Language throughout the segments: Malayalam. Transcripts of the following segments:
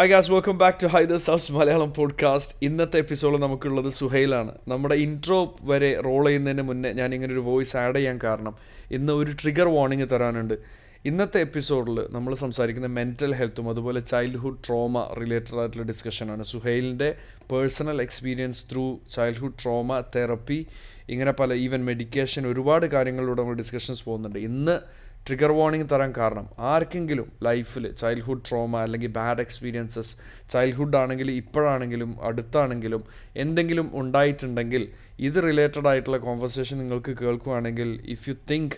Hi guys welcome back to Hyder's house Malayalam podcast ഇന്നത്തെ എപ്പിസോഡിൽ നമുക്കുള്ളത് സുഹൈലാണ്. നമ്മുടെ ഇൻട്രോ വരെ റോൾ ചെയ്യുന്നതിന് മുന്നേ ഞാൻ ഇങ്ങനെ ഒരു വോയിസ് ആഡ് ചെയ്യാൻ കാരണം ഇന്ന് ഒരു ട്രിഗർ വാർണിംഗ് തരാനുണ്ട്. ഇന്നത്തെ എപ്പിസോഡിൽ നമ്മൾ സംസാരിക്കുന്ന മെന്റൽ ഹെൽത്തും അതുപോലെ ചൈൽഡ്ഹുഡ് ട്രോമ റിലേറ്റഡ് ആയിട്ടുള്ള ഡിസ്കഷനാണ് സുഹൈലിന്റെ personal experience through childhood trauma therapy ഇങ്ങനെ പല ഈവൻ മെഡിക്കേഷൻ ഒരുപാട് കാര്യങ്ങളിലൂടെ നമ്മൾ ഡിസ്കഷൻസ് പോകുന്നുണ്ട്. ഇന്ന് ട്രിഗർ വാർണിംഗ് തരാൻ കാരണം. ആർക്കെങ്കിലും ലൈഫിൽ ചൈൽഡ്ഹുഡ് ട്രോമ അല്ലെങ്കിൽ ബാഡ് എക്സ്പീരിയൻസസ് ചൈൽഡ്ഹുഡ് ആണെങ്കിലും ഇപ്പോഴാണെങ്കിലും അടുത്താണെങ്കിലും എന്തെങ്കിലും ഉണ്ടായിട്ടുണ്ടെങ്കിൽ ഇത് റിലേറ്റഡ് ആയിട്ടുള്ള കോൺവെർസേഷൻ നിങ്ങൾക്ക് കേൾക്കുകയാണെങ്കിൽ ഇഫ് യു തിങ്ക്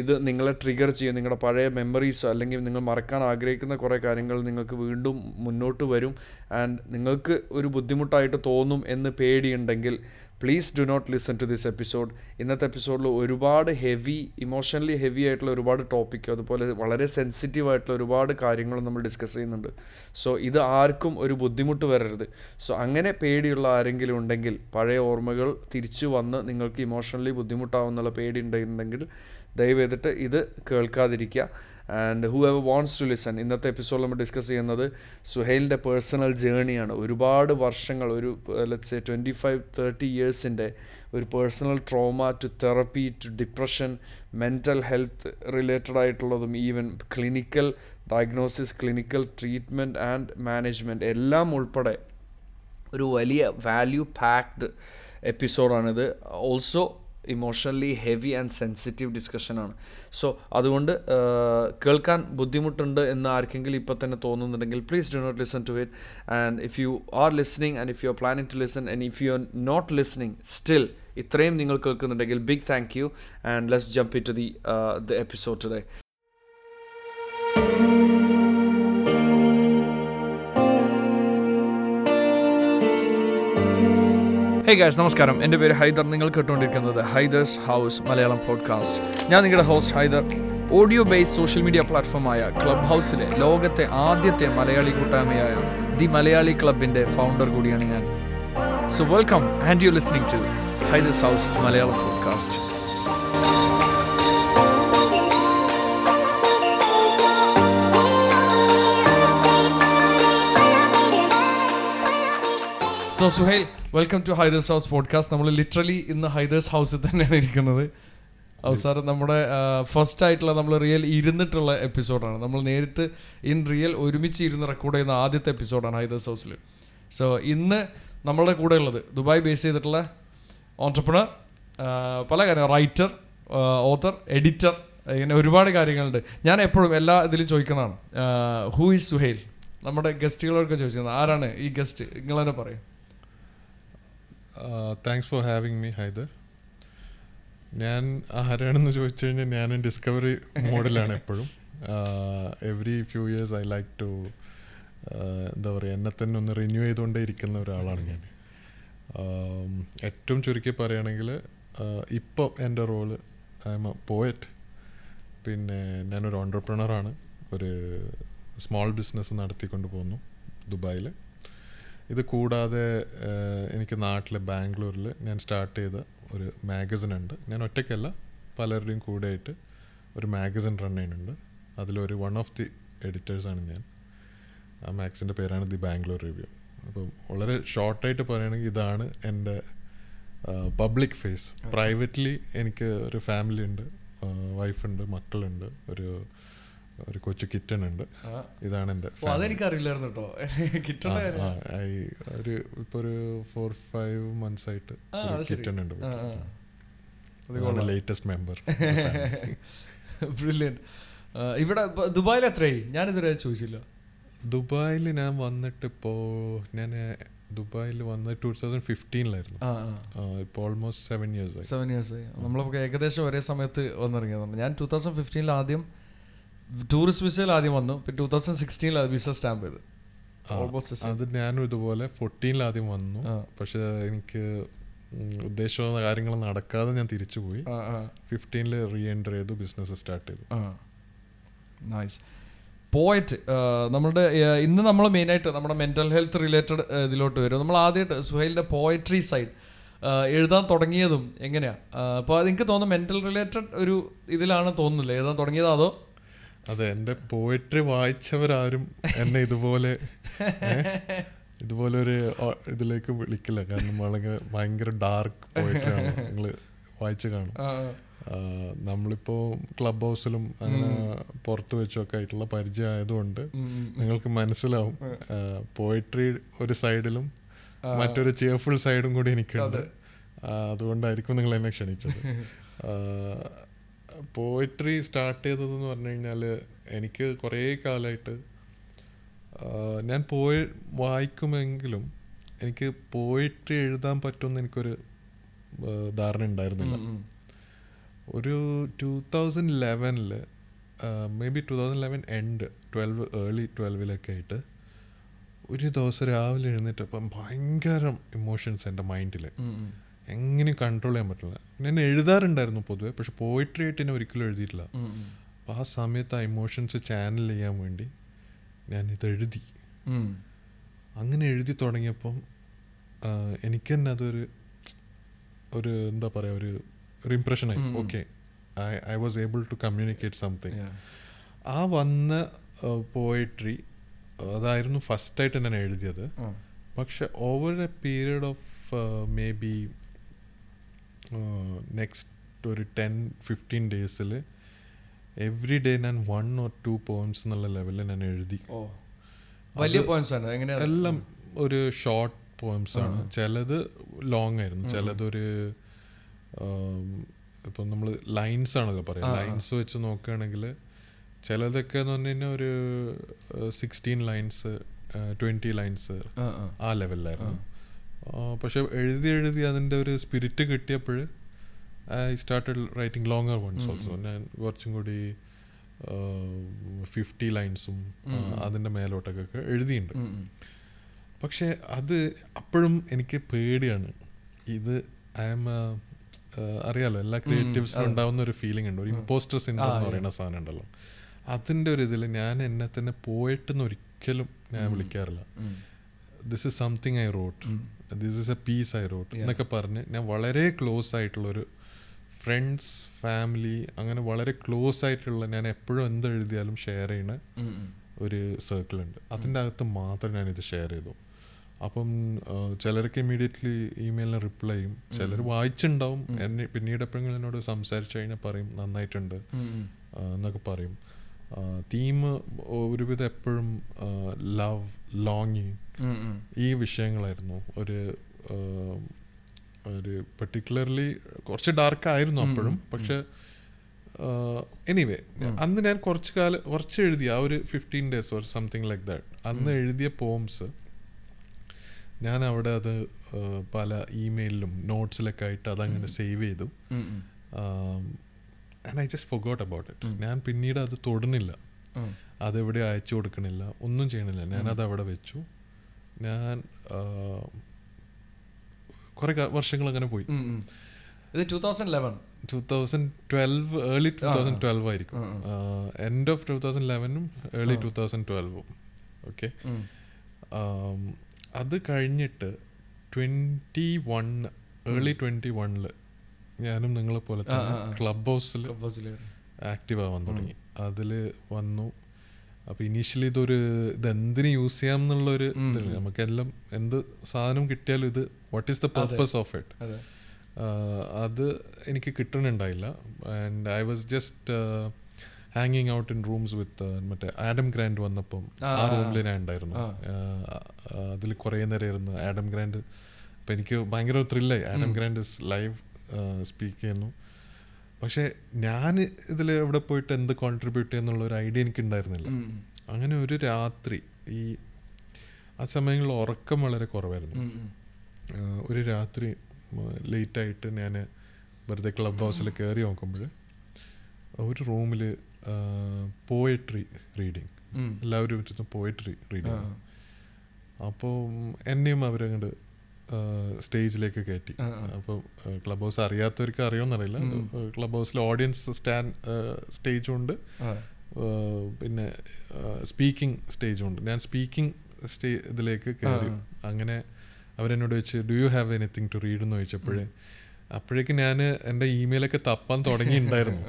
ഇത് നിങ്ങളെ ട്രിഗർ ചെയ്യും നിങ്ങളുടെ പഴയ മെമ്മറീസ് അല്ലെങ്കിൽ നിങ്ങൾ മറക്കാൻ ആഗ്രഹിക്കുന്ന കുറേ കാര്യങ്ങൾ നിങ്ങൾക്ക് വീണ്ടും മുന്നോട്ട് വരും. ആൻഡ് നിങ്ങൾക്ക് ഒരു ബുദ്ധിമുട്ടായിട്ട് തോന്നും എന്ന് പേടിയുണ്ടെങ്കിൽ please do not listen to this episode ഇന്നത്തെ എപ്പിസോഡിൽ ഒരുപാട് ഹെവി ഇമോഷണലി ഹെവി ആയിട്ടുള്ള ഒരുപാട് ടോപ്പിക് അതുപോലെ വളരെ സെൻസിറ്റീവ് ആയിട്ടുള്ള ഒരുപാട് കാര്യങ്ങളും നമ്മൾ ഡിസ്കസ് ചെയ്യുന്നുണ്ട്. സോ ഇത് ആർക്കും ഒരു ബുദ്ധിമുട്ട് വരരുത്. സോ അങ്ങനെ പേടിയുള്ള ആരെങ്കിലും ഉണ്ടെങ്കിൽ പഴയ ഓർമ്മകൾ തിരിച്ചു വന്ന് നിങ്ങൾക്ക് ഇമോഷണലി ബുദ്ധിമുട്ടാവുന്നുള്ള പേടി ഉണ്ടെങ്കിൽ ചെയ്തിട്ട് ഇത് കേൾക്കാതിരിക്കുക. And who have wants to listen ഇന്നത്തെ എപ്പിസോഡിൽ നമ്മൾ ഡിസ്കസ് ചെയ്യുന്നത് സുഹൈലിന്റെ പേഴ്സണൽ ജേണിയാണ് ഒരുപാട് വർഷങ്ങൾ ഒരു let's a twenty five thirty ഇയേഴ്സിന്റെ ഒരു personal trauma to therapy to depression mental health related ആയിട്ടുള്ളതും even clinical diagnosis clinical treatment and management എല്ലാം ഉൾപ്പെടെ ഒരു വലിയ value packed എപ്പിസോഡാണിത് also emotionally heavy and sensitive ഡിസ്കഷനാണ് so അതുകൊണ്ട് കേൾക്കാൻ ബുദ്ധിമുട്ടുണ്ട് എന്ന് ആർക്കെങ്കിലും ഇപ്പോൾ തന്നെ തോന്നുന്നുണ്ടെങ്കിൽ please do not listen to it and if you are listening and if you are planning to listen and if you are not listening still ഇത്രയും നിങ്ങൾ കേൾക്കുന്നുണ്ടെങ്കിൽ big thank you and let's jump in to the the episode today hey guys നമസ്കാരം. എന്റെ പേര് ഹൈദർ. നിങ്ങൾ കേട്ടുകൊണ്ടിരിക്കുന്നത് ഹൈദേഴ്സ് ഹൗസ് മലയാളം പോഡ്കാസ്റ്റ് ഞാൻ നിങ്ങളുടെ host Hyder. Audio based social media പ്ലാറ്റ്ഫോമായ club ഹൗസിലെ ലോകത്തെ ആദ്യത്തെ മലയാളി കൂട്ടായ്മയായ ദി മലയാളി ക്ലബിന്റെ ഫൗണ്ടർ കൂടിയാണ് ഞാൻ. So welcome and you listening to Hyder's house Malayalam podcast so Suhail welcome to Hyder's house podcast നമ്മൾ ലിറ്ററലി ഇന്ന് ഹൈദേഴ്സ് ഹൗസിൽ തന്നെയാണ് ഇരിക്കുന്നത്. അവസാനം നമ്മുടെ ഫസ്റ്റ് ആയിട്ടുള്ള നമ്മൾ റിയൽ ഇരുന്നിട്ടുള്ള എപ്പിസോഡാണ് നമ്മൾ നേരിട്ട് ഇൻ റിയൽ ഒരുമിച്ച് ഇരുന്ന് റെക്കോർഡ് ചെയ്യുന്ന ആദ്യത്തെ എപ്പിസോഡാണ് ഹൈദേഴ്സ് ഹൗസിൽ സോ ഇന്ന് നമ്മളുടെ കൂടെ ഉള്ളത് ദുബായ് ബേസ് ചെയ്തിട്ടുള്ള ഓൺടർപ്രണർ പല കാര്യം റൈറ്റർ ഓത്തർ എഡിറ്റർ ഇങ്ങനെ ഒരുപാട് കാര്യങ്ങളുണ്ട്. ഞാൻ എപ്പോഴും എല്ലാ ഇതിലും ചോദിക്കുന്നതാണ് ഹൂ ഈസ് സുഹൈൽ നമ്മുടെ ഗസ്റ്റുകളൊക്കെ ചോദിക്കുന്നത് ആരാണ് ഈ ഗസ്റ്റ് നിങ്ങൾ തന്നെ പറയും. Thanks for having me Hyder. ഞാൻ ആരാണെന്ന് ചോദിച്ചു കഴിഞ്ഞാൽ ഞാൻ ഡിസ്കവറി മോഡിലാണ് എപ്പോഴും. Every few years I like to എന്താ പറയുക എന്നെ തന്നെ ഒന്ന് റിന്യൂ ചെയ്തുകൊണ്ടേ ഇരിക്കുന്ന ഒരാളാണ് ഞാൻ. ഏറ്റവും ചുരുക്കി പറയുകയാണെങ്കിൽ ഇപ്പോൾ എന്റെ role I am a poet പിന്നെ ഞാനൊരു ഓണ്ടർപ്രണറാണ് ഒരു സ്മോൾ ബിസിനസ് നടത്തിക്കൊണ്ട് പോകുന്നു ദുബായിൽ ഇത് കൂടാതെ എനിക്ക് നാട്ടിൽ ബാംഗ്ലൂരിൽ ഞാൻ സ്റ്റാർട്ട് ചെയ്ത ഒരു മാഗസിൻ ഉണ്ട്. ഞാൻ ഒറ്റയ്ക്കല്ല പലരുടെയും കൂടെ ആയിട്ട് ഒരു മാഗസിൻ റൺ ചെയ്യുന്നുണ്ട്. അതിലൊരു വൺ ഓഫ് ദി എഡിറ്റേഴ്സാണ് ഞാൻ. ആ മാഗസിന്റെ പേരാണ് ദി ബാംഗ്ലൂർ റിവ്യൂ. അപ്പോൾ വളരെ ഷോർട്ടായിട്ട് പറയുകയാണെങ്കിൽ ഇതാണ് എന്റെ പബ്ലിക് ഫേസ് പ്രൈവറ്റ്ലി എനിക്ക് ഒരു ഫാമിലി ഉണ്ട് വൈഫുണ്ട് മക്കളുണ്ട് ഒരു ഒരു കൊച്ചു കിറ്റൺ ഉണ്ട്. ഇതാണ് എന്റെ അതെനിക്കറിയില്ലായിരുന്നു കേട്ടോ. കിറ്റൺ ഒരു ഇപ്പൊ ഒരു ഫോർ ഫൈവ് മന്ത്സ് ആയിട്ട് കിറ്റൺ ഉണ്ട് ലേറ്റസ്റ്റ് മെമ്പർ ബ്രില്യന്റ് ഇവിടെ ദുബായിൽ എത്രയായി? ഞാൻ ഇതുവരെ ചോദിച്ചില്ല. ദുബായിൽ ഞാൻ വന്നിട്ട് ഇപ്പോ ഞാൻ ദുബായിൽ വന്ന് ടൂ തൗസൻഡ് ഫിഫ്റ്റീനിലായിരുന്നു ഇപ്പോൾ ഓൾമോസ്റ്റ് സെവൻ ഇയേഴ്സ് ആയി. സെവൻ ഇയേഴ്സ് ആയി. നമ്മളിപ്പോൾ ഏകദേശം ഒരേ സമയത്ത് വന്നിറങ്ങിയതാണ്. ഞാൻ ടൂ തൗസൻഡ് ഫിഫ്റ്റീനിൽ ആദ്യം ടൂറിസ്റ്റ് വിസയിൽ ആദ്യം വന്നു. പിന്നെ ടൂ തൗസൻഡ് സിക്സ്റ്റീനിൽ അത് വിസ സ്റ്റാമ്പ് ചെയ്ത്. അത് ഞാനും ഇതുപോലെ ഫോർട്ടീനിൽ ആദ്യം വന്നു. പക്ഷെ എനിക്ക് ഉദ്ദേശിച്ച കാര്യങ്ങൾ നടക്കാതെ ഞാൻ തിരിച്ചുപോയി ഫിഫ്റ്റീനിൽ റീ എന്റർ ചെയ്തു ബിസിനസ് സ്റ്റാർട്ട് ചെയ്തു. നൈസ് പോയറ്റ് നമ്മുടെ ഇന്ന് നമ്മൾ മെയിനായിട്ട് നമ്മുടെ മെന്റൽ ഹെൽത്ത് റിലേറ്റഡ് ഇതിലോട്ട് വരും. നമ്മൾ ആദ്യമായിട്ട് സുഹൈലിന്റെ പോയട്രി സൈഡ് എഴുതാൻ തുടങ്ങിയതും എങ്ങനെയാണ് അപ്പോൾ എനിക്ക് തോന്നുന്നു മെന്റൽ റിലേറ്റഡ് ഒരു ഇതിലാണ് തോന്നുന്നില്ല? എഴുതാൻ തുടങ്ങിയത് അതോ? അതെ എന്റെ പോയട്രി വായിച്ചവരാരും എന്നെ ഇതുപോലെ ഇതുപോലെ ഒരു ഇതിലേക്ക് വിളിക്കില്ല. കാരണം വളരെ ഭയങ്കര ഡാർക്ക് പോയട്രി ആണ്. നിങ്ങൾ വായിച്ചു കാണും. നമ്മളിപ്പോ ക്ലബ് ഹൗസിലും അങ്ങനെ പുറത്ത് വെച്ചൊക്കെ ആയിട്ടുള്ള പരിചയം ആയതുകൊണ്ട്. നിങ്ങൾക്ക് മനസ്സിലാവും. പോയട്രി ഒരു സൈഡിലും മറ്റൊരു ചിയർഫുൾ സൈഡും കൂടി എനിക്കുണ്ട്. അതുകൊണ്ടായിരിക്കും നിങ്ങൾ എന്നെ ക്ഷണിച്ചത് പോയട്രി സ്റ്റാർട്ട് ചെയ്തതെന്ന് പറഞ്ഞു കഴിഞ്ഞാൽ എനിക്ക് കുറേ കാലമായിട്ട് ഞാൻ പോയി വായിക്കുമെങ്കിലും എനിക്ക് പോയിട്രി എഴുതാൻ പറ്റുമെന്ന് എനിക്കൊരു ധാരണ ഉണ്ടായിരുന്നില്ല. ഒരു two thousand ലെവനിൽ maybe two thousand eleven end twelve early ട്വൽവിലൊക്കെ ആയിട്ട് ഒരു ദിവസം രാവിലെ എഴുന്നേറ്റപ്പം ഭയങ്കര ഇമോഷൻസ് എന്റെ മൈൻഡിൽ. എങ്ങനെയും കൺട്രോൾ ചെയ്യാൻ പറ്റില്ല. ഞാൻ എഴുതാറുണ്ടായിരുന്നു പൊതുവേ പക്ഷെ പോയിട്രി ആയിട്ട് എന്നെ ഒരിക്കലും എഴുതിയിട്ടില്ല. അപ്പോൾ ആ സമയത്ത് ആ ഇമോഷൻസ് ചാനൽ ചെയ്യാൻ വേണ്ടി ഞാൻ എഴുതി. അങ്ങനെ എഴുതി തുടങ്ങിയപ്പം എനിക്ക് തന്നെ അതൊരു ഒരു എന്താ പറയുക ഒരു ഒരു ഇമ്പ്രഷനായി. Okay I I was able to communicate something ആ വന്ന പോയട്രി അതായിരുന്നു ഫസ്റ്റായിട്ട് ഞാൻ എഴുതിയത്. പക്ഷെ over a period of maybe next ഒരു ടെൻ ഫിഫ്റ്റീൻ ഡേയ്സിൽ എവറി ഡേ ഞാൻ വൺ ഓർ ടു പോയിംസ് എന്നുള്ള ലെവലിൽ ഞാൻ എഴുതി. ഓ. വലിയ അത് ആണ് എങ്ങനെയാ? എല്ലാം ഒരു ഷോർട്ട് പോയിംസ് ആണ്. ചിലത് ലോങ് ആയിരുന്നു ചിലതൊരു ഇപ്പം നമ്മൾ ലൈൻസ് ആണല്ലോ പറയുക പറയാം ലൈൻസ് വെച്ച് നോക്കുകയാണെങ്കിൽ ചിലതൊക്കെ എന്ന് പറഞ്ഞു കഴിഞ്ഞാൽ ഒരു സിക്സ്റ്റീൻ ലൈൻസ് ട്വന്റി ലൈൻസ്. ആ ലെവലിലായിരുന്നു പക്ഷെ എഴുതി എഴുതി അതിന്റെ ഒരു സ്പിരിറ്റ് കിട്ടിയപ്പോൾ I started writing longer ones also ഞാൻ കുറച്ചും കൂടി ഫിഫ്റ്റി ലൈൻസും. അതിന്റെ മേലോട്ടൊക്കെ എഴുതിയിട്ടുണ്ട്. പക്ഷേ അത് അപ്പോഴും എനിക്ക് പേടിയാണ്. ഇത് ഐ എം അറിയാലോ എല്ലാ ക്രിയേറ്റീവ്സിനും. ഉണ്ടാവുന്ന ഒരു ഫീലിംഗ് ഉണ്ട്. ഒരു. ഇമ്പോസ്റ്റർ സിൻഡ്രോം എന്ന് പറയുന്ന സാധനം ഉണ്ടല്ലോ. അതിന്റെ ഒരു ഇതിൽ ഞാൻ എന്നെ തന്നെ പോയിട്ടെന്ന് ഒരിക്കലും ഞാൻ വിളിക്കാറില്ല. This is something I wrote. This is a piece I wrote. എന്നൊക്കെ പറഞ്ഞ് ഞാൻ വളരെ ക്ലോസ് ആയിട്ടുള്ളൊരു ഫ്രണ്ട്സ് ഫാമിലി അങ്ങനെ വളരെ ക്ലോസ് ആയിട്ടുള്ള ഞാൻ എപ്പോഴും എന്ത് എഴുതിയാലും ഷെയർ ഉം. ഒരു സർക്കിളുണ്ട് അതിന്റെ അകത്ത് മാത്രം ഞാനിത് ഷെയർ ചെയ്തു അപ്പം ചിലർക്ക് ഇമ്മീഡിയറ്റ്ലി ഇമെയിലിന് റിപ്ലൈ ചെയ്യും ചിലർ. വായിച്ചിട്ടുണ്ടാവും. എന്നെ പിന്നീട് എപ്പോഴെങ്കിലും എന്നോട് സംസാരിച്ചു കഴിഞ്ഞാൽ പറയും നന്നായിട്ടുണ്ട് എന്നൊക്കെ പറയും തീം ഒരുവിധം എപ്പോഴും ലവ് ലോങ്ങിങ്. ഈ വിഷയങ്ങളായിരുന്നു. ഒരു ഒരു പെർട്ടിക്കുലർലി കുറച്ച് ഡാർക്ക് ആയിരുന്നു അപ്പോഴും. പക്ഷെ എനിവേ. അന്ന് ഞാൻ കുറച്ച് കാലം കുറച്ച് എഴുതിയ ആ ഒരു fifteen days or something like that അന്ന് എഴുതിയ പോംസ് ഞാൻ അവിടെ അത് പല ഇമെയിലിലും നോട്ട്സിലൊക്കെ ആയിട്ട് അതങ്ങനെ സേവ് ചെയ്തു. And I just forgot about it ഞാൻ പിന്നീട് അത് തൊടുന്നില്ല. അതെവിടെ അയച്ചു കൊടുക്കണില്ല. ഒന്നും ചെയ്യണില്ല. ഞാനത് അവിടെ വെച്ചു. ഞാൻ കുറെ വർഷങ്ങൾ അങ്ങനെ പോയി. ഇത് two thousand eleven two thousand twelve early two thousand twelve ആയിരിക്കും. എൻഡ് ഓഫ് ടൂ തൗസൻഡ് ലെവനും ഏർലി. ടൂ തൗസൻഡ് ട്വൽവും ഓക്കെ അത് കഴിഞ്ഞിട്ട് ട്വന്റി വൺ ഏർലി ട്വന്റി വണ്ണിൽ ഞാനും നിങ്ങളെ പോലെ തന്നെ. ക്ലബ് ഹൗസിൽ ആക്റ്റീവ് ആവാൻ തുടങ്ങി. അതിൽ വന്നു. അപ്പോൾ ഇനീഷ്യലി ഇതൊരു ഇതെന്തിന് യൂസ് ചെയ്യാം എന്നുള്ള ഒരു ഇതില്ല? നമുക്കെല്ലാം എന്ത് സാധനം കിട്ടിയാലും ഇത് what is the. Purpose of it അതെ. എനിക്ക് കിട്ടണുണ്ടായില്ല. ആൻഡ് ഐ വാസ് ജസ്റ്റ് ഹാങ്ങിങ് ഔട്ട് ഇൻ റൂംസ് വിത്ത് മറ്റേ ആഡം ഗ്രാൻഡ് വന്നപ്പം ആ, റൂമിൽ ഞാൻ ഉണ്ടായിരുന്നു. അതിൽ കുറേ നേരം ആയിരുന്നു ആഡം ഗ്രാൻഡ് അപ്പം എനിക്ക് ഭയങ്കര ത്രില്ലായി Adam Grant Grant live speak ചെയ്യുന്നു. പക്ഷേ ഞാൻ ഇതിൽ എവിടെ പോയിട്ട് എന്ത് കോൺട്രിബ്യൂട്ട് ചെയ്യുന്നുള്ള ഒരു ഐഡിയ എനിക്ക് ഉണ്ടായിരുന്നില്ല. അങ്ങനെ ഒരു രാത്രി ഈ ആ സമയങ്ങളിൽ ഉറക്കം വളരെ കുറവായിരുന്നു. ഒരു രാത്രി ലേറ്റായിട്ട് ഞാൻ വെറുതെ ക്ലബ് ഹൗസിൽ കയറി നോക്കുമ്പോൾ ഒരു റൂമിൽ പോയട്രി റീഡിങ് എല്ലാവരും പറ്റുന്ന പോയട്രി റീഡിങ് അപ്പോൾ എന്നെയും അവരങ്ങോട്ട് സ്റ്റേജിലേക്ക് കയറ്റി. അപ്പോൾ ക്ലബ് ഹൗസ് അറിയാത്തവർക്ക് അറിയുമെന്നറിയില്ല. ക്ലബ് ഹൗസിൽ ഓഡിയൻസ് സ്റ്റാൻഡ് സ്റ്റേജും ഉണ്ട് പിന്നെ സ്പീക്കിംഗ് സ്റ്റേജും ഉണ്ട് ഞാൻ സ്പീക്കിംഗ് സ്റ്റേ ഇതിലേക്ക് കയറി. അങ്ങനെ അവരെന്നോട് വെച്ച് do you have anything to read എന്ന് ചോദിച്ചപ്പോഴേ അപ്പോഴേക്കും ഞാൻ എന്റെ ഇമെയിലൊക്കെ തപ്പാൻ തുടങ്ങിയിട്ടുണ്ടായിരുന്നു.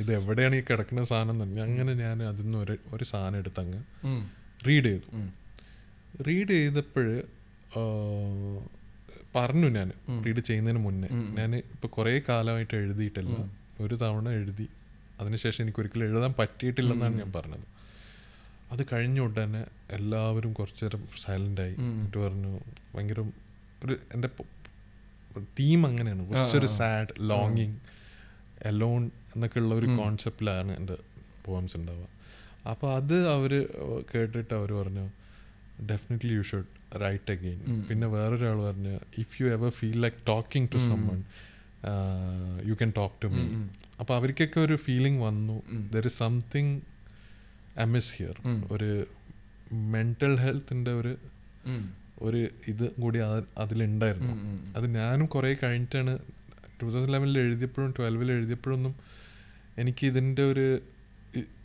ഇത് എവിടെയാണ് ഈ കിടക്കുന്ന സാധനം എന്ന് അങ്ങനെ ഞാൻ അതിൽ നിന്ന് ഒരു ഒരു സാധനം എടുത്തങ്ങ് റീഡ് ചെയ്തു. റീഡ് ചെയ്തപ്പോൾ പറഞ്ഞു ഞാൻ റീഡ് ചെയ്യുന്നതിന് മുന്നേ. ഞാൻ ഇപ്പോൾ കുറേ കാലമായിട്ട് എഴുതിയിട്ടില്ല. ഒരു തവണ എഴുതി. അതിനുശേഷം എനിക്ക് ഒരിക്കലും എഴുതാൻ പറ്റിയിട്ടില്ലെന്നാണ് ഞാൻ പറഞ്ഞത്. അത് കഴിഞ്ഞ ഉടനെ എല്ലാവരും കുറച്ചു നേരം സൈലന്റായി എന്നിട്ട് പറഞ്ഞു ഭയങ്കര ഒരു എന്റെ തീം അങ്ങനെയാണ്. കുറച്ചൊരു സാഡ് ലോങ്ങിങ് എലോൺ എന്നൊക്കെ ഉള്ള ഒരു കോൺസെപ്റ്റിലാണ് എന്റെ പോംസ് ഉണ്ടാവുക അപ്പോൾ അത് അവർ കേട്ടിട്ട് അവർ പറഞ്ഞു definitely you should write again പിന്നെ വേറൊരാൾ പറഞ്ഞ if you ever feel like talking to someone you can talk to me അപ്പോൾ അവർക്കൊക്കെ ഒരു ഫീലിംഗ് വന്നു. There is something amiss here ഒരു മെന്റൽ ഹെൽത്തിന്റെ ഒരു ഉം. ഒരു ഇത് കൂടി അതിലുണ്ടായിരുന്നു. അത് ഞാനും കുറേ കഴിഞ്ഞിട്ടാണ് ടൂ തൗസൻഡ് ലെവനിൽ എഴുതിയപ്പോഴും ട്വൽവിൽ എഴുതിയപ്പോഴൊന്നും എനിക്ക് ഇതിന്റെ ഒരു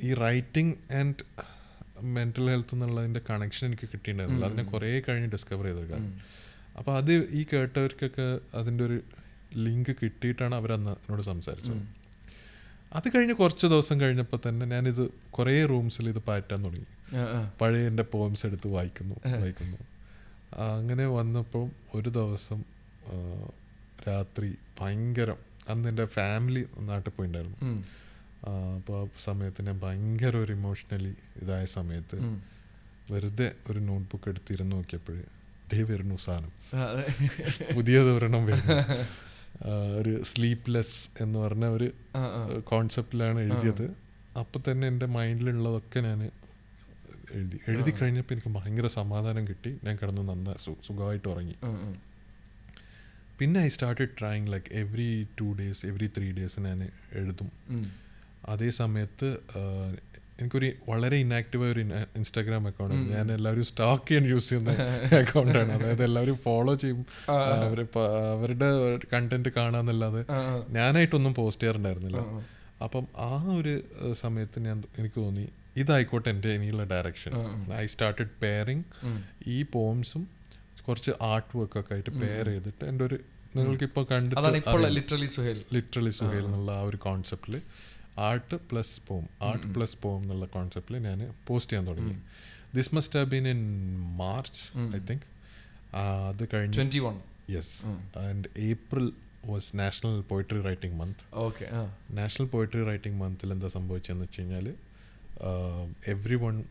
ഈ റൈറ്റിംഗ് ആൻഡ് മെന്റൽ ഹെൽത്ത് എന്നുള്ളതിന്റെ കണക്ഷൻ എനിക്ക് കിട്ടിയിട്ടുണ്ടായിരുന്നില്ല. അതിനെ കുറേ കഴിഞ്ഞ് ഡിസ്കവർ ചെയ്തൊരു കാര്യം അപ്പോൾ അത് ഈ കേട്ടവർക്കൊക്കെ അതിന്റെ ഒരു ലിങ്ക് കിട്ടിയിട്ടാണ് അവരന്ന് എന്നോട് സംസാരിച്ചത്. അത് കഴിഞ്ഞ് കുറച്ച് ദിവസം കഴിഞ്ഞപ്പോൾ തന്നെ ഞാനിത് കുറേ റൂംസിൽ ഇത് പാറ്റാൻ തുടങ്ങി. പഴയ എന്റെ പോംസ് എടുത്ത് വായിക്കുന്നു വായിക്കുന്നു. അങ്ങനെ വന്നപ്പോൾ ഒരു ദിവസം രാത്രി ഭയങ്കരം അന്ന് എന്റെ ഫാമിലി നാട്ടിൽ പോയിണ്ടായിരുന്നു. അപ്പോൾ ആ സമയത്ത് ഞാൻ ഭയങ്കര ഒരു ഇമോഷണലി ഇതായ സമയത്ത് വെറുതെ ഒരു നോട്ട്ബുക്ക് എടുത്തിരുന്ന് നോക്കിയപ്പോൾ ദേ വരുന്നു സാധനം. പുതിയ ദൂരണം പുതിയത് വരുന്നു. ഒരു സ്ലീപ്ലെസ് എന്ന് പറഞ്ഞ ഒരു. കോൺസെപ്റ്റിലാണ് എഴുതിയത്. അപ്പോൾ തന്നെ എന്റെ മൈൻഡിലുള്ളതൊക്കെ ഞാൻ എഴുതി. എഴുതി കഴിഞ്ഞപ്പോൾ എനിക്ക് ഭയങ്കര സമാധാനം കിട്ടി. ഞാൻ കിടന്ന് നന്ന സുഖമായിട്ട് ഉറങ്ങി. പിന്നെ I started trying like every two days every three days ഞാൻ എഴുതും. അതേ സമയത്ത് എനിക്കൊരു വളരെ ഇനാക്റ്റീവായ ഒരു ഇൻസ്റ്റാഗ്രാം അക്കൗണ്ട് ഞാൻ എല്ലാവരും സ്റ്റോക്ക് ചെയ്യാൻ യൂസ് ചെയ്യുന്ന അക്കൗണ്ടാണ് അതായത് എല്ലാവരും ഫോളോ ചെയ്യും. അവർ അവരുടെ കണ്ടന്റ് കാണാന്നല്ലാതെ. ഞാനായിട്ടൊന്നും പോസ്റ്റ് ചെയ്യാറുണ്ടായിരുന്നില്ല. അപ്പം ആ ഒരു സമയത്ത് ഞാൻ എനിക്ക് തോന്നി ഇതായിക്കോട്ടെ എന്റെ ഇനിയുള്ള ഡയറക്ഷൻ ഐ സ്റ്റാർട്ടഡ് പെയറിങ് ഈ പോംസും കുറച്ച് ആർട്ട് വർക്ക് ഒക്കെ ആയിട്ട് പെയർ ചെയ്തിട്ട് എന്റെ ഒരു നിങ്ങൾക്കിപ്പോൾ അതാണ് ഇപ്പോൾ കണ്ടിട്ട് ലിറ്ററലി സുഹേൽ ലിറ്ററലി സുഹേൽ എന്നുള്ള ആ ഒരു കോൺസെപ്റ്റിൽ art plus poem art plus poem എന്നുള്ള കോൺസെപ്റ്റിൽ ഞാൻ പോസ്റ്റ് ചെയ്യാൻ തുടങ്ങി. This must have been in March I think അത് കഴിഞ്ഞ് twenty one yes and April was national poetry writing month okay national poetry writing മന്തിൽ എന്താ സംഭവിച്ചതെന്ന് വെച്ച് കഴിഞ്ഞാൽ എവ്രി വൺ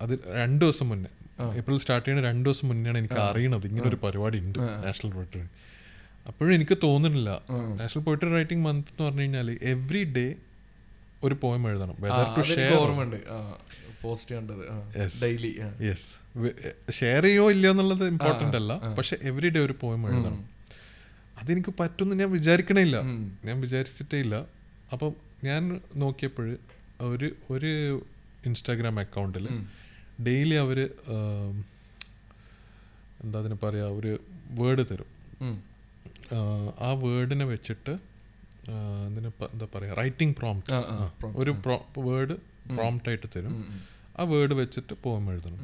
അത് രണ്ട് ദിവസം മുന്നേ ഏപ്രിൽ സ്റ്റാർട്ട് ചെയ്യുന്ന രണ്ട് ദിവസം മുന്നെയാണ് എനിക്ക് അറിയണത്. ഇങ്ങനെ ഒരു പരിപാടി ഉണ്ട് നാഷണൽ പോയിട്രി അപ്പോഴും എനിക്ക് തോന്നുന്നില്ല. നാഷണൽ പോയിട്രി റൈറ്റിംഗ് മന്ത് എന്ന് പറഞ്ഞു കഴിഞ്ഞാൽ എവ്രി ഡേ ഒരു പോയം എഴുതണം. വെദർ ടു ഷെയർ പോസ്റ്റ് കണ്ടത്. ഡെയിലി യെസ് ഷെയർ ചെയ്യോ ഇല്ലയോ എന്നുള്ളത് ഇമ്പോർട്ടന്റ് അല്ല. പക്ഷെ എവറി ഡേ ഒരു പോയം എഴുതണം. അതെനിക്ക് പറ്റുമെന്ന് ഞാൻ വിചാരിക്കണേ ഇല്ല ഞാൻ വിചാരിച്ചിട്ടേ ഇല്ല. അപ്പം ഞാൻ നോക്കിയപ്പോൾ ഒരു ഒരു ഇൻസ്റ്റാഗ്രാം അക്കൗണ്ടിൽ ഡെയിലി അവർ എന്താ അതിന് പറയുക ഒരു വേർഡ് തരും. ആ വേർഡിനെ വെച്ചിട്ട് എന്താ പറയുക റൈറ്റിംഗ് പ്രോംപ്റ്റ് ഒരു വേർഡ് പ്രോംപ്റ്റ് ആയിട്ട് തരും. ആ വേർഡ് വെച്ചിട്ട് പോം എഴുതണം.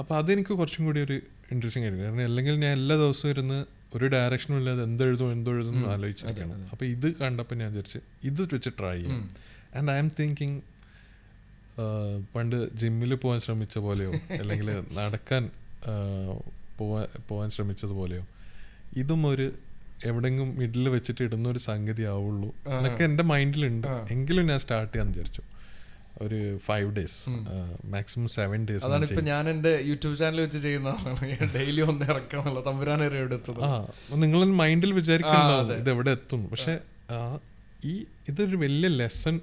അപ്പോൾ അതെനിക്ക് കുറച്ചും കൂടി ഒരു ഇൻട്രസ്റ്റിംഗ് ആയിരിക്കും. കാരണം അല്ലെങ്കിൽ ഞാൻ എല്ലാ ദിവസവും ഇരുന്ന് ഒരു ഡയറക്ഷനും ഇല്ലാതെ എന്തെഴുതും എന്തെഴുതും എന്ന് ആലോചിച്ചിരിക്കണം അപ്പോൾ ഇത് കണ്ടപ്പോൾ ഞാൻ വിചാരിച്ച് ഇത് വെച്ച് ട്രൈ ചെയ്യും. ആൻഡ് ഐ എം തിങ്കിങ് പണ്ട് ജിമ്മിൽ പോകാൻ ശ്രമിച്ച പോലെയോ അല്ലെങ്കിൽ നടക്കാൻ പോവാൻ പോകാൻ ശ്രമിച്ചതുപോലെയോ ഇതും ഒരു എവിടെങ്കിലും മിഡിൽ വെച്ചിട്ട് ഇടുന്ന ഒരു സംഗതി ആവുള്ളൂ. എന്നൊക്കെ എന്റെ മൈൻഡിലുണ്ട്. എങ്കിലും ഞാൻ സ്റ്റാർട്ട് ചെയ്യാന്ന് വിചാരിച്ചു. ഒരു five days maximum seven days അതാണ് ഇപ്പൊ ഞാൻ എന്റെ യൂട്യൂബ് ചാനൽ വെച്ച് ചെയ്യുന്നതാണ് ഡെയിലി ഒന്ന് ഇറക്കാന്നുള്ള തമ്പുരാനേറെ ആ നിങ്ങൾ മൈൻഡിൽ വിചാരിക്കുന്നത് ഇത് എവിടെ എത്തും. പക്ഷെ ഈ ഇതൊരു വലിയ ലെസൺ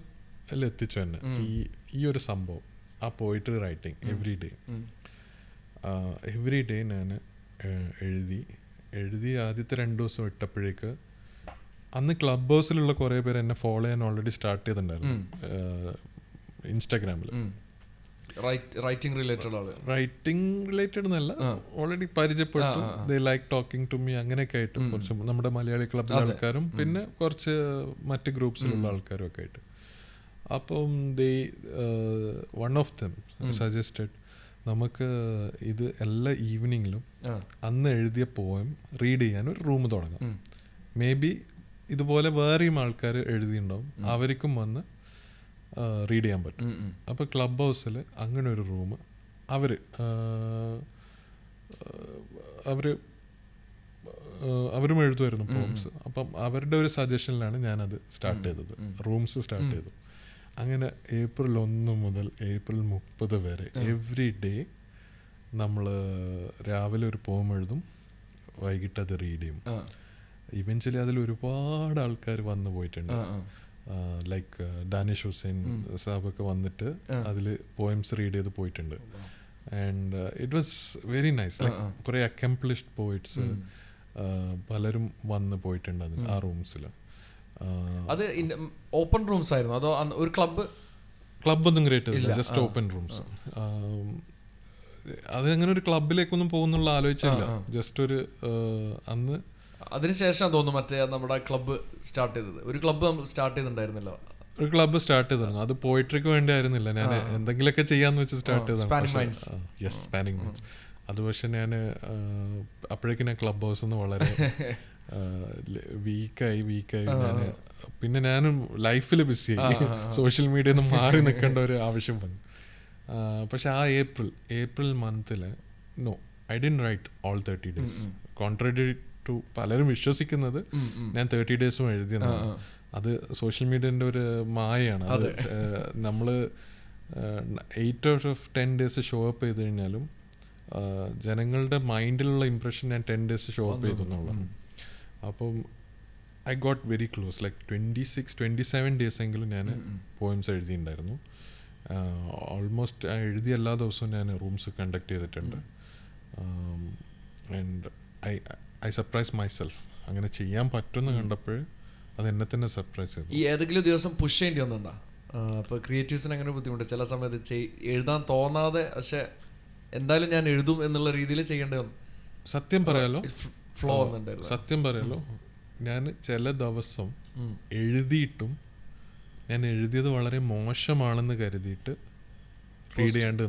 എത്തിച്ചു തന്നെ ഈ ഈ ഒരു സംഭവം ആ poetry writing every day every day ഞാൻ എഴുതി എഴുതി ആദ്യത്തെ രണ്ട് ദിവസം ഇട്ടപ്പോഴേക്ക് അന്ന് ക്ലബ് ഹൗസിലുള്ള കുറേ പേര് എന്നെ ഫോളോ ചെയ്യാൻ ഓൾറെഡി സ്റ്റാർട്ട് ചെയ്തിട്ടുണ്ടായിരുന്നു. ഇൻസ്റ്റാഗ്രാമിൽ റൈറ്റിംഗ് റിലേറ്റഡ് റൈറ്റിംഗ് റിലേറ്റഡ് എന്നല്ല ഓൾറെഡി പരിചയപ്പെട്ടു. They like talking to me അങ്ങനെയൊക്കെ ആയിട്ട്. കുറച്ച് നമ്മുടെ മലയാളി ക്ലബിലെ ആൾക്കാരും പിന്നെ കുറച്ച് മറ്റ് ഗ്രൂപ്പ്സിലുള്ള ആൾക്കാരും ഒക്കെ ആയിട്ട്. അപ്പം they one of them suggested നമുക്ക് ഇത് എല്ലാ ഈവനിങ്ങിലും അന്ന് എഴുതിയ പോയം റീഡ് ചെയ്യാൻ ഒരു റൂം തുടങ്ങാം. മേ ബി ഇതുപോലെ വേറെയും ആൾക്കാർ എഴുതിയിട്ടുണ്ടാവും. അവർക്കും വന്ന് റീഡ് ചെയ്യാൻ പറ്റും. അപ്പോൾ ക്ലബ് ഹൗസിൽ അങ്ങനെ ഒരു റൂം അവർ അവർ അവരും എഴുതുമായിരുന്നു പോംസ് അപ്പം അവരുടെ ഒരു സജഷനിലാണ് ഞാനത് സ്റ്റാർട്ട് ചെയ്തത്. റൂംസ് സ്റ്റാർട്ട് ചെയ്തു. അങ്ങനെ ഏപ്രിൽ ഒന്ന് മുതൽ ഏപ്രിൽ മുപ്പത് വരെ എവറി ഡേ നമ്മൾ രാവിലെ ഒരു പോം എഴുതും വൈകിട്ട് അത് റീഡ് ചെയ്യും. ഇവൻച്വലി അതിൽ ഒരുപാട് ആൾക്കാർ വന്നു പോയിട്ടുണ്ട്. ലൈക്ക് ഡാനിഷ് ഹുസൈൻ സാബൊക്കെ വന്നിട്ട് അതിൽ പോയിംസ് റീഡ് ചെയ്ത് പോയിട്ടുണ്ട്. And it was very nice like കുറേ അക്കംപ്ലിഷ്ഡ് പോയിറ്റ്സ് പലരും വന്ന് പോയിട്ടുണ്ട് അതിൽ ആ റൂംസിൽ അത് ഓപ്പൺ റൂംസ് ആയിരുന്നു. അതോ ഒരു ക്ലബ്ബ് ക്ലബ്ബൊന്നും ക്രിയേറ്റ് ചെയ്തില്ല ജസ്റ്റ് ഓപ്പൺ റൂംസ് അത് അങ്ങനെ ഒരു ക്ലബിലേക്കൊന്നും പോകുന്നുള്ള ആലോചിച്ചില്ല. ജസ്റ്റ് ഒരു ആ, അന്ന് അതിനുശേഷം തോന്നുന്നു മറ്റേ നമ്മുടെ ക്ലബ്ബ് സ്റ്റാർട്ട് ചെയ്തത്. ഒരു ക്ലബ്ബ് സ്റ്റാർട്ട് ചെയ്തിട്ടുണ്ടായിരുന്നല്ലോ. ഒരു ക്ലബ്ബ് സ്റ്റാർട്ട് ചെയ്തിരുന്നു. അത് പോയിട്രിക്ക് വേണ്ടി ആയിരുന്നില്ല ഞാൻ എന്തെങ്കിലുമൊക്കെ ചെയ്യാന്ന് വെച്ച് സ്റ്റാർട്ട് ചെയ്തു Minds. ചെയ്തതാണ് യെസ് സ്പാനിങ് മൈൻഡ്സ് അത് പക്ഷെ ഞാൻ അപ്പോഴേക്കും ഞാൻ ക്ലബ് ഹൗസ് നിന്ന് വളരെ വീക്കായി വീക്കായി ഞാൻ പിന്നെ ഞാനും ലൈഫിൽ ബിസിയായി. സോഷ്യൽ മീഡിയ നിന്ന് മാറി നിൽക്കേണ്ട ഒരു ആവശ്യം വന്നു. പക്ഷെ ആ April April മന്തിൽ no I didn't write all thirty days. Contrary to പലരും വിശ്വസിക്കുന്നത് ഞാൻ തേർട്ടി ഡേയ്സും എഴുതിയെന്ന് അത് സോഷ്യൽ മീഡിയന്റെ ഒരു മായയാണ്. അത് നമ്മൾ eight out of ten days show up ചെയ്ത് കഴിഞ്ഞാലും ജനങ്ങളുടെ മൈൻഡിലുള്ള ഇംപ്രഷൻ ഞാൻ ടെൻ ഡേയ്സ് ഷോ അപ്പ് ചെയ്തു എന്നുള്ളതാണ്. അപ്പം I got very close like twenty six twenty seven days എങ്കിലും ഞാൻ പോയിംസ് എഴുതിയിട്ടുണ്ടായിരുന്നു. ഓൾമോസ്റ്റ് എഴുതിയ എല്ലാ ദിവസവും ഞാൻ റൂംസ് കണ്ടക്ട് ചെയ്തിട്ടുണ്ട്. And I I surprise myself അങ്ങനെ ചെയ്യാൻ പറ്റുമെന്ന് കണ്ടപ്പോൾ അത് എന്നെ തന്നെ സർപ്രൈസ് ചെയ്തു. ഈ ഏതെങ്കിലും ദിവസം പുഷ് ചെയ്യേണ്ടി വന്നിട്ടുണ്ടോ? അപ്പോൾ ക്രിയേറ്റീവ്സിന് അങ്ങനെ ബുദ്ധിമുട്ട്. ചില സമയത്ത് എഴുതാൻ തോന്നാതെ പക്ഷെ എന്തായാലും ഞാൻ എഴുതും എന്നുള്ള രീതിയിൽ ചെയ്യേണ്ടി വന്നു. സത്യം പറയാലോ ഫ്ലോ സത്യം പറയല്ലോ ഞാൻ ചില ദിവസം എഴുതിയിട്ടും ഞാൻ എഴുതിയത് വളരെ മോശമാണെന്ന് കരുതിയിട്ട് റീഡ് ചെയ്യാണ്ട്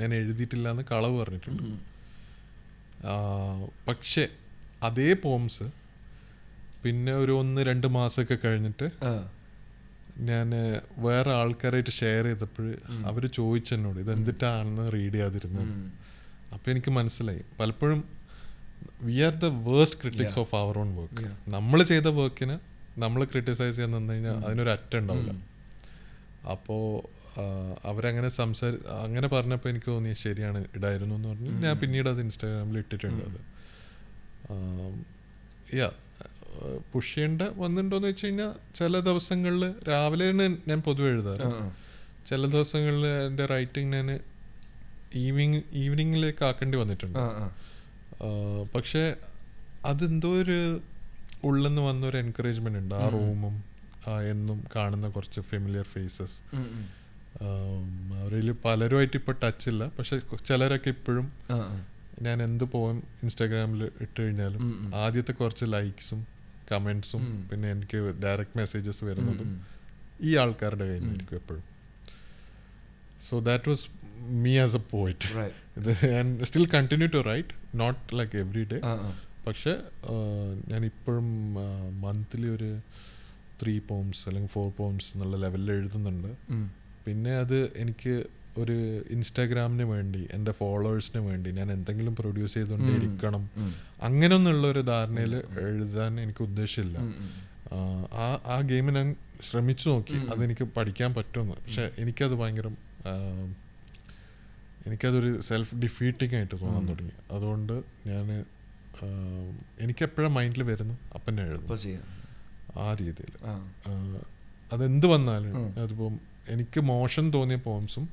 ഞാൻ എഴുതിയിട്ടില്ല എന്ന് കളവ് പറഞ്ഞിട്ടുണ്ട്. പക്ഷേ അതേ പോംസ് പിന്നെ ഒരു ഒന്ന് രണ്ട് മാസമൊക്കെ കഴിഞ്ഞിട്ട് ഞാൻ വേറെ ആൾക്കാരായിട്ട് ഷെയർ ചെയ്തപ്പോൾ അവർ ചോദിച്ചെന്നോട് ഇത് എന്തിട്ടാണെന്ന് റീഡ് ചെയ്യാതിരുന്നത് അപ്പോൾ എനിക്ക് മനസ്സിലായി. പലപ്പോഴും we are the worst critics of our own work നമ്മൾ ചെയ്ത വർക്കിന് നമ്മൾ ക്രിട്ടിസൈസ് ചെയ്യാൻ നിന്ന് കഴിഞ്ഞാൽ അതിനൊരു അറ്റം ഉണ്ടാവില്ല. അപ്പോൾ അവരങ്ങനെ സംസാരി അങ്ങനെ പറഞ്ഞപ്പോൾ എനിക്ക് തോന്നി ശരിയാണ് ഇടായിരുന്നു എന്ന് പറഞ്ഞു. ഞാൻ പിന്നീട് അത് ഇൻസ്റ്റാഗ്രാമിൽ ഇട്ടിട്ടുണ്ട് അത്. യാ പുഷ് ചെയ്യേണ്ട വന്നിട്ടുണ്ടോയെന്ന് വെച്ച് കഴിഞ്ഞാൽ ചില ദിവസങ്ങളിൽ രാവിലെയാണ് ഞാൻ പൊതുവെ എഴുതാറ്. ചില ദിവസങ്ങളിൽ എന്റെ റൈറ്റിംഗ് ഞാൻ ഈവനിങ് ഈവനിങ്ങിലേക്ക് ആക്കേണ്ടി വന്നിട്ടുണ്ട്. പക്ഷേ അതെന്തോ ഒരു ഉള്ളെന്ന് വന്ന ഒരു എൻകറേജ്മെന്റ് ഉണ്ട് ആ റൂമും എന്നും കാണുന്ന കുറച്ച് ഫെമിലിയർ ഫേസസ്. അവരിൽ പലരുമായിട്ട് ഇപ്പോൾ ടച്ച് ഇല്ല. പക്ഷെ ചിലരൊക്കെ ഇപ്പോഴും. ഞാൻ എന്ത് പോവും ഇൻസ്റ്റാഗ്രാമിൽ ഇട്ട് കഴിഞ്ഞാലും ആദ്യത്തെ കുറച്ച് ലൈക്സും കമന്റ്സും പിന്നെ എനിക്ക് ഡയറക്റ്റ് മെസ്സേജസ് വരുന്നതും ഈ ആൾക്കാരുടെ കയ്യിൽ നിന്നായിരിക്കും എപ്പോഴും. So that was me as a poet ഞാൻ still continue to write not like every day. പക്ഷേ ഞാൻ ഇപ്പോഴും മന്ത്ലി ഒരു ത്രീ പോംസ് അല്ലെങ്കിൽ ഫോർ പോംസ് എന്നുള്ള ലെവലിൽ എഴുതുന്നുണ്ട്. പിന്നെ അത് എനിക്ക് ഒരു ഇൻസ്റ്റാഗ്രാമിന് വേണ്ടി എന്റെ ഫോളോവേഴ്സിന് വേണ്ടി ഞാൻ എന്തെങ്കിലും പ്രൊഡ്യൂസ് ചെയ്തുകൊണ്ടേ ഇരിക്കണം അങ്ങനെയൊന്നുള്ള ഒരു ധാരണയിൽ എഴുതാൻ എനിക്ക് ഉദ്ദേശമില്ല ആ, ആ ഗെയിമിന് ഗെയിം ഞാൻ ശ്രമിച്ചു നോക്കി. അതെനിക്ക് പഠിക്കാൻ പറ്റുമെന്ന്. പക്ഷെ എനിക്കത് ഭയങ്കര എനിക്കതൊരു സെൽഫ് ഡിഫീറ്റിംഗ് ആയിട്ട് തോന്നാൻ തുടങ്ങി. അതുകൊണ്ട് ഞാൻ എനിക്കെപ്പോഴും മൈൻഡിൽ വരുന്നു? അപ്പം ഞാൻ എഴുതും ആ രീതിയിൽ. അതെന്ത് വന്നാലും അതിപ്പം എനിക്ക് മോശം തോന്നിയ പോംസും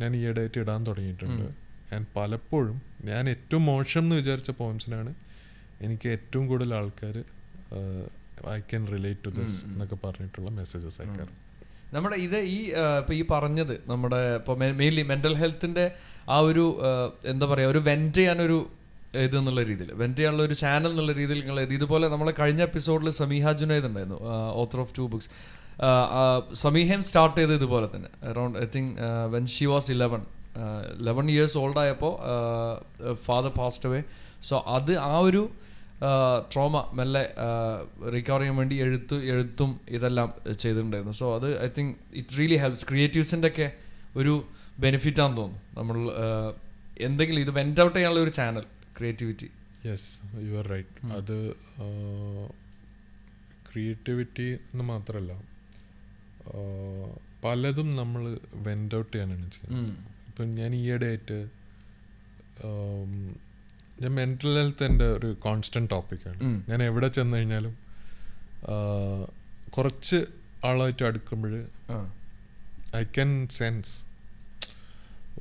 ഞാൻ ഈ ഇടയായിട്ട് ഇടാൻ തുടങ്ങിയിട്ടുണ്ട്. ആൻഡ് പലപ്പോഴും ഞാൻ ഏറ്റവും മോശം എന്ന് വിചാരിച്ച പോംസിനാണ് എനിക്ക് ഏറ്റവും കൂടുതൽ ആൾക്കാർ I can relate to this എന്നൊക്കെ പറഞ്ഞിട്ടുള്ള മെസ്സേജസ് അയക്കാറ്. നമ്മുടെ ഇത് ഈ ഇപ്പൊ ഈ പറഞ്ഞത് നമ്മുടെ ഇപ്പൊ മെയിൻലി മെന്റൽ ഹെൽത്തിന്റെ ആ ഒരു എന്താ പറയാ ഒരു വെന്റ് ചെയ്യാനൊരു ഇത് എന്നുള്ള രീതിയിൽ വെന്റ് ചെയ്യാനുള്ള ഒരു ചാനൽ എന്നുള്ള രീതിയിൽ നിങ്ങൾ ഇത് ഇതുപോലെ നമ്മളെ കഴിഞ്ഞ എപ്പിസോഡിൽ സമീഹ ജുനൈദ് ഉണ്ടായിരുന്നു ഓത്തർ ഓഫ് ടു ബുക്സ് സമീഹം സ്റ്റാർട്ട് ചെയ്ത് ഇതുപോലെ തന്നെ around I think when she was eleven eleven years old ആയപ്പോൾ ഫാദർ പാസ്റ്റ് അവേ സോ അത് ആ ഒരു ട്രോമ മെല്ലെ റിക്കവർ ചെയ്യാൻ വേണ്ടി എഴുത്ത് എഴുത്തും ഇതെല്ലാം ചെയ്തിട്ടുണ്ടായിരുന്നു. സോ അത് I think it really helps ക്രിയേറ്റീവ്സിന്റെ ഒക്കെ ഒരു ബെനിഫിറ്റാന്ന് തോന്നുന്നു. നമ്മൾ എന്തെങ്കിലും ഇത് വെന്റ് ഔട്ട് ചെയ്യാനുള്ള ഒരു channel creativity yes you are right അത് ക്രിയേറ്റിവിറ്റി എന്ന് മാത്രമല്ല പലതും നമ്മൾ വെന്റ് ഔട്ട് ചെയ്യാനാണ് ചെയ്യുന്നത്. ഇപ്പം ഞാൻ ഈയിടെ ആയിട്ട് ഞാൻ മെന്റൽ ഹെൽത്ത് എന്റെ ഒരു കോൺസ്റ്റന്റ് ടോപ്പിക്കാണ്. ഞാൻ എവിടെ ചെന്ന് കഴിഞ്ഞാലും കുറച്ച് ആളായിട്ട് അടുക്കുമ്പോൾ ഐ ക്യാൻ സെൻസ്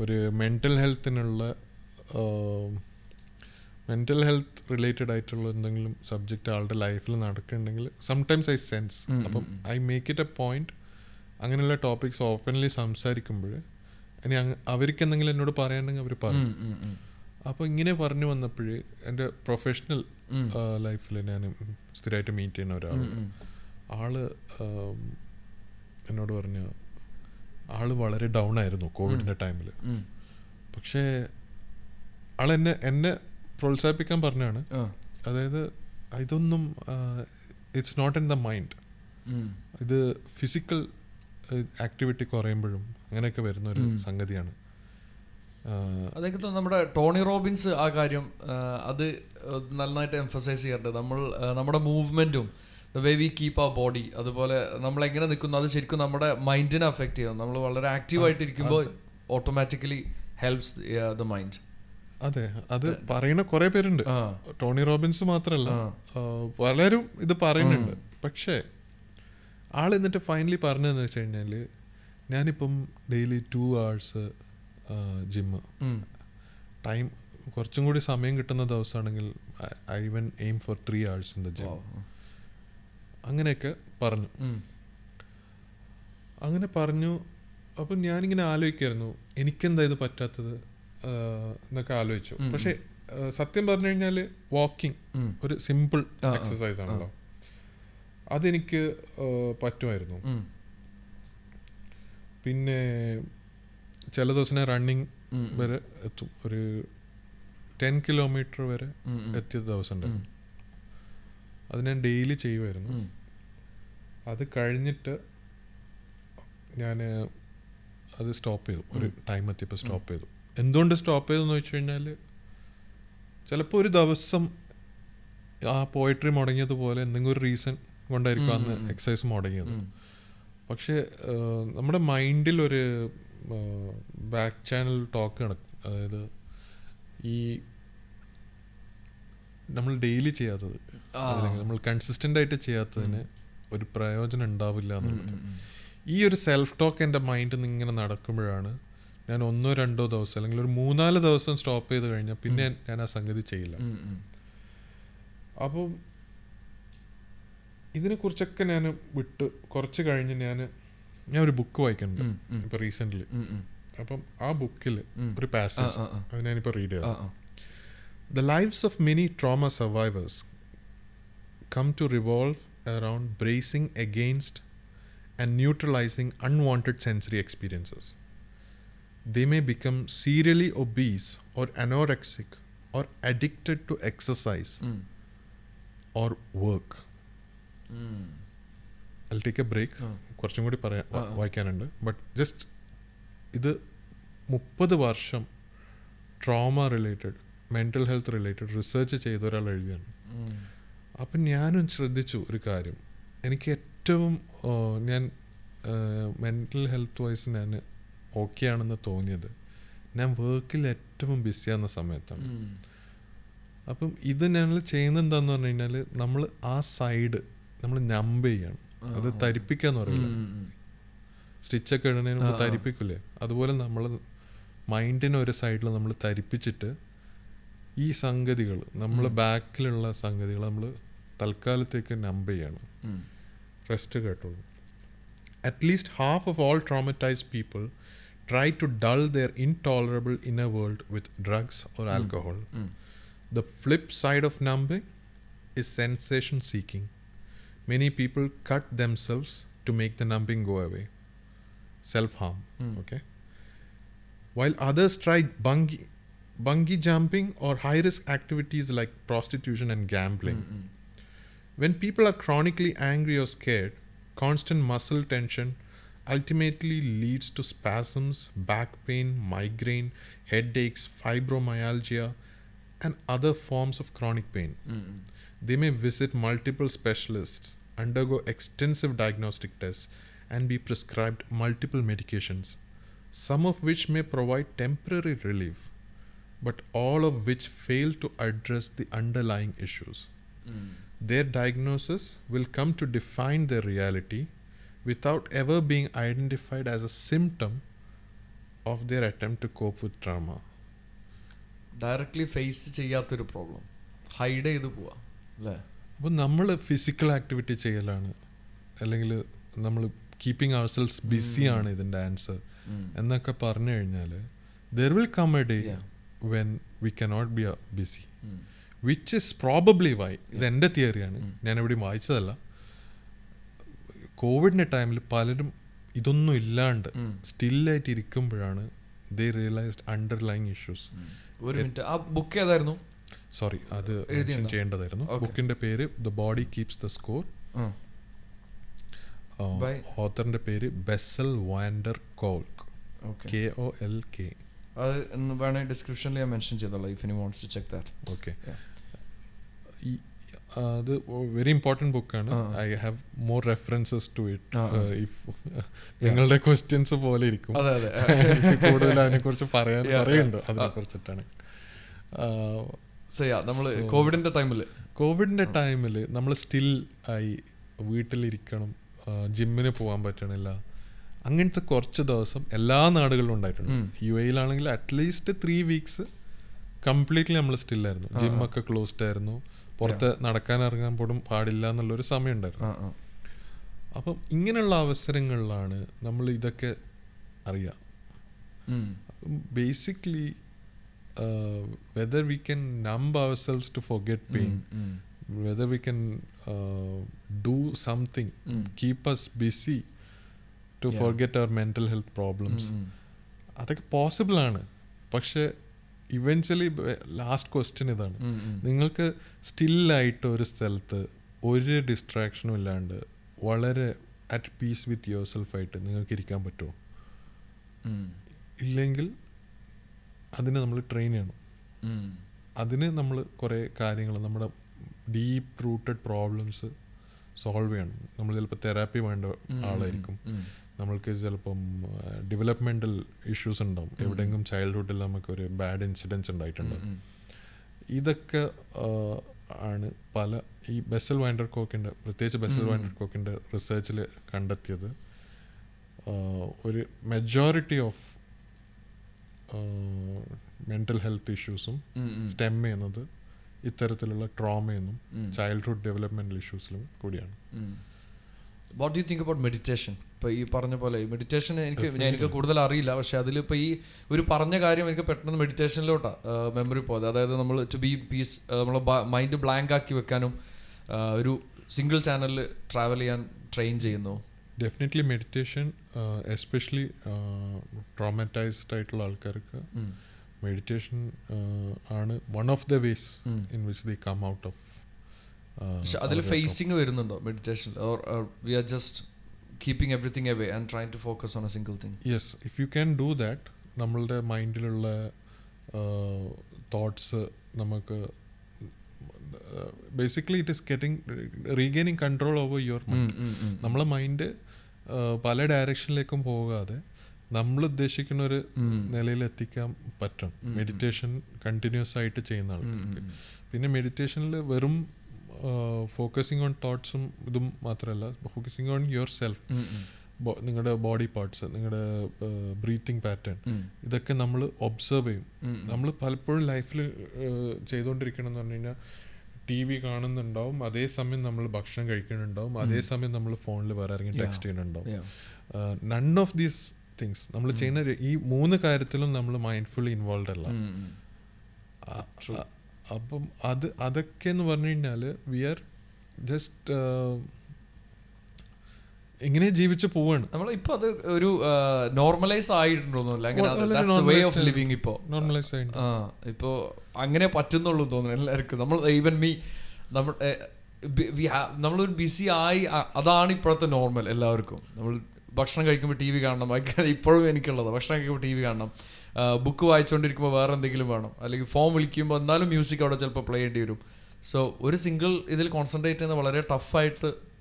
ഒരു മെന്റൽ ഹെൽത്തിനുള്ള മെന്റൽ ഹെൽത്ത് റിലേറ്റഡ് ആയിട്ടുള്ള എന്തെങ്കിലും സബ്ജക്റ്റ് ആളുടെ ലൈഫിൽ നടക്കുന്നുണ്ടെങ്കിൽ സംടൈംസ് ഐ സെൻസ് അപ്പം. I make it a point അങ്ങനെയുള്ള ടോപ്പിക്സ് ഓപ്പൺലി സംസാരിക്കുമ്പോൾ ഇനി അവർക്ക് എന്തെങ്കിലും എന്നോട് പറയാനുണ്ടെങ്കിൽ അവർ പറയും. അപ്പോൾ ഇങ്ങനെ പറഞ്ഞു വന്നപ്പോൾ എന്റെ പ്രൊഫഷണൽ ലൈഫിൽ ഞാൻ സ്ഥിരമായിട്ട് മീറ്റ് ചെയ്യുന്ന ഒരാൾ ആൾ എന്നോട് പറഞ്ഞ ആൾ വളരെ ഡൗൺ ആയിരുന്നു കോവിഡിന്റെ ടൈമിൽ പക്ഷേ ആൾ എന്നെ എന്നെ പ്രോത്സാഹിപ്പിക്കാൻ പറഞ്ഞാണ്. അതായത് ഇതൊന്നും it's not in the mind ഇത് ഫിസിക്കൽ ആക്ടിവിറ്റി കുറയുമ്പോഴും അങ്ങനെയൊക്കെ വരുന്ന ഒരു സംഗതിയാണ്. അതൊക്കെ നമ്മുടെ ടോണി റോബിൻസ് ആ കാര്യം അത് നന്നായിട്ട് എംഫസൈസ് ചെയ്യാറുണ്ട്. നമ്മൾ നമ്മുടെ മൂവ്മെന്റും ദ വേ വി കീപ്പ് ആ ബോഡി അതുപോലെ നമ്മൾ എങ്ങനെ നിൽക്കുന്നു അത് ശരിക്കും നമ്മുടെ മൈൻഡിനെ അഫക്റ്റ് ചെയ്യും നമ്മൾ വളരെ ആക്റ്റീവായിട്ട് ഇരിക്കുമ്പോൾ ഓട്ടോമാറ്റിക്കലി ഹെൽപ്സ് ദ മൈൻഡ് അതെ അത് പറയുന്ന കുറെ പേരുണ്ട്. ടോണി റോബിൻസ് മാത്രമല്ല പലരും ഇത് പറയുന്നുണ്ട്. പക്ഷേ ആൾ എന്നിട്ട് ഫൈനലി പറഞ്ഞതെന്ന് വെച്ച് കഴിഞ്ഞാൽ ഞാനിപ്പം daily two hours gym. Time കുറച്ചും കൂടി സമയം കിട്ടുന്ന ദിവസമാണെങ്കിൽ I want aim for three hours in the gym. അങ്ങനെയൊക്കെ പറഞ്ഞു. അങ്ങനെ പറഞ്ഞു. അപ്പം ഞാനിങ്ങനെ ആലോചിക്കായിരുന്നു. എനിക്കെന്താ ഇത് പറ്റാത്തത്? എന്നൊക്കെ ആലോചിച്ചു. പക്ഷേ സത്യം പറഞ്ഞു കഴിഞ്ഞാൽ വാക്കിംഗ് ഒരു സിമ്പിൾ എക്സസൈസ് ആണല്ലോ. അതെനിക്ക് പറ്റുമായിരുന്നു. പിന്നെ ചില ദിവസം റണ്ണിങ്. വരെ എത്തും. ഒരു ടെൻ കിലോമീറ്റർ വരെ. എത്തിയ ദിവസം. ഉണ്ടായിരുന്നു അത് ഞാൻ ഡെയിലി ചെയ്യുമായിരുന്നു അത് കഴിഞ്ഞിട്ട് ഞാൻ അത് സ്റ്റോപ്പ് ചെയ്തു. ഒരു ടൈം എത്തിയപ്പോൾ സ്റ്റോപ്പ് ചെയ്തു. എന്തുകൊണ്ട് സ്റ്റോപ്പ് ചെയ്തെന്ന് വെച്ച് കഴിഞ്ഞാൽ ചിലപ്പോൾ ഒരു ദിവസം ആ പോയിട്രി മുടങ്ങിയതുപോലെ എന്തെങ്കിലും ഒരു റീസൺ കൊണ്ടായിരിക്കും അന്ന്. എക്സസൈസ് മുടങ്ങിയത്. പക്ഷേ നമ്മുടെ മൈൻഡിൽ ഒരു ബാക്ക് ചാനൽ ടോക്ക് നടക്കും അതായത് ഈ നമ്മൾ ഡെയിലി ചെയ്യാത്തത്. നമ്മൾ കൺസിസ്റ്റന്റ് ആയിട്ട് ചെയ്യാത്തതിന് ഒരു പ്രയോജനം ഉണ്ടാവില്ല എന്നുള്ളത്. ഈ ഒരു സെൽഫ് ടോക്ക് എന്റെ മൈൻഡിൽ നിന്ന് ഇങ്ങനെ നടക്കുമ്പോഴാണ് ഞാൻ ഒന്നോ രണ്ടോ ദിവസം അല്ലെങ്കിൽ ഒരു മൂന്നാൽ ദിവസം സ്റ്റോപ്പ് ചെയ്ത് കഴിഞ്ഞാൽ പിന്നെ ഞാൻ ആ സംഗതി ചെയ്യില്ല. അപ്പം ഇതിനെക്കുറിച്ചൊക്കെ ഞാൻ വിട്ട് കുറച്ച് കഴിഞ്ഞ് ഞാൻ ഞാൻ ഒരു ബുക്ക് വായിക്കുന്നുണ്ട് ഉം. ഉം. ഇപ്പോൾ റീസെന്റ്ലി ഉം. ഉം. അപ്പം ആ ബുക്കിൽ ഉം. ഒരു ആ, പാസേജ് ആ, ആ. അത് ഞാനിപ്പോൾ റീഡ് ആ, ചെയ്യാം ആ. The lives of many trauma survivors come to revolve around bracing against and neutralizing unwanted sensory experiences. They may become serially obese or anorexic or addicted to exercise ഉം. or work. ഉം. I'll take a break. ആ. കുറച്ചും കൂടി പറയാൻ. വായിക്കാനുണ്ട്. ബട്ട് ജസ്റ്റ് ഇത് മുപ്പത് വർഷം trauma related mental health related research ചെയ്ത ഒരാൾ എഴുതിയാണ്. അപ്പം ഞാനും ശ്രദ്ധിച്ചു ഒരു കാര്യം. എനിക്ക് ഏറ്റവും ഞാൻ മെന്റൽ ഹെൽത്ത് വൈസ് ഞാൻ ഓക്കെ ആണെന്ന് തോന്നിയത് ഞാൻ വർക്കിൽ ഏറ്റവും ബിസിയാകുന്ന സമയത്താണ്. അപ്പം ഇത് ഞങ്ങൾ ചെയ്യുന്നത് എന്താന്ന് പറഞ്ഞു കഴിഞ്ഞാൽ നമ്മൾ ആ സൈഡ് നമ്മൾ നമ്പ് ചെയ്യണം. അത്. തരിപ്പിക്കാന്ന് പറയില്ല. സ്റ്റിച്ചൊക്കെ ഇടുന്നതിന് മുമ്പ്. തരിപ്പിക്കില്ലേ അതുപോലെ നമ്മൾ മൈൻഡിന് ഒരു സൈഡിൽ നമ്മൾ തരിപ്പിച്ചിട്ട് ഈ സംഗതികൾ നമ്മൾ ബാക്കിലുള്ള സംഗതികൾ നമ്മൾ തൽക്കാലത്തേക്ക് നമ്പ് ചെയ്യണം റെസ്റ്റ് കേട്ടോളൂ at least half of all traumatise people try to dull their intolerable in a world with drugs or alcohol the flip side of of is sensation seeking seeking. Many people cut themselves to make the numbing go away. Self harm. Mm. Okay. while others try bungee, bungee jumping or high risk activities like prostitution and gambling. Hmm, hmm. When people are chronically angry or scared, constant muscle tension ultimately leads to spasms, back pain, migraine, headaches, fibromyalgia, and other forms of chronic pain. Hmm, They may visit multiple specialists, undergo extensive diagnostic tests, and be prescribed multiple medications, some of which may provide temporary relief, but all of which fail to address the underlying issues. Their diagnosis will come to define their reality without ever being identified as a symptom of their attempt to cope with trauma. Directly face ചെയ്യാത്തൊരു പ്രോബ്ലം ഹൈഡ് ചെയ്ത് പോവാ അല്ലേ അപ്പോൾ നമ്മൾ ഫിസിക്കൽ ആക്ടിവിറ്റി ചെയ്യലാണ്. അല്ലെങ്കിൽ നമ്മൾ കീപ്പിംഗ് അവർ സെൽസ് ആണ് ഇതിന്റെ ആൻസർ എന്നൊക്കെ പറഞ്ഞു കഴിഞ്ഞാൽ there will come a day. When we cannot be busy which is probably why ഇത് എന്റെ തിയറിയാണ് ഞാൻ എവിടെയും വായിച്ചതല്ല. കോവിഡിന്റെ ടൈമിൽ പലരും ഇതൊന്നും ഇല്ലാണ്ട് സ്റ്റില്ലായിട്ട് ഇരിക്കുമ്പോഴാണ് ദേ റിയലൈസ്ഡ് അണ്ടർലൈങ് ഇഷ്യൂസ് ഒരു മിനിറ്റ് ആ ബുക്ക് ഏതായിരുന്നു? സോറി അത്? ചെയ്യേണ്ടതായിരുന്നു. ബുക്കിന്റെ പേര് the body keeps the score? ഓത്തറിന്റെ പേര് Bessel van der Kolk K O L K അത് വേണേൽ ഡിസ്ക്രിപ്ഷനിൽ ഞാൻ മെൻഷൻ ചെയ്തോളാം if any wants to check that okay. അത് വെരി ഇമ്പോർട്ടന്റ് ബുക്കാണ് I have more references to it. If നിങ്ങളുടെ ക്വസ്റ്റ്യൻസ് പോലെ ഇരിക്കും. അതെ അതെ. കൂടുതൽ അതിനെക്കുറിച്ച് പറയാൻ പറയുന്നുണ്ട് yeah. സയാ നമ്മൾ കോവിഡിന്റെ ടൈമിൽ കോവിഡിന്റെ ടൈമിൽ നമ്മൾ സ്റ്റിൽ ആയി വീട്ടിലിരിക്കണം ജിമ്മിന് പോകാൻ പറ്റണില്ല. അങ്ങനത്തെ കുറച്ച് ദിവസം എല്ലാ നാടുകളിലും ഉണ്ടായിട്ടുണ്ട്. യു എയിലാണെങ്കിൽ at least three weeks completely നമ്മൾ സ്റ്റില്ലായിരുന്നു. ജിമ്മൊക്കെ ക്ലോസ്ഡ് ആയിരുന്നു. പുറത്ത് നടക്കാൻ ഇറങ്ങാൻ പോലും പാടില്ല എന്നുള്ളൊരു സമയം ഉണ്ടായിരുന്നു. അപ്പം ഇങ്ങനെയുള്ള അവസരങ്ങളിലാണ് നമ്മൾ ഇതൊക്കെ അറിയാം. Basically whether we can numb ourselves to forget pain um, um. whether we can uh, do something Mm. keep us busy to Yeah. forget our mental health problems ഉം, ഉം. അതൊക്കെ പോസിബിൾ ആണ് പക്ഷേ ഇവൻച്വലി ലാസ്റ്റ് ക്വസ്റ്റ്യൻ ഇതാണ്. നിങ്ങൾക്ക് സ്റ്റില്ലായിട്ട് ഒരു സ്ഥലത്ത് ഒരു ഡിസ്ട്രാക്ഷനും ഇല്ലാണ്ട് വളരെ അറ്റ് പീസ് വിത്ത് യുവർ സെൽഫായിട്ട് നിങ്ങൾക്ക് ഇരിക്കാൻ പറ്റുമോ ഇല്ലെങ്കിൽ അതിനെ നമ്മൾ ട്രെയിൻ ചെയ്യണം. അതിന് നമ്മൾ കുറേ കാര്യങ്ങൾ നമ്മുടെ ഡീപ്പ് റൂട്ടഡ് പ്രോബ്ലംസ് സോൾവ് ചെയ്യണം നമ്മൾ ചിലപ്പോൾ തെറാപ്പി വേണ്ട ആളായിരിക്കും. നമ്മൾക്ക് ചിലപ്പം ഡെവലപ്മെന്റൽ ഇഷ്യൂസ് ഉണ്ടാവും. എവിടെയെങ്കിലും ചൈൽഡ്ഹുഡിൽ നമുക്കൊരു ബാഡ് ഇൻസിഡൻസ് ഉണ്ടായിട്ടുണ്ട്. ഇതൊക്കെ ആണ് പല ഈ ബെസൽ വൈൻഡർ കോക്കിന്റെ പ്രത്യേകിച്ച് ബെസൽ. വൈൻഡർ കോക്കിന്റെ റിസർച്ചിൽ കണ്ടെത്തിയത് ഒരു മെജോറിറ്റി ഓഫ് മെന്റൽ ഹെൽത്ത് ഇഷ്യൂസും. സ്റ്റെം ചെയ്യുന്നത് ഇത്തരത്തിലുള്ള ട്രോമയെന്നും. ചൈൽഡ്ഹുഡ് ഡെവലപ്മെന്റൽ ഇഷ്യൂസിലും കൂടിയാണ് what you think about meditation ഇപ്പോൾ ഈ പറഞ്ഞ പോലെ മെഡിറ്റേഷൻ എനിക്ക് എനിക്ക്. കൂടുതൽ കൂടുതൽ അറിയില്ല പക്ഷെ അതിലിപ്പോൾ ഈ ഒരു പറഞ്ഞ കാര്യം എനിക്ക് പെട്ടെന്ന് മെഡിറ്റേഷനിലോട്ടാണ് മെമ്മറി പോയത് അതായത് നമ്മൾ ടു ബി പീസ് നമ്മളെ മൈൻഡ് ബ്ലാങ്ക് ആക്കി വെക്കാനും ഒരു സിംഗിൾ ചാനലിൽ ട്രാവൽ ചെയ്യാൻ ട്രെയിൻ ചെയ്യുന്നു ഡെഫിനറ്റ്ലി മെഡിറ്റേഷൻ എസ്പെഷ്യലി ട്രോമറ്റൈസ്ഡ് ആയിട്ടുള്ള ആൾക്കാർക്ക്. മെഡിറ്റേഷൻ ആണ് one of the ways. In which the come out of പക്ഷെ അതിൽ ഫേസിങ് വരുന്നുണ്ടോ meditation or we are just keeping everything away and try to focus on a single thing yes if you can do that നമ്മളുടെ മൈൻഡിലുള്ള തോട്ട്സ് നമുക്ക് basically it is getting regaining control over your mind നമ്മളെ മൈൻഡ് പല ഡയറക്ഷനിലേക്കും പോകാതെ നമ്മൾ ഉദ്ദേശിക്കുന്ന ഒരു. നിലയിൽ എത്തിക്കാൻ പറ്റും. മെഡിറ്റേഷൻ കണ്ടിന്യൂസ് ആയിട്ട് ചെയ്യുന്ന ആൾക്കാർക്ക്. പിന്നെ മെഡിറ്റേഷനിൽ വെറും ഫോക്കസിങ് ഓൺ തോട്ട്സും ഇതും മാത്രമല്ല focusing on your self body parts നിങ്ങളുടെ ബ്രീത്തിങ് പാറ്റേൺ ഇതൊക്കെ നമ്മൾ ഒബ്സർവ് ചെയ്യും. നമ്മൾ പലപ്പോഴും ലൈഫിൽ ചെയ്തുകൊണ്ടിരിക്കണം എന്ന് പറഞ്ഞു കഴിഞ്ഞാൽ ടി വി കാണുന്നുണ്ടാവും. അതേസമയം നമ്മൾ ഭക്ഷണം കഴിക്കുന്നുണ്ടാവും. അതേസമയം നമ്മൾ ഫോണിൽ വേറെ ഇറങ്ങി ടെക്സ്റ്റ് ചെയ്യുന്നുണ്ടാവും. നൺ ഓഫ് ദീസ് തിങ്സ് നമ്മൾ ചെയ്യുന്ന ഈ മൂന്ന് കാര്യത്തിലും നമ്മൾ മൈൻഡ്ഫുള്ളി ഇൻവോൾവ് അല്ല. അപ്പം അത് അതൊക്കെ എന്ന് പറഞ്ഞു കഴിഞ്ഞാൽ വി ആർ ജസ്റ്റ് ഇങ്ങനെ ജീവിച്ച് പോവാണ്? നമ്മൾ ഇപ്പൊ അത് ഒരു നോർമലൈസ് ആയിട്ടുണ്ടോന്നില്ല അങ്ങനെ വേ ഓഫ് ലിവിങ് ഇപ്പോ. നോർമലൈസ് ആയിട്ട്. ആ ഇപ്പോ അങ്ങനെ പറ്റുന്നുള്ളൂ തോന്നുന്നു എല്ലാവർക്കും. നമ്മൾ ഈവൻ മീ നമ്മൾ നമ്മളൊരു ബിസി ആയി അതാണ് ഇപ്പോഴത്തെ നോർമൽ എല്ലാവർക്കും. നമ്മൾ ഭക്ഷണം കഴിക്കുമ്പോൾ ടി വി കാണണം. ഇപ്പോഴും എനിക്കുള്ളത്. ഭക്ഷണം കഴിക്കുമ്പോൾ ടി വി കാണണം. ബുക്ക് വായിച്ചുകൊണ്ടിരിക്കുമ്പോൾ വേറെ എന്തെങ്കിലും വേണം. അല്ലെങ്കിൽ ഫോം വിളിക്കുമ്പോൾ എന്നാലും മ്യൂസിക് അവിടെ ചിലപ്പോൾ പ്ലേ ചെയ്യേണ്ടി വരും. സോ ഒരു സിംഗിൾ ഇതിൽ കോൺസെൻട്രേറ്റ് ചെയ്യുന്നത് വളരെ ടഫായിട്ട്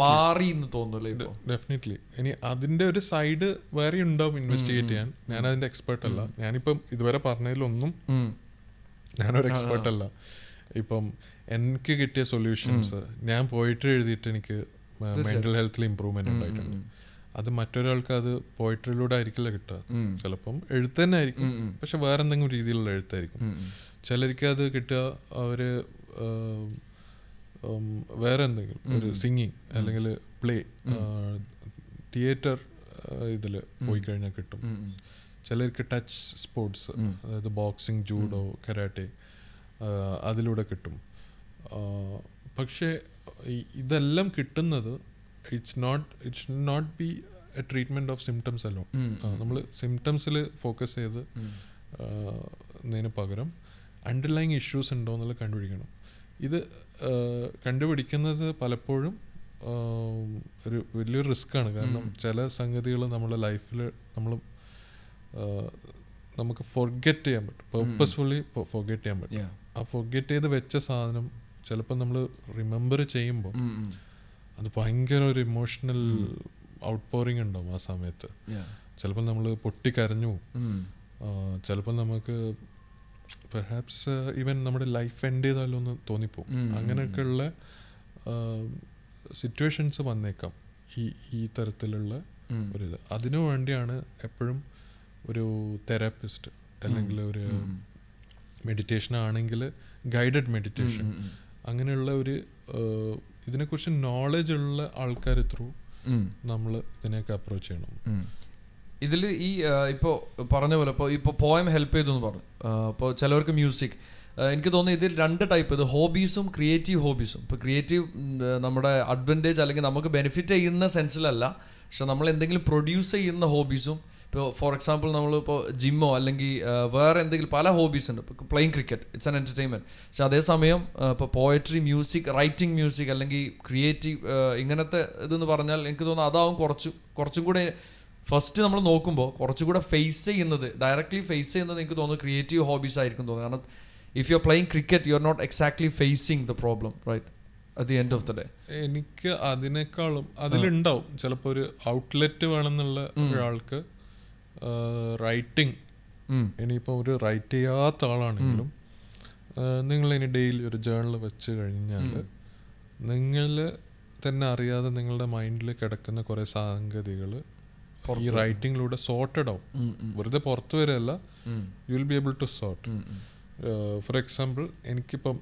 മാറി എന്ന് തോന്നുന്നല്ലേ ഡെഫിനറ്റ്ലി ഇനി അതിന്റെ ഒരു സൈഡ് വേറെ ഉണ്ടാവും ഇൻവെസ്റ്റിഗേറ്റ് ചെയ്യാൻ. ഞാൻ അതിന്റെ എക്സ്പെർട്ട് അല്ല ഞാനിപ്പം ഇതുവരെ പറഞ്ഞതിലൊന്നും ഞാനൊരു എക്സ്പെർട്ട് അല്ല. ഇപ്പം എനിക്ക് കിട്ടിയ സൊല്യൂഷൻസ് ഞാൻ പോയിട്ട് എഴുതിയിട്ട് എനിക്ക് മെന്റൽ ഹെൽത്തിൽ ഇമ്പ്രൂവ്മെന്റ് ഉണ്ടായിട്ടുണ്ട്. അത് മറ്റൊരാൾക്ക് അത് പോയിട്രിയിലൂടെ ആയിരിക്കില്ല കിട്ടുക. ചിലപ്പം എഴുത്ത് തന്നെ ആയിരിക്കും. പക്ഷെ വേറെന്തെങ്കിലും രീതിയിലുള്ള എഴുത്തായിരിക്കും. ചിലർക്ക് അത് കിട്ടുക അവർ വേറെ എന്തെങ്കിലും? ഒരു സിംഗിങ് അല്ലെങ്കിൽ പ്ലേ തിയേറ്റർ ഇതിൽ പോയി കഴിഞ്ഞാൽ കിട്ടും. ചിലർക്ക് ടച്ച് സ്പോർട്സ് അതായത് ബോക്സിങ് ജൂഡോ കരാട്ടെ അതിലൂടെ കിട്ടും. പക്ഷേ ഇതെല്ലാം കിട്ടുന്നത് it's not it's not be a treatment of symptoms അല്ലോ നമ്മൾ സിംറ്റംസിൽ ഫോക്കസ് ചെയ്ത് എന്നതിന് പകരം അണ്ടർലൈങ് ഇഷ്യൂസ് ഉണ്ടോ എന്നുള്ളത് കണ്ടുപിടിക്കണം. ഇത് കണ്ടുപിടിക്കുന്നത് പലപ്പോഴും ഒരു വലിയൊരു റിസ്ക്കാണ് കാരണം ചില സംഗതികൾ നമ്മുടെ ലൈഫിൽ നമ്മൾ നമുക്ക് ഫൊർഗെറ്റ് ചെയ്യാൻ പറ്റും. പേർപ്പസ്ഫുള്ളി ഫൊർഗെറ്റ് ചെയ്യാൻ പറ്റും. ആ ഫൊർഗെറ്റ് ചെയ്ത് വെച്ച സാധനം ചിലപ്പോൾ നമ്മൾ റിമെമ്പർ ചെയ്യുമ്പോൾ അത് ഭയങ്കര ഒരു ഇമോഷണൽ ഔട്ട് പോറിങ് ഉണ്ടാവും ആ സമയത്ത്. ചിലപ്പോൾ നമ്മൾ പൊട്ടിക്കരഞ്ഞു ചിലപ്പോൾ നമുക്ക് പെർഹാപ്സ് ഈവൻ നമ്മുടെ ലൈഫ് എൻഡ് ചെയ്താലോ എന്ന് തോന്നിപ്പോവും. അങ്ങനെയൊക്കെയുള്ള സിറ്റുവേഷൻസ് വന്നേക്കാം. ഈ ഈ തരത്തിലുള്ള ഒരു ഇത് അതിനു വേണ്ടിയാണ് എപ്പോഴും ഒരു തെറാപ്പിസ്റ്റ് അല്ലെങ്കിൽ ഒരു മെഡിറ്റേഷൻ ആണെങ്കിൽ ഗൈഡഡ് മെഡിറ്റേഷൻ അങ്ങനെയുള്ള ഒരു ഇതിനെക്കുറിച്ച് നോളജ് ഉള്ള ആൾക്കാർ ത്രൂ നമ്മൾ ഇതിനെയൊക്കെ അപ്രോച്ച് ചെയ്യണം. ഇതിൽ ഈ ഇപ്പോൾ ഇപ്പോ പറഞ്ഞ പോലെ ഇപ്പോൾ ഇപ്പോൾ പോയം ഹെൽപ്പ് ചെയ്തു എന്ന് പറഞ്ഞു. ഇപ്പോൾ ചിലവർക്ക് മ്യൂസിക് എനിക്ക് തോന്നുന്നു ഇതിൽ രണ്ട് ടൈപ്പ് ഇത് ഹോബീസും ക്രിയേറ്റീവ് ഹോബീസും ഇപ്പോൾ ക്രിയേറ്റീവ് നമ്മുടെ അഡ്വാന്റേജ് അല്ലെങ്കിൽ നമുക്ക് ബെനിഫിറ്റ് ചെയ്യുന്ന സെൻസിലല്ല പക്ഷെ നമ്മൾ എന്തെങ്കിലും പ്രൊഡ്യൂസ് ചെയ്യുന്ന ഹോബീസും ഇപ്പോൾ ഫോർ എക്സാമ്പിൾ നമ്മളിപ്പോൾ ജിമ്മോ അല്ലെങ്കിൽ വേറെ എന്തെങ്കിലും പല ഹോബീസ് ഉണ്ട്. ഇപ്പോൾ playing cricket it's an entertainment പക്ഷെ അതേസമയം ഇപ്പോൾ പോയട്രി മ്യൂസിക് റൈറ്റിംഗ് മ്യൂസിക് അല്ലെങ്കിൽ ക്രിയേറ്റീവ് ഇങ്ങനത്തെ ഇതെന്ന് പറഞ്ഞാൽ എനിക്ക് തോന്നുന്നു അതാവും കുറച്ച് കുറച്ചും കൂടെ ഫസ്റ്റ് നമ്മൾ നോക്കുമ്പോൾ കുറച്ചുകൂടെ ഫേസ് ചെയ്യുന്നത് ഡയറക്ട്ലി ഫേസ് ചെയ്യുന്നത് എനിക്ക് തോന്നുന്നു ക്രിയേറ്റീവ് ഹോബീസ് ആയിരിക്കും തോന്നുന്നത് കാരണം if you are playing cricket you are not exactly facing the problem right at the end of the day എനിക്ക് അതിനേക്കാളും അതിലുണ്ടാവും. ചിലപ്പോൾ ഒരു ഔട്ട്ലെറ്റ് വേണമെന്നുള്ള ഒരാൾക്ക് റൈറ്റിംഗ് ഇനിയിപ്പോൾ ഒരു റൈറ്റ് ചെയ്യാത്ത ആളാണെങ്കിലും നിങ്ങൾ ഇനി ഡെയിലി ഒരു ജേണൽ വെച്ച് കഴിഞ്ഞാൽ നിങ്ങൾ തന്നെ അറിയാതെ നിങ്ങളുടെ മൈൻഡിൽ കിടക്കുന്ന കുറേ സംഗതികൾ ഈ റൈറ്റിങ്ങിലൂടെ സോർട്ടഡ് ആവും. വെറുതെ പുറത്തു വരെയല്ല you will be able to sort for example എനിക്കിപ്പം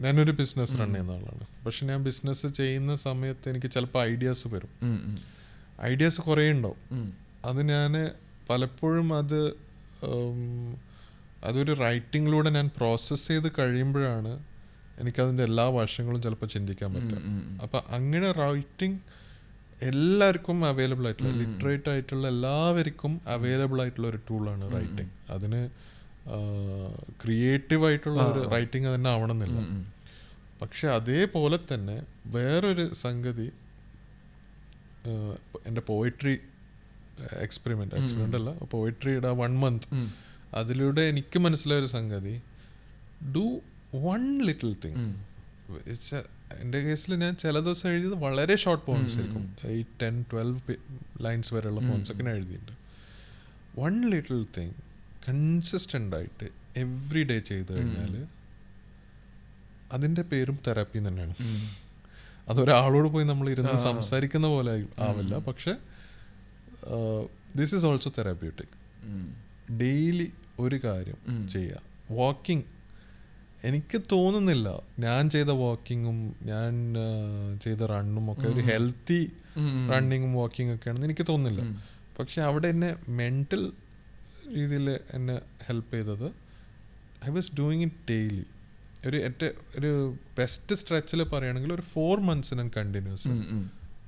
ഞാനൊരു ബിസിനസ് റൺ ചെയ്യുന്ന ആളാണ്. പക്ഷെ ഞാൻ ബിസിനസ് ചെയ്യുന്ന സമയത്ത് എനിക്ക് ചിലപ്പോൾ ഐഡിയാസ് വരും. ഐഡിയാസ് കുറേ ഉണ്ടാവും. അത് ഞാൻ പലപ്പോഴും അത് അതൊരു റൈറ്റിങ്ങിലൂടെ ഞാൻ പ്രോസസ്സ് ചെയ്ത് കഴിയുമ്പോഴാണ് എനിക്കതിന്റെ എല്ലാ വശങ്ങളും ചിലപ്പോൾ ചിന്തിക്കാൻ പറ്റുക. അപ്പം അങ്ങനെ റൈറ്റിംഗ് എല്ലാവർക്കും അവൈലബിൾ ആയിട്ടുള്ള ലിറ്ററേറ്റ് ആയിട്ടുള്ള എല്ലാവർക്കും അവൈലബിൾ ആയിട്ടുള്ള ഒരു ടൂളാണ് റൈറ്റിംഗ് അതിന് ക്രിയേറ്റീവ് ആയിട്ടുള്ള ഒരു റൈറ്റിംഗ് തന്നെ ആവണമെന്നില്ല. പക്ഷെ അതേപോലെ തന്നെ വേറൊരു സംഗതി എന്റെ പോയിട്രി എക്സ്പെരിമെന്റ് എക്സ്പെരിമെന്റ് അല്ല പോയിട്രിയുടെ വൺ മന്ത് അതിലൂടെ എനിക്ക് മനസ്സിലായ ഒരു സംഗതി ഡു വൺ ലിറ്റിൽ തിങ് എന്റെ കേസിൽ ഞാൻ ചില ദിവസം എഴുതിയത് വളരെ ഷോർട്ട് പോയിൻസ് ആയിരിക്കും. എയ്റ്റ് ടെൻ ട്വൽവ് ലൈൻസ് വരെയുള്ള പോയിൻസ് ഒക്കെ ഞാൻ എഴുതിയിട്ടുണ്ട്. വൺ ലിറ്റിൽ തിങ് കൺസിസ്റ്റന്റ് ആയിട്ട് എവ്രി ഡേ ചെയ്ത് കഴിഞ്ഞാൽ അതിന്റെ പേരും തെറാപ്പി തന്നെയാണ്. അതൊരാളോട് പോയി നമ്മൾ ഇരുന്ന് സംസാരിക്കുന്ന പോലെ ആവില്ല. പക്ഷെ this is also therapeutic daily ഒരു കാര്യം ചെയ്യുക വാക്കിംഗ് എനിക്ക് തോന്നുന്നില്ല. ഞാൻ ചെയ്ത വാക്കിങ്ങും ഞാൻ ചെയ്ത റണ്ണും ഒക്കെ ഒരു ഹെൽത്തി റണ്ണിങ്ങും വാക്കിംഗ് ഒക്കെ ആണെന്ന് എനിക്ക് തോന്നുന്നില്ല. പക്ഷെ അവിടെ എന്നെ മെന്റൽ രീതിയിൽ എന്നെ ഹെൽപ്പ് ചെയ്തത് I was doing it daily ഒരു ഏറ്റവും ഒരു ബെസ്റ്റ് സ്ട്രെച്ചിൽ പറയുകയാണെങ്കിൽ ഒരു ഫോർ മന്ത്സ് ഞാൻ കണ്ടിന്യൂസ്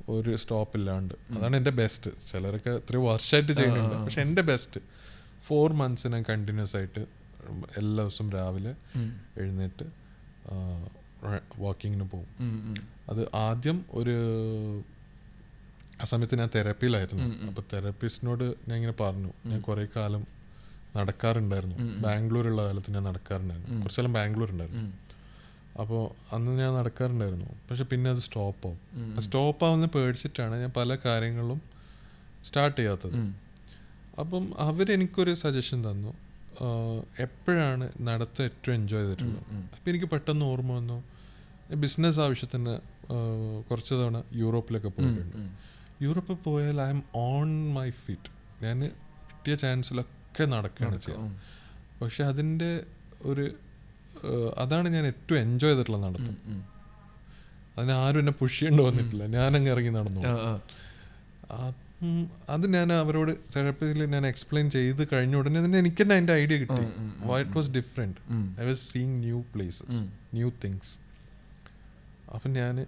ഒരു സ്റ്റോപ്പ് ഇല്ലാണ്ട്. അതാണ് എന്റെ ബെസ്റ്റ് ചിലരൊക്കെ ഇത്രയും വർഷമായിട്ട് ചെയ്യുന്നുണ്ട്. പക്ഷെ എന്റെ ബെസ്റ്റ് ഫോർ മന്ത്സ് ഞാൻ കണ്ടിന്യൂസ് ആയിട്ട് എല്ലാ ദിവസവും രാവിലെ എഴുന്നേറ്റ് വാക്കിങ്ങിന് പോകും. അത് ആദ്യം ഒരു ആ സമയത്ത് ഞാൻ തെറപ്പിയിലായിരുന്നു അപ്പോൾ തെറപ്പിസ്റ്റിനോട് ഞാൻ ഇങ്ങനെ പറഞ്ഞു. ഞാൻ കുറേ കാലം നടക്കാറുണ്ടായിരുന്നു. ബാംഗ്ലൂർ ഉള്ള കാലത്ത് ഞാൻ നടക്കാറുണ്ടായിരുന്നു. കുറച്ച് കാലം ബാംഗ്ലൂർ ഉണ്ടായിരുന്നു അപ്പോൾ അന്ന് ഞാൻ നടക്കാറുണ്ടായിരുന്നു. പക്ഷെ പിന്നെ അത് സ്റ്റോപ്പ് ആവും സ്റ്റോപ്പ് ആവുന്ന പേടിച്ചിട്ടാണ് ഞാൻ പല കാര്യങ്ങളും സ്റ്റാർട്ട് ചെയ്യാത്തത്. അപ്പം അവരെനിക്കൊരു സജഷൻ തന്നു. എപ്പോഴാണ് നടത്ത ഏറ്റവും എൻജോയ് ചെയ്തിട്ടുള്ളത്? അപ്പം എനിക്ക് പെട്ടെന്ന് ഓർമ്മ വന്നു ബിസിനസ് ആവശ്യത്തിന് കുറച്ച് തവണ യൂറോപ്പിലൊക്കെ പോയിട്ടുണ്ട്. യൂറോപ്പിൽ പോയാൽ I'm on my feet ഞാൻ കിട്ടിയ ചാൻസിലൊക്കെ നടക്കുകയാണ് ചെയ്യുക പക്ഷെ അതിന്റെ ഒരു അതാണ് ഞാൻ ഏറ്റവും എൻജോയ് ചെയ്തിട്ടുള്ള നടത്തം. അതിന് ആരും എന്നെ പുഷ് ചെയ്യേണ്ടി വന്നിട്ടില്ല. ഞാനങ്ങ് ഇറങ്ങി നടന്നു അത് ഞാൻ അവരോട് തെറപ്പിയിൽ ഞാൻ എക്സ്പ്ലെയിൻ ചെയ്ത് കഴിഞ്ഞ ഉടനെ തന്നെ എനിക്ക് തന്നെ അതിന്റെ ഐഡിയ കിട്ടി it was different I was seeing new places new things അപ്പം ഞാൻ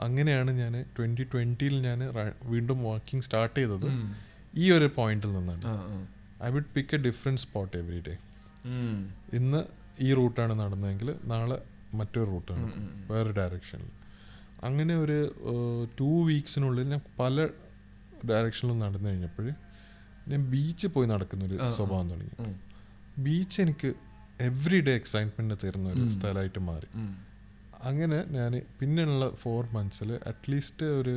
അങ്ങനെയാണ് ഞാൻ ട്വന്റി ട്വന്റിയിൽ ഞാൻ വീണ്ടും വാക്കിംഗ് സ്റ്റാർട്ട് ചെയ്തത്. ഈ ഒരു പോയിന്റിൽ നിന്നാണ്. I would pick a different spot every day ഇന്ന് ഈ റൂട്ടാണ് നടന്നതെങ്കിൽ നാളെ മറ്റൊരു റൂട്ടാണ്. വേറെ ഡയറക്ഷനിൽ അങ്ങനെ ഒരു ടു വീക്സിനുള്ളിൽ ഞാൻ പല ഡയറക്ഷനിലും നടന്നു കഴിഞ്ഞപ്പോൾ ഞാൻ ബീച്ചിൽ പോയി നടക്കുന്നൊരു സ്വഭാവം തുടങ്ങി. ബീച്ച് എനിക്ക് എവറി ഡേ എക്സൈറ്റ്മെന്റ് തരുന്ന ഒരു സ്ഥലമായിട്ട് മാറി. അങ്ങനെ ഞാൻ പിന്നെയുള്ള ഫോർ മന്ത്സിൽ അറ്റ്ലീസ്റ്റ് ഒരു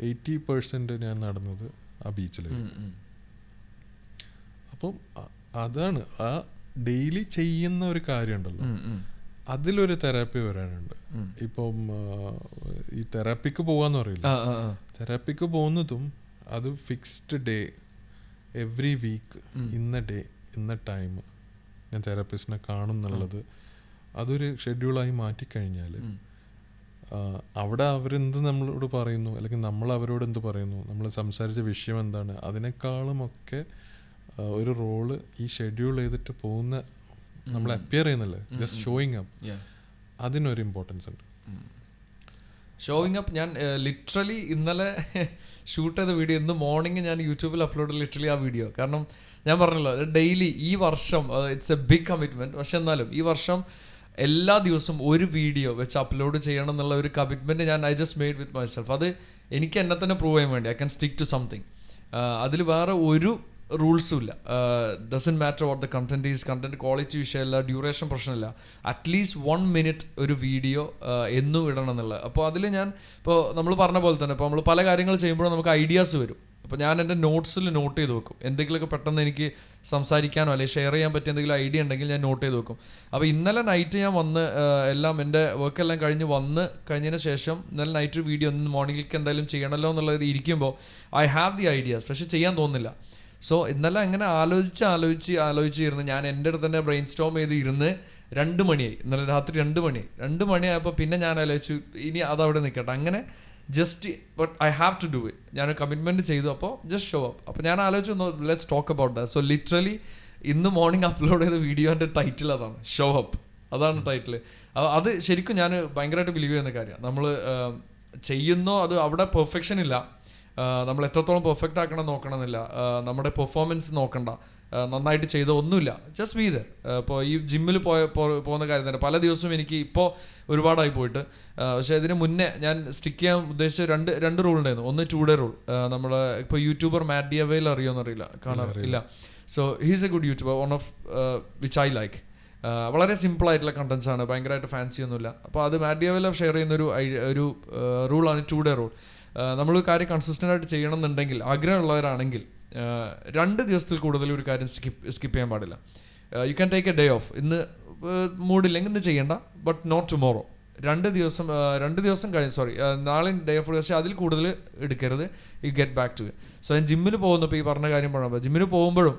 എയ്റ്റി പെർസെന്റ് ഞാൻ നടന്നത് ആ ബീച്ചിലായിരുന്നു അപ്പം അതാണ് ആ ഡെയിലി ചെയ്യുന്ന ഒരു കാര്യമുണ്ടല്ലോ. അതിലൊരു തെറാപ്പി വരാനുണ്ട്. ഇപ്പം ഈ തെറാപ്പിക്ക് പോവാന്ന് പറയില്ല? തെറാപ്പിക്ക് പോകുന്നതും അത് ഫിക്സ്ഡ് ഡേ എവറി വീക്ക് ഇന്ന ഡേ ഇന്ന ടൈം ഞാൻ തെറാപ്പിസ്റ്റിനെ കാണും എന്നുള്ളത് അതൊരു ഷെഡ്യൂളായി മാറ്റിക്കഴിഞ്ഞാൽ അവിടെ അവരെന്ത് നമ്മളോട് പറയുന്നു? അല്ലെങ്കിൽ നമ്മൾ അവരോട് എന്ത് പറയുന്നു? നമ്മൾ സംസാരിച്ച വിഷയം എന്താണ്? അതിനേക്കാളും ഒക്കെ ഒരു റോൾ ഈ ഷെഡ്യൂൾ ചെയ്തിട്ട് പോകുന്ന നമ്മൾ അപ്പിയർ ചെയ്യുന്നല്ലേ? ജസ്റ്റ് ഷോയിങ് അപ്പ് അതിനൊരു ഇമ്പോർട്ടൻസ് ഉണ്ട്. ഷോയിങ് അപ്പ് ഞാൻ ലിറ്ററലി ഇന്നലെ ഷൂട്ട് ചെയ്ത വീഡിയോ ഇന്ന് മോർണിംഗ് ഞാൻ യൂട്യൂബിൽ അപ്ലോഡ് ലിറ്ററലി ആ വീഡിയോ കാരണം ഞാൻ പറഞ്ഞല്ലോ ഡെയിലി ഈ വർഷം ഇറ്റ്സ് എ ബിഗ് കമ്മിറ്റ്മെന്റ് പക്ഷെ എന്നാലും ഈ വർഷം എല്ലാ ദിവസവും ഒരു വീഡിയോ വെച്ച് അപ്ലോഡ് ചെയ്യണം എന്നുള്ള ഒരു കമ്മിറ്റ്മെന്റ് ഞാൻ I just made with my self എനിക്ക് എന്നെ തന്നെ പ്രൂവ് ചെയ്യാൻ വേണ്ടി I can stick to something അതിൽ വേറെ ഒരു റൂൾസും ഇല്ല doesn't matter what the content is content quality വിഷയമല്ല ഡ്യൂറേഷൻ പ്രശ്നമില്ല. അറ്റ്ലീസ്റ്റ് വൺ മിനിറ്റ് ഒരു വീഡിയോ എന്നും ഇടണം എന്നുള്ളത്. അപ്പോൾ അതിൽ ഞാൻ ഇപ്പോൾ നമ്മൾ പറഞ്ഞ പോലെ തന്നെ ഇപ്പോൾ നമ്മൾ പല കാര്യങ്ങൾ ചെയ്യുമ്പോഴും നമുക്ക് ഐഡിയാസ് വരും. അപ്പോൾ ഞാൻ എന്റെ നോട്ട്സിൽ നോട്ട് ചെയ്ത് വെക്കും. എന്തെങ്കിലുമൊക്കെ പെട്ടെന്ന് എനിക്ക് സംസാരിക്കാനോ അല്ലെങ്കിൽ ഷെയർ ചെയ്യാൻ പറ്റിയ എന്തെങ്കിലും ഐഡിയ ഉണ്ടെങ്കിൽ ഞാൻ നോട്ട് ചെയ്ത് വെക്കും. അപ്പോൾ ഇന്നലെ നൈറ്റ് ഞാൻ വന്ന് എല്ലാം എന്റെ വർക്കെല്ലാം കഴിഞ്ഞ് വന്ന് കഴിഞ്ഞതിന് ശേഷം ഇന്നലെ നൈറ്റ് വീഡിയോ ഒന്ന് മോർണിംഗിലേക്ക് എന്തായാലും ചെയ്യണമല്ലോ എന്നുള്ളത് ഇരിക്കുമ്പോൾ ഐ ഹാവ് ദി ഐഡിയാസ് പക്ഷെ ചെയ്യാൻ തോന്നുന്നില്ല. സോ ഇന്നലെ അങ്ങനെ ആലോചിച്ച് ആലോചിച്ച് ആലോചിച്ച് ഇരുന്ന് ഞാൻ എന്റെ അടുത്ത് തന്നെ ബ്രെയിൻ സ്റ്റോം ചെയ്ത് ഇരുന്ന് രണ്ട് മണിയായി. ഇന്നലെ രാത്രി രണ്ട് മണി. രണ്ട് മണിയായപ്പോൾ പിന്നെ ഞാൻ ആലോചിച്ചു ഇനി അതവിടെ നിൽക്കട്ടെ അങ്ങനെ just but I have to do it ഞാൻ കമ്മിറ്റ്മെന്റ് ചെയ്തു. അപ്പോൾ ജസ്റ്റ് ഷോ അപ്പ് അപ്പോൾ ഞാൻ ആലോചിച്ചു let's talk about that so literally ഇന്ന് മോർണിംഗ് അപ്ലോഡ് ചെയ്ത വീഡിയോന്റെ ടൈറ്റിൽ അതാണ്. ഷോ അപ്പ് അതാണ് ടൈറ്റിൽ അത് ശരിക്കും ഞാൻ ഭയങ്കരമായിട്ട് ബിലീവ് ചെയ്യുന്ന കാര്യമാണ്. നമ്മൾ ചെയ്യുന്നോ അത് അവിടെ പെർഫെക്ഷൻ ഇല്ല. നമ്മൾ എത്രത്തോളം പെർഫെക്റ്റ് ആക്കണം നോക്കണമെന്നില്ല. നമ്മുടെ പെർഫോമൻസ് നോക്കണ്ട. നന്നായിട്ട് ചെയ്ത ഒന്നുമില്ല. ജസ്റ്റ് ബി ദർ ഇപ്പോൾ ഈ ജിമ്മിൽ പോയ പോകുന്ന കാര്യം തന്നെ. പല ദിവസവും എനിക്ക് ഇപ്പോൾ ഒരുപാടായി പോയിട്ട്. പക്ഷേ ഇതിന് മുന്നേ ഞാൻ സ്റ്റിക്ക് ചെയ്യാൻ ഉദ്ദേശിച്ച രണ്ട് രണ്ട് റൂൾ ഉണ്ടായിരുന്നു. ഒന്ന് ടു ഡേ റൂൾ നമ്മൾ ഇപ്പോൾ യൂട്യൂബർ മാറ്റ് ഡിയവേൽ അറിയോന്ന് അറിയില്ല. കാണാൻ ഇല്ല so he's a good YouTuber one of which I like വളരെ സിമ്പിൾ ആയിട്ടുള്ള കണ്ടന്റ്സ് ആണ്. ഭയങ്കരമായിട്ട് ഫാൻസി ഒന്നുമില്ല. അപ്പോൾ അത് മാറ്റ് ഡിയവേല ഷെയർ ചെയ്യുന്ന ഒരു ഒരു റൂളാണ് ടു ഡേ റൂൾ നമ്മൾ കാര്യം കൺസിസ്റ്റന്റ് ആയിട്ട് ചെയ്യണം എന്നുണ്ടെങ്കിൽ ആഗ്രഹമുള്ളവരാണെങ്കിൽ രണ്ട് ദിവസത്തിൽ കൂടുതൽ ഒരു കാര്യം സ്കിപ്പ് സ്കിപ്പ് ചെയ്യാൻ പാടില്ല. You can take a day off ഇന്ന് മൂഡില്ലെങ്കിൽ ഇന്ന് ചെയ്യണ്ട ബട്ട് നോട്ട് ടുമോറോ രണ്ട് ദിവസം രണ്ട് ദിവസം കഴിഞ്ഞ് സോറി നാളെ ഡേ ഓഫ് പക്ഷേ അതിൽ കൂടുതൽ എടുക്കരുത്. You get back to so ഞാൻ ജിമ്മിൽ പോകുന്നപ്പോൾ ഈ പറഞ്ഞ കാര്യം പറഞ്ഞപ്പോൾ ജിമ്മിൽ പോകുമ്പോഴും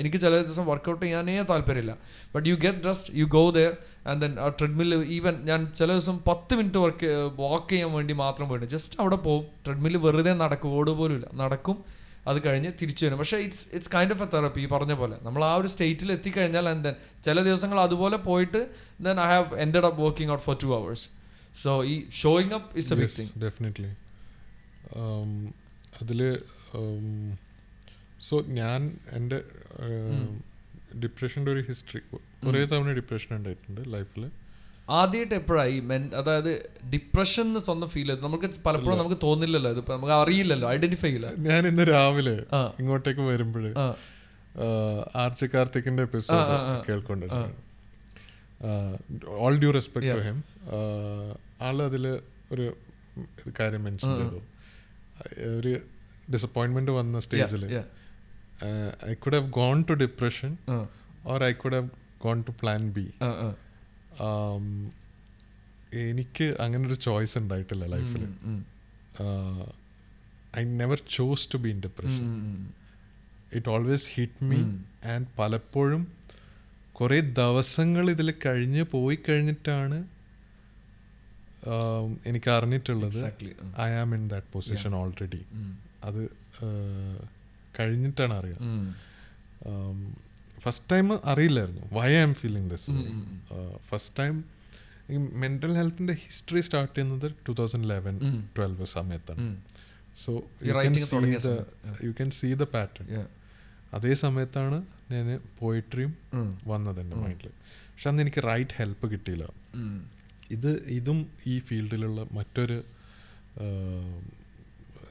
എനിക്ക് ചില ദിവസം വർക്കൗട്ട് ചെയ്യാനേ താല്പര്യമില്ല. But you get just you go there and then ആ ട്രെഡ്മിൽ ഈവൻ ഞാൻ ചില ദിവസം പത്ത് മിനിറ്റ് വർക്ക് വാക്ക് ചെയ്യാൻ വേണ്ടി മാത്രം പോയിട്ട് ജസ്റ്റ് അവിടെ പോകും. ട്രെഡ്മിൽ വെറുതെ നടക്കും ഓട് പോലും ഇല്ല നടക്കും. അത് കഴിഞ്ഞ് തിരിച്ചു വരും. പക്ഷേ it's it's kind of a therapy ഈ പറഞ്ഞ പോലെ. നമ്മൾ ആ ഒരു സ്റ്റേറ്റിൽ എത്തിക്കഴിഞ്ഞാൽ ആൻഡ് ദെൻ ചില ദിവസങ്ങൾ അതുപോലെ പോയിട്ട് then I have ended up working out for two hours so ഈ showing up is a big thing definitely അതിൽ സോ ഞാൻ എന്റെ ഡിപ്രഷന്റെ ഒരു ഹിസ്റ്ററി കുറേ തവണ ഡിപ്രഷൻ ഉണ്ടായിട്ടുണ്ട് ലൈഫിൽ ആദ്യമായിട്ട് എപ്പോഴായി മെൻ അതായത് ഡിപ്രഷൻ എന്ന് സ്വന്തം ഫീൽ ചെയ്തു നമുക്ക് പലപ്പോഴും നമുക്ക് തോന്നില്ലല്ലോ ഇതിപ്പോ നമുക്ക് അറിയില്ലല്ലോ ഐഡന്റിഫൈ ഇല്ല ഞാൻ ഇന്ന് രാവിലെ ഇങ്ങോട്ടേക്ക് വരുമ്പോൾ ആ. ആർച്ച് കാർത്തിക്കിന്റെ episode. കേൾക്കൊണ്ടിരുന്നു all due respect to him ആൾ അതിൽ ഒരു കാര്യം മെൻഷൻ ചെയ്തു. ഒരു ഡിസപ്പോയിൻമെന്റ് വന്ന സ്റ്റേജിൽ. I could have gone to depression or I could have gone to plan B. എനിക്ക് അങ്ങനെ ഒരു ചോയ്സ് ഉണ്ടായിട്ടില്ല ലൈഫിൽ. I never chose to be in depression it always hit me and പലപ്പോഴും കുറേ ദിവസങ്ങൾ ഇതിൽ കഴിഞ്ഞ് പോയി കഴിഞ്ഞിട്ടാണ് എനിക്ക് അറിഞ്ഞിട്ടുള്ളത്. I am in that position already അത് കഴിഞ്ഞിട്ടാണ് അറിയാം. ഫസ്റ്റ് ടൈം അറിയില്ലായിരുന്നു why I'm feeling this first time ഈ മെന്റൽ ഹെൽത്തിന്റെ ഹിസ്റ്ററി സ്റ്റാർട്ട് ചെയ്യുന്നത് ടു തൗസൻഡ് ലെവൻ. ട്വൽവ് സമയത്താണ്. So. You can see the pattern. അതേ സമയത്താണ് ഞാൻ പോയിട്രിയും. വന്നത് എന്റെ മൈൻഡിൽ പക്ഷെ അന്ന് എനിക്ക് റൈറ്റ് ഹെൽപ്പ് കിട്ടിയില്ല. ഇത് ഇതും ഈ ഫീൽഡിലുള്ള മറ്റൊരു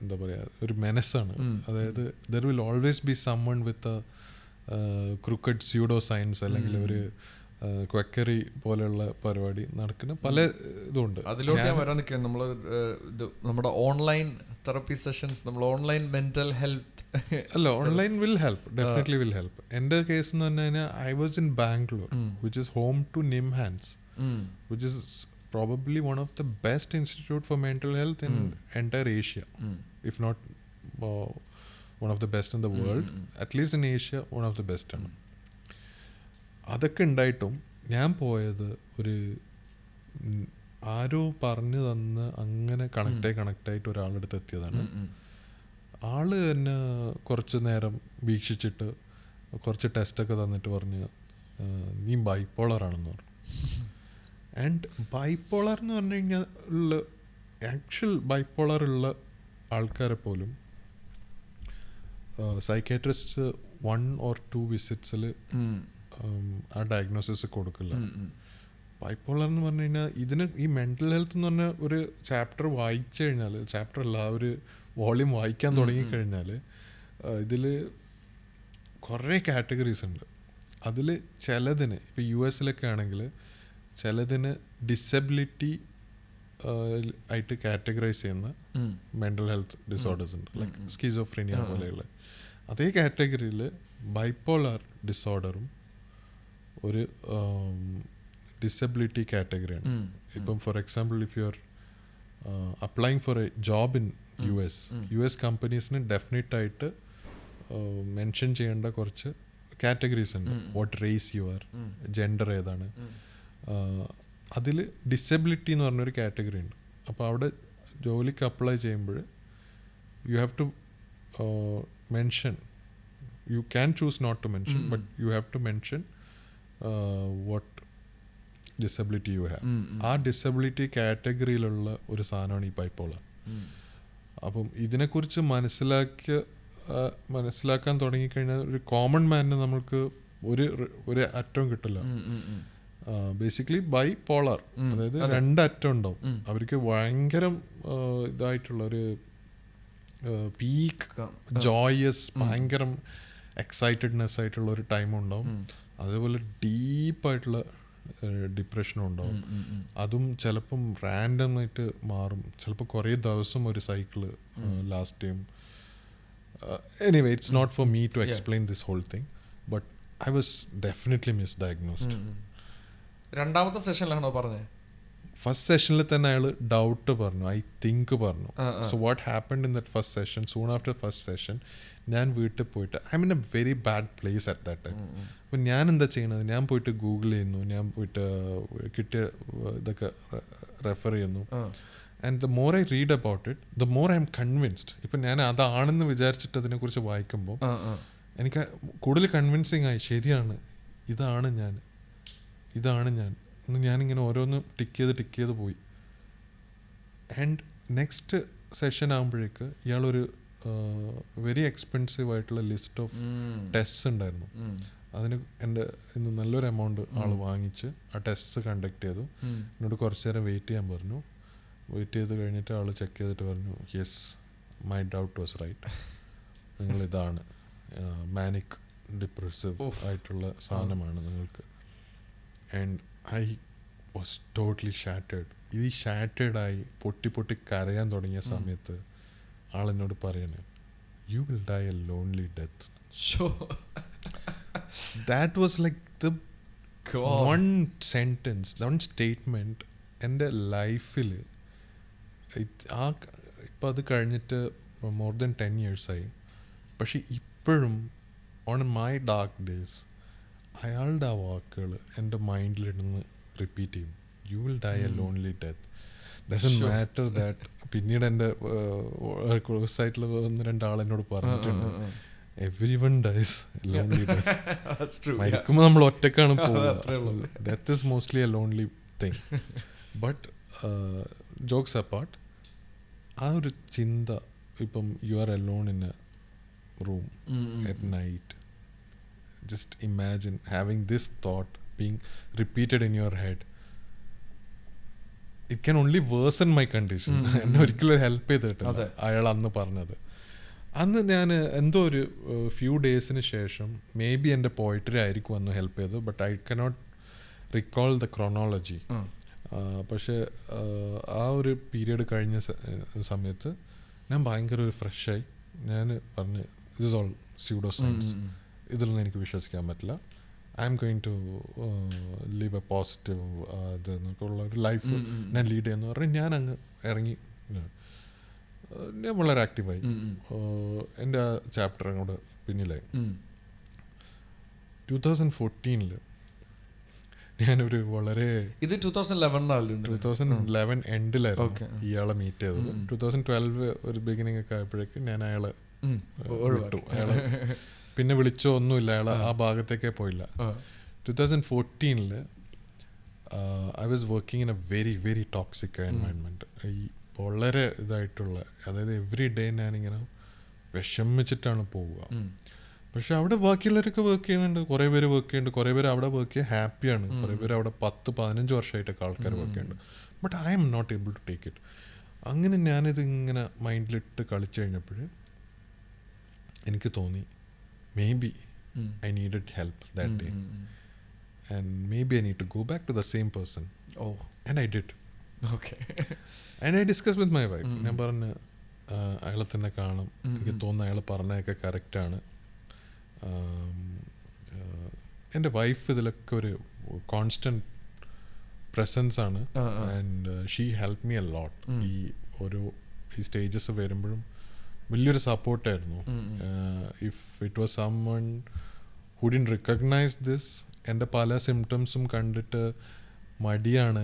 എന്താ പറയുക ഒരു മെനസ്സാണ് അതായത് there will always be summon with cricket pseudo science അല്ലെങ്കിൽ ഒരു ക്വക്കറി പോലെയുള്ള പരിപാടി നടക്കുന്ന പല ഇതുണ്ട്. അതിലോട്ട് ഞാൻ വരാൻ നിൽക്കുകയാണ്. നമ്മൾ ഇത് നമ്മുടെ ഓൺലൈൻ തെറപ്പി സെഷൻസ് നമ്മൾ ഓൺലൈൻ മെന്റൽ ഹെൽത്ത്. അല്ല online will help definitely will help. എന്റെ കേസ് എന്ന് പറഞ്ഞു കഴിഞ്ഞാൽ I was in Bangalore which is home to NIMHANS which is probably one of the best institute for mental health in entire Asia if not uh, of of best in the world at least in Asia one of one best the best ആണ്. അതൊക്കെ ഉണ്ടായിട്ടും ഞാൻ പോയത് ഒരു ആരോ പറഞ്ഞു തന്ന് അങ്ങനെ കണക്റ്റായി കണക്റ്റായിട്ട് ഒരാളുടെ അടുത്ത് എത്തിയതാണ്. ആൾ എന്നെ കുറച്ച് നേരം വീക്ഷിച്ചിട്ട് കുറച്ച് ടെസ്റ്റൊക്കെ തന്നിട്ട് പറഞ്ഞ് "ആ, നീ ബൈപ്പോളറാണെന്ന് പറഞ്ഞു. ആൻഡ് ബൈപ്പോളർ എന്ന് പറഞ്ഞു കഴിഞ്ഞാൽ ഉള്ള ആക്ച്വൽ ബൈപ്പോളർ ഉള്ള ആൾക്കാരെ പോലും സൈക്കാട്രിസ്റ്റ് വൺ ഓർ ടു വിസിറ്റ്സിൽ ആ ഡയഗ്നോസിസ് കൊടുക്കില്ല. ബൈപ്പോളർ എന്ന് പറഞ്ഞു കഴിഞ്ഞാൽ ഇതിന് ഈ മെന്റൽ ഹെൽത്ത് എന്ന് പറഞ്ഞ ഒരു ചാപ്റ്റർ വായിച്ചു കഴിഞ്ഞാൽ ചാപ്റ്റർ അല്ല ആ ഒരു വോളിയം വായിക്കാൻ തുടങ്ങിക്കഴിഞ്ഞാൽ ഇതിൽ കുറേ കാറ്റഗറീസ് ഉണ്ട്. അതിൽ ചിലതിന് ഇപ്പോൾ യു എസിലൊക്കെ ആണെങ്കിൽ ചിലതിന് ഡിസബിലിറ്റി ആയിട്ട് കാറ്റഗറൈസ് ചെയ്യുന്ന മെന്റൽ ഹെൽത്ത് ഡിസോർഡേഴ്സ് ഉണ്ട്. ലൈക്ക് സ്കീസോഫ്രീനിയ പോലെയുള്ള. അതേ കാറ്റഗറിയിൽ ബൈപ്പോളാർ ഡിസോർഡറും ഒരു ഡിസബിലിറ്റി കാറ്റഗറിയാണ്. ഇപ്പം for example if you are applying for a job in U S U S കമ്പനീസിന് definite ആയിട്ട് മെൻഷൻ ചെയ്യേണ്ട കുറച്ച് കാറ്റഗറീസ് ഉണ്ട്. What race you are gender ഏതാണ്. അതിൽ ഡിസബിലിറ്റി എന്ന് പറഞ്ഞൊരു കാറ്റഗറി ഉണ്ട്. അപ്പോൾ അവിടെ ജോലിക്ക് അപ്ലൈ ചെയ്യുമ്പോൾ you have to mention you can choose not to mention but you have to mention what disability you have ആ ഡിസബിലിറ്റി കാറ്റഗറിയിലുള്ള ഒരു സാധനമാണ് ഈ പൈപ്പോള അപ്പം ഇതിനെക്കുറിച്ച് മനസ്സിലാക്കിയ മനസ്സിലാക്കാൻ തുടങ്ങിക്കഴിഞ്ഞാൽ ഒരു കോമൺ മാനിന് നമ്മൾക്ക് ഒരു ഒരു അറ്റവും കിട്ടില്ല. ബേസിക്കലി ബൈ പോളർ അതായത് രണ്ട് അറ്റം ഉണ്ടാവും. അവർക്ക് ഭയങ്കര ഇതായിട്ടുള്ള ഒരു പീക്ക് ജോയസ് ഭയങ്കര എക്സൈറ്റഡ്നെസ് ആയിട്ടുള്ള ഒരു ടൈം ഉണ്ടാവും. അതേപോലെ ഡീപ്പായിട്ടുള്ള ഡിപ്രഷനും ഉണ്ടാവും. അതും ചിലപ്പം റാൻഡം ആയിട്ട് മാറും. ചിലപ്പോൾ കുറേ ദിവസം ഒരു cycle last time anyway it's not for me to explain this whole thing but I was definitely misdiagnosed രണ്ടാമത്തെ സെഷനിലാണോ പറഞ്ഞത് ഫസ്റ്റ് സെഷനിൽ തന്നെ അയാൾ ഡൗട്ട് പറഞ്ഞു. ഐ തിങ്ക് പറഞ്ഞു. So what happen in that first session soon after first session ഞാൻ വീട്ടിൽ പോയിട്ട് I mean a very bad place at that time അപ്പം ഞാൻ എന്താ ചെയ്യണത്? ഞാൻ പോയിട്ട് ഗൂഗിൾ ചെയ്യുന്നു. ഞാൻ പോയിട്ട് കിട്ടിയ ഇതൊക്കെ റെഫർ ചെയ്യുന്നു. And the more I read about it the more I'm convinced ഇപ്പം ഞാൻ അതാണെന്ന് വിചാരിച്ചിട്ട് അതിനെക്കുറിച്ച് വായിക്കുമ്പോൾ എനിക്ക് കൂടുതൽ കൺവിൻസിങ് ആയി ശരിയാണ്. ഇതാണ് ഞാൻ. ഇതാണ് ഞാൻ. എന്ന് ഞാനിങ്ങനെ ഓരോന്ന് ടിക്ക് ചെയ്ത് ടിക്ക് ചെയ്ത് പോയി. ആൻഡ് നെക്സ്റ്റ് സെഷൻ ആകുമ്പോഴേക്ക് ഇയാളൊരു വെരി എക്സ്പെൻസീവ് ആയിട്ടുള്ള ലിസ്റ്റ് ഓഫ്. ടെസ്റ്റ്സ് ഉണ്ടായിരുന്നു. അതിന് എന്റെ ഇന്ന് നല്ലൊരു എമൗണ്ട് ആൾ വാങ്ങിച്ച് ആ ടെസ്റ്റ്സ് കണ്ടക്ട് ചെയ്തു. എന്നോട് കുറച്ച് നേരം വെയിറ്റ് ചെയ്യാൻ പറഞ്ഞു. വെയിറ്റ് ചെയ്ത് കഴിഞ്ഞിട്ട് ആൾ ചെക്ക് ചെയ്തിട്ട് പറഞ്ഞു yes my doubt was right നിങ്ങൾ ഇതാണ് മാനിക് ഡിപ്രസീവ് ആയിട്ടുള്ള സാധനമാണ് നിങ്ങൾക്ക്. And I was totally shattered ഇത് ഈ ഷാറ്റേഡായി പൊട്ടി പൊട്ടി കരയാൻ തുടങ്ങിയ. സമയത്ത് ആളെന്നോട് പറയണേ you will die a lonely death ശോ. That was like the. One sentence one statement എന്റെ ലൈഫിൽ ആ ഇപ്പം അത് കഴിഞ്ഞിട്ട് മോർ ദൻ ടെൻ ഇയേഴ്സായി പക്ഷെ ഇപ്പോഴും ഓൺ മൈ ഡാർക്ക് ഡേയ്സ് അയാളുടെ ആ വാക്കുകൾ എന്റെ മൈൻഡിലിടുന്ന് റിപ്പീറ്റ് ചെയ്യും. You will die a. Lonely death doesn't. Matter that പിന്നീട് എന്റെ ക്ലോസ് ആയിട്ടുള്ള ഒന്ന് രണ്ടാൾ എന്നോട് പറഞ്ഞിട്ടുണ്ട്. Everyone dies lonely death. മരിക്കുമ്പോൾ നമ്മൾ ഒറ്റക്കാണ് death is mostly a lonely thing but jokes apart ആ ഒരു ചിന്ത ഇപ്പം you are alone in a room at night at night. Just imagine having this thought being repeated in your head it can only worsen my condition ഉം, ഉം, എന്നെ. ഒരിക്കലും ഹെൽപ്പ് ചെയ്തിട്ടില്ല. അയാൾ അന്ന് പറഞ്ഞത് അന്ന് ഞാൻ എന്തോ ഒരു ഫ്യൂ ഡേയ്സിന് ശേഷം മേ ബി എന്റെ പോയിട്രി ആയിരിക്കും അന്ന് ഹെൽപ്പ് ചെയ്തത് but I cannot recall the chronology. പക്ഷേ ആ, ഒരു പീരീഡ് കഴിഞ്ഞ സമയത്ത് ഞാൻ ഭയങ്കര ഒരു ഫ്രഷായി ഞാൻ പറഞ്ഞ് ഇസ് ഓൾ സ്യൂഡോ സയൻസ്. ഇതിലൊന്നും എനിക്ക് വിശ്വസിക്കാൻ പറ്റില്ല. I'm going to leave a positive ഇത് എന്നൊക്കെ ഉള്ള ഒരു ലൈഫ്. ഞാൻ ലീഡ് ചെയ്യുന്നു. പറഞ്ഞ് ഞാൻ അങ്ങ് ഇറങ്ങി ഞാൻ- വളരെ ആക്റ്റീവായി. എന്റെ ആ ചാപ്റ്റർ അങ്ങോട്ട് പിന്നിലായി. ടു തൗസൻഡ് ഫോർട്ടീനിൽ ഞാനൊരു വളരെ ഇത് two thousand eleven two thousand eleven എൻഡിലായിരുന്നു. ഇയാളെ മീറ്റ് ചെയ്തത്. ടൂ തൗസൻഡ് ട്വൽവ് ഒരു ബിഗിനിങ് ഒക്കെ ആയപ്പോഴേക്ക് ഞാൻ അയാളെ വിട്ടു. അയാളെ പിന്നെ വിളിച്ചോ ഒന്നുമില്ല. അയാൾ ആ. ഭാഗത്തേക്കേ പോയില്ല. Two thousand ഫോർട്ടീനിൽ I was working in a very very toxic environment ഈ വളരെ ഇതായിട്ടുള്ള അതായത് എവറി ഡേ ഞാനിങ്ങനെ വിഷമിച്ചിട്ടാണ് പോവുക. പക്ഷെ അവിടെ ബാക്കിയുള്ളവരൊക്കെ വർക്ക് ചെയ്യുന്നുണ്ട്. കുറേ പേര് വർക്ക് ചെയ്യുന്നുണ്ട്. കുറേ പേര് അവിടെ വർക്ക് ചെയ്യാൻ ഹാപ്പിയാണ് കുറേ പേര് അവിടെ പത്ത് പതിനഞ്ച് വർഷമായിട്ടൊക്കെ ആൾക്കാർ വർക്ക് ചെയ്യുന്നുണ്ട്. But I'm not able to take it അങ്ങനെ ഞാനിത് ഇങ്ങനെ മൈൻഡിലിട്ട് കളിച്ചു കഴിഞ്ഞപ്പോൾ എനിക്ക് തോന്നി. Maybe I needed help that day and maybe I need to go back to the same person oh and I did okay and I discuss with my wife ഞാൻ പറഞ്ഞ് അയാളെ തന്നെ കാണും എനിക്ക് ഉം. തോന്നുന്നു അയാൾ പറഞ്ഞതൊക്കെ കറക്റ്റാണ് എന്റെ വൈഫ് ഇതിലൊക്കെ ഒരു കോൺസ്റ്റന്റ് പ്രസൻസ് ആണ്. And she help me a lot ഈ ഓരോ ഈ സ്റ്റേജസ് വരുമ്പോഴും വലിയൊരു സപ്പോർട്ടായിരുന്നു. If it was someone who didn't recognise this എന്റെ പല സിംറ്റംസും കണ്ടിട്ട് മടിയാണ്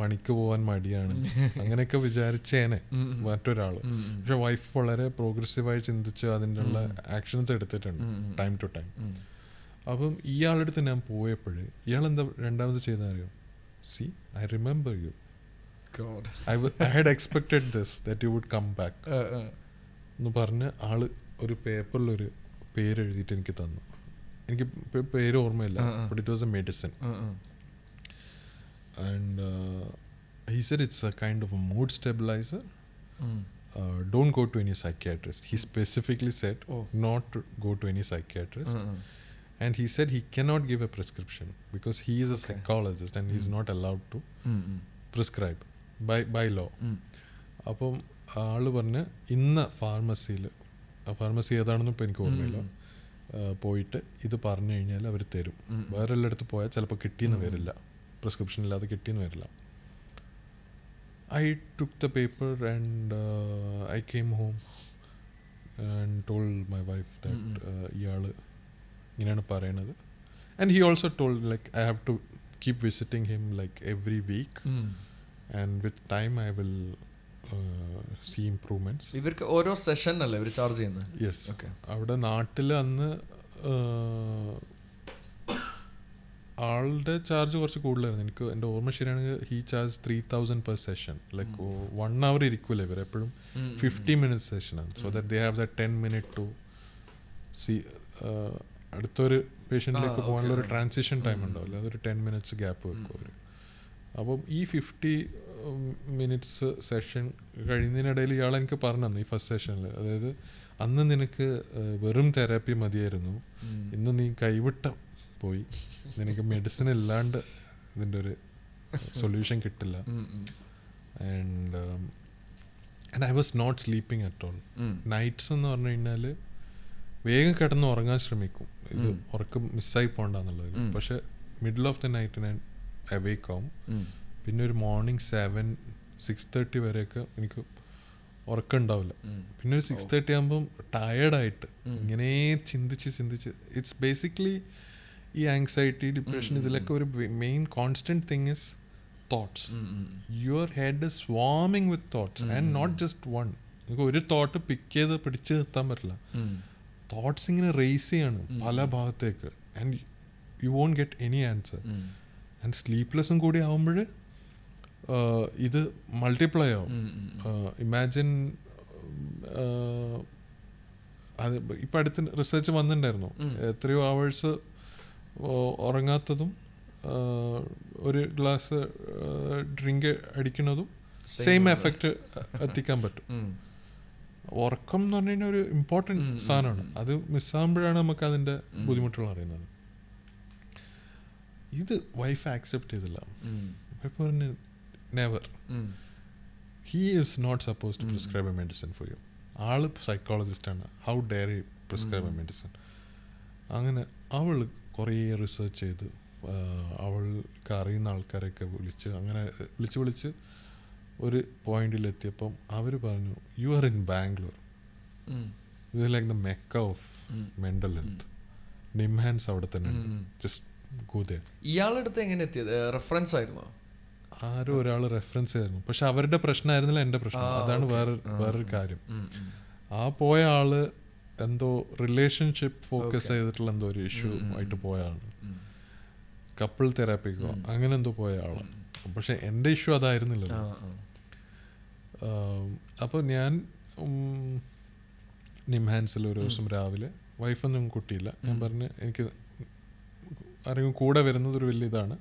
പണിക്ക് പോവാൻ മടിയാണ് അങ്ങനെയൊക്കെ വിചാരിച്ചേനെ. മറ്റൊരാൾ. പക്ഷെ വൈഫ് വളരെ പ്രോഗ്രസീവായി ചിന്തിച്ച് അതിന്റെ ആക്ഷൻസ് എടുത്തിട്ടുണ്ട്. ടൈം ടു ടൈം അപ്പം അടുത്ത് ഞാൻ പോയപ്പോഴേ ഇയാൾ എന്താ രണ്ടാമത് ചെയ്തറിയോ see I remember you God. I had expected this that you would come back ആ, ആ. എന്ന് പറഞ്ഞ് ആൾ ഒരു പേപ്പറിലൊരു പേര് എഴുതിയിട്ട് എനിക്ക് തന്നു എനിക്ക് പേര് ഓർമ്മയില്ല. But it was a medicine. And he said it's a kind of a mood stabiliser. Don't go to any psychiatrist he specifically said. Not go to any psychiatrist and he and he said he cannot give a prescription because he is a Okay. psychologist and he's Mm. not allowed to ലോ um. prescribe by by law ഉം. അപ്പം ആൾ പറഞ്ഞ് ഇന്ന് ഫാർമസിയിൽ ഫാർമസി ഏതാണെന്നും ഇപ്പം എനിക്ക് ഓർമ്മയില്ല. പോയിട്ട് ഇത് പറഞ്ഞു കഴിഞ്ഞാൽ അവർ തരും. വേറെ എല്ലായിടത്ത് പോയാൽ ചിലപ്പോൾ കിട്ടിയെന്ന്. വരില്ല. പ്രിസ്ക്രിപ്ഷൻ ഇല്ലാതെ കിട്ടിയെന്ന് വരില്ല. I took the paper and I came home and told my wife that ഇയാൾ ഇങ്ങനെയാണ് പറയണത്. And he also told like I have to keep visiting him like every week and with time I will see improvements ഇവർക്ക് ഓരോ സെഷൻ അല്ലേ ഇവർ ചാർജ് ചെയ്യുന്നത്? യെസ് ഓക്കെ അവിടെ നാട്ടിൽ അന്ന് ആളുടെ ചാർജ് കുറച്ച് കൂടുതലായിരുന്നു. എനിക്ക് എന്റെ ഓർമ്മ ശരിയാണെങ്കിൽ he charge three thousand per session like one hour ഇരിക്കൂല ഇവർ എപ്പോഴും. Fifty minute സെഷനാണ് so that they have the ten minute to see അടുത്തൊരു പേഷ്യന്റിലേക്ക് പോകാനുള്ള ഒരു. ട്രാൻസിഷൻ ടൈം ഉണ്ടാവില്ല. അതൊരു ടെൻ മിനിറ്റ്സ് ഗ്യാപ്പ് വെക്കും അവർ അപ്പം ഈ ഫിഫ്റ്റി മിനിറ്റ്സ് സെഷൻ കഴിയുന്നതിനിടയിൽ ഇയാൾ എനിക്ക് പറഞ്ഞു തന്നു ഈ ഫസ്റ്റ് സെഷനിൽ. അതായത് അന്ന് നിനക്ക് വെറും തെറാപ്പി മതിയായിരുന്നു. ഇന്ന് നീ കൈവിട്ട പോയി. നിനക്ക് മെഡിസിൻ ഇല്ലാണ്ട് ഇതിന്റെ ഒരു സൊല്യൂഷൻ കിട്ടില്ല. And and I was not sleeping at all nights എന്ന് പറഞ്ഞു കഴിഞ്ഞാൽ വേഗം കിടന്ന് ഉറങ്ങാൻ ശ്രമിക്കും. ഇത്. ഉറക്കം മിസ്സായി പോകണ്ടെന്നുള്ളത്. പക്ഷെ മിഡിൽ ഓഫ് ദ നൈറ്റ് ഞാൻ അവേക്ക് ആവും. പിന്നെ ഒരു മോർണിംഗ് സെവൻ സിക്സ് തേർട്ടി വരെയൊക്കെ എനിക്ക് ഉറക്കം ഉണ്ടാവില്ല പിന്നെ ഒരു സിക്സ് തേർട്ടി ആകുമ്പം ടയേർഡായിട്ട് ഇങ്ങനെ ചിന്തിച്ച് ചിന്തിച്ച് ഇറ്റ്സ് ബേസിക്കലി ഈ ആങ്സൈറ്റി ഡിപ്രഷൻ ഇതിലൊക്കെ ഒരു main constant thing is thoughts your head is വാമിങ് with thoughts and. Not just one നിങ്ങൾക്ക് ഒരു തോട്ട് പിക്ക് ചെയ്ത് പിടിച്ച് നിർത്താൻ പറ്റില്ല. തോട്ട്സ് ഇങ്ങനെ റേസ് ചെയ്യാണ് പല ഭാഗത്തേക്ക്. And you won't get any answer and സ്ലീപ്ലെസ്സും കൂടി ആവുമ്പോൾ ഇത് മൾട്ടിപ്ലൈ ആവും. ഇമാജിൻ അത് ഇപ്പം അടുത്ത് റിസർച്ച് വന്നിട്ടുണ്ടായിരുന്നു. എത്രയോ അവേഴ്സ് ഉറങ്ങാത്തതും ഒരു ഗ്ലാസ് ഡ്രിങ്ക് അടിക്കുന്നതും സെയിം എഫക്റ്റ് എത്തിക്കാൻ പറ്റും. ഉറക്കം എന്ന് പറഞ്ഞു കഴിഞ്ഞാൽ ഒരു ഇമ്പോർട്ടന്റ് സാധനമാണ്. അത് മിസ്സാകുമ്പോഴാണ് നമുക്ക് അതിന്റെ. ബുദ്ധിമുട്ടുകൾ അറിയുന്നത്. ഇത് വൈഫ് ആക്സെപ്റ്റ് ചെയ്തില്ല. വൈഫ് പറഞ്ഞു never he is not suppose to. Prescribe a medicine for you all സൈക്കോളജിസ്റ്റാണ് how dare prescribe a. Medicine അങ്ങനെ അവൾ കുറേ റിസർച്ച് ചെയ്ത് അവൾക്ക് അറിയുന്ന ആൾക്കാരെയൊക്കെ വിളിച്ച് അങ്ങനെ വിളിച്ച് വിളിച്ച് ഒരു പോയിന്റിലെത്തിയപ്പം അവർ പറഞ്ഞു യു ആർ ഇൻ ബാംഗ്ലൂർ ഇത് like the Mecca of mental health NIMHANS അവിടെ തന്നെ ജസ്റ്റ് ഇയാളുടെ ഇയാളെടുത്ത് എങ്ങനെ എത്തിയത്? റെഫറൻസ് ആയിരുന്നോ? ആരോ ഒരാൾ റെഫറൻസ് ചെയ്തിരുന്നു പക്ഷെ അവരുടെ പ്രശ്നമായിരുന്നില്ല എന്റെ പ്രശ്നം. അതാണ്. വേറെ വേറൊരു കാര്യം. ആ പോയ ആൾ എന്തോ റിലേഷൻഷിപ്പ് ഫോക്കസ് ചെയ്തിട്ടുള്ള എന്തോ ഒരു ഇഷ്യൂ ആയിട്ട്. പോയ ആളാണ് കപ്പിൾ തെറാപ്പിക്കോ അങ്ങനെ എന്തോ പോയ ആളാണ് പക്ഷെ എന്റെ ഇഷ്യൂ അതായിരുന്നില്ല അപ്പൊ അപ്പോൾ ഞാൻ നിംഹാൻസിൽ ഒരു ദിവസം. രാവിലെ വൈഫൊന്നും കുട്ടിയില്ല. ഞാൻ. പറഞ്ഞ് എനിക്ക് ആരെങ്കിലും കൂടെ വരുന്നത് ഒരു വലിയ ഇതാണ്.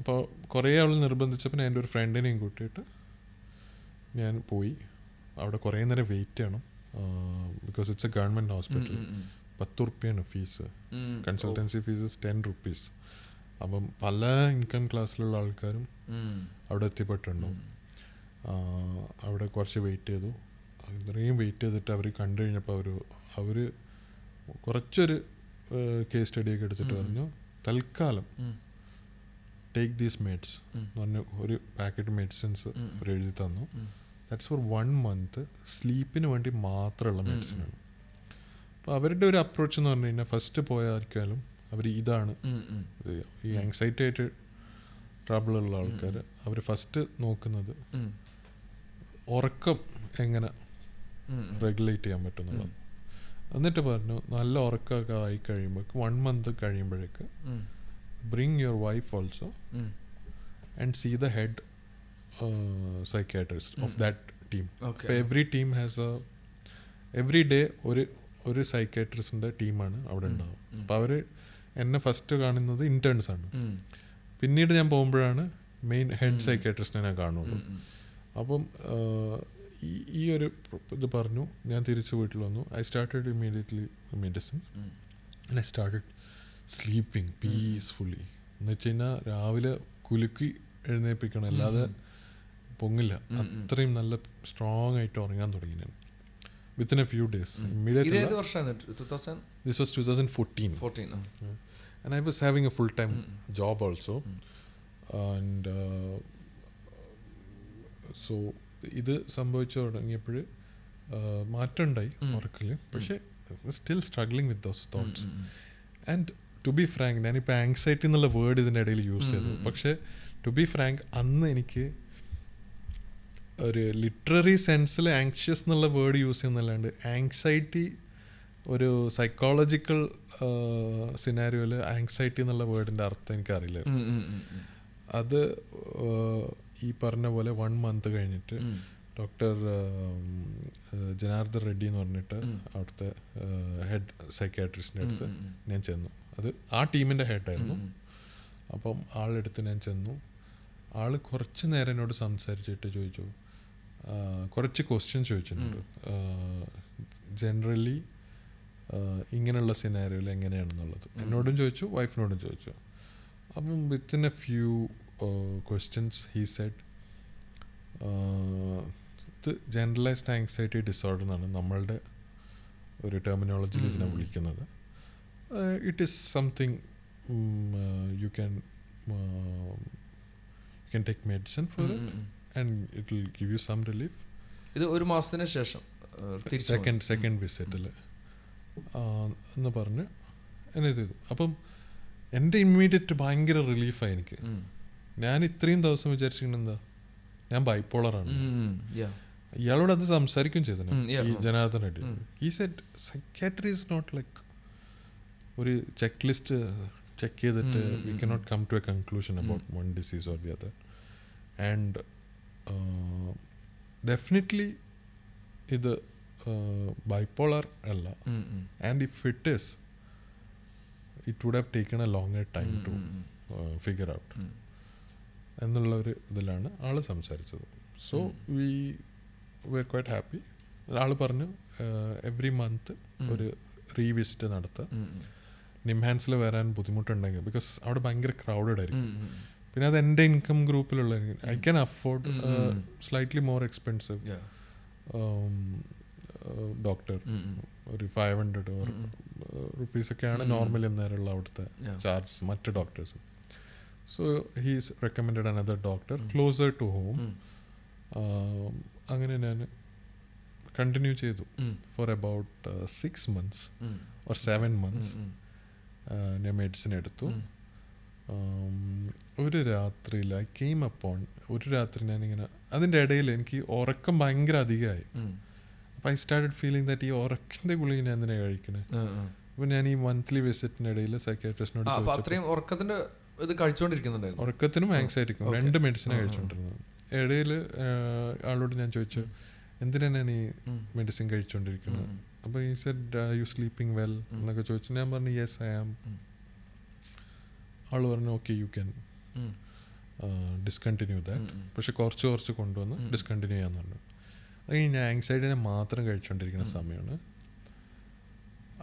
അപ്പോൾ കുറേ അവൾ നിർബന്ധിച്ചപ്പോൾ എന്റെ ഒരു ഫ്രണ്ടിനെയും കൂട്ടിയിട്ട് ഞാൻ പോയി. അവിടെ കുറേ നേരം വെയിറ്റ് ചെയ്യണം. Because it's a government hospital. പത്ത് റുപ്യാണ് fees consultancy fees ten rupees അപ്പം പല ഇൻകം ക്ലാസ്സിലുള്ള ആൾക്കാരും അവിടെ എത്തിപ്പെട്ടിട്ടുണ്ടാവും അവിടെ കുറച്ച് വെയിറ്റ് ചെയ്തു. ഇത്രയും വെയിറ്റ് ചെയ്തിട്ട് അവർ കണ്ടു കഴിഞ്ഞപ്പോൾ അവർ അവർ കുറച്ചൊരു കേസ് സ്റ്റഡിയൊക്കെ എടുത്തിട്ട് പറഞ്ഞു. തൽക്കാലം. Take these meds. എന്ന് പറഞ്ഞ് ഒരു പാക്കറ്റ് മെഡിസിൻസ്. അവർ എഴുതി തന്നു. ദാറ്റ്സ് ഫോർ വൺ മന്ത് സ്ലീപ്പിന് വേണ്ടി മാത്രമുള്ള മെഡിസിൻ മെഡിസിനാണ് അപ്പോൾ അവരുടെ ഒരു അപ്രോച്ച് എന്ന് പറഞ്ഞു കഴിഞ്ഞാൽ ഫസ്റ്റ് പോയായിരിക്കാലും അവർ ഇതാണ് ഈ ആങ്സൈറ്റി ആയിട്ട് ട്രബിൾ ഉള്ള ആൾക്കാർ അവർ ഫസ്റ്റ് നോക്കുന്നത്. ഉറക്കം എങ്ങനെ. റെഗുലേറ്റ് ചെയ്യാൻ പറ്റുന്നുള്ളത് എന്നിട്ട് പറഞ്ഞു നല്ല ഉറക്കമൊക്കെ ആയി കഴിയുമ്പോൾ വൺ മന്ത് കഴിയുമ്പോഴേക്ക് ഉം. your wife also also and and see the head psychiatrist of of that team Okay. അപ്പോൾ every team has a every day ഒരു ഒരു സൈക്കാട്രിസ്റ്റിന്റെ ടീമാണ് അവിടെ. ഉണ്ടാവും. അപ്പോൾ അവർ എന്നെ ഫസ്റ്റ് കാണുന്നത് ഇന്റേൺസ് ആണ്. പിന്നീട് ഞാൻ പോകുമ്പോഴാണ് മെയിൻ ഹെഡ് സൈക്കാട്രിസ്റ്റിനെ ഞാൻ കാണുള്ളൂ. അപ്പം ഈ ഒരു ഇത് പറഞ്ഞു ഞാൻ തിരിച്ച് വീട്ടിൽ വന്നു I started immediately medicine. I started sleeping peacefully എന്ന് വെച്ച് കഴിഞ്ഞാൽ രാവിലെ കുലുക്കി എഴുന്നേൽപ്പിക്കണം. അല്ലാതെ. പൊങ്ങില്ല. അത്രയും നല്ല സ്ട്രോങ് ആയിട്ട് ഉറങ്ങാൻ തുടങ്ങി ഞാൻ. Within a few days this was two thousand? Fourteen and I was having a full time. Job also. And so ഇത് സംഭവിച്ചു തുടങ്ങിയപ്പോൾ മാറ്റമുണ്ടായി ഉം. ഉറക്കിൽ പക്ഷേ still struggling with those thoughts and to be frank ഞാനിപ്പോൾ ആങ്സൈറ്റി എന്നുള്ള വേർഡ് ഇതിന്റെ ഇടയിൽ യൂസ് ചെയ്തു. പക്ഷേ ടു ബി ഫ്രാങ്ക് അന്ന് എനിക്ക് ഒരു ലിറ്റററി സെൻസിൽ ആങ്ഷ്യസ് എന്നുള്ള വേർഡ് യൂസ് ചെയ്യുന്നല്ലാണ്ട് ആങ്സൈറ്റി ഒരു സൈക്കോളജിക്കൽ സിനാരിയോയിൽ ആങ്സൈറ്റി എന്നുള്ള വേർഡിന്റെ അർത്ഥം എനിക്കറിയില്ല. അത് ഈ പറഞ്ഞ പോലെ വൺ മന്ത് കഴിഞ്ഞിട്ട് ഡോക്ടർ ജനാർദ്ദൻ റെഡ്ഡി എന്ന് പറഞ്ഞിട്ട്. അവിടുത്തെ ഹെഡ് സൈക്കാട്രിസ്റ്റിന്റെ അടുത്ത് ഞാൻ ചെന്നു അത് ആ ടീമിന്റെ ഹെഡായിരുന്നു. അപ്പം ആളെടുത്ത് ഞാൻ ചെന്നു. ആൾ കുറച്ച് നേരം എന്നോട് സംസാരിച്ചിട്ട് ചോദിച്ചു. കുറച്ച് ക്വസ്റ്റ്യൻസ് ചോദിച്ചിട്ടുണ്ട്. ജനറലി ഇങ്ങനെയുള്ള സിനാരിയോയിൽ എങ്ങനെയാണെന്നുള്ളത്. എന്നോടും ചോദിച്ചു വൈഫിനോടും ചോദിച്ചു. അപ്പം within a few questions he said ഇത് ജനറലൈസ്ഡ് ആങ്സൈറ്റി ഡിസോർഡർ എന്നാണ് നമ്മളുടെ ഒരു ടെർമിനോളജിയിൽ ഇതിനെ വിളിക്കുന്നത്. It is something you can you you can take medicine for mm. it. And it will give you some relief ഇത് ഒരു മാസത്തിന് ശേഷം സെക്കൻഡ് സെക്കൻഡ് വിസിറ്റിൽ എന്ന് പറഞ്ഞ് എന്നെ ഇത് ചെയ്തു. അപ്പം എന്റെ ഇമ്മീഡിയറ്റ് ഭയങ്കര റിലീഫായി എനിക്ക്. ഞാൻ ഇത്രയും ദിവസം വിചാരിച്ചിരിക്കുന്നത് എന്താ? ഞാൻ ബൈപ്പോളറാണ്. ഇയാളോട് അത് സംസാരിക്കും ചെയ്തു ഈ. ജനാർദ്ദൻ റെഡ്ഡി ഈ said psychiatry is not like ഒരു ചെക്ക് ലിസ്റ്റ് ചെക്ക് ചെയ്തിട്ട് we K cannot um. Come to a conclusion. About one disease or the other and definitely ഇത് ബൈപ്പോളർ അല്ല ഉം, ഉം. And if it is it would have taken a longer time to um. Figure out എന്നുള്ള ഒരു ഇതിലാണ് ആൾ സംസാരിച്ചത് so. We were quite happy ആൾ പറഞ്ഞു എവറി മന്ത് ഒരു റീവിസിറ്റ് നടത്തുക. നിംഹാൻസിൽ വരാൻ ബുദ്ധിമുട്ടുണ്ടെങ്കിൽ ബിക്കോസ് അവിടെ ഭയങ്കര ക്രൗഡഡ് ആയിരിക്കും. പിന്നെ അത് എന്റെ ഇൻകം ഗ്രൂപ്പിലുള്ള I can afford. Slightly more expensive doctor. ഒരു ഫൈവ് ഹൺഡ്രഡ് ഓർ റുപ്പീസ് ഒക്കെയാണ് നോർമൽ നോർമലി അന്നേരമുള്ള അവിടുത്തെ. ചാർജ് മറ്റ് doctors so he's recommend another doctor. Closer to home അങ്ങനെ ഞാൻ കണ്ടിന്യൂ ചെയ്തു for about six months or seven months. ഞാൻ മെഡിസിൻ എടുത്തു. ഒരു രാത്രിയിൽ ഐ കെയിം അപ്പോൺ ഒരു രാത്രി ഞാനിങ്ങനെ അതിന്റെ ഇടയിൽ എനിക്ക് ഉറക്കം ഭയങ്കര അധികമായി. അപ്പം ഐ സ്റ്റാർട്ടഡ് ഫീലിംഗ് ദാറ്റ് ഈ ഉറക്കിന്റെ ഗുളി ഞാൻ എന്തിനാണ് കഴിക്കണേ. അപ്പം ഞാൻ ഈ മന്ത്ലി വിസിറ്റിന്റെ ഇടയിൽ സൈക്കാട്രിസ്റ്റിനോട് അത്രയും ഉറക്കത്തിന്റെ ഇത് കഴിച്ചുകൊണ്ടിരിക്കുന്നുണ്ടായിരുന്നു ഉറക്കത്തിനും ആങ്സൈറ്റിക്കും രണ്ട് മെഡിസിനാണ്. കഴിച്ചുകൊണ്ടിരുന്നത് ഇടയിൽ ആളോട് ഞാൻ ചോദിച്ചു എന്തിനാണ് ഞാൻ ഈ മെഡിസിൻ കഴിച്ചുകൊണ്ടിരിക്കുന്നത് അപ്പോൾ ഈ സെഡ് യു സ്ലീപ്പിംഗ് വെൽ. എന്നൊക്കെ ചോദിച്ചു ഞാൻ പറഞ്ഞു യെസ് ഐ ആം. ആൾ പറഞ്ഞു okay you can discontinue that. പക്ഷെ കുറച്ച് കുറച്ച് കൊണ്ടുവന്ന്. ഡിസ്കണ്ടിന്യൂ ചെയ്യാൻ പറഞ്ഞു അത് ഞാൻ ആങ്സൈറ്റിനെ മാത്രം കഴിച്ചുകൊണ്ടിരിക്കുന്ന സമയമാണ്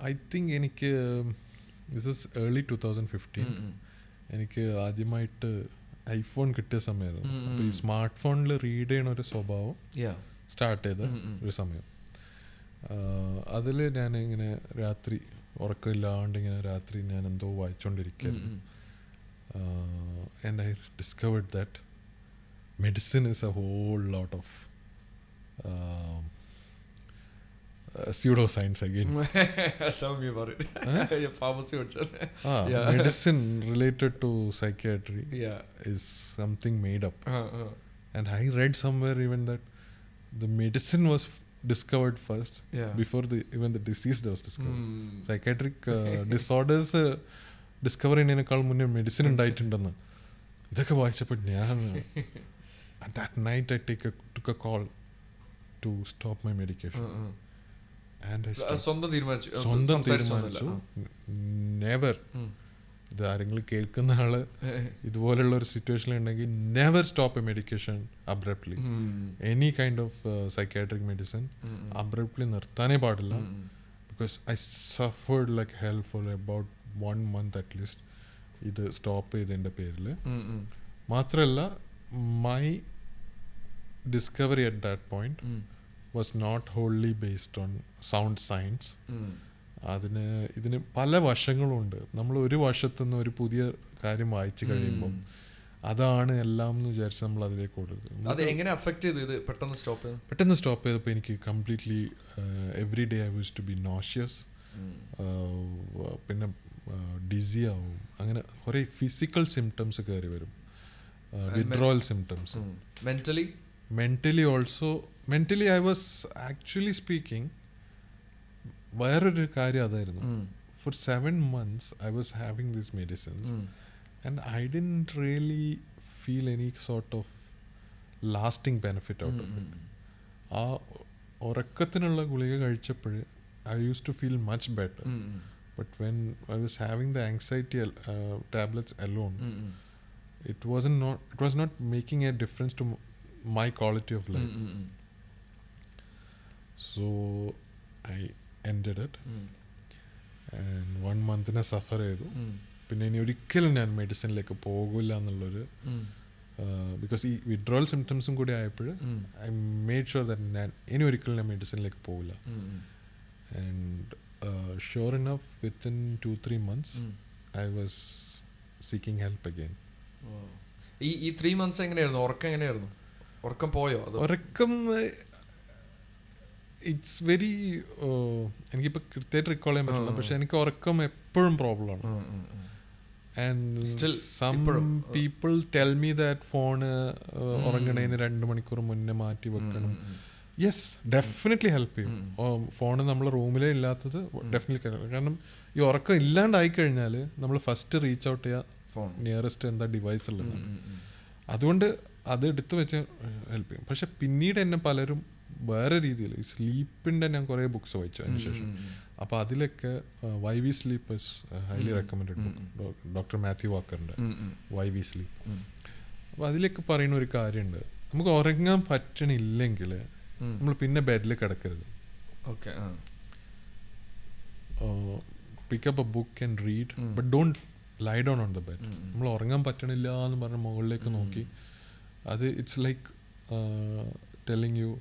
ഐ തിങ്ക് എനിക്ക് this is early two thousand fifteen. എനിക്ക് ആദ്യമായിട്ട് ഐഫോൺ കിട്ടിയ സമയമായിരുന്നു അപ്പോൾ ഈ. സ്മാർട്ട് ഫോണിൽ റീഡ് ചെയ്യണ ഒരു സ്വഭാവം. സ്റ്റാർട്ട് ചെയ്ത. ഒരു സമയം അതിൽ ഞാൻ ഇങ്ങനെ രാത്രി ഉറക്കമില്ലാണ്ട് ഇങ്ങനെ രാത്രി ഞാൻ എന്തോ ഉം, വായിച്ചുകൊണ്ടിരിക്കുകയായിരുന്നു ഉം. And I discovered that medicine is a whole lot of pseudoscience again Tell me about it. Yeah, pharmacy പഠിച്ചത്. Yeah. Medicine related to psychiatry Yeah. is something made up. ആ, ആ. And I read somewhere even that discovered first Yeah. before the even the disease was discovered. ഉം. Psychiatric uh, ഡിസ്കവർ ചെയ്യുന്നതിനേക്കാൾ മുന്നേ മെഡിസിൻ ഉണ്ടായിട്ടുണ്ടെന്ന് ഇതൊക്കെ വായിച്ചപ്പോൾ ഞാൻ that night I take took a call to stop my medication. And സ്വന്തം തീരുമാനിച്ചു സ്വന്തം തീരുമാനിച്ചു നെവർ. ഇത് ആരെങ്കിലും കേൾക്കുന്ന ആൾ ഇതുപോലുള്ള ഒരു സിറ്റുവേഷൻ ഉണ്ടെങ്കിൽ never stop a medication abruptly. Any kind of psychiatric medicine. Abruptly നിർത്താനേ പാടില്ല. Because I suffered like help for about one month at least ഇത് സ്റ്റോപ്പ് ചെയ്തതിന്റെ പേരിൽ. മാത്രമല്ല my discovery at that point. Was not wholly based on sound science. അതിന് ഇതിന് പല വശങ്ങളുണ്ട്. നമ്മൾ ഒരു വശത്തു നിന്ന് ഒരു പുതിയ കാര്യം വായിച്ചു കഴിയുമ്പോൾ അതാണ് എല്ലാം എന്ന് വിചാരിച്ച് നമ്മൾ അതിലേക്ക് അത് എങ്ങനെ ചെയ്തു ഇത്? പെട്ടെന്ന് സ്റ്റോപ്പ് ചെയ്തു പെട്ടെന്ന് സ്റ്റോപ്പ് ചെയ്തപ്പോൾ എനിക്ക് completely every day I wish to be nauseous പിന്നെ ഡിസി ആവും. അങ്ങനെ കുറെ ഫിസിക്കൽ സിംറ്റംസ് കയറി വരും. Withdrawal symptoms mentally mentally also mentally I was actually speaking വേറൊരു കാര്യം അതായിരുന്നു for seven months I was having these medicines Mm. and I didn't really feel any sort of lasting benefit out of it. ആ ഉറക്കത്തിനുള്ള ഗുളിക കഴിച്ചപ്പോൾ I use to feel much better Mm. But when I was having the anxiety tablets alone Mm. it wasn't not it was not making a difference to m- my quality of life Mm. It i ended it and one മന്തിനെ സഫർ ചെയ്തു. പിന്നെ ഇനി ഒരിക്കലും ഞാൻ മെഡിസിനിലേക്ക് പോകില്ല എന്നുള്ളൊരു. ബിക്കോസ് ഈ വിഡ്രോവൽ സിംറ്റംസും കൂടി ആയപ്പോൾ. ഐ മേഡ് ഷുവർ ദാറ്റ് ഞാൻ ഇനി ഒരിക്കലും ഞാൻ മെഡിസിനിലേക്ക് പോകില്ല. And sure enough within two three months. I was seeking help again. ഈ ഈ ത്രീ മന്ത്സ് എങ്ങനെയായിരുന്നു ഉറക്കം എങ്ങനെയായിരുന്നു ഉറക്കം പോയോ ഉറക്കം ഇറ്റ്സ് വെരി എനിക്കിപ്പോൾ കൃത്യമായിട്ട് റിക്കോൾ ചെയ്യാൻ പറ്റില്ല. പക്ഷെ എനിക്ക് ഉറക്കം എപ്പോഴും പ്രോബ്ലം ആണ്. ഉം, ഉം. And still some people tell me that phone ഉറങ്ങണതിന് രണ്ട് മണിക്കൂർ മുന്നേ മാറ്റി വെക്കണം. യെസ് ഡെഫിനറ്റ്ലി ഹെൽപ്പ് ചെയ്യും. ഫോൺ നമ്മളെ റൂമിലേ ഇല്ലാത്തത് ഡെഫിനറ്റ്ലി കാരണം ഈ ഉറക്കം ഇല്ലാണ്ടായി കഴിഞ്ഞാൽ നമ്മൾ ഫസ്റ്റ് റീച്ച് ഔട്ട് ചെയ്യുക ഫോൺ നിയറസ്റ്റ് എന്താ ഡിവൈസ് ഉം, ഉള്ളത്. ഉം, ഉം. അതുകൊണ്ട് അത് എടുത്തു വെച്ച് ഹെൽപ്പ് ചെയ്യും. പക്ഷെ പിന്നീട് എന്നെ പലരും വേറെ രീതിയിൽ. ഈ സ്ലീപ്പിന്റെ ഞാൻ കുറേ ബുക്ക്സ് വായിച്ചു അതിന് ശേഷം. അപ്പോൾ അതിലൊക്കെ why we sleep is highly recommended book doctor Matthew വാക്കറിന്റെ why we sleep. അപ്പോൾ അതിലൊക്കെ പറയുന്ന ഒരു കാര്യമുണ്ട്. നമുക്ക് ഉറങ്ങാൻ പറ്റണില്ലെങ്കിൽ നമ്മൾ പിന്നെ ബെഡിൽ കിടക്കരുത്. Okay pick up a book and read. But don't lie down on the bed. നമ്മൾ ഉറങ്ങാൻ പറ്റണില്ല എന്ന് പറഞ്ഞ മുകളിലേക്ക് നോക്കി. അത് it's like telling you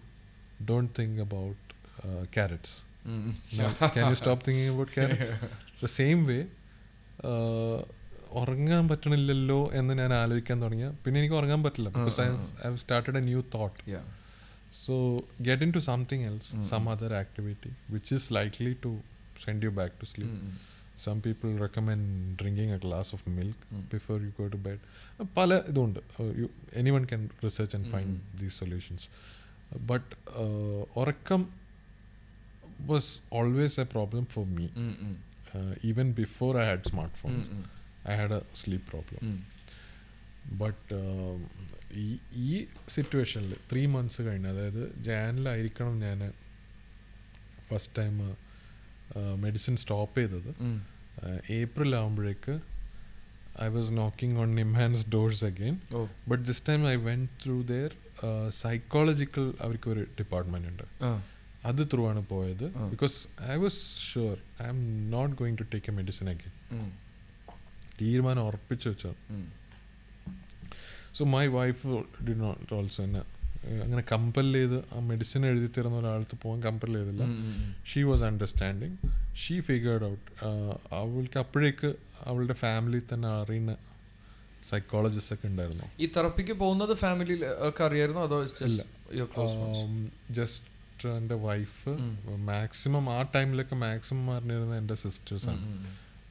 don't think about carrots um. Can you stop thinking about carrots the same way ഉറങ്ങാൻ പറ്റണില്ലല്ലോ എന്ന് ഞാൻ ആലോചിക്കാൻ തുടങ്ങിയ പിന്നെ എനിക്ക് ഉറങ്ങാൻ പറ്റില്ല because I I have started a new thought Yeah. So get into something else, some other activity, which is likely to send you back to sleep. ഉം, ഉം. Some people recommend drinking a glass of milk Mm. before you go to bed. Uh, പല ഇതുണ്ട് anyone can research and find Mm. These solutions but ഉറക്കം was always a problem for me um, um. Even before I had smart phone um, um. I had a sleep problem um. But ഈ ഈ സിറ്റുവേഷനിൽ ത്രീ മന്ത്സ് കഴിഞ്ഞ് അതായത് ജാനിലായിരിക്കണം ഞാൻ ഫസ്റ്റ് ടൈം മെഡിസിൻ സ്റ്റോപ്പ് ചെയ്തത് ഉം. ഏപ്രിൽ ആകുമ്പോഴേക്ക് I was knocking on NIMHANS doors again oh but this time I went through their psychological അവർക്ക് ഒരു ഡിപ്പാർട്ട്മെന്റ് ഉണ്ട്. അത് ത്രൂ ആണ് പോയത്. Because I was sure I am not going to take a medicine again തീരുമാനം ഉറപ്പിച്ചു വെച്ചാൽ so my wife did not also എന്നെ അങ്ങനെ കമ്പൽ ചെയ്ത് ആ മെഡിസിൻ എഴുതി തരുന്ന ഒരാൾക്ക് പോകാൻ കമ്പൽ ചെയ്തില്ല. She was understanding she figured out അവൾക്ക് അപ്പോഴേക്ക് അവളുടെ ഫാമിലി തന്നെ അറിയുന്ന സൈക്കോളജിസ്റ്റ് ഒക്കെ ഉണ്ടായിരുന്നു. ഈ തെറപ്പിക്ക് പോകുന്നത് ഫാമിലിയിൽ ഒക്കെ അറിയായിരുന്നു? അതോ ജസ്റ്റ് എന്റെ വൈഫ് മാക്സിമം ആ ടൈമിലൊക്കെ മാക്സിമം അറിഞ്ഞിരുന്നത് എന്റെ സിസ്റ്റേഴ്സാണ്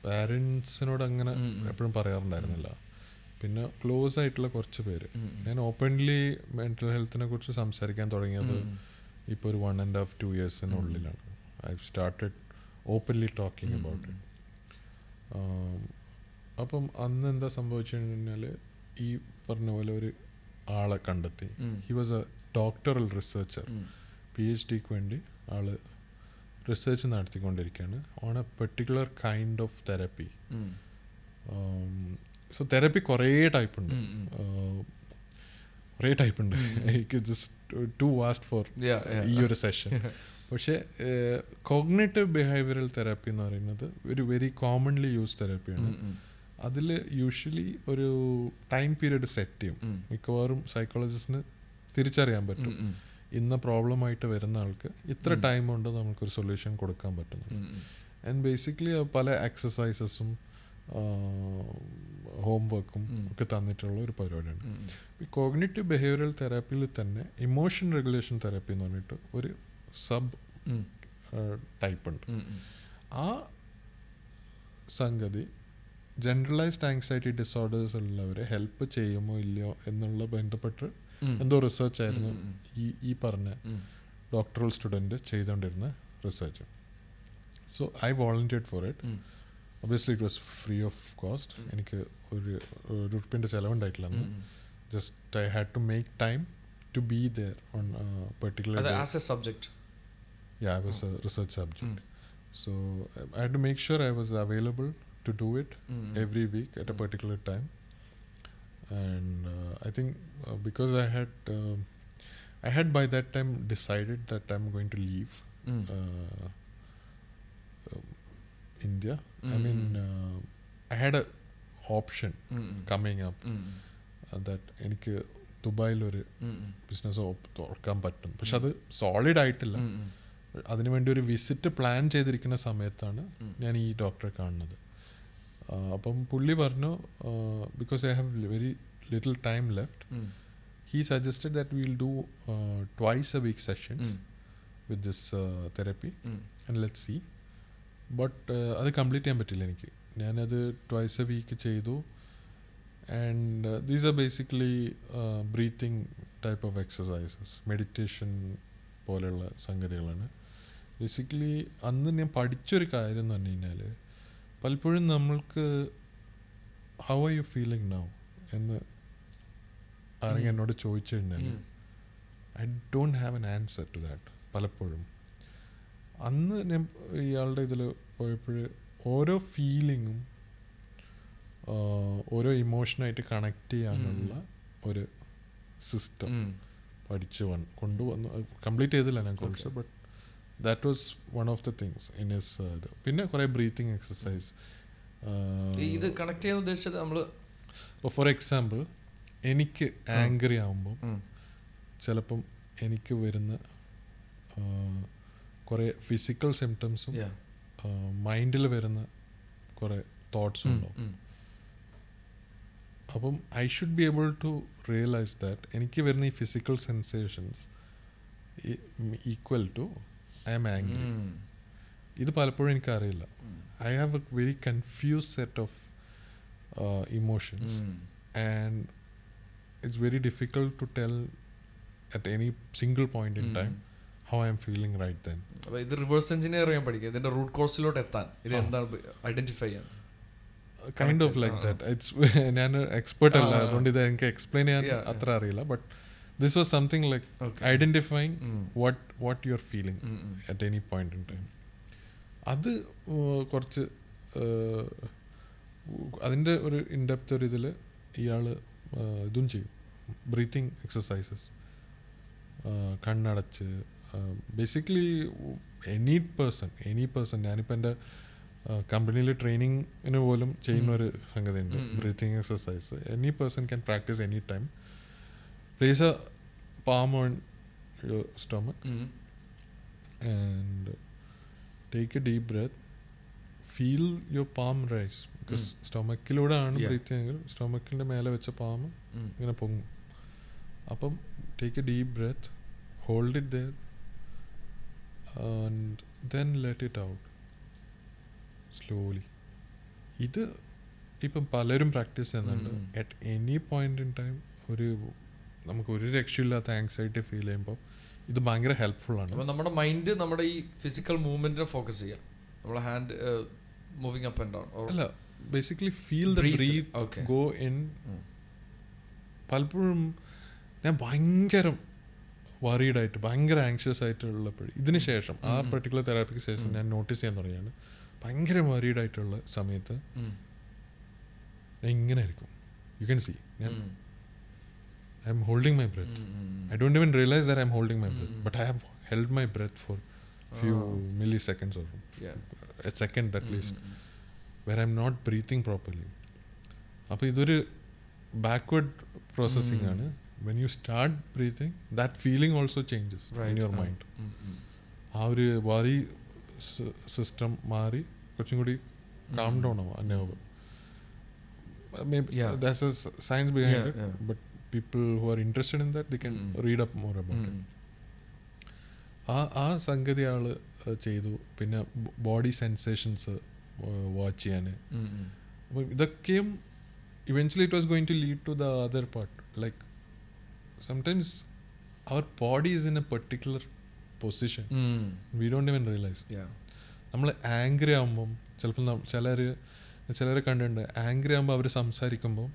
പാരൻസിനോട് അങ്ങനെ. എപ്പോഴും പറയാറുണ്ടായിരുന്നില്ല. പിന്നെ ക്ലോസ് ആയിട്ടുള്ള കുറച്ച് പേര്. ഞാൻ ഓപ്പൺലി മെന്റൽ ഹെൽത്തിനെ കുറിച്ച് സംസാരിക്കാൻ തുടങ്ങിയത് ഇപ്പോൾ ഒരു one and half two ഇയേഴ്സിനുള്ളിലാണ് I started openly talking about it അപ്പം അന്ന് എന്താ സംഭവിച്ചു കഴിഞ്ഞാൽ ഈ പറഞ്ഞ പോലെ ഒരു ആളെ കണ്ടെത്തി. He was a doctoral researcher P H ഡിക്ക് വേണ്ടി ആൾ റിസർച്ച് നടത്തിക്കൊണ്ടിരിക്കുകയാണ്. On a particular kind of therapy so therapy കുറേ ടൈപ്പ് ഉണ്ട്. ആഹ് കുറേ ടൈപ്പ് ഉണ്ട്. എനിക്ക് ജസ്റ്റ് ടു വാസ്റ്റ് ഫോർ ഈ ഒരു സെഷൻ പക്ഷേ കോഗ്നേറ്റീവ് ബിഹേവിയറൽ തെറാപ്പി എന്ന് പറയുന്നത് ഒരു വെരി കോമൺലി യൂസ് തെറാപ്പിയാണ് അതിൽ യൂഷ്വലി ഒരു ടൈം പീരീഡ് സെറ്റ് ചെയ്യും. മിക്കവാറും സൈക്കോളജിസ്റ്റിന് തിരിച്ചറിയാൻ പറ്റും. ഇന്ന പ്രോബ്ലം ആയിട്ട് വരുന്ന ആൾക്ക് ഇത്ര ടൈം കൊണ്ട് നമുക്കൊരു സൊല്യൂഷൻ കൊടുക്കാൻ പറ്റുന്നുണ്ട്. ആൻഡ് ബേസിക്കലി പല എക്സസൈസസും ഹോംവർക്കും വർക്കും ഒക്കെ തന്നിട്ടുള്ള ഒരു പരിപാടിയാണ്. ഈ കോഗ്നേറ്റീവ് ബിഹേവിയറൽ തെറാപ്പിയിൽ തന്നെ ഇമോഷൻ റെഗുലേഷൻ തെറാപ്പി എന്ന് പറഞ്ഞിട്ട് ഒരു സബ് ടൈപ്പ് ഉണ്ട്. ആ സംഗതി ജനറലൈസ്ഡ് ആങ്സൈറ്റി ഡിസോർഡേഴ്സ് ഉള്ളവരെ ഹെൽപ്പ് ചെയ്യുമോ ഇല്ലയോ എന്നുള്ള ബന്ധപ്പെട്ട് എന്തോ റിസർച്ച് ആയിരുന്നു. ഈ ഈ പറഞ്ഞ ഡോക്ടറൽ സ്റ്റുഡന്റ് ചെയ്തുകൊണ്ടിരുന്ന research so I volunteered for it obviously it was free of cost എനിക്ക് ഒരു ഒരു ഉറുപ്പിന്റെ ചിലവുണ്ടായിട്ടില്ല അന്ന്. Just I had to make time to be there on particular a subject Yeah, I was a research subject. So I I had to make sure I was available to do it mm. every week at a particular time. And uh, I think uh, because I had, uh, I had by that time decided that I'm going to leave mm. uh, uh, India. I mean, uh, I had a option coming up uh, that ദുബായിൽ ഒരു ബിസിനസ് തുറക്കാൻ പറ്റും പക്ഷെ അത് സോളിഡ് ആയിട്ടില്ല അതിനുവേണ്ടി ഒരു വിസിറ്റ് പ്ലാൻ ചെയ്തിരിക്കുന്ന സമയത്താണ് ഞാൻ ഈ ഡോക്ടറെ കാണുന്നത് അപ്പം പുള്ളി പറഞ്ഞു because I have very little time left he suggested that will do twice a week sessions with this therapy and let see but അത് കംപ്ലീറ്റ് ചെയ്യാൻ പറ്റില്ല എനിക്ക്. ഞാനത് ട്വൈസ് എ വീക്ക് ചെയ്തു. And these are basically breathing type of exercises meditation പോലെയുള്ള സംഗതികളാണ്. ബേസിക്കലി അന്ന് ഞാൻ പഠിച്ചൊരു കാര്യം എന്ന് പറഞ്ഞു കഴിഞ്ഞാൽ പലപ്പോഴും നമ്മൾക്ക് how are you feeling now എന്ന് ആരെങ്കിലും എന്നോട് ചോദിച്ചു കഴിഞ്ഞാൽ I don't have an answer to that പലപ്പോഴും. അന്ന് ഞാൻ ഇയാളുടെ ഇതിൽ പോയപ്പോൾ ഓരോ ഫീലിങ്ങും ഓരോ ഇമോഷനായിട്ട് കണക്ട് ചെയ്യാനുള്ള ഒരു സിസ്റ്റം പഠിച്ചു വന്ന് കൊണ്ടുവന്നു കംപ്ലീറ്റ് ചെയ്തില്ല ഞാൻ course but that was one of the things in is ഇത്. പിന്നെ കുറേ ബ്രീത്തിങ് എക്സസൈസ് ഇത് കണക്ട് ചെയ്യാൻ ഉദ്ദേശിച്ചത് നമ്മൾ ഇപ്പോൾ ഫോർ എക്സാമ്പിൾ എനിക്ക് ആംഗ്രി ആകുമ്പോൾ ചിലപ്പം എനിക്ക് വരുന്ന കുറേ ഫിസിക്കൽ സിംറ്റംസും മൈൻഡിൽ വരുന്ന കുറേ തോട്ട്സും ഉണ്ടാവും. അപ്പം I should be able to realise that എനിക്ക് വരുന്ന ഈ physical sensations equal to I am angry ഇത് പലപ്പോഴും എനിക്കറിയില്ല. I have a very confuse set of emotions and it's very difficult to tell at any single point in time how I am feeling right then അപ്പോൾ ഇത് റിവേഴ്സ് എഞ്ചിനീയർ ചെയ്യാൻ പഠിക്കുക. ഇതിന്റെ റൂട്ട് കോഴ്സിലോട്ട് എത്താൻ. ഇത് എന്താണ് ഐഡന്റിഫൈ ചെയ്യാൻ? Kind of like that it's ഞാൻ എക്സ്പേർട്ട് അല്ല. അതുകൊണ്ട് ഇത് എനിക്ക് എക്സ്പ്ലെയിൻ ചെയ്യാൻ അത്ര അറിയില്ല. But this was something like identifying what what you are feeling at any point in time അത് കുറച്ച് അതിന്റെ ഒരു ഇൻഡെപ്ത് ഒരു ഇതിൽ ഇയാൾ ഇതും ചെയ്യും. ബ്രീത്തിങ് എക്സസൈസസ് കണ്ണടച്ച് basically any person any person ഞാനിപ്പോൾ എന്റെ കമ്പനിയിൽ ട്രെയിനിങ്ങിന് പോലും ചെയ്യുന്ന ഒരു സംഗതിയുണ്ട്. Breathing exercise any person can practise any time place a palm on your stomach and take a deep breath feel your palm rise because സ്റ്റൊമക്കിലൂടെ ആണ് ബ്രീത്ത് ചെയ്യുന്നത് സ്റ്റൊമക്കിന്റെ മേലെ വെച്ച പാം ഇങ്ങനെ പൊങ്ങും അപ്പം take a deep breath hold it there and then let it out slowly ഇത് ഇപ്പം പലരും പ്രാക്ടീസ് ചെയ്യുന്നുണ്ട്. At any point in time ഒരു നമുക്ക് ഒരു രക്ഷയില്ലാത്ത ആങ്സൈറ്റി ഫീൽ ചെയ്യുമ്പോൾ ഇത് ഭയങ്കര ഹെൽപ്ഫുൾ ആണ്. അപ്പോൾ നമ്മുടെ മൈൻഡ് നമ്മുടെ ഈ ഫിസിക്കൽ മൂവ്മെന്റിനെ ഫോക്കസ് ചെയ്യാം നമ്മുടെ hand moving up and down അല്ല basically feel the breath go in പലപ്പോഴും ഞാൻ ഭയങ്കര വറീഡ് ആയിട്ട് ഭയങ്കര ആങ്ഷ്യസ് ആയിട്ടുള്ളപ്പോൾ ഇതിന് ശേഷം ആ പെർട്ടിക്കുലർ തെറാപ്പിക്ക് ശേഷം ഞാൻ നോട്ടീസ് ചെയ്യാൻ തുടങ്ങിയാണ്. ഭയങ്കര വറീഡ് ആയിട്ടുള്ള സമയത്ത് ഞാൻ ഇങ്ങനെ ആയിരിക്കും യു ക്യാൻ സി ഞാൻ I'm holding my breath I don't even realise that I'm holding my breath but I have held my breath for few milliseconds or a second at least where I'm not breathing properly അപ്പോൾ ഇതൊരു ബാക്ക്വേർഡ് പ്രോസസ്സിംഗ് ആണ് when you start breathing that feeling also changes in your mind ആ ഒരു വറി സിസ്റ്റം മാറി കുറച്ചും കൂടി കാം ഡൗൺ ആവും ആ nerve that's a science behind It but people who are interested in that the can read up more about it ആ ആ സംഗതി ആൾ ചെയ്തു. പിന്നെ ബോഡി സെൻസേഷൻസ് വാച്ച് ചെയ്യാൻ അപ്പം ഇതൊക്കെയും eventually it was going to lead to the other part like sometimes our body is in a particular position we don't even realise നമ്മൾ ആംഗ്രി ആകുമ്പം ചിലപ്പോൾ ചിലർ ചിലരെ കണ്ടിട്ടുണ്ട് ആംഗ്രി ആകുമ്പോൾ അവർ സംസാരിക്കുമ്പോൾ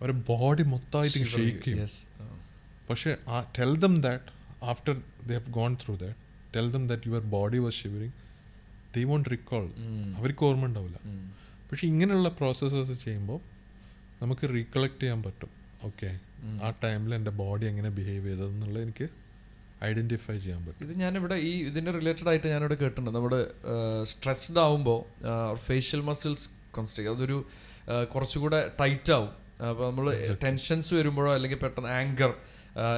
അവരുടെ ബോഡി മൊത്തമായിട്ട് ഷെയ്ക്ക് ചെയ്യും. പക്ഷേ പക്ഷേ tell them that after they have gone through that tell them that your body was shivering they won't recall അവർക്ക് ഓർമ്മ ഉണ്ടാവില്ല. പക്ഷെ ഇങ്ങനെയുള്ള പ്രോസസ്സസ് ചെയ്യുമ്പോൾ നമുക്ക് റീകളക്ട് ചെയ്യാൻ പറ്റും. ഓക്കെ ആ ടൈമിൽ എന്റെ ബോഡി എങ്ങനെ ബിഹേവ് ചെയ്തതെന്നുള്ളത് എനിക്ക് ഐഡന്റിഫൈ ചെയ്യാൻ പറ്റും. ഇത് ഞാനിവിടെ ഈ ഇതിന്റെ റിലേറ്റഡ് ആയിട്ട് ഞാനിവിടെ കേട്ടിട്ടുണ്ട്. നമ്മുടെ സ്ട്രെസ്ഡ് ആവുമ്പോൾ ഫേഷ്യൽ മസിൽസ് കോൺസ്ട്രിക് അതൊരു ആ, കുറച്ചുകൂടെ ടൈറ്റ് ആവും. അപ്പോൾ നമ്മൾ ടെൻഷൻസ് വരുമ്പോഴോ അല്ലെങ്കിൽ പെട്ടെന്ന് ആങ്കർ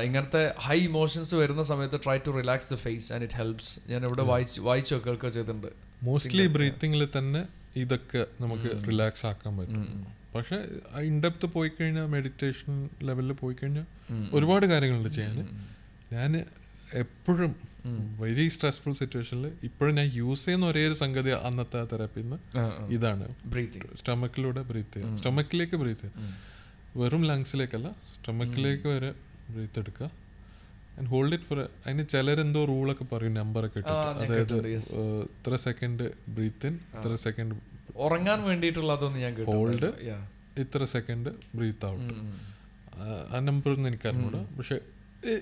ഇങ്ങനത്തെ ഹൈ ഇമോഷൻസ് വരുന്ന സമയത്ത് try to relax the face and it helps ഞാൻ ഇവിടെ വായിച്ച് വായിച്ചോ കേൾക്കുകയോ ചെയ്തിട്ടുണ്ട്. മോസ്റ്റ്ലി ബ്രീത്തിങ്ങിൽ തന്നെ ഇതൊക്കെ നമുക്ക് റിലാക്സ് ആക്കാൻ പറ്റും. പക്ഷെ ഇൻഡെപ്ത് പോയി കഴിഞ്ഞാൽ മെഡിറ്റേഷൻ ലെവലിൽ പോയി കഴിഞ്ഞാൽ ഒരുപാട് കാര്യങ്ങളുണ്ട് ചെയ്യാൻ. ഞാൻ എപ്പോഴും വെരി സ്ട്രെസ്ഫുൾ സിറ്റുവേഷനിൽ ഇപ്പോഴും ഞാൻ യൂസ് ചെയ്യുന്ന ഒരേ ഒരു സംഗതി അന്നത്തെ തെറാപ്പിന്ന് ഇതാണ്. ബ്രീത്തിങ് സ്റ്റമക്കിലൂടെ ബ്രീത്ത് ചെയ്യുക. സ്റ്റമക്കിലേക്ക് ബ്രീത്ത് ചെയ്യുക. വെറും ലങ്സിലേക്കല്ല സ്റ്റമക്കിലേക്ക് വരെ ബ്രീത്ത് എടുക്കുക. ആൻഡ് ഹോൾഡ് ഇറ്റ് ഫോർ അതിന് ചിലരെന്തോ റൂളൊക്കെ പറയും നമ്പറൊക്കെ ഇട്ടിട്ട്. അതായത് ഇത്ര സെക്കൻഡ് ബ്രീത്ത് ഇൻ ഇത്ര സെക്കൻഡ് ഉറങ്ങാൻ വേണ്ടിയിട്ടുള്ളതൊന്നും ഞാൻ ഹോൾഡ് Hold. ഇത്ര സെക്കൻഡ് ബ്രീത്ത് ഔട്ട് ആ നമ്പർ ഒന്നും എനിക്ക് അറിഞ്ഞൂട. പക്ഷെ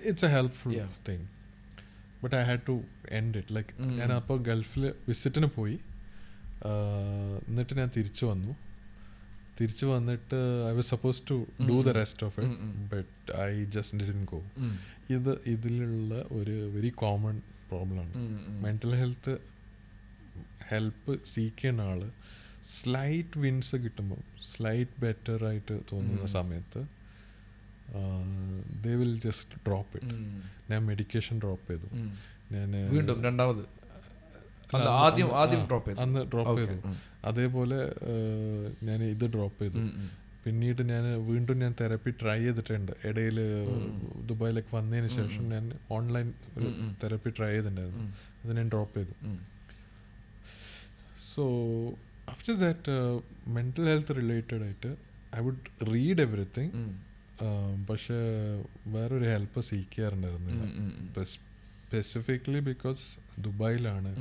it's a helpful. Thing but I had to end it like ഞാൻ അപ്പോൾ ഗൾഫിൽ വിസിറ്റിന് പോയി. എന്നിട്ട് ഞാൻ തിരിച്ചു വന്നു. തിരിച്ചു വന്നിട്ട് I was suppose to do the rest of it but I just didn't go ഇത് ഇതിലുള്ള ഒരു വെരി കോമൺ പ്രോബ്ലമാണ് മെന്റൽ ഹെൽത്ത് ഹെൽപ്പ് സീക്കേണ്ട ആൾ സ്ലൈറ്റ് വിൻസ് കിട്ടുമ്പോൾ സ്ലൈറ്റ് ബെറ്റർ ആയിട്ട് തോന്നുന്ന സമയത്ത് they will just drop it ഞാൻ മെഡിക്കേഷൻ ഡ്രോപ്പ് ചെയ്തു. ഞാൻ വീണ്ടും രണ്ടാമത്. ആദ്യം ആദ്യം ഡ്രോപ്പ് ചെയ്തു. അന്ന് ഡ്രോപ്പ് ചെയ്തു. അതേപോലെ ഞാൻ ഇത് ഡ്രോപ്പ് ചെയ്തു. പിന്നീട് ഞാൻ വീണ്ടും ഞാൻ തെറപ്പി ട്രൈ ചെയ്തിട്ടുണ്ട്. ഇടയിൽ ദുബായിലേക്ക് വന്നതിന് ശേഷം ഞാൻ ഓൺലൈൻ ഒരു തെറപ്പി ട്രൈ ചെയ്തിട്ടുണ്ടായിരുന്നു. അത് ഞാൻ ഡ്രോപ്പ് ചെയ്തു. So after that mental health related ആയിട്ട് ഐ വുഡ് റീഡ് എവറിത്തിങ്. പക്ഷേ വേറൊരു ഹെൽപ്പ് സീക്ക് ചെയ്യാറുണ്ടായിരുന്നില്ല. Um, um, um. Specifically because ദുബായിലാണ്.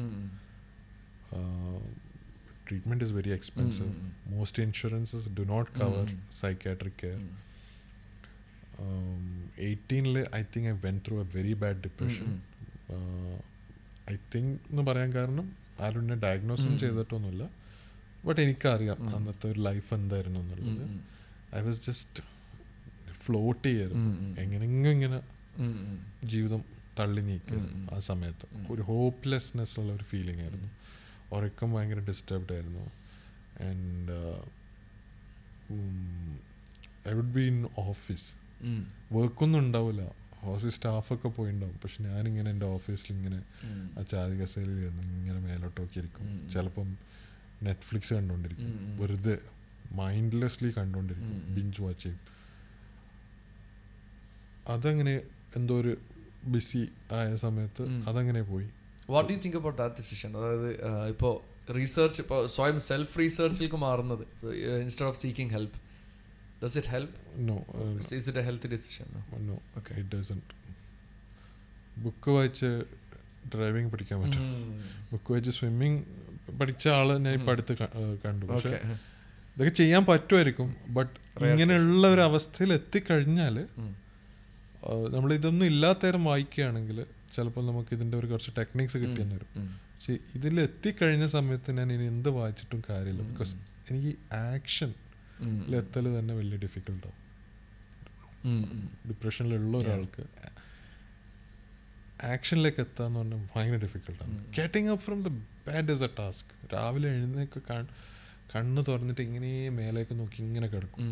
Treatment is very expensive most insurances do not cover. Psychiatric care. എയ്റ്റീനിൽ I think I went through a very bad depression I think എന്ന് പറയാൻ കാരണം ആരും എന്നെ ഡയഗ്നോസും ചെയ്തിട്ടൊന്നുമില്ല ബട്ട് എനിക്കറിയാം അന്നത്തെ ഒരു ലൈഫ് എന്തായിരുന്നു എന്നുള്ളത്. ഐ വാസ് ജസ്റ്റ് ഫ്ലോട്ട് ചെയ്യായിരുന്നു ഉം. ഇങ്ങനെ. ജീവിതം തള്ളി ഉം. ആ സമയത്ത്. ഒരു ഹോപ്പ്ലെസ്നെസ് ഉള്ള ഒരു ഫീലിംഗ് ആയിരുന്നു. ഉറക്കം ഭയങ്കര ഡിസ്റ്റർബ്ഡ് ആയിരുന്നു. And I would be in office. വർക്കൊന്നും ഉണ്ടാവില്ല ഓഫീസ് സ്റ്റാഫൊക്കെ പോയിണ്ടാവും. പക്ഷെ ഞാനിങ്ങനെ എന്റെ ഓഫീസിൽ ഇങ്ങനെ ആ ചാതി കസേരയിൽ ഇരുന്ന് ഇങ്ങനെ മേലോട്ടൊക്കെ ഇരിക്കും ചിലപ്പം നെറ്റ്ഫ്ലിക്സ് കണ്ടുകൊണ്ടിരിക്കും. വെറുതെ മൈൻഡ്ലെസ്ലി കണ്ടുകൊണ്ടിരിക്കും. ബിഞ്ച് വാച്ച് ചെയ്യും. അതങ്ങനെ എന്തോ ഒരു ബിസി ആയ സമയത്ത് അതങ്ങനെ പോയി. What you think about that decision അതായത് ഇപ്പോൾ റീസെർച്ച് ഇപ്പോൾ സ്വയം സെൽഫ് റീസെർച്ചിലേക്ക് മാറുന്നത് instead of seeking help does it help no is it a health decision no okay it doesn't book വായിച്ച് ഡ്രൈവിംഗ് പഠിക്കാൻ പറ്റും. ബുക്ക് വായിച്ച് സ്വിമ്മിങ് പഠിച്ച ആൾ ഞാൻ ഇപ്പം അടുത്ത് കണ്ടു. പക്ഷെ ഇതൊക്കെ ചെയ്യാൻ പറ്റുമായിരിക്കും ബട്ട് ഇങ്ങനെയുള്ള ഒരു അവസ്ഥയിൽ എത്തിക്കഴിഞ്ഞാൽ നമ്മൾ ഇതൊന്നും ഇല്ലാത്തരം വായിക്കുകയാണെങ്കിൽ ചിലപ്പോൾ നമുക്ക് ഇതിന്റെ ഒരു കുറച്ച് ടെക്നിക്സ് കിട്ടിയെന്ന് വരും. പക്ഷെ ഇതിൽ എത്തിക്കഴിഞ്ഞ സമയത്ത് ഞാൻ ഇനി എന്ത് വായിച്ചിട്ടും കാര്യമില്ല. ബിക്കോസ് എനിക്ക് ആക്ഷൻ എത്തൽ തന്നെ വലിയ ഡിഫിക്കൽട്ടാവും ഡിപ്രഷനിലുള്ള ഒരാൾക്ക് ആക്ഷനിലേക്ക് എത്താന്ന് പറഞ്ഞാൽ ഭയങ്കര ഡിഫിക്കൽട്ടാണ് getting up from the bed is a task രാവിലെ എഴുന്നേക്ക് കണ്ണ് തുറന്നിട്ട് ഇങ്ങനെ മേലേക്ക് നോക്കി ഇങ്ങനെ കിടക്കും.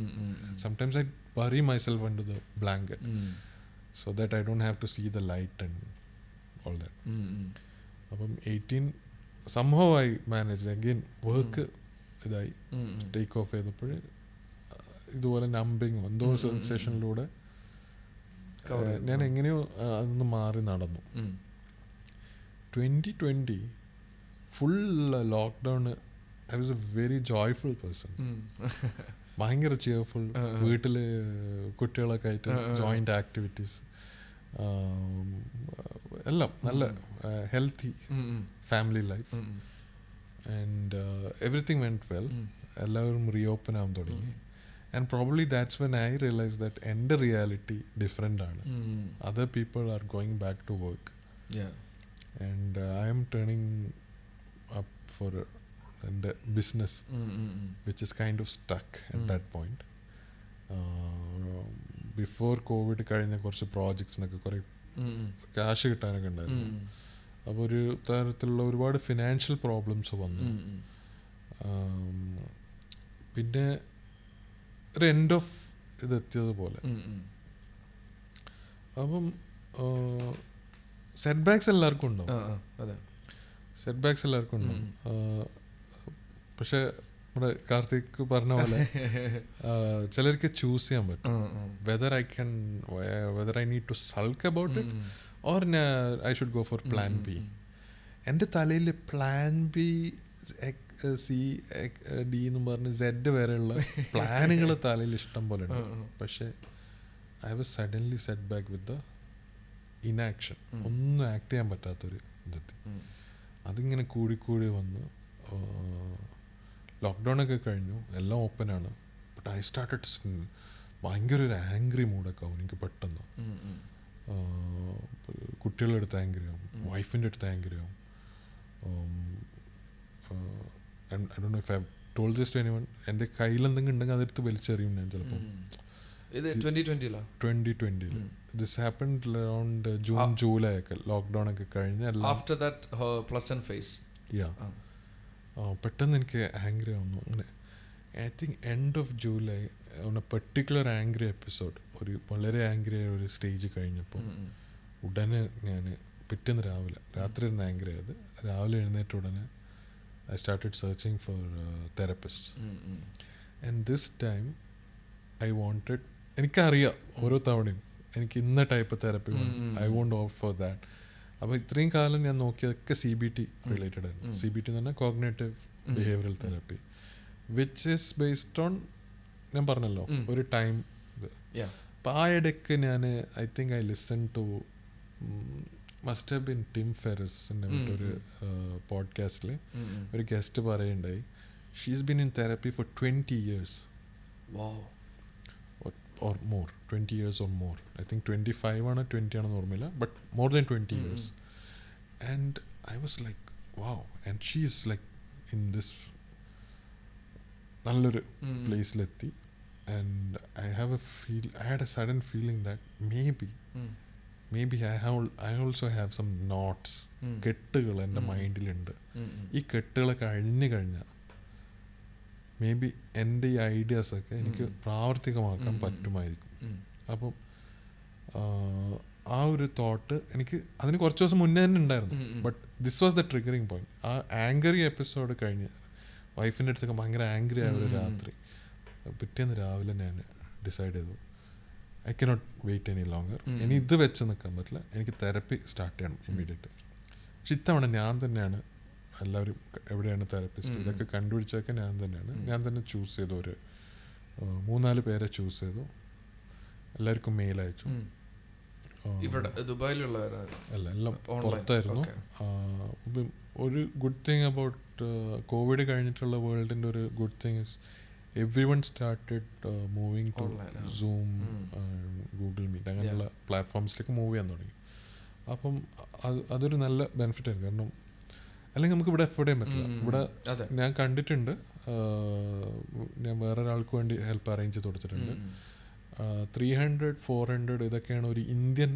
Sometimes I bury myself into the blanket so that I don't have to see the light and all that അപ്പം എയ്റ്റീൻ സംഭവമായി മാനേജ് അഗെയിൻ വർക്ക് ഇതായി. ടേക്ക് ഓഫ് ചെയ്തപ്പോൾ ഇതുപോലെ നമ്പിങ് എന്തോ സെൻസേഷനിലൂടെ ഞാൻ എങ്ങനെയോ അതൊന്ന് അതിന്ന് മാറി നടന്നു. Twenty twenty full lockdown I was a very joyful person ഭയങ്കര ചിയർഫുൾ. വീട്ടിൽ കുട്ടികളൊക്കെ ആയിട്ട്. ജോയിന്റ് ആക്ടിവിറ്റീസ് എല്ലാം നല്ല healthy family life and everything went well എല്ലാവരും റീഓപ്പൺ ആവാൻ തുടങ്ങി. And probably that's when I realise that എന്റെ റിയാലിറ്റി ഡിഫറെന്റ് ആണ്. Other people are going back to work and I am turning up for എന്റെ business which is kind of stuck at that that point. Before Covid കഴിഞ്ഞ കുറച്ച് പ്രോജക്ട്സിനൊക്കെ കുറേ ക്യാഷ് കിട്ടാനൊക്കെ ഉണ്ടായിരുന്നു. അപ്പോൾ ഒരു തരത്തിലുള്ള ഒരുപാട് ഫിനാൻഷ്യൽ പ്രോബ്ലംസ് വന്നു. പിന്നെ ഒരു എൻഡ് ഓഫ് ഇതെത്തിയതുപോലെ. അപ്പം സെറ്റ് ബാക്സ് എല്ലാവർക്കും ഉണ്ടാവും സെറ്റ് ബാക്സ് എല്ലാവർക്കും ഉണ്ടാവും പക്ഷെ നമ്മുടെ കാർത്തിക് പറഞ്ഞ പോലെ ചിലർക്ക് ചൂസ് ചെയ്യാൻ പറ്റും. Whether I can whether I need to sulk about it or I should go for plan B എന്റെ തലയിൽ പ്ലാൻ ബി സി ഡി എന്ന് പറഞ്ഞ് സെഡ് വരെയുള്ള പ്ലാനുകൾ തലയിൽ ഇഷ്ടം പോലെ ഉണ്ട്. പക്ഷേ I was suddenly set back with the inaction ഒന്നും ആക്ട് ചെയ്യാൻ പറ്റാത്തൊരു ഇതെത്തി അതിങ്ങനെ കൂടിക്കൂടി വന്ന് ലോക്ക്ഡൗൺ ഒക്കെ കഴിഞ്ഞു. എല്ലാം ഓപ്പണാണ് ബട്ട് ഐ സ്റ്റാർട്ടഡ് ഭയങ്കര ഒരു ആംഗ്രി മൂഡൊക്കെ ആവും എനിക്ക് പെട്ടെന്ന്. കുട്ടികളുടെ അടുത്ത് ആംഗ്രി ആവും. വൈഫിന്റെ അടുത്ത് ആംഗ്രി ആവും. I do if I told this to anyone എന്റെ കയ്യിൽ എന്തെങ്കിലും ഉണ്ടെങ്കിൽ അതെടുത്ത് വലിച്ചെറിയും ഞാൻ ചിലപ്പോൾ ഇത് twenty ട്വന്റിയിലാ this happen around June July ഒക്കെ. ലോക്ക്ഡൗൺ ഒക്കെ കഴിഞ്ഞ് after that pleasant phase yeah പെട്ടെന്ന് എനിക്ക് ആംഗ്രി ആവുന്നു. അങ്ങനെ I think end of July on a particular angry episode ഒരു വളരെ ആംഗ്രി ആയ ഒരു സ്റ്റേജ് കഴിഞ്ഞപ്പോൾ ഉടനെ ഞാൻ പിറ്റേന്ന് രാവിലെ രാത്രി ഇരുന്ന് ആംഗ്രി ആയത്. രാവിലെ എഴുന്നേറ്റ ഉടനെ I started searching for therapist and this time I wanted എനിക്കറിയാം ഓരോ തവണയും എനിക്ക് ഇന്ന type therapy I want of for that അപ്പോൾ ഇത്രയും കാലം ഞാൻ നോക്കിയതൊക്കെ സി ബി ടി റിലേറ്റഡ് ആയിരുന്നു. സി ബി ടി എന്ന് പറഞ്ഞാൽ cognitive behavioural therapy which is based on ഞാൻ പറഞ്ഞല്ലോ ഒരു ടൈം ഇത്. അപ്പോൾ ആ ഇടയ്ക്ക് ഞാൻ I think I listen to must have been Tim ഫെറസിന്റെ ഒരു പോഡ്കാസ്റ്റിൽ ഒരു guest പറയുണ്ടായി she's been in therapy for twenty years or more twenty years or more I think twenty five ആണ് ട്വന്റി ആണെന്ന് ഓർമ്മയില്ല but more than twenty years and I was like wow and she is like in this നല്ലൊരു പ്ലേസിലെത്തി and I have a feel I had a sudden feeling that maybe maybe I have I also have some knots കെട്ടുകൾ എന്റെ മൈൻഡിലുണ്ട് ഈ കെട്ടുകൾ കഴിഞ്ഞു കഴിഞ്ഞാൽ മേ ബി എന്റെ ഈ ഐഡിയാസൊക്കെ എനിക്ക് പ്രാവർത്തികമാക്കാൻ പറ്റുമായിരിക്കും. അപ്പം ആ ഒരു തോട്ട് എനിക്ക് അതിന് കുറച്ച് ദിവസം മുന്നേ തന്നെ ഉണ്ടായിരുന്നു. But this was the triggering point ആ ആങ്കറി എപ്പിസോഡ് കഴിഞ്ഞ് വൈഫിന്റെ അടുത്തൊക്കെ ഭയങ്കര ആംഗ്രി ആയ ഒരു രാത്രി. പിറ്റേന്ന് രാവിലെ ഞാൻ ഡിസൈഡ് ചെയ്തു I cannot wait any longer ഇനി ഇത് വെച്ച് നിൽക്കാൻ പറ്റില്ല. എനിക്ക് തെറപ്പി സ്റ്റാർട്ട് ചെയ്യണം ഇമ്മീഡിയറ്റ് പക്ഷെ ഇത്തവണ ഞാൻ തന്നെയാണ് എല്ലാവരും എവിടെയാണ് തെറപ്പിസ്റ്റ്? ഇതൊക്കെ കണ്ടുപിടിച്ചൊക്കെ ഞാൻ തന്നെയാണ്. ഞാൻ തന്നെ ചൂസ് ചെയ്തു ഒരു മൂന്നാൽ പേരെ ചൂസ് ചെയ്തു. എല്ലാവർക്കും മെയിൽ അയച്ചു. ഇവിടെ അല്ല എല്ലാം പുറത്തായിരുന്നു. ഒരു ഗുഡ് തിങ് അബൌട്ട് കോവിഡ് കഴിഞ്ഞിട്ടുള്ള വേൾഡിന്റെ ഒരു good thing is everyone started moving to Zoom Google Meet അങ്ങനെയുള്ള പ്ലാറ്റ്ഫോംസിലേക്ക് മൂവ് ചെയ്യാൻ തുടങ്ങി. അപ്പം അതൊരു നല്ല ബെനിഫിറ്റ് ആയിരുന്നു. കാരണം അല്ലെങ്കിൽ നമുക്ക് ഇവിടെ എഫേർഡ് ചെയ്യാൻ പറ്റില്ല. ഇവിടെ ഞാൻ കണ്ടിട്ടുണ്ട് ഞാൻ വേറൊരാൾക്ക് വേണ്ടി ഹെൽപ്പ് അറേഞ്ച് ചെയ്ത് കൊടുത്തിട്ടുണ്ട്. ത്രീ ഹൺഡ്രഡ് ഫോർ ഹൺഡ്രഡ് ഇതൊക്കെയാണ് ഒരു ഇന്ത്യൻ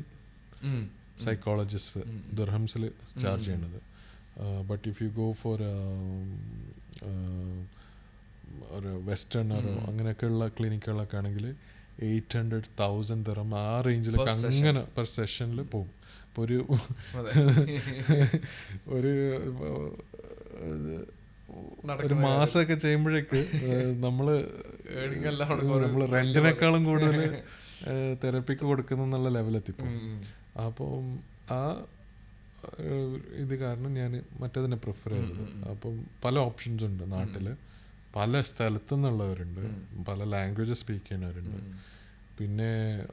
സൈക്കോളജിസ്റ്റ് ദർഹംസിൽ ചാർജ് ചെയ്യുന്നത്. But if you go for ഒരു വെസ്റ്റേൺ വെസ്റ്റേണറോ അങ്ങനെയൊക്കെയുള്ള ക്ലിനിക്കുകളൊക്കെ ആണെങ്കിൽ എയ്റ്റ് ഹൺഡ്രഡ് തൗസൻഡ് തരം ആ റേഞ്ചിലൊക്കെ അങ്ങനെ പെർ സെഷനിൽ പോകും. ഇപ്പോൾ ഒരു ഒരു ഒരു മാസമൊക്കെ ചെയ്യുമ്പോഴേക്ക് നമ്മൾ നമ്മൾ റെന്റിനേക്കാളും കൂടുതൽ തെറപ്പിക്ക് കൊടുക്കുന്നു എന്നുള്ള ലെവലെത്തിപ്പോ. അപ്പം ആ ഇത് കാരണം ഞാൻ മറ്റേതിനെ പ്രിഫർ ചെയ്തത് അപ്പം പല ഓപ്ഷൻസ് ഉണ്ട് നാട്ടിൽ. പല സ്ഥലത്തു നിന്നുള്ളവരുണ്ട് പല ലാംഗ്വേജ് സ്പീക്ക് ചെയ്യുന്നവരുണ്ട്. പിന്നെ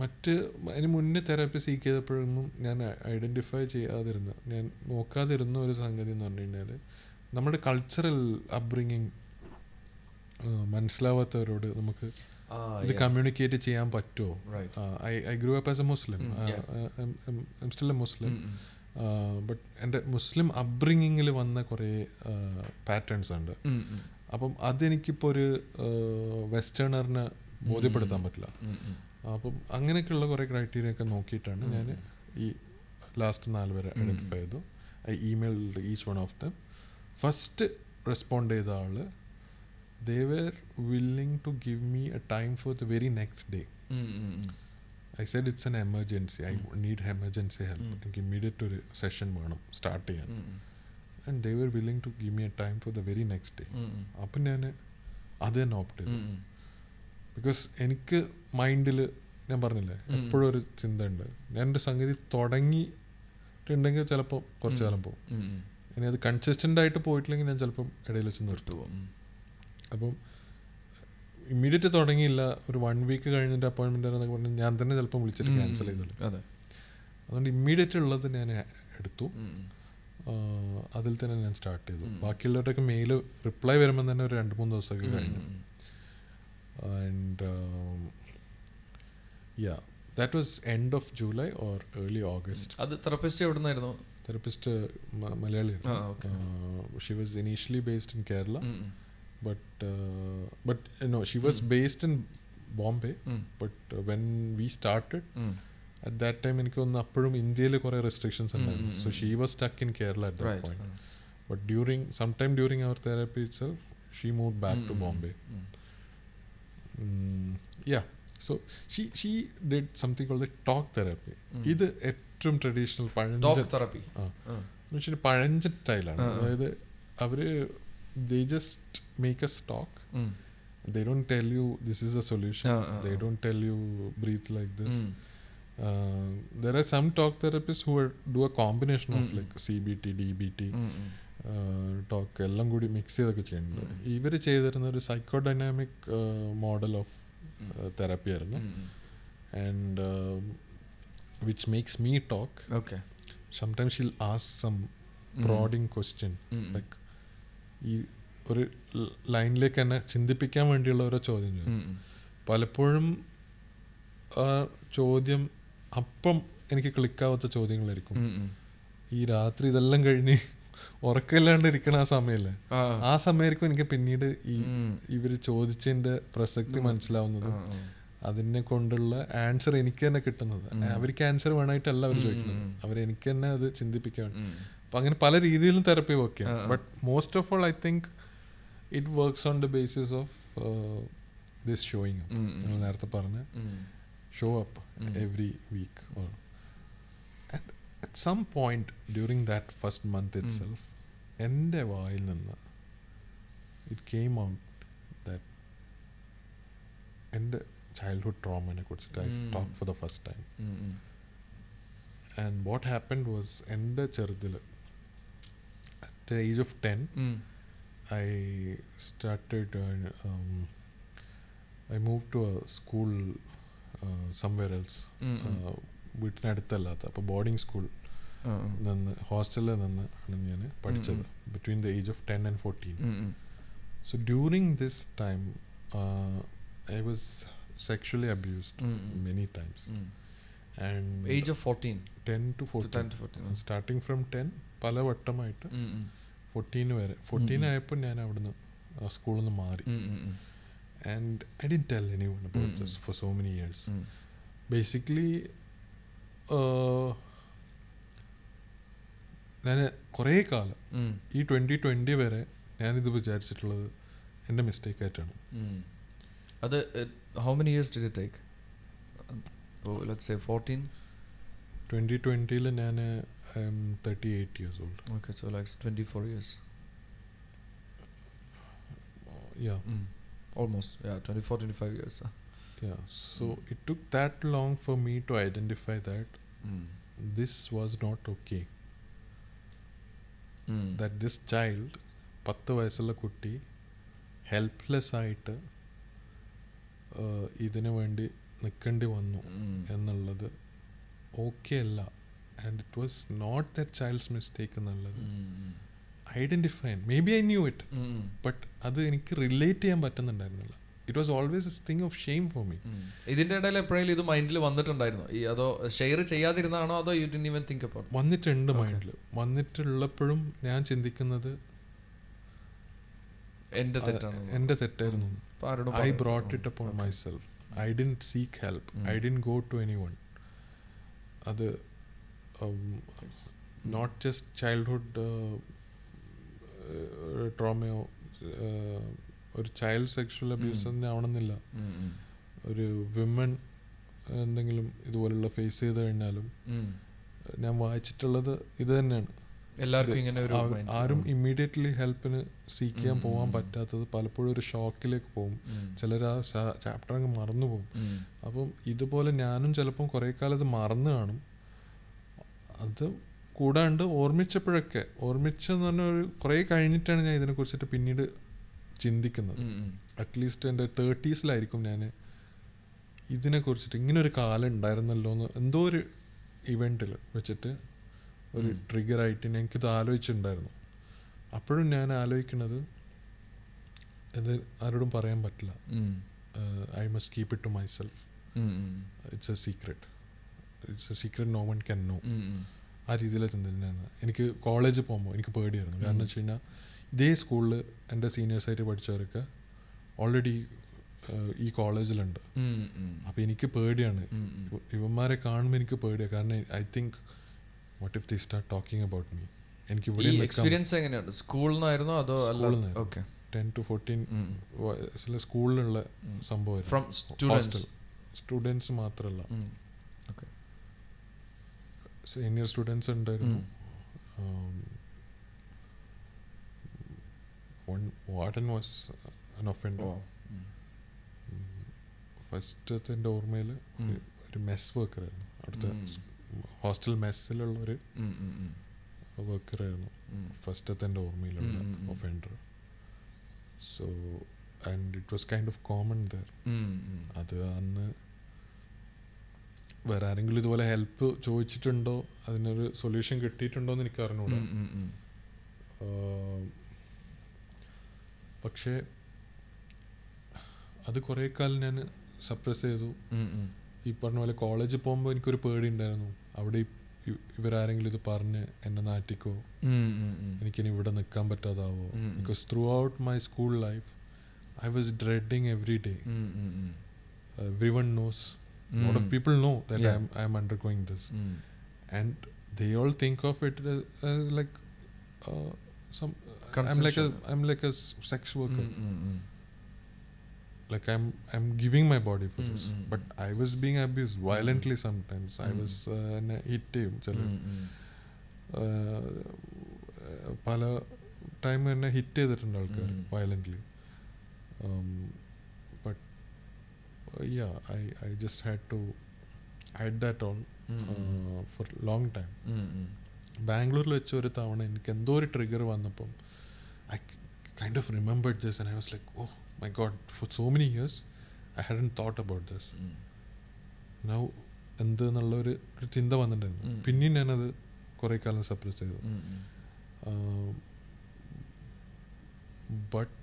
മറ്റ് അതിന് മുന്നേ തെറാപ്പി സീക്ക് ചെയ്തപ്പോഴൊന്നും ഞാൻ ഐഡന്റിഫൈ ചെയ്യാതിരുന്ന ഞാൻ നോക്കാതിരുന്ന ഒരു സംഗതി എന്ന് പറഞ്ഞു കഴിഞ്ഞാൽ നമ്മുടെ കൾച്ചറൽ അപ്ബ്രിങ്ങിങ് മനസ്സിലാവാത്തവരോട് നമുക്ക് ഇത് കമ്മ്യൂണിക്കേറ്റ് ചെയ്യാൻ പറ്റുമോ? I I grew up as a Muslim I'm still a Muslim but എന്റെ മുസ്ലിം അപ്ബ്രിങ്ങിങ്ങിൽ വന്ന കുറേ പാറ്റേൺസ് ഉണ്ട്. അപ്പം അതെനിക്കിപ്പോൾ ഒരു വെസ്റ്റേണറിന് ബോധ്യപ്പെടുത്താൻ പറ്റില്ല. അപ്പം അങ്ങനെയൊക്കെയുള്ള കുറേ ക്രൈറ്റീരിയ ഒക്കെ നോക്കിയിട്ടാണ് ഞാൻ ഈ ലാസ്റ്റ് നാല് പേരെ ഐഡന്റിഫൈ ചെയ്തു. I email each one of them first respond ചെയ്ത ആൾ they were willing to give me a time for the very next day I said it's an emergency I need emergency help എനിക്ക് ഇമ്മീഡിയറ്റ് ഒരു സെഷൻ വേണം. സ്റ്റാർട്ട് ചെയ്യാൻ. And they were willing to give me a time for the very next day അപ്പം ഞാൻ അത് തന്നെ ഓപ്റ്റ് ചെയ്തു. ബിക്കോസ് എനിക്ക് മൈൻഡിൽ ഞാൻ പറഞ്ഞില്ലേ എപ്പോഴും ഒരു ചിന്ത ഉണ്ട് ഞാൻ എന്റെ സംഗതി തുടങ്ങിയിട്ടുണ്ടെങ്കിൽ ചിലപ്പോൾ കുറച്ച് കാലം പോകും. ഇനി അത് കൺസിസ്റ്റന്റ് ആയിട്ട് പോയിട്ടില്ലെങ്കിൽ ഞാൻ ചിലപ്പം ഇടയിൽ വെച്ച് നിർത്തും. അപ്പം ഇമ്മീഡിയറ്റ് തുടങ്ങിയില്ല ഒരു വൺ വീക്ക് കഴിഞ്ഞിട്ട് അപ്പോയിൻമെന്റ് എന്നൊക്കെ പറഞ്ഞാൽ ഞാൻ തന്നെ ചിലപ്പം വിളിച്ചിട്ട് ക്യാൻസൽ ചെയ്തോളൂ. അതെ. അതുകൊണ്ട് ഇമ്മീഡിയറ്റ് ഉള്ളത് ഞാൻ എടുത്തു. അതിൽ തന്നെ ഞാൻ സ്റ്റാർട്ട് ചെയ്തു. ബാക്കിയുള്ളവരുടെയൊക്കെ മെയിൽ റിപ്ലൈ വരുമ്പോൾ തന്നെ ഒരു രണ്ട് മൂന്ന് ദിവസമൊക്കെ കഴിഞ്ഞു. And yeah that was end of July or early August അത് തെറപ്പിസ്റ്റ് എവിടെ നിന്നായിരുന്നു therapist Malayali. She was initially based in Kerala but but no she was based in Bombay but when we started at that time എനിക്ക് തോന്നുന്നു അപ്പോഴും ഇന്ത്യയിൽ കുറേ റെസ്ട്രിക്ഷൻസ് ഉണ്ടായിരുന്നു. So she was stuck in Kerala at that point but during some time during our therapy itself she move back to Bombay yeah so she she did something call the talk therapy ഇത് ഏറ്റവും ട്രഡീഷണൽ പഴഞ്ചൻ തെറാപ്പി ആ. എന്നുവെച്ചാൽ പഴഞ്ചൻ സ്റ്റൈലാണ് അതായത് അവർ they just make a stock they don't tell you this is a solution. Ah, ah, they you don't tell you breathe like this. uh, there are some talk therapists who are, do a combination of like cbt dbt talk എല്ലാം കൂടി മിക്സ് ചെയ്തൊക്കെ ചെയ്യുന്നുണ്ട്. ഇവർ ചെയ്തിരുന്ന ഒരു സൈക്കോഡൈനാമിക് മോഡൽ ഓഫ് തെറാപ്പി ആയിരുന്നു and which makes me talk okay sometimes she'll ask some prodding question like ഈ ഒരു ലൈനിലേക്ക് തന്നെ ചിന്തിപ്പിക്കാൻ വേണ്ടിയുള്ള ഓരോ ചോദ്യം ചോദിക്കും. പലപ്പോഴും ആ ചോദ്യം അപ്പം എനിക്ക് ക്ലിക്കാവാത്ത ചോദ്യങ്ങളായിരിക്കും. ഈ രാത്രി ഇതെല്ലാം കഴിഞ്ഞ് ഉറക്കമില്ലാണ്ട് ഇരിക്കണ ആ സമയല്ലേ ആ. സമയമായിരിക്കും എനിക്ക് പിന്നീട് ഈ ഇവർ ചോദിച്ചതിന്റെ പ്രസക്തി മനസ്സിലാവുന്നത് അതിനെ കൊണ്ടുള്ള ആൻസർ എനിക്ക് തന്നെ കിട്ടുന്നത്. അവർക്ക് ആൻസർ വേണമായിട്ടല്ല അവർ ചോദിക്കുന്നത്. അവർ എനിക്ക് തന്നെ അത് ചിന്തിപ്പിക്കാൻ അപ്പൊ അങ്ങനെ പല രീതിയിലും തെറപ്പി വർക്ക് ചെയ്യാം. But most of all I think it works on the basis of this showing നേരത്തെ പറഞ്ഞ show up every week at some point during that first month itself എന്റെ വായിൽ നിന്ന് ഇറ്റ് കെയിം ഔട്ട് ദാറ്റ് എന്റെ ചൈൽഡ്ഹുഡ് ട്രോമനെ കുറിച്ചിട്ട് I talk for the first time and what happened was എന്റെ ചെറുതിൽ at age of ten I started, uh, um, I moved to a school വീട്ടിനടുത്തല്ലാത്ത അപ്പോൾ ബോർഡിംഗ് സ്കൂൾ നിന്ന് ഹോസ്റ്റലിൽ നിന്ന് ആണ് ഞാൻ പഠിച്ചത്. Between the age of ten and fourteen so during this time I was sexually abused many times and age of fourteen ten to fourteen starting from ten പല വട്ടമായിട്ട് ഫോർട്ടീൻ വരെ. ഫോർട്ടീൻ ആയപ്പോൾ ഞാൻ അവിടുന്ന് സ്കൂളിൽ നിന്ന് മാറി. And I didn't tell anyone about this for so many years basically ഞാൻ കുറേ കാലം ഈ ട്വന്റി ട്വന്റി വരെ ഞാനിത് വിചാരിച്ചിട്ടുള്ളത് എന്റെ മിസ്റ്റേക്ക് ആയിട്ടാണ്. അത് how many years did take let's say fourteen twenty ട്വന്റിയിൽ ഞാൻ I'm thirty eight years old Okay, so like 24 years. Yeah Mm. Almost, yeah, 24, 25 years. Yeah, so it took that long for me to identify that Mm. this was not okay. Mm. That this child, പത്ത് വയസ്സുള്ള കുട്ടി ഹെൽപ്ലെസ് ആയിട്ട് ഇതിനു വേണ്ടി നിൽക്കേണ്ടി വന്നു Mm. എന്നുള്ളത് ഓക്കെ അല്ല and it was not that child's mistake എന്നുള്ളത് Mm. Identify maybe I knew it. But അത് എനിക്ക് റിലേറ്റ് ചെയ്യാൻ പറ്റുന്നുണ്ടായിരുന്നില്ല it was always thing of shame for me. ഇതിന്റെ ഇടയിൽ എപ്പോഴെങ്കിലും ഇത് മൈൻഡിൽ വന്നിട്ടുണ്ടായിരുന്നു? ഈ അതോ ഷെയർ ചെയ്യാതിരുന്നാണോ? അതോ you didn't even think about വന്നിട്ടുണ്ട് മൈൻഡിൽ വന്നിട്ടുള്ളപ്പോഴും ഞാൻ ചിന്തിക്കുന്നത് എന്റെ തെറ്റാണ് എന്റെ തെറ്റായിരുന്നു. I brought it upon myself I didn't seek help I didn't go to anyone അത് നോട്ട് ജസ്റ്റ് ചൈൽഡ്ഹുഡ് ട്രോമയോ ഒരു ചൈൽഡ് സെക്ഷൽ അബ്യൂസ് തന്നെ ആവണമെന്നില്ല. ഒരു വിമൻ എന്തെങ്കിലും ഇതുപോലുള്ള ഫേസ് ചെയ്ത് കഴിഞ്ഞാലും ഞാൻ വായിച്ചിട്ടുള്ളത് ഇത് തന്നെയാണ് എല്ലാവർക്കും ഇങ്ങനെ ഒരു ആരും ഇമ്മീഡിയറ്റ്ലി ഹെൽപ്പിന് സീക്ക് ചെയ്യാൻ പോകാൻ. പറ്റാത്തത് പലപ്പോഴും ഒരു ഷോക്കിലേക്ക് പോകും. ചിലർ ആ ചാപ്റ്റർ അങ്ങ് മറന്നു പോകും. അപ്പം ഇതുപോലെ ഞാനും ചിലപ്പം കുറേ ഇത് മറന്നു കാണും അത് കൂടാണ്ട് ഓർമ്മിച്ചപ്പോഴൊക്കെ ഓർമ്മിച്ചെന്ന് പറഞ്ഞ ഒരു കുറേ കഴിഞ്ഞിട്ടാണ് ഞാൻ ഇതിനെക്കുറിച്ചിട്ട് പിന്നീട് ചിന്തിക്കുന്നത്. അറ്റ്ലീസ്റ്റ് എന്റെ തേർട്ടീസിലായിരിക്കും ഞാൻ ഇതിനെക്കുറിച്ചിട്ട് ഇങ്ങനെ ഒരു കാലം ഉണ്ടായിരുന്നല്ലോ എന്ന് എന്തോ ഒരു ഇവന്റിൽ വെച്ചിട്ട് ഒരു ട്രിഗർ ട്രിഗറായിട്ട് എനിക്കിത് ആലോചിച്ചിട്ടുണ്ടായിരുന്നു. അപ്പോഴും ഞാൻ ആലോചിക്കുന്നത് ഇത് ആരോടും പറയാൻ പറ്റില്ല. I must keep it to myself. It's a secret it's a secret no one can know. ആ രീതിയിലെ ചിന്തിച്ചിരുന്നത് എനിക്ക് കോളേജിൽ പോകുമ്പോൾ എനിക്ക് പേടിയായിരുന്നു. കാരണം വെച്ച് കഴിഞ്ഞാൽ ഇതേ സ്കൂളിൽ എന്റെ സീനിയേഴ്സായിട്ട് പഠിച്ചവരൊക്കെ ഓൾറെഡി ഈ കോളേജിലുണ്ട് അപ്പം. അപ്പോൾ എനിക്ക് പേടിയാണ്. ഇവന്മാരെ കാണുമ്പോൾ എനിക്ക് പേടിയാണ് കാരണം I think what if they start talking about me എനിക്ക് ഇവിടെ എക്സ്പീരിയൻസ് എങ്ങനെയാണ് സ്കൂളിൽ നിന്നായിരുന്നോ അതോ. ഓക്കെ ടെൻ ടു ഫോർട്ടീൻ വയസ്സിലെ സ്കൂളിലുള്ള സംഭവം ഫ്രം സ്റ്റുഡൻസ് സ്റ്റുഡൻസ് മാത്രമല്ല. സീനിയർ സ്റ്റുഡൻസ് ഉണ്ടായിരുന്നു. One warden was an offender ഓ ഫസ്റ്റത്തെ എന്റെ ഓർമ്മയിൽ. ഒരു മെസ് വർക്കറായിരുന്നു അവിടുത്തെ അടുത്ത ഹോസ്റ്റൽ മെസ്സിലുള്ള ഒരു. വർക്കറായിരുന്നു ഉം. ഫസ്റ്റത്തെ എന്റെ ഓർമ്മയിലുള്ള. Offender so and it was kind of common there. അത് അന്ന് വേറെ ആരെങ്കിലും ഇതുപോലെ ഹെൽപ്പ് ചോദിച്ചിട്ടുണ്ടോ? അതിനൊരു സൊല്യൂഷൻ കിട്ടിയിട്ടുണ്ടോ എന്ന് എനിക്ക് അറിഞ്ഞൂടാ ഉം, ഉം, ഉം. ആം, പക്ഷേ അത് കുറേ കാലം ഞാൻ സപ്രസ് ചെയ്തു. ഈ പറഞ്ഞ പോലെ കോളേജിൽ പോകുമ്പോൾ എനിക്കൊരു പേടി ഉണ്ടായിരുന്നു അവിടെ ഇവരാരെങ്കിലും ഇത് പറഞ്ഞ് എന്നെ നാട്ടിക്കോ. എനിക്കിനി ഇവിടെ നിൽക്കാൻ പറ്റാതാവോ. Because throughout my school life I was dreading every day everyone knows lot of. People know that I'm I'm undergoing this and they all think of it like as, uh, I'm like a I'm like a sex worker ഉം. like I'm I'm giving my body for Mm, this mm, but mm. I was being abused violently sometimes I Mm. was uh, in a hit team ചില ഉം, ഉം. uh, പല ടൈം എന്നെ ഹിറ്റ് ചെയ്തിട്ടുണ്ട് ആൾക്കാർ Mm. Violently but yeah I I just had to hide that all. For long time. ബാംഗ്ലൂരിൽ വെച്ച് ഒരു തവണ എനിക്ക് എന്തോ ഒരു ട്രിഗർ വന്നപ്പം ഐ kind of remembered this and I was like, oh my God, for so many years, I hadn't thought about this. Now, now എന്ത് എന്നുള്ളൊരു ഒരു ചിന്ത വന്നിട്ടുണ്ടായിരുന്നു ഉം. പിന്നെയും ഞാനത് കുറേ കാലം സപ്രസ് ചെയ്തു. ബട്ട്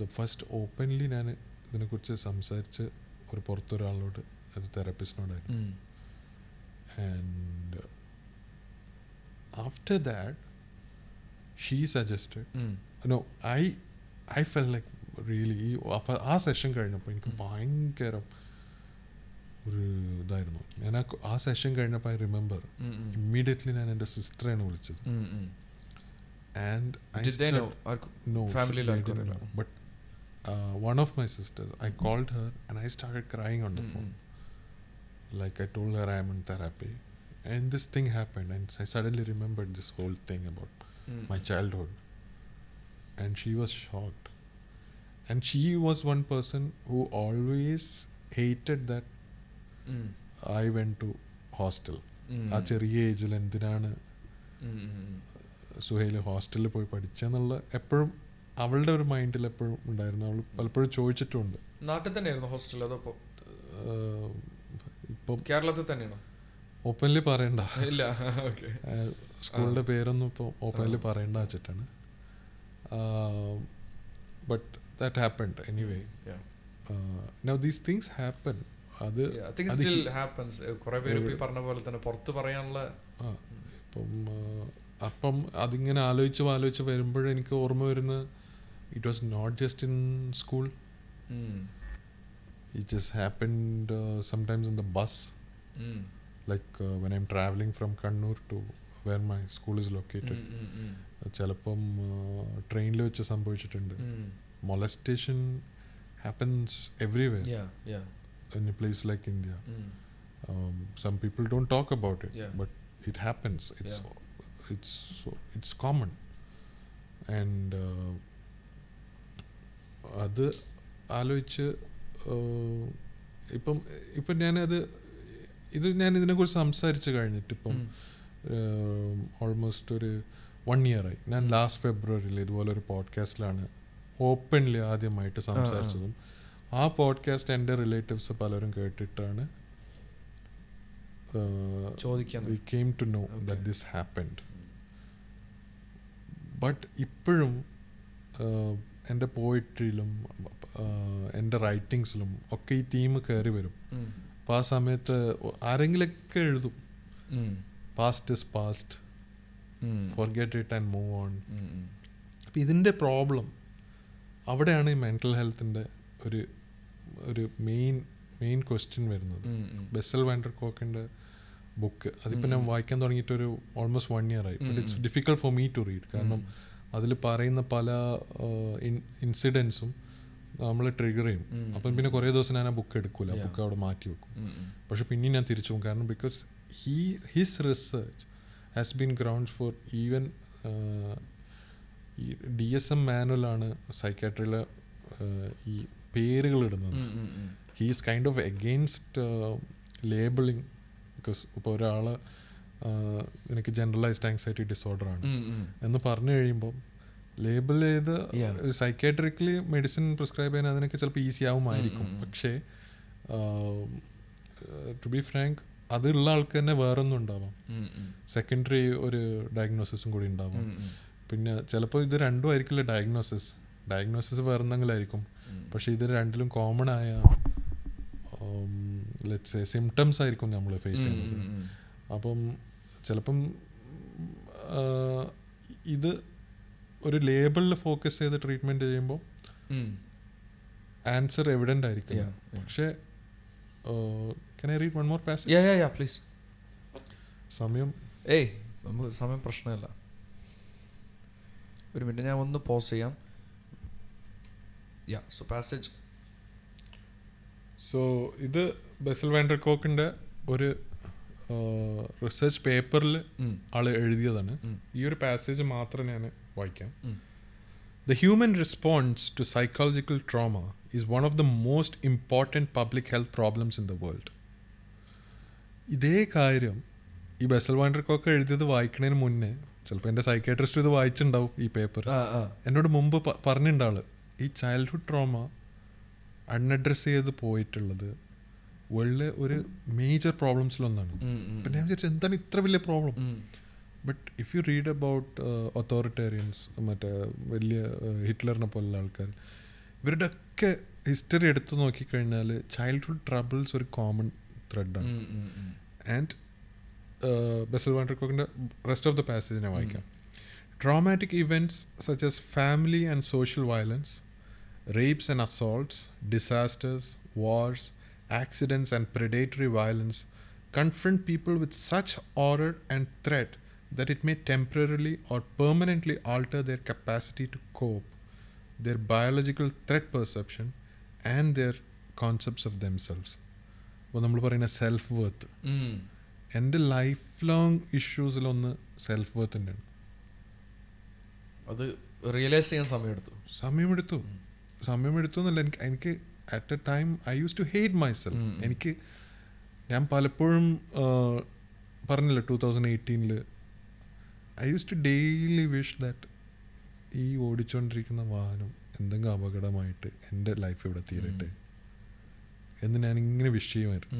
ദ ഫസ്റ്റ് ഓപ്പൺലി ഞാൻ ഇതിനെക്കുറിച്ച് സംസാരിച്ച് ഒരു പുറത്തൊരാളോട് അത് തെറപ്പിസ്റ്റിനോടായിരുന്നു. And after that She suggested um. No I I felt like really ഈ ആ- ആ സെഷൻ കഴിഞ്ഞപ്പോൾ എനിക്ക് ഭയങ്കര ഒരു ഇതായിരുന്നു ഞാൻ ആ ആ സെഷൻ കഴിഞ്ഞപ്പോൾ ഐ റിമെമ്പർ ഉം, ഉം. ഇമ്മീഡിയറ്റ്ലി ഞാൻ എൻ്റെ സിസ്റ്ററാണ് വിളിച്ചത് um, um. And Did they know? ആർക്കും- No, Family she ല് didn't ആർക്കും know. But uh, one of my sisters, I called her and I started crying on the ഉം, phone. ഉം. Like I told her I am in therapy, and this thing happened, and I suddenly remembered this whole thing about ഉം. my childhood, and she was shocked. And she was one person who always hated that mm. I went to hostel. ഉം. ആ ചെറിയ ഏജിൽ എന്തിനാണ് സുഹേൽ ഉം, ഉം. സുഹൈൽ ഹോസ്റ്റലിൽ പോയി പഠിച്ചെന്നുള്ള എപ്പോഴും അവളുടെ ഒരു മൈൻഡിൽ എപ്പോഴും ഉണ്ടായിരുന്നു അവൾ പലപ്പോഴും ചോദിച്ചിട്ടുമുണ്ട് നാട്ടിൽ തന്നെയായിരുന്നു ഹോസ്റ്റൽ അതോ ഇപ്പൊ ആഹ് ഇപ്പം കേരളത്തിൽ തന്നെയാണോ ഓപ്പൺലി പറയണ്ട ഇല്ല സ്കൂളിന്റെ പേരൊന്നും ഇപ്പോൾ ഓപ്പൺലി പറയേണ്ട വെച്ചിട്ടാണ്. But that happened anyway. Now these things happen അത് സ്റ്റിൽ ഹാപ്പൻസ് കുറേ പേര് ഇപ്പോൾ പറഞ്ഞ പോലെ തന്നെ പുറത്ത് പറയാനുള്ള ഇപ്പം അപ്പം അതിങ്ങനെ ആലോചിച്ച് ആലോചിച്ച് വരുമ്പോഴെനിക്ക് ഓർമ്മ വരുന്ന it was not just in school it just happened sometimes in the bus like when I'm travelling from Kannur to where my school is located ചിലപ്പം ട്രെയിനിൽ വെച്ച് സംഭവിച്ചിട്ടുണ്ട് ഉം. molestation happens everywhere Yeah, yeah. in a place like India. ഉം, Um, some people don't talk about it, Yeah. but it happens. It's it's it's common, and uh, അത് ആലോചിച്ച് uh, ഇപ്പം ഇപ്പം ഞാനത് ഇത് ഞാൻ ഇതിനെക്കുറിച്ച് സംസാരിച്ച് കഴിഞ്ഞിട്ട് ഇപ്പം ഉം. ഓൾമോസ്റ്റ് ഒരു വൺ ഇയറായി ഞാൻ ലാസ്റ്റ് ഫെബ്രുവരിയിൽ ഇതുപോലെ ഒരു പോഡ്കാസ്റ്റിലാണ് ഓപ്പൺലി ആദ്യമായിട്ട് സംസാരിച്ചതും. ആ പോഡ്കാസ്റ്റ് എന്റെ റിലേറ്റീവ്സ് പലരും കേട്ടിട്ടാണ് ചോദിക്കാൻ we came to know Okay. That this happened but ഇപ്പോഴും എന്റെ പോയിട്രിയിലും എന്റെ റൈറ്റിങ്സിലും ഒക്കെ ഈ തീം കയറി വരും. അപ്പോൾ ആ സമയത്ത് ആരെങ്കിലൊക്കെ എഴുതും. Past is past forget it and move on. അപ്പം ഇതിന്റെ പ്രോബ്ലം അവിടെയാണ് ഈ മെന്റൽ ഹെൽത്തിന്റെ ഒരു ഒരു മെയിൻ മെയിൻ ക്വസ്റ്റ്യൻ വരുന്നത്. ബെസ്സൽ. ബെസൽ വാൻഡർ കോക്കിന്റെ ബുക്ക് അതിപ്പോൾ ഞാൻ വായിക്കാൻ തുടങ്ങിയിട്ട് ഒരു ഓൾമോസ്റ്റ് വൺ ഇയർ ആയി but it's difficult for me to read കാരണം അതിൽ പറയുന്ന പല ഇൻസിഡൻസും നമ്മൾ ട്രിഗർ ചെയ്യും. അപ്പം പിന്നെ കുറേ ദിവസം ഞാൻ ആ ബുക്ക് എടുക്കില്ല. ബുക്ക് അവിടെ മാറ്റി വെക്കും. പക്ഷെ പിന്നെയും ഞാൻ തിരിച്ചു പോകും. കാരണം because he his research has been ground for even ഈ ഡി എസ് എം മാനുവലാണ് സൈക്കാട്രിയിലെ ഈ പേരുകൾ ഇടുന്നത് he's kind of against labelling because ഇപ്പോൾ ഒരാൾ എനിക്ക് ജനറലൈസ്ഡ് ആങ്സൈറ്റി ഡിസോർഡർ ആണ്. എന്ന് പറഞ്ഞു കഴിയുമ്പോൾ ലേബിൾ ചെയ്ത്. സൈക്കാട്രിക്കലി മെഡിസിൻ പ്രിസ്ക്രൈബ് ചെയ്യാൻ അതിനൊക്കെ ചിലപ്പോൾ ഈസി ആവുമായിരിക്കും. പക്ഷേ ടു ബി ഫ്രാങ്ക് അതുള്ള ആൾക്ക് തന്നെ വേറൊന്നും ഉണ്ടാവാം. സെക്കൻഡറി ഒരു ഡയഗ്നോസിസും കൂടി ഉണ്ടാവാം. പിന്നെ ചിലപ്പോൾ ഇത് രണ്ടും ആയിരിക്കില്ല ഡയഗ്നോസിസ് ഡയഗ്നോസിസ് വേറെ എന്തെങ്കിലും ആയിരിക്കും പക്ഷേ ഇത് രണ്ടിലും കോമൺ ആയ ലെറ്റ്സ് സിംറ്റംസ് ആയിരിക്കും നമ്മൾ ഫേസ് ചെയ്യുന്നത്. അപ്പം ചിലപ്പം ഇത് ഒരു ലേബിളിൽ ഫോക്കസ് ചെയ്ത് ട്രീറ്റ്മെന്റ് ചെയ്യുമ്പോൾ ആൻസർ എവിഡന്റ് ആയിരിക്കും. പക്ഷേ can I read one more pass Yeah, yeah, yeah, please. സമയം ഏയ് നമുക്ക് സമയം പ്രശ്നമല്ല ഒരു മിനിറ്റ് ഞാൻ ഒന്ന് പോസ് ചെയ്യാം യാ സോ പാസേജ് സോ ഇത് ബെസൽ വാൻഡർ കോക്കിന്റെ ഒരു റിസർച്ച് പേപ്പറിൽ ആൾ എഴുതിയതാണ് ഈ ഒരു പാസേജ് മാത്രം ഞാൻ വായിക്കാം The human response to psychological trauma is one of the most important public health problems in the world. ഇതേ കാര്യം ഈ ബെസൽ വാണ്ടർക്കൊക്കെ എഴുതിയത് വായിക്കുന്നതിന് മുന്നേ ചിലപ്പോൾ എന്റെ സൈക്കാട്രിസ്റ്റ് ഇത് വായിച്ചിട്ടുണ്ടാവും ഈ പേപ്പർ എന്നോട് മുമ്പ് പറഞ്ഞിട്ടുണ്ടാൾ ഈ ചൈൽഡ്ഹുഡ് ട്രോമ അൺഅഡ്രസ് ചെയ്ത് പോയിട്ടുള്ളത് വേൾഡിലെ ഒരു മേജർ പ്രോബ്ലംസിലൊന്നാണ് പിന്നെ അപ്പം ഞാൻ വിചാരിച്ചു എന്താണ് ഇത്ര വലിയ problem but if you read about authoritarians മറ്റേ വലിയ ഹിറ്റ്ലറിനെ പോലുള്ള ആൾക്കാർ ഇവരുടെ ഒക്കെ ഹിസ്റ്ററി എടുത്തു നോക്കിക്കഴിഞ്ഞാൽ ചൈൽഡ്ഹുഡ് ട്രബിൾസ് ഒരു common ത്രെഡാണ് um, um, um. And Bessel വാണ്ടർകോക്കിൻ്റെ rest of the passage ഞാൻ വായിക്കാം traumatic events such as family and social violence rapes and assaults disasters wars accidents and predatory violence confront people with such horror and threat that it may temporarily or permanently alter their capacity to cope, their biological threat perception, and their concepts of themselves. അപ്പോൾ നമ്മൾ പറയുന്ന സെൽഫ് വർത്ത്. എന്റെ ലൈഫ് ലോങ് ഇഷ്യൂസിലൊന്ന് സെൽഫ് വർത്തിന്റെയാണ് അത് റിയലൈസ് ചെയ്യാൻ സമയമെടുത്തു. സമയമെടുത്തു. സമയമെടുത്തു എന്നല്ല എനിക്ക് എനിക്ക് at a time I use to hate myself. എനിക്ക് ഞാൻ പലപ്പോഴും പറഞ്ഞില്ല two thousand എയ്റ്റീനിൽ I use to daily wish that ഈ ഓടിച്ചുകൊണ്ടിരിക്കുന്ന വാഹനം എന്തെങ്കിലും അപകടമായിട്ട് എന്റെ ലൈഫ് ഇവിടെ തീരട്ടെ. എന്ന് ഞാൻ ഇങ്ങനെ വിഷ് ചെയ്യുമായിരുന്നു.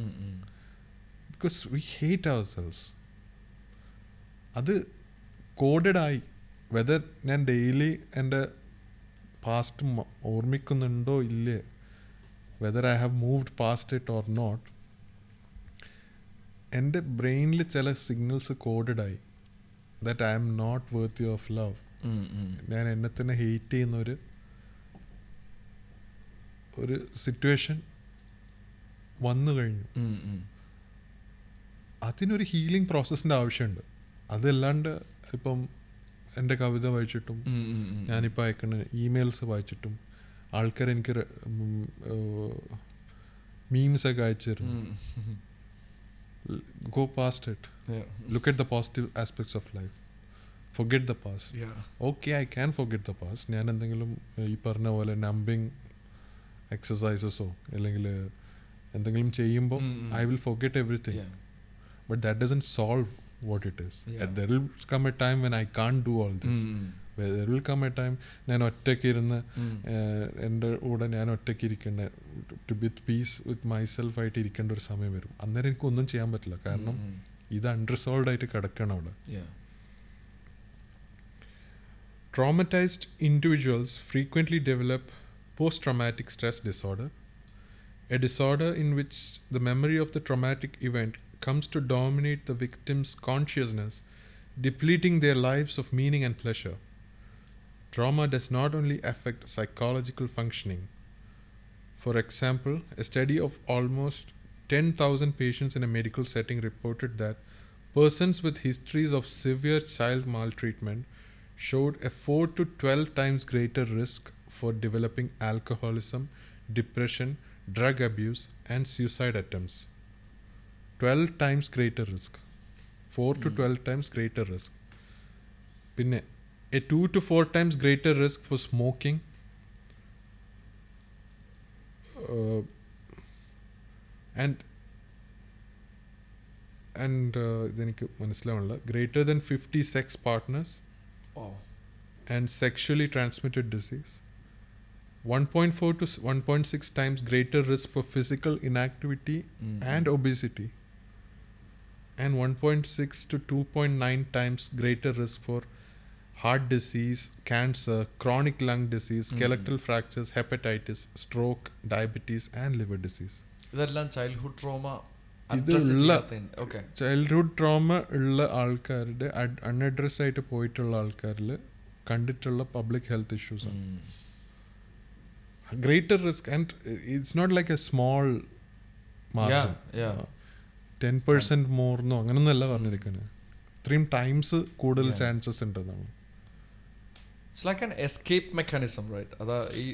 Because we hate ourselves അത് കോഡഡ് ആയി. വെദർ ഞാൻ ഡെയിലി എന്റെ പാസ്റ്റ് ഓർമ്മിക്കുന്നുണ്ടോ ഇല്ലേ? Whether I have moved past it or not എന്റെ ബ്രെയിനിൽ ചില സിഗ്നൽസ് കോഡഡ് ആയി. That I'm not worthy of love. ഞാൻ എന്നെ തന്നെ ഹെയ്റ്റ് ചെയ്യുന്ന ഒരു ഒരു സിറ്റുവേഷൻ വന്നു കഴിഞ്ഞു. അതിനൊരു ഹീലിംഗ് പ്രോസസ്സിന്റെ ആവശ്യമുണ്ട് അതല്ലാണ്ട് ഇപ്പം എന്റെ കവിത വായിച്ചിട്ടും. ഞാനിപ്പോൾ അയക്കുന്ന ഇമെയിൽസ് വായിച്ചിട്ടും ആൾക്കാർ എനിക്ക് മീംസ് ഒക്കെ അയച്ചിരുന്നു. Go past it Yeah. Look at the positive aspects of life forget the past Yeah. Okay I can forget the past ഞാൻ എന്തെങ്കിലും ഈ പറഞ്ഞ പോലെ നമ്പിങ് എക്സസൈസസോ അല്ലെങ്കിൽ എന്തെങ്കിലും ചെയ്യുമ്പോൾ. I will forget everything but that doesn't solve what it is Yeah. There will come a time when I can do all this. There will come a time ഞാൻ ഒറ്റയ്ക്ക് ഇരുന്ന് എന്റെ കൂടെ ഞാൻ ഒറ്റയ്ക്ക് ഇരിക്കേണ്ട to with peace with myself ആയിട്ട് ഇരിക്കേണ്ട ഒരു സമയം വരും. അന്നേരം എനിക്ക് ഒന്നും ചെയ്യാൻ പറ്റില്ല. കാരണം. ഇത് അൺറിസോൾവ് ആയിട്ട് കിടക്കണം അവിടെ. Traumatized individuals individuals develop post traumatic stress disorder, a disorder in which the memory of the traumatic event comes to dominate the victim's consciousness, depleting their lives of meaning and pleasure. Trauma does not only affect psychological functioning. For example, a study of almost 10,000 patients in a medical setting reported that persons with histories of severe child maltreatment showed a 4 to 12 times greater risk for developing alcoholism, depression, drug abuse, and suicide attempts. 12 times greater risk. 4 to Mm. 12 times greater risk. പിന്നെ uh two two four times greater risk for smoking and and ഇതെനിക്ക് മനസ്സിലാവുന്നില്ല greater than fifty sex partners Wow. and sexually transmitted disease. 1.4 to s- 1.6 times greater risk for physical inactivity Mm, and mm. obesity. And 1.6 to 2.9 times greater risk for heart disease, cancer, chronic lung disease, Mm. skeletal fractures, hepatitis, stroke, diabetes, and liver disease. ഇതെല്ലാം ചൈൽഡ്ഹുഡ് ട്രോമ ഇത് ഉള്ള- ഓക്കെ ചൈൽഡ്ഹുഡ് ട്രോമ ഉള്ള ആൾക്കാരുടെ അൺഅഡ്രസ്ഡ് ആയിട്ട് പോയിട്ടുള്ള ആൾക്കാരിൽ കണ്ടിട്ടുള്ള public health issues greater risk and it's not like a small margin ten percent മോർന്നോ അങ്ങനൊന്നല്ല പറഞ്ഞിരിക്കുന്നത് ഇത്രയും ടൈംസ് കൂടുതൽ. ചാൻസസ് ഉണ്ടെന്നാണ്. It's like an escape mechanism right അതാ ഈ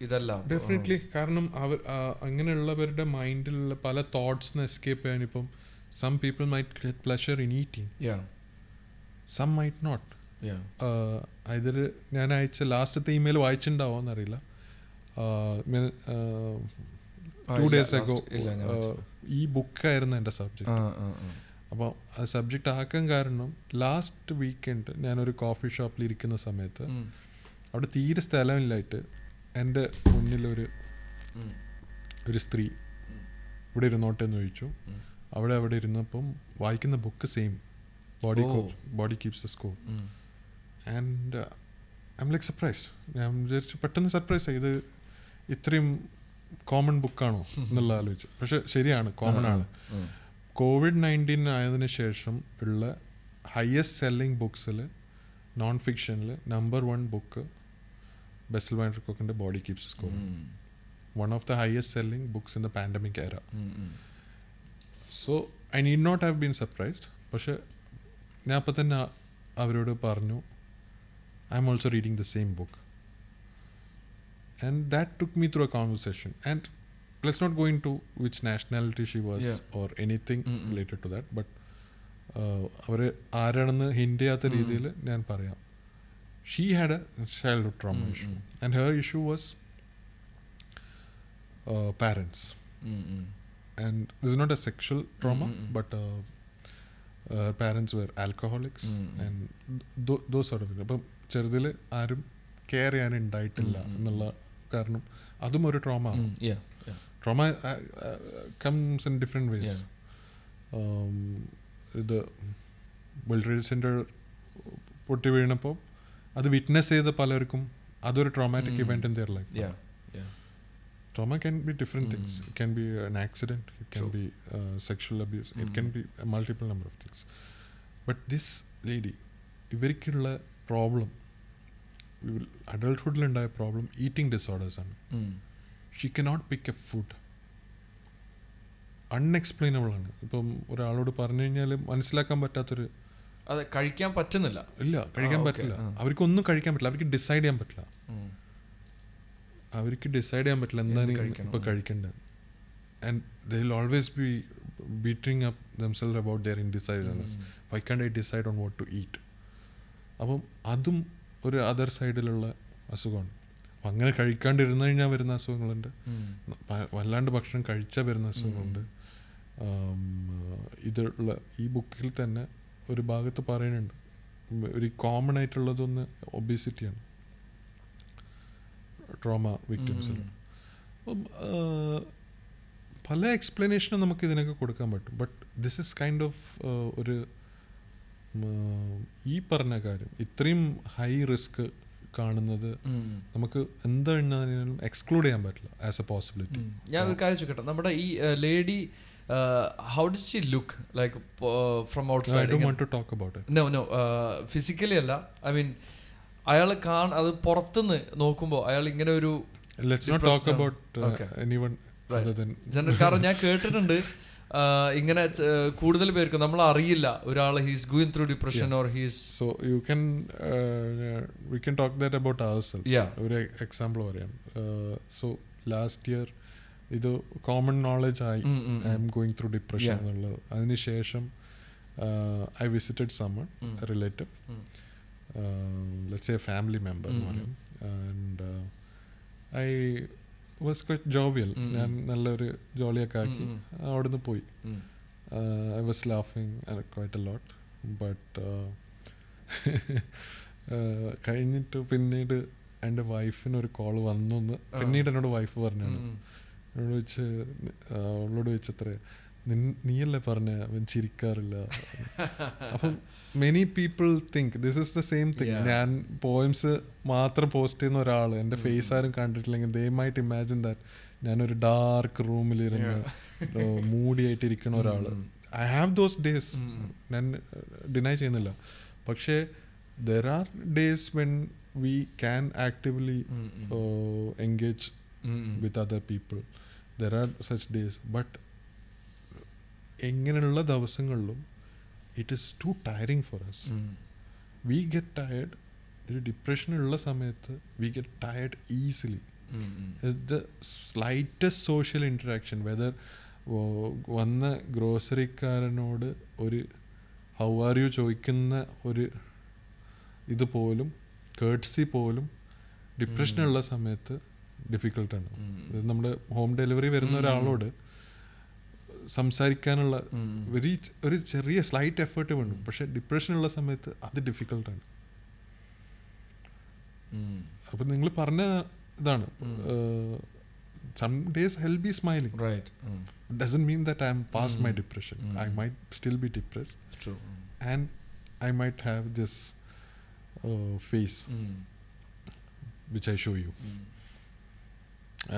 ഇതെല്ലാം. ഡെഫിനറ്റ്ലി കാരണം അവർ അങ്ങനെയുള്ളവരുടെ മൈൻഡിലുള്ള പല തോട്ട്സിന് എസ്കേപ്പ് ചെയ്യാൻ ഇപ്പം some people might get pleasure in eating some might not ഇതൊരു ഇതിൽ ഞാൻ അയച്ച ലാസ്റ്റത്തെ ഇമെയിൽ വായിച്ചിട്ടുണ്ടാവോ എന്നറിയില്ല ടു ഡേയ്സ് അഗോ ഈ ബുക്കായിരുന്നു എന്റെ സബ്ജക്റ്റ് അപ്പോൾ ആ സബ്ജക്റ്റ് ആക്കാൻ കാരണം ലാസ്റ്റ് വീക്കെൻഡ് ഞാനൊരു കോഫി ഷോപ്പിൽ ഇരിക്കുന്ന സമയത്ത് അവിടെ തീരെ സ്ഥലമില്ലായിട്ട് എന്റെ മുന്നിലൊരു ഒരു സ്ത്രീ. ഇവിടെ ഇരുന്നോട്ടെ എന്ന് ചോദിച്ചു. അവിടെ അവിടെ ഇരുന്നപ്പം വായിക്കുന്ന book same body. Body keeps the score. And I'm like surprise ഞാൻ വിചാരിച്ചു പെട്ടെന്ന് സർപ്രൈസ് ഇത് ഇത്രയും കോമൺ ബുക്കാണോ എന്നുള്ള ആലോചിച്ചു. പക്ഷെ ശരിയാണ് കോമൺ ആണ്. കോവിഡ് നയന്റീൻ ആയതിനു ശേഷം ഉള്ള ഹയസ്റ്റ് സെല്ലിംഗ് ബുക്സിൽ നോൺ ഫിക്ഷനിൽ number one book Bessel വാൻഡർക്കോക്കിന്റെ body keeps score. One of the highest selling books in the pandemic era. So I need not have been surprised പക്ഷെ ഞാൻ അപ്പം തന്നെ അവരോട് പറഞ്ഞു I'm also reading the same book and that took me through a conversation and let's not go into which nationality she was Yeah. or anything Mm, mm. related to that but അവർ ആരാണെന്ന് ഹിൻഡ് ചെയ്യാത്ത Mm. രീതിയിൽ ഞാൻ പറയാം she had a childhood trauma Mm, issue mm. And her issue was parents and um. Not a sexual trauma but sexual trauma Mm, mm, mm. but uh, uh, parents were alcoholics Mm, mm. and th- those sort of അപ്പം ചെറുതിൽ ആരും കെയർ ചെയ്യാൻ ഉണ്ടായിട്ടില്ല Mm, mm, എന്നുള്ള കാരണം അതും ഒരു trauma trauma comes in different ways ഇത് വേൾഡ് ട്രേഡ് സെന്റർ പൊട്ടി വീണപ്പോൾ അത് വിറ്റ്നസ് ചെയ്ത പലർക്കും അതൊരു traumatic event in their life trauma can be different things it can be an accident can be sexual abuse it can be multiple number of things but this lady ഇവർക്കുള്ള പ്രോബ്ലം അഡൾട്ട്ഹുഡിലുണ്ടായ problem eating ഡിസോർഡേഴ്സാണ്. She cannot pick a food unexplainable ആണ്. ഇപ്പം ഒരാളോട് പറഞ്ഞു കഴിഞ്ഞാൽ മനസ്സിലാക്കാൻ പറ്റാത്തൊരു അതെ കഴിക്കാൻ പറ്റുന്നില്ല. ഇല്ല കഴിക്കാൻ. പറ്റില്ല. അവർക്ക് അവർക്കൊന്നും കഴിക്കാൻ പറ്റില്ല. അവർക്ക് ഡിസൈഡ് ചെയ്യാൻ പറ്റില്ല. അവർക്ക് ഡിസൈഡ് ചെയ്യാൻ പറ്റില്ല. എന്താണ് ഇപ്പം? ഇപ്പോൾ കഴിക്കേണ്ടത്? And they'll will always be beating up themselves about their in decide why can't I decide on what to eat അപ്പം അതും ഒരു അതർ സൈഡിലുള്ള അസുഖമാണ്. അങ്ങനെ കഴിക്കാണ്ടിരുന്നു കഴിഞ്ഞാൽ വരുന്ന അസുഖങ്ങളുണ്ട്. വല്ലാണ്ട് ഭക്ഷണം കഴിച്ചാൽ വരുന്ന അസുഖങ്ങളുണ്ട്. ഇതുള്ള ഈ ബുക്കിൽ തന്നെ ഒരു ഭാഗത്ത് പറയുന്നുണ്ട്. ഒരു കോമൺ ആയിട്ടുള്ളതൊന്ന് ഒബീസിറ്റിയാണ് ട്രോമ വിക്ടിംസിൽ ആ, പല എക്സ്പ്ലനേഷനും നമുക്ക് ഇതിനൊക്കെ കൊടുക്കാൻ പറ്റും. But this is kind of ഒരു ഈ പറഞ്ഞ കാര്യം ഇത്രയും ഹൈ റിസ്ക് കാണുന്നത് നമുക്ക് എന്താണെന്നാലും എക്സ്ക്ലൂഡ് ചെയ്യാൻ പറ്റില്ല ആസ് എ പോസിബിലിറ്റി ഞാൻ ഒരു കാര്യം ചോദിക്കട്ടെ? നമ്മുടെ ഈ lady how does she look like from outside want to talk about it no no physically അല്ല. ഐ മീൻ അയാൾ കാൺ അത് പുറത്തുനിന്ന് നോക്കുമ്പോൾ അയാൾ ഇങ്ങനെ ഒരു let's not talk. About. Anyone കാരണം ഞാൻ കേട്ടിട്ടുണ്ട്. ഇങ്ങനെ കൂടുതൽ പേർക്ക് നമ്മൾ അറിയില്ല ഒരാൾ he's going through depression or he's so you can we can talk that about our self Yeah. ഒരു എക്സാമ്പിൾ പറയാം സോ ലാസ്റ്റ് ഇയർ ഇത് കോമൺ നോളജ് ആയി I. I'm going through depression. എന്നുള്ളത് അതിനുശേഷം I visited some. Relative. Let's a family member എന്ന്. പറയും and I was quite jovial. ഞാൻ നല്ലൊരു ജോളിയൊക്കെ ആക്കി അവിടുന്ന് പോയി. ഐ വാസ് ലാഫിങ് ക്വൈറ്റ് എ ലോട്ട് ബട്ട് കഴിഞ്ഞിട്ട് പിന്നീട് എന്റെ വൈഫിന് ഒരു കോൾ വന്നു. പിന്നീട് എന്നോട് വൈഫ് പറഞ്ഞാണ്. എന്നോട് ചോദിച്ച് അവളോട് ചോദിച്ചത്രേ നിൻ- നീയല്ലേ പറഞ്ഞ അവൻ ചിരിക്കാറില്ല അപ്പം many people think this is the same thing. ഞാൻ പോയിംസ് മാത്രം പോസ്റ്റ് ചെയ്യുന്ന ഒരാൾ എന്റെ. ഫേസ് ആരും കണ്ടിട്ടില്ലെങ്കിൽ ദേ മൈറ്റ് ഇമാജിൻ ദാറ്റ് ഞാനൊരു ഡാർക്ക് റൂമിലിരുന്ന് മൂടിയായിട്ട് ഇരിക്കുന്ന ഒരാൾ. ഐ ഹാവ് ദോസ് ഡേയ്സ് ഉം. ഞാൻ ഡിനൈ ചെയ്യുന്നില്ല പക്ഷേ there are days when we can actively. Engage. With other people there are such days but എങ്ങനെയുള്ള ദിവസങ്ങളിലും it is too tiring for us. We get tired ഒരു ഡിപ്രഷനുള്ള സമയത്ത് we get tired easily. The slightest social interaction whether വന്ന ഗ്രോസറിക്കാരനോട് ഒരു ഹൗ ആർ യു ചോദിക്കുന്ന ഒരു ഇത് പോലും കേർട്സി പോലും ഡിപ്രഷനുള്ള സമയത്ത് ഡിഫിക്കൽട്ടാണ് നമ്മുടെ ഹോം ഡെലിവറി വരുന്ന. ഒരാളോട് സംസാരിക്കാനുള്ള വെരി ഒരു ചെറിയ സ്ലൈറ്റ് എഫേർട്ട് വേണം. പക്ഷെ ഡിപ്രഷനുള്ള സമയത്ത് അത് ഡിഫിക്കൽട്ടാണ് അപ്പൊ നിങ്ങൾ പറഞ്ഞ ഇതാണ്. Some days help be smiling right doesn't mean that I'm past my depression I might still be depressed and I might have this face which I show you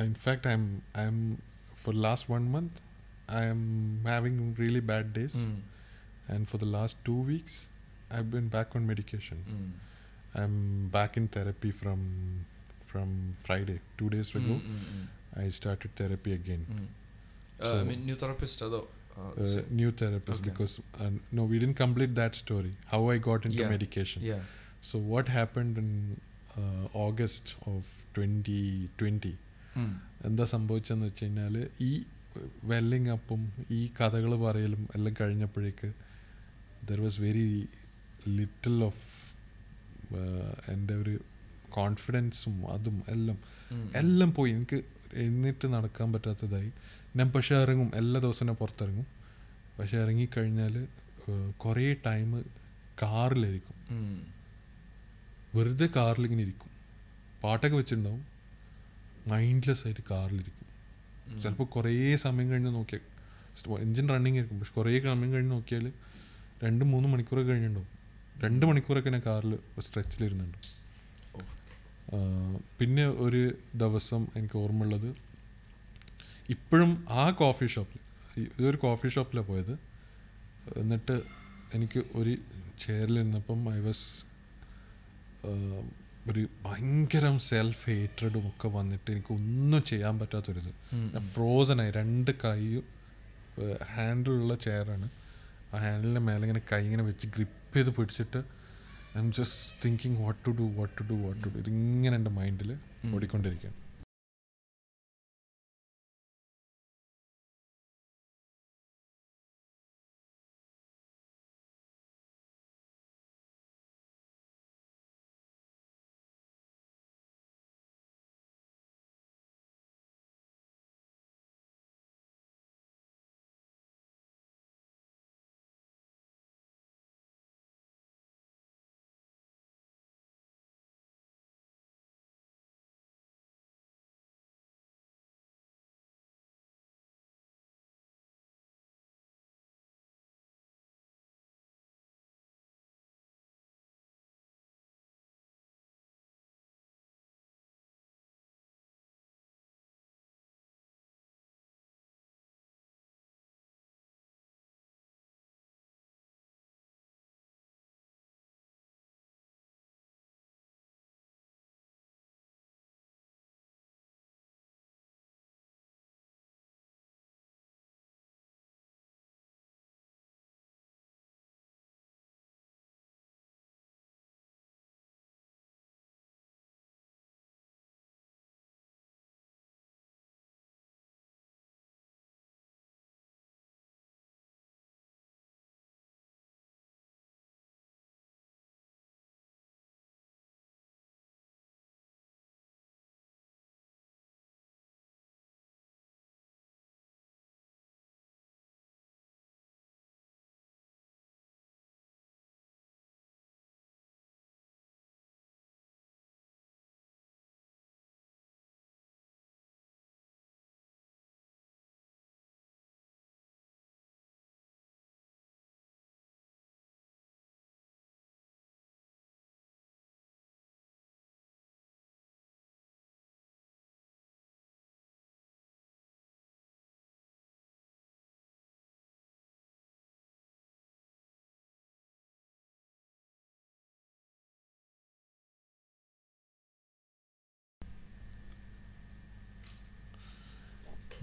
in fact I'm I'm for last one month fact, I'm I'm for the last one month, I am having really bad days, ഉം. and for the last two weeks, I've been back on medication. ഉം. I'm back in therapy from from Friday. Two days ago, ഉം, ഉം, ഉം. I started therapy again. ഉം. Uh, So- I mean, new therapist അതോ uh, Uh, so- new therapist Okay. because uh, no, we didn't complete that story. How I got into Yeah. medication. yeah. So what happened in uh, August of 2020? ഉം. എന്താ സംഭവിച്ചെന്ന് വെച്ച് കഴിഞ്ഞാൽ ഈ വെല്ലിങ് അപ്പും ഈ കഥകൾ പറയലും എല്ലാം കഴിഞ്ഞപ്പോഴേക്ക് there was very little of എന്റെ ഒരു കോൺഫിഡൻസും അതും എല്ലാം. എല്ലാം പോയി എനിക്ക് എഴുന്നേറ്റ് നടക്കാൻ പറ്റാത്തതായി ഞാൻ പക്ഷേ ഇറങ്ങും എല്ലാ ദിവസവും ഞാൻ പുറത്തിറങ്ങും പക്ഷേ ഇറങ്ങിക്കഴിഞ്ഞാൽ കുറേ ടൈം കാറിലായിരിക്കും. വെറുതെ കാറിലിങ്ങനെ ഇരിക്കും പാട്ടൊക്കെ വെച്ചിട്ടുണ്ടാവും മൈൻഡ്ലെസ് ആയിട്ട് കാറിലിരിക്കും. ചിലപ്പോൾ കുറേ സമയം കഴിഞ്ഞ് നോക്കിയാൽ എഞ്ചിൻ റണ്ണിങ് ആയിരിക്കും. പക്ഷെ കുറേ സമയം കഴിഞ്ഞ് നോക്കിയാൽ രണ്ട് മൂന്ന് മണിക്കൂറൊക്കെ കഴിഞ്ഞിട്ടുണ്ടാവും. രണ്ട് മണിക്കൂറൊക്കെ ഞാൻ കാറിൽ സ്ട്രെച്ചിലിരുന്നുണ്ട് പിന്നെ ഒരു ദിവസം എനിക്ക് ഓർമ്മയുള്ളത് ഇപ്പോഴും ആ കോഫി ഷോപ്പിൽ ഇതൊരു കോഫി ഷോപ്പിലാണ് പോയത്. എന്നിട്ട് എനിക്ക് ഒരു ചെയറിൽ നിന്നപ്പം ഐ വാസ് ഒരു ഭയങ്കരം സെൽഫ് ഹേറ്റഡും ഒക്കെ വന്നിട്ട് എനിക്ക് ഒന്നും ചെയ്യാൻ പറ്റാത്തൊരിത് ഫ്രോസനായി രണ്ട് കൈയും ഹാൻഡിലുള്ള ചെയറാണ് ആ ഹാൻഡിലിന്റെ മേലെ ഇങ്ങനെ കൈ ഇങ്ങനെ വെച്ച് ഗ്രിപ്പ് ചെയ്ത് പിടിച്ചിട്ട് I'm just thinking what to do what to do what to do ഇതിങ്ങനെ എന്റെ മൈൻഡിൽ ഓടിക്കൊണ്ടിരിക്കുകയാണ്.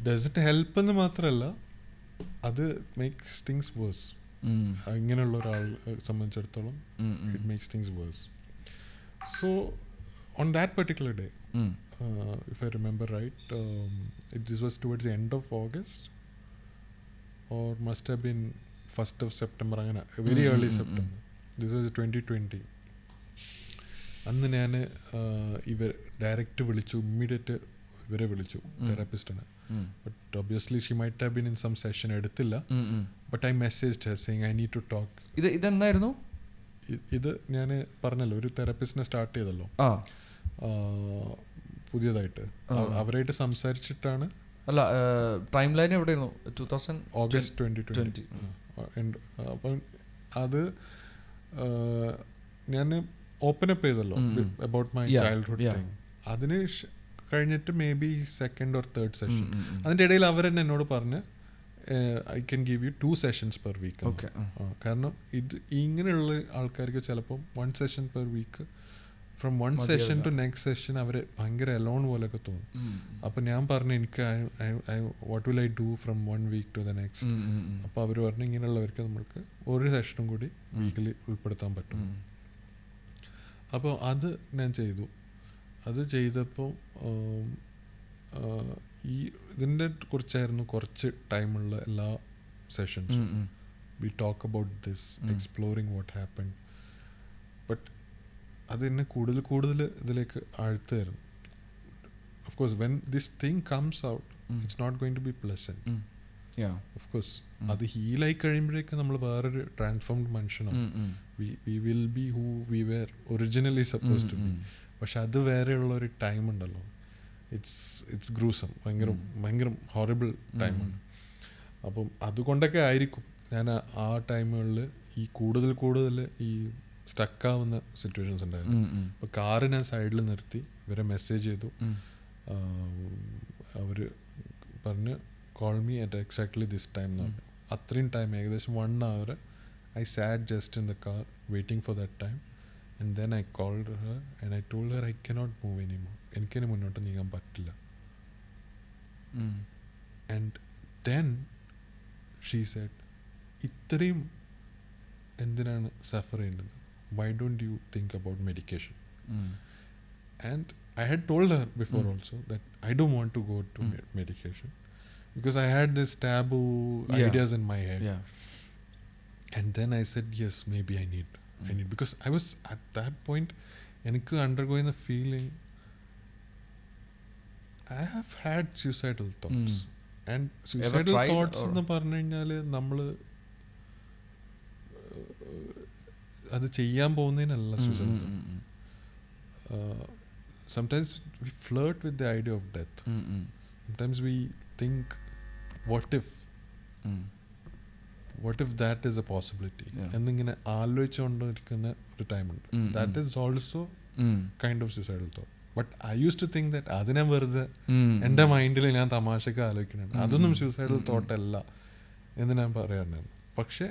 ഡസ് ഇറ്റ് ഹെൽപ്പ് എന്ന് മാത്രമല്ല അത് മേക്സ് തിങ്സ് വേഴ്സ് ഇങ്ങനെയുള്ള ഒരാൾ സംബന്ധിച്ചിടത്തോളം it makes things worse so on that particular day if I remember right it this was towards the end of August or must have been first of September അങ്ങനെ very early September this was twenty twenty അന്ന് ഞാൻ ഇവർ ഡയറക്റ്റ് വിളിച്ചു ഇമ്മീഡിയറ്റ് ഇവരെ വിളിച്ചു തെറാപ്പിസ്റ്റിനെ but obviously she might have been in some session എടുത്തില്ല. But I message her saying I need to talk ഇത് ഇതെന്നായിരുന്നു ഇത് ഞാൻ പറഞ്ഞല്ലോ ഒരു തെറപ്പിസ്റ്റിനെ സ്റ്റാർട്ട് ചെയ്തല്ലോ. പുതിയതായിട്ട്. അവരായിട്ട് സംസാരിച്ചിട്ടാണ് അല്ല ടൈം ലൈൻ എവിടെയായിരുന്നു? Two thousand August twenty twenty അപ്പം അത് ഞാൻ ഓപ്പൺ അപ്പ് ചെയ്തല്ലോ. അബൌട്ട് മൈ ചൈൽഡ്ഹുഡ് തിങ് അതിന് കഴിഞ്ഞിട്ട് maybe second or third session അതിന്റെ ഇടയിൽ അവർ തന്നെ എന്നോട് പറഞ്ഞ് I can give you two sessions per week okay കാരണം ഇത് ഇങ്ങനെയുള്ള ആൾക്കാർക്ക് ചിലപ്പം one session per week from one. Session to next session അവർ ഭയങ്കര അലോൺ പോലെയൊക്കെ തോന്നും. അപ്പം ഞാൻ പറഞ്ഞു എനിക്ക് I what will I do from one week to the next അപ്പോൾ അവർ പറഞ്ഞു ഇങ്ങനെയുള്ളവർക്ക് നമ്മൾക്ക് ഒരു സെഷനും കൂടി വീക്കിൽ ഉൾപ്പെടുത്താൻ പറ്റും. അപ്പോൾ അത് ഞാൻ ചെയ്തു. അത് ചെയ്തപ്പോൾ ഈ ഇതിന്റെ കുറിച്ചായിരുന്നു കുറച്ച് ടൈമുള്ള എല്ലാ സെഷൻസും we talk about this. Exploring what happen but അത് എന്നെ കൂടുതൽ കൂടുതൽ ഇതിലേക്ക് ആഴ്ത്തുമായിരുന്നു of course when this thing comes out it's not going to be pleasant of course. അത് ഹീലായി കഴിയുമ്പോഴേക്കും നമ്മൾ വേറൊരു ട്രാൻസ്ഫോംഡ് മനുഷ്യനാണ് we will be who we were originally supposed to be പക്ഷെ അത് വേറെയുള്ള ഒരു ടൈം ഉണ്ടല്ലോ ഇറ്റ്സ് ഇറ്റ്സ് ഗ്രൂസം ഭയങ്കര ഭയങ്കര ഹോറിബിൾ ടൈമാണ് അപ്പം അതുകൊണ്ടൊക്കെ ആയിരിക്കും. ഞാൻ ആ- ടൈമുകളിൽ ഈ കൂടുതൽ കൂടുതൽ ഈ സ്റ്റക്കാവുന്ന സിറ്റുവേഷൻസ് ഉണ്ടായിരുന്നു. അപ്പോൾ കാറ് ഞാൻ സൈഡിൽ നിർത്തി. ഇവരെ മെസ്സേജ് ചെയ്തു. അവർ പറഞ്ഞ് call me at exactly this time എന്ന് പറഞ്ഞു. അത്രയും ടൈം ഏകദേശം one hour I sat just in the car waiting for that time And then I called her and I told her I cannot move any more എനിക്കിനി മുന്നോട്ട് നീങ്ങാൻ പറ്റില്ല ആൻഡ് ദെൻ ഷീ സെഡ് ഇത്രയും എന്തിനാണ് സഫർ ചെയ്യുന്നത് why don't you think about medication and I had told her before Mm. also that I don't want to go to Mm. me- medication because I had this taboo Yeah. ideas in my head. Yeah. And then I said, yes, maybe I need, Mm. need because I was at that point, എനിക്ക് undergoing the feeling. I have had suicidal thoughts. Mm. And suicidal thoughts or- എന്ന് പറഞ്ഞു കഴിഞ്ഞാൽ നമ്മൾ അത് ചെയ്യാൻ പോകുന്നതിനല്ല Mm, suicide. mm, mm, mm. uh, sometimes we flirt with the idea of death. Mm, if that is a possibility. എന്നിങ്ങനെ ആലോചിച്ചുകൊണ്ടിരിക്കുന്ന ഒരു ടൈമുണ്ട് that. Is also. Kind of suicidal thought but I used to think that അതിനെ വെറുതെ എന്റെ എന്റെ. മൈൻഡിൽ ഞാൻ തമാശക്ക് ആലോചിക്കുന്നുണ്ട് അതൊന്നും. സൂസൈഡൽ. തോട്ടല്ല എന്ന് ഞാൻ പറയാറുണ്ടായിരുന്നു പക്ഷെ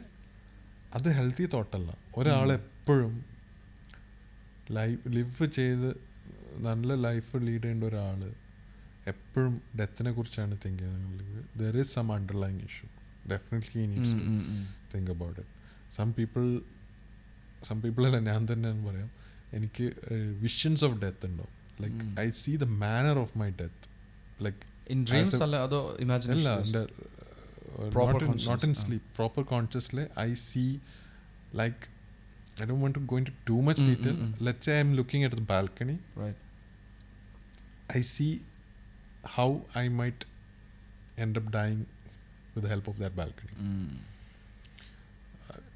അത് ഹെൽത്തി തോട്ടല്ല ഒരാൾ. എപ്പോഴും ലൈഫ് ലിവ് ചെയ്ത് നല്ല ലൈഫ് ലീഡ് ചെയ്യേണ്ട ഒരാൾ എപ്പോഴും ഡെത്തിനെ കുറിച്ചാണ് തിങ്ക് ചെയ്യുന്നത് there is some underlying issue definitely needs Mm, to mm, mm. Think about it some people some people അല്ല ഞാൻ തന്നെ പറയാം എനിക്ക് വിഷൻസ് ഓഫ് ഡെത്ത് ഉണ്ടാവും like Mm. I see the manner of my death like In dreams As a- അല്ല അതോ ഇമാജിനേഷൻ അല്ല എന്റെ Proper not in conscious, ah. Sleep proper consciously I see like I don't want to go into too much Mm, detail mm, mm. Let's I'm looking at the balcony right I see how I might end up dying with the help of that balcony.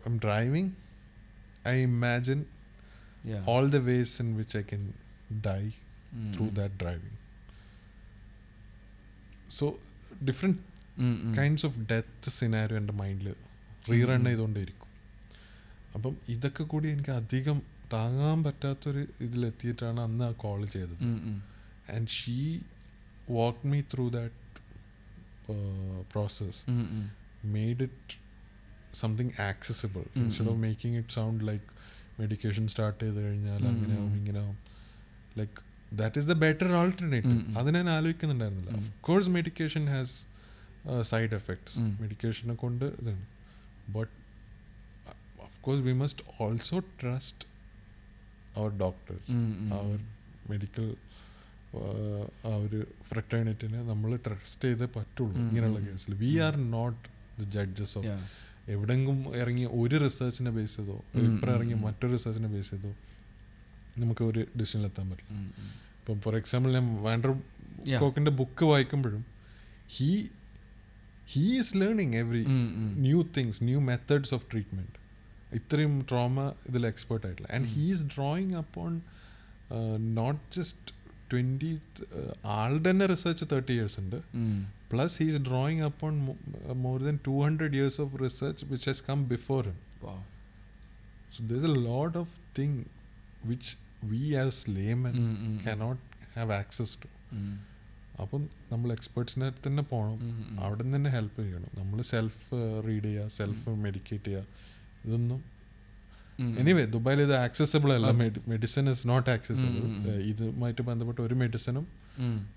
I'm driving. I imagine yeah. all the ways in which I can die through that driving. So different kinds of death scenario എന്റെ മൈൻഡിൽ റീറൺ. ചെയ്തുകൊണ്ടേയിരിക്കും അപ്പം ഇതൊക്കെ കൂടി എനിക്ക് അധികം താങ്ങാൻ പറ്റാത്തൊരു ഇതിലെത്തിയിട്ടാണ് അന്ന് ആ കോൾ ചെയ്തത് and she walked me through that uh, process made it something accessible Mm, instead of mm. making it sound like medication start ചെയ്ത് കഴിഞ്ഞാൽ അങ്ങനെയാവും. ഇങ്ങനെയാവും like that is the better alternative. അത് ഞാൻ ആലോചിക്കുന്നുണ്ടായിരുന്നില്ല. Of course medication has side effects. മെഡിക്കേഷനെ കൊണ്ട് ഇതാണ് but of course we must also trust our doctors our medical ആ ഒരു ഫ്രട്ടേണിറ്റിനെ നമ്മൾ ട്രസ്റ്റ് ചെയ്തേ പറ്റുള്ളൂ ഇങ്ങനെയുള്ള കേസിൽ we are not the judges of. എവിടെങ്കിലും ഇറങ്ങിയ ഒരു റിസർച്ചിനെ ബേസ് ചെയ്തോ ഇപ്പം ഇറങ്ങിയ മറ്റൊരു റിസർച്ചിനെ ബേസ് ചെയ്തോ നമുക്ക് ഒരു ഡിസിഷനിലെത്താൻ പറ്റില്ല. ഇപ്പം ഫോർ എക്സാമ്പിൾ ഞാൻ വാൻഡർ. കോക്കിന്റെ ബുക്ക് വായിക്കുമ്പോഴും he he is learning every. New things new methods of treatment ഇത്രയും ട്രോമ ഇതിൽ എക്സ്പേർട്ട് ആയിട്ടില്ല and he's he is drawing upon not just twenty odd തന്നെ റിസർച്ച് തേർട്ടി ഇയേഴ്സ് ഉണ്ട്. Plus he's drawing drawing upon more than two hundred years of research which has come before him so So a a of thing which we as layman have access to. Mm. അപ്പം നമ്മൾ എക്സ്പേർട്സിനെ തന്നെ പോകണം. അവിടെ നിന്ന് തന്നെ ഹെൽപ്പ് ചെയ്യണം നമ്മൾ സെൽഫ് റീഡ് ചെയ്യുക സെൽഫ് മെഡിക്കേറ്റ് ചെയ്യുക ഇതൊന്നും. എനിവേ ദുബായിൽ ഇത് ആക്സസിബിൾ അല്ല. Medicine is not accessible. ഇതുമായിട്ട് ബന്ധപ്പെട്ട ഒരു മെഡിസിനും.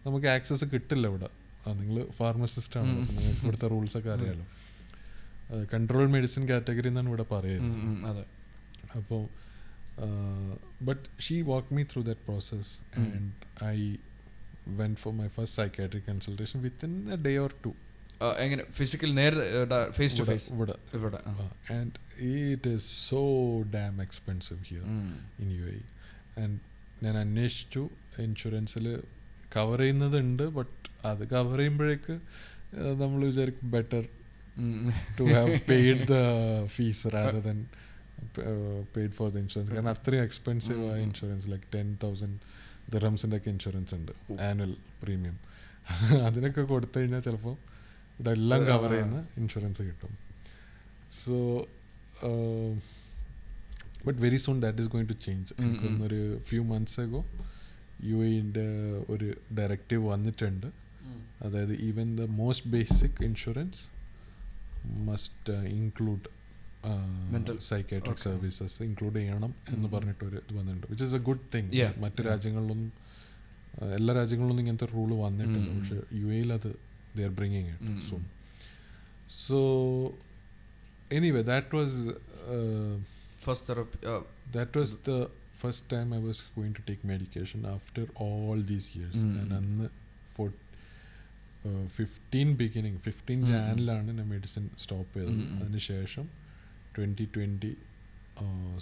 നമുക്ക് ആക്സസ് കിട്ടില്ല ഇവിടെ. നിങ്ങൾ ഫാർമസിസ്റ്റ് ആണ്. നിങ്ങൾക്ക് ഇവിടുത്തെ റൂൾസ് ഒക്കെ അറിയാലോ. കൺട്രോൾ മെഡിസിൻ കാറ്റഗറി എന്നാണ് ഇവിടെ പറയുന്നത്. അപ്പോൾ but she walk me through that process. And I went for my first psychiatric consultation within a day or two എങ്ങനെ? ഫിസിക്കൽ നേരെ ഫേസ് ടു ഫേസ് ഇവിടെ ഇവിടെ. And it is so damn expensive here. In you I and ഞാൻ അന്വേഷിച്ചു ഇൻഷുറൻസിൽ കവർ ചെയ്യുന്നതുണ്ട് ബട്ട് അത് കവർ ചെയ്യുമ്പോഴേക്ക് നമ്മൾ വിചാരിക്കും better. To have paid the fees rather than paid for the insurance കാരണം അത്രയും എക്സ്പെൻസീവ് ആയ. ഇൻഷുറൻസ് ലൈക്ക് ടെൻ തൗസൻഡ് ദിറംസിന്റെ ഒക്കെ ഇൻഷുറൻസ് ഉണ്ട്. ആനുവൽ പ്രീമിയം അതിനൊക്കെ കൊടുത്തു കഴിഞ്ഞാൽ ചിലപ്പോൾ ഇതെല്ലാം. കവർ ചെയ്യുന്ന ഇൻഷുറൻസ് കിട്ടും so but very soon that is going to change Mm, mm. എനിക്കൊന്നൊരു ഫ്യൂ മന്ത്സ് അഗോ യു എന്റെ ഒരു ഡയറക്റ്റീവ് വന്നിട്ടുണ്ട് അതായത് even the most basic insurance must include. Psychiatric. Services include ചെയ്യണം എന്ന് പറഞ്ഞിട്ടൊരു ഇത് വന്നിട്ടുണ്ട് which is a good thing മറ്റു. രാജ്യങ്ങളിലൊന്നും ആ, എല്ലാ രാജ്യങ്ങളിലൊന്നും ഇങ്ങനത്തെ റൂൾ വന്നിട്ടില്ല ഉം. പക്ഷെ യു എയിൽ അത് there bringing it so um. So anyway that was first therapy that was the first time I was going to take medication after all these years. Mm. ഞാൻ അന്ന് for fifteen beginning fifteen Mm. ജാനിലാണ് ഞാൻ മെഡിസിൻ സ്റ്റോപ്പ് ചെയ്തത് Mm, mm. അതിനുശേഷം ട്വന്റി ട്വന്റി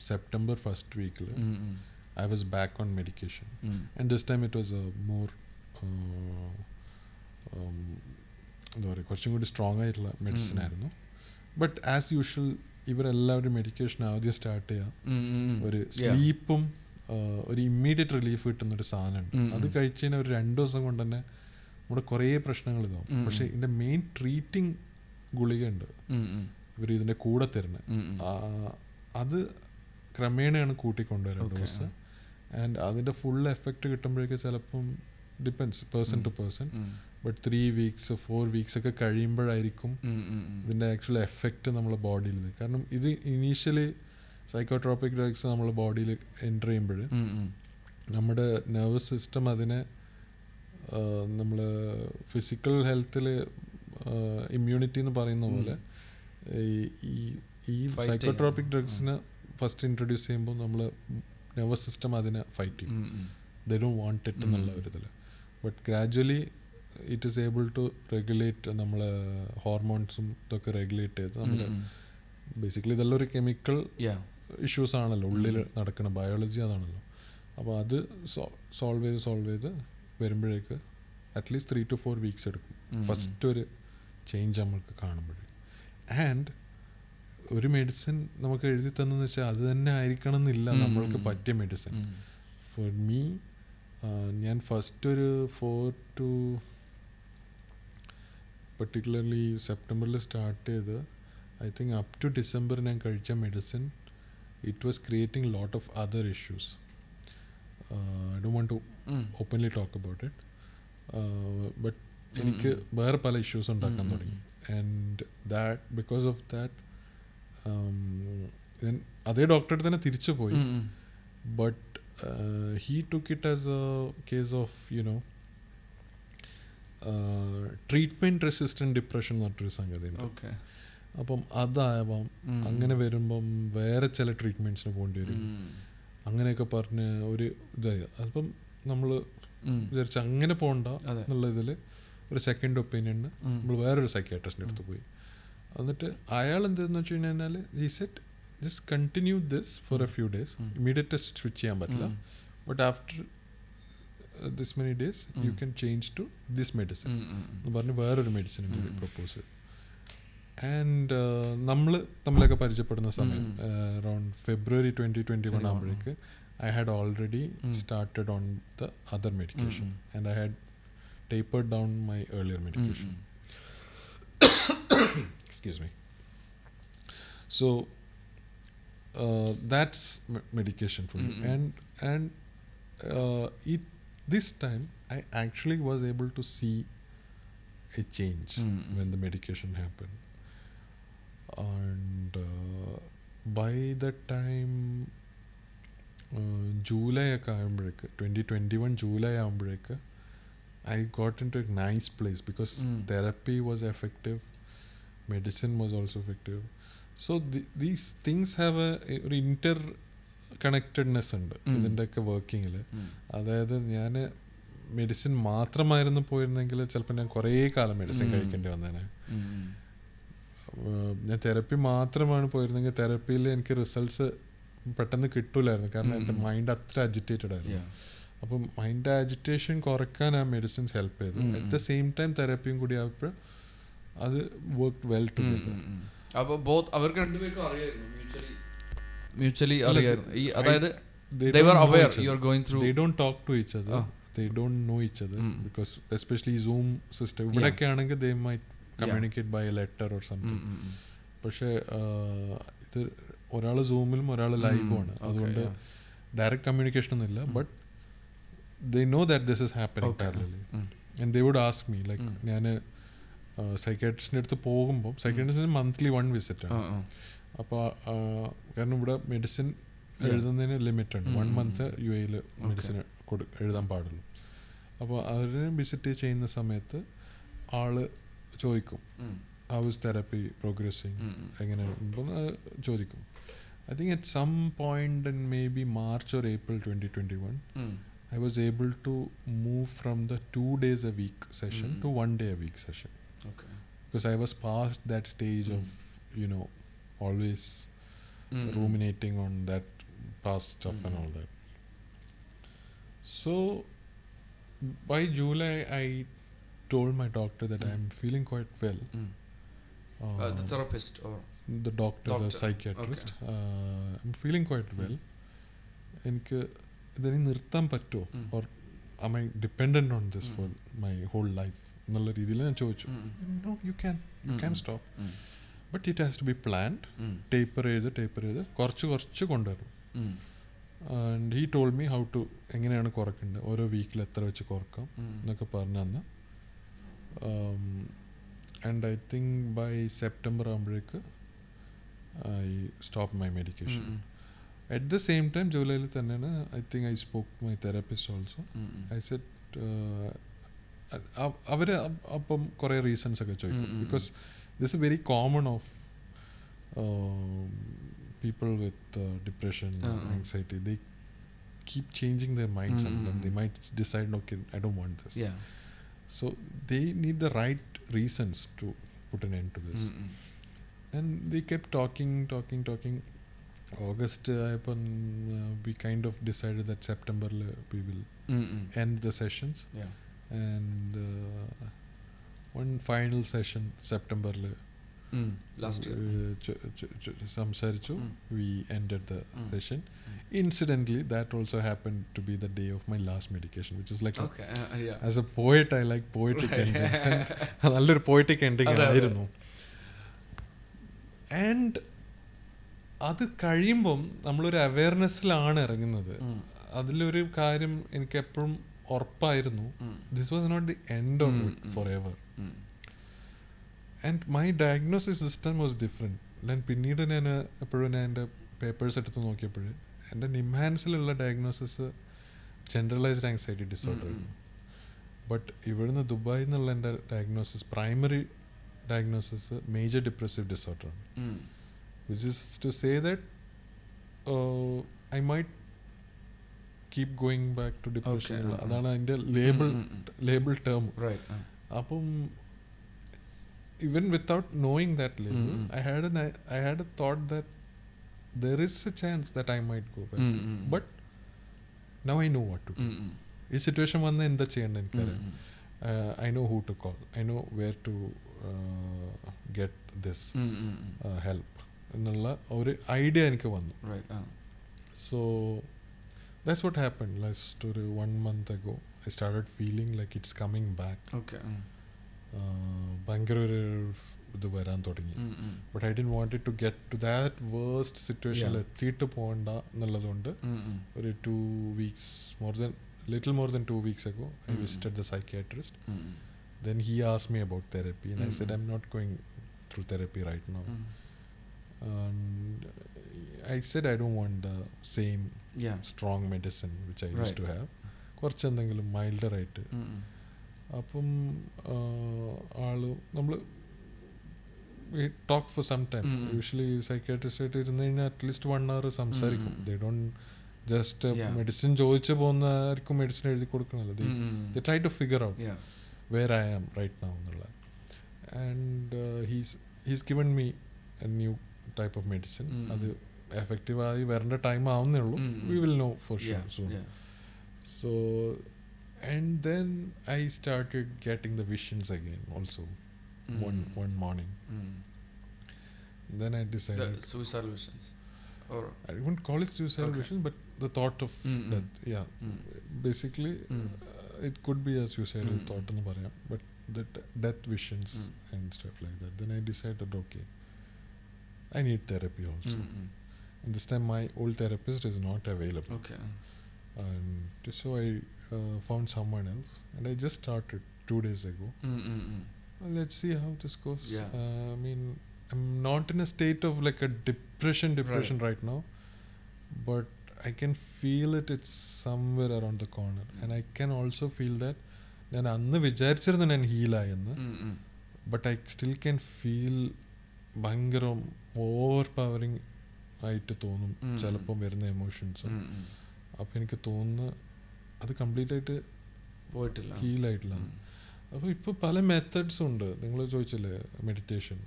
സെപ്റ്റംബർ ഫസ്റ്റ് വീക്കിൽ I was back on medication and this time it was a more എന്താ പറയുക കുറച്ചും കൂടി സ്ട്രോങ് ആയിട്ടുള്ള മെഡിസിൻ Mm. ആയിരുന്നു ബട്ട് ആസ് യൂഷ്വൽ ഇവരെല്ലാവരും മെഡിക്കേഷൻ ആദ്യം സ്റ്റാർട്ട് ചെയ്യുക ഒരു സ്ലീപ്പും ഒരു ഇമ്മീഡിയറ്റ് റിലീഫ് കിട്ടുന്ന ഒരു സാധനമുണ്ട്. അത്. കഴിച്ച് കഴിഞ്ഞാൽ ഒരു രണ്ട് ദിവസം കൊണ്ട് തന്നെ നമ്മുടെ കുറേ പ്രശ്നങ്ങൾ ഇതാവും. പക്ഷെ ഇതിന്റെ മെയിൻ ട്രീറ്റിംഗ് ഗുളികയുണ്ട്. ഇവർ ഇതിന്റെ കൂടെ തരുന്നത് അത് ക്രമേണയാണ് കൂട്ടിക്കൊണ്ടുവരുന്നത് ഡോസ് ആൻഡ് അതിന്റെ ഫുൾ എഫക്റ്റ് കിട്ടുമ്പോഴേക്ക് ചിലപ്പം depends person to person but three weeks four weeks ഒക്കെ കഴിയുമ്പോഴായിരിക്കും ഇതിന്റെ ആക്ച്വൽ എഫക്റ്റ് നമ്മളെ ബോഡിയിൽ കാരണം ഇത് ഇനീഷ്യലി സൈക്കോട്രോപ്പിക് ഡ്രഗ്സ് നമ്മളെ ബോഡിയിൽ എന്റർ ചെയ്യുമ്പോൾ നമ്മുടെ നെർവസ് സിസ്റ്റം അതിനെ നമ്മൾ ഫിസിക്കൽ ഹെൽത്തിൽ ഇമ്മ്യൂണിറ്റി എന്ന് പറയുന്ന. പോലെ ഈ- സൈക്കോട്രോപ്പിക്. ഡ്രഗ്സിനെ ഫസ്റ്റ് ഇൻട്രൊഡ്യൂസ് ചെയ്യുമ്പോൾ നമ്മൾ നെർവസ് സിസ്റ്റം അതിനെ ഫൈറ്റ് ചെയ്യും. ദേ വാണ്ട് ഇറ്റ് എന്നുള്ള. ഒരു ഇതിൽ but gradually it is able to regulate നമ്മളെ ഹോർമോൺസും ഇതൊക്കെ റെഗുലേറ്റ് ചെയ്ത് നമ്മൾ ബേസിക്കലി ഇതെല്ലാം ഒരു കെമിക്കൽ ഇഷ്യൂസ് ആണല്ലോ ഉള്ളിൽ. നടക്കുന്ന ബയോളജി അതാണല്ലോ. അപ്പോൾ അത് സോൾവ് ചെയ്ത് സോൾവ് ചെയ്ത് വരുമ്പോഴേക്ക് at least three to four weeks എടുക്കും. ഫസ്റ്റ് ഒരു ചേഞ്ച് നമ്മൾക്ക് കാണുമ്പോൾ ആൻഡ് ഒരു മെഡിസിൻ നമുക്ക് എഴുതി തന്നെന്ന് വെച്ചാൽ അത് തന്നെ ആയിരിക്കണം എന്നില്ല. നമ്മൾക്ക് പറ്റിയ മെഡിസിൻ ഫോർ മീ ഞാൻ ഫസ്റ്റ് ഒരു ഫോർ ടു പെർട്ടിക്കുലർലി സെപ്റ്റംബറിൽ സ്റ്റാർട്ട് ചെയ്ത് I think up to December ഞാൻ കഴിച്ച medicine it was creating lot of other issues I Dr want to openly talk about it but എനിക്ക് വേറെ പല ഇഷ്യൂസ് ഉണ്ടാക്കാൻ തുടങ്ങി. And that because of that ഞാൻ അതേ ഡോക്ടറെ തന്നെ തിരിച്ചു പോയി but he took it as a case of you know treatment resistant depression എന്ന് പറഞ്ഞൊരു സംഗതി ഉണ്ട്. ഓക്കെ. അപ്പം അതാവാം അങ്ങനെ വരുമ്പം വേറെ ചില ട്രീറ്റ്മെന്റ്സിന് പോകേണ്ടി വരും. അങ്ങനെയൊക്കെ പറഞ്ഞ് ഒരു ഇതായി. അപ്പം നമ്മൾ വിചാരിച്ച അങ്ങനെ പോകണ്ട. എന്നുള്ള ഇതിൽ ഒരു സെക്കൻഡ് ഒപ്പീനിയന് നമ്മൾ വേറൊരു സൈക്യാട്രിസ്റ്റിന്റെ അടുത്ത് പോയി. എന്നിട്ട് അയാൾ എന്തെന്ന് വെച്ച് കഴിഞ്ഞാൽ ഈ set just continue this for a few days immediate test switch ചെയ്യാൻ പറ്റില്ല. But after this many days you um. Can change to this medicine എന്ന് പറഞ്ഞ് വേറൊരു മെഡിസിനും കൂടി ഉം. പ്രപ്പോസ് ആൻഡ് നമ്മൾ നമ്മളൊക്കെ പരിചയപ്പെടുന്ന സമയം ഉം. Around February twenty twenty one 21, ആകുമ്പോഴേക്ക് I had already um. Started on the other medication um. And I had tapered down my earlier medication. Excuse me. So uh, that's m- medication for me, Uh, this time I actually was able to see a change Mm-mm. when the medication happened, and uh, by the time. July ഒക്കെ ആകുമ്പോഴേക്ക് ട്വന്റി ട്വന്റി വൺ ജൂലൈ ആകുമ്പോഴേക്ക് I got into a nice place because Mm. therapy was effective, medicine was also effective. So th- these things have a ഒരു ഇന്റർ കണക്റ്റഡ്നെസ് ഉണ്ട് Mm. ഇതിന്റെയൊക്കെ വർക്കിങ്ങിൽ അതായത് ഞാൻ മെഡിസിൻ മാത്രമായിരുന്നു പോയിരുന്നെങ്കിൽ ചിലപ്പോൾ ഞാൻ കുറേ കാലം മെഡിസിൻ. കഴിക്കേണ്ടി വന്നേനെ. ഞാൻ തെറപ്പി മാത്രമാണ് പോയിരുന്നെങ്കിൽ തെറപ്പിയിൽ എനിക്ക് റിസൾട്ട്സ് പെട്ടെന്ന് കിട്ടൂലായിരുന്നു. കാരണം എന്റെ. മൈൻഡ് അത്ര അജിറ്റേറ്റഡ് ആയിരുന്നു. അപ്പം മൈൻഡ് അജിറ്റേഷൻ കുറയ്ക്കാൻ ആ മെഡിസിൻസ് ഹെൽപ്പ് ചെയ്തു. അറ്റ്. ദ സെയിം ടൈം തെറപ്പിയും കൂടി ആയപ്പോൾ അത് വർക്ക് വെൽ ടു അപ്പോൾ ബോത്ത് അവർക്ക് രണ്ടുപേർക്കും അറിയായിരുന്നു. മ്യൂച്വലി മ്യൂച്വലി അറിയായിരുന്നു. ഈ അതായത് they they were aware you are going through They don't talk to each other. Oh. They don't know each other mm. because especially Zoom system ഇവിടെയൊക്കെ they might communicate communicate by letter or or something mm-hmm. പക്ഷേ ഇത് ഒരാൾ സൂമിലും ഒരാൾ ലൈവും ആണ് ഉം, okay, അതുകൊണ്ട് ഡയറക്റ്റ് കമ്മ്യൂണിക്കേഷൻ ഒന്നുമില്ല ഇല്ല but they know that this is Mm. and they would ask me like Mm. ഞാൻ സൈക്കാട്രിസ്റ്റിന്റെ അടുത്ത് പോകുമ്പോൾ സൈക്കാട്രിസ്റ്റിന് മന്ത്ലി വൺ വിസിറ്റ് ആണ്. അപ്പോൾ കാരണം ഇവിടെ മെഡിസിൻ Yeah. എഴുതുന്നതിന് ലിമിറ്റ് ഉണ്ട് വൺ. മന്ത് യു എയിൽ മെഡിസിൻ കൊടു എഴുതാൻ പാടുള്ളൂ. അപ്പോൾ അവരെ വിസിറ്റ് ചെയ്യുന്ന സമയത്ത് ആൾ ചോദിക്കും. How is therapy progressing. എങ്ങനെ ചോദിക്കും I think at some point in maybe March or April twenty twenty one I was able to move from the two days a week session to one day a week session because I was past that stage of that stage always of you know always stuff mm-hmm. past stuff and Mm. all that. So by July, I told my doctor that Mm. I'm feeling quite well. Mm. Uh, Uh, the therapist or the doctor, doctor. the psychiatrist. Okay. Uh, I'm feeling quite well. എനിക്ക് ഇതിനി നിർത്താൻ പറ്റുമോ Mm. Or am I dependent on this Mm. for my whole life എന്നുള്ള രീതിയിൽ ഞാൻ ചോദിച്ചു no you can you can Mm. Stop. But it has to be planned. Taper ചെയ്ത് ടേപ്പർ ചെയ്ത് കുറച്ച് കുറച്ച് കൊണ്ടുവരും. And he told me how to എങ്ങനെയാണ് കുറക്കേണ്ടത് ഓരോ വീക്കിൽ എത്ര വെച്ച് കുറക്കാം. എന്നൊക്കെ പറഞ്ഞു തന്ന് and I think by September ആകുമ്പോഴേക്ക് I stop my medication. At the same time ജൂലൈയിൽ തന്നെയാണ് I think I spoke my therapist also. I said അവർ അപ്പം കുറേ റീസൺസ് ഒക്കെ ചോദിക്കും. Because this very common of people with depression ah, ah. Anxiety they keep changing their minds um, um, and they um. Might decide okay I don't want this Yeah. So they need the right reasons to put an end to this. ഉം, ഉം. And they kept talking, talking, talking. August, uh, upon, uh, we kind of decided that September uh, we will ഉം, ഉം. end the sessions. സംസാരിച്ചു we we the session Mm. That also happen to be the day of my last medication which is like which is like Okay. yeah. As a poet I like poetic നല്ലൊരു പോയറ്റിക് എൻഡിങ്. ആയിരുന്നു ആൻഡ് അത് കഴിയുമ്പം നമ്മളൊരു അവയർനെസ്സിലാണ് ഇറങ്ങുന്നത്. അതിലൊരു കാര്യം എനിക്ക് എപ്പോഴും ഉറപ്പായിരുന്നു. This was not the end of um, forever. And my diagnosis system was different ഞാൻ പിന്നീട് ഞാൻ എപ്പോഴും ഞാൻ എന്റെ പേപ്പേഴ്സ് എടുത്ത് നോക്കിയപ്പോൾ എന്റെ നിംഹാൻസിലുള്ള ഡയഗ്നോസിസ് ജനറലൈസ്ഡ് ആങ്സൈറ്റി ഡിസോർഡർ. ആയിരുന്നു ബട്ട് ഇവിടുന്ന് ദുബായിൽ നിന്നുള്ള എന്റെ diagnosis primary diagnosis major depressive ഡിസോർഡറാണ്. Which is to say that I might keep going back to depression. അതാണ് അതിന്റെ ലേബിൾ. Label term Right. അപ്പം even without knowing that label, Mm, mm. I had an I had a thought that there is a chance that I might go back. Mm, mm. But now I know what to do. ഉം, ഉം. ഈ സിറ്റുവേഷൻ വന്ന് എന്താ ചെയ്യേണ്ടത് ഉം, എനിക്കറിയാം ഉം. I know who to call I know where to get this um, um, um. Help എന്നുള്ള ഒരു ഐഡിയ എനിക്ക് വന്നു Right. uh. So that's what happen last ഒരു one month ago I started feeling like it's coming back Okay. ഭയങ്കര ഒരു ഇത് വരാൻ തുടങ്ങി. But I didn't want to get to that worst സിറ്റുവേഷനിൽ. എത്തിയിട്ട് പോകണ്ട എന്നുള്ളതുകൊണ്ട്. ഒരു two weeks more than little more than two weeks ago I Mm. Visited the psychiatrist um, um. Then he as me about therapy and I said I am Mm. Not going through therapy right no um. And I said I Dr want the same Yeah. Strong medicine which I use Right. To have കുറച്ച് എന്തെങ്കിലും മൈൽഡറായിട്ട്. അപ്പം ആൾ നമ്മൾ talk for some time. Usually psychiatrist ആയിട്ട് ഇരുന്ന് കഴിഞ്ഞാൽ അറ്റ്ലീസ്റ്റ് വൺ അവർ സംസാരിക്കും. They don't just. മെഡിസിൻ ചോദിച്ചു പോകുന്നവർക്കും മെഡിസിൻ എഴുതി ഉം. They try to figure out. Where I am right now എന്നുള്ള and he's he's given me a new type of medicine അത് എഫക്റ്റീവ് അത് എഫക്റ്റീവായി വരേണ്ട ടൈം ആവുന്നേ ഉള്ളൂ. We will know for. Sure so Yeah. and then I started getting the visions again. Also, mm. one one morning. Mm. Then I decided the suicidal visions, or I wouldn't call it suicidal okay. visions, but the thought of mm. Yeah, basically, mm. uh, it could be a suicidal mm. thought in the but the death visions mm. and stuff like that. Then I decided, okay, I need therapy also. And this time, my old therapist is not available. Okay. And so I uh, found someone else, and I just started two days ago. Mm, mm, mm. Well, let's see how this goes. Yeah. Uh, I mean, I'm not in a state of like a depression, depression right, right now, but I can feel it. It's somewhere around the corner, mm. and I can also feel that. ഞാൻ അന്ന് വിചാരിച്ചിരുന്നു ഞാൻ ഹീലായെന്ന് Mm, mm. But I still can feel ഭയങ്കര ഓവർ പവറിങ് ആയിട്ട് തോന്നും. ചിലപ്പം വരുന്ന എമോഷൻസ് Mm, mm. അപ്പം എനിക്ക് തോന്നുന്നു അത് കംപ്ലീറ്റ് ആയിട്ട് പോയിട്ടില്ല. ഹീലായിട്ടില്ല ആയിട്ടില്ല. അപ്പോൾ ഇപ്പോൾ പല മെത്തേഡ്സ് ഉണ്ട്. നിങ്ങൾ ചോദിച്ചില്ലേ മെഡിറ്റേഷൻ.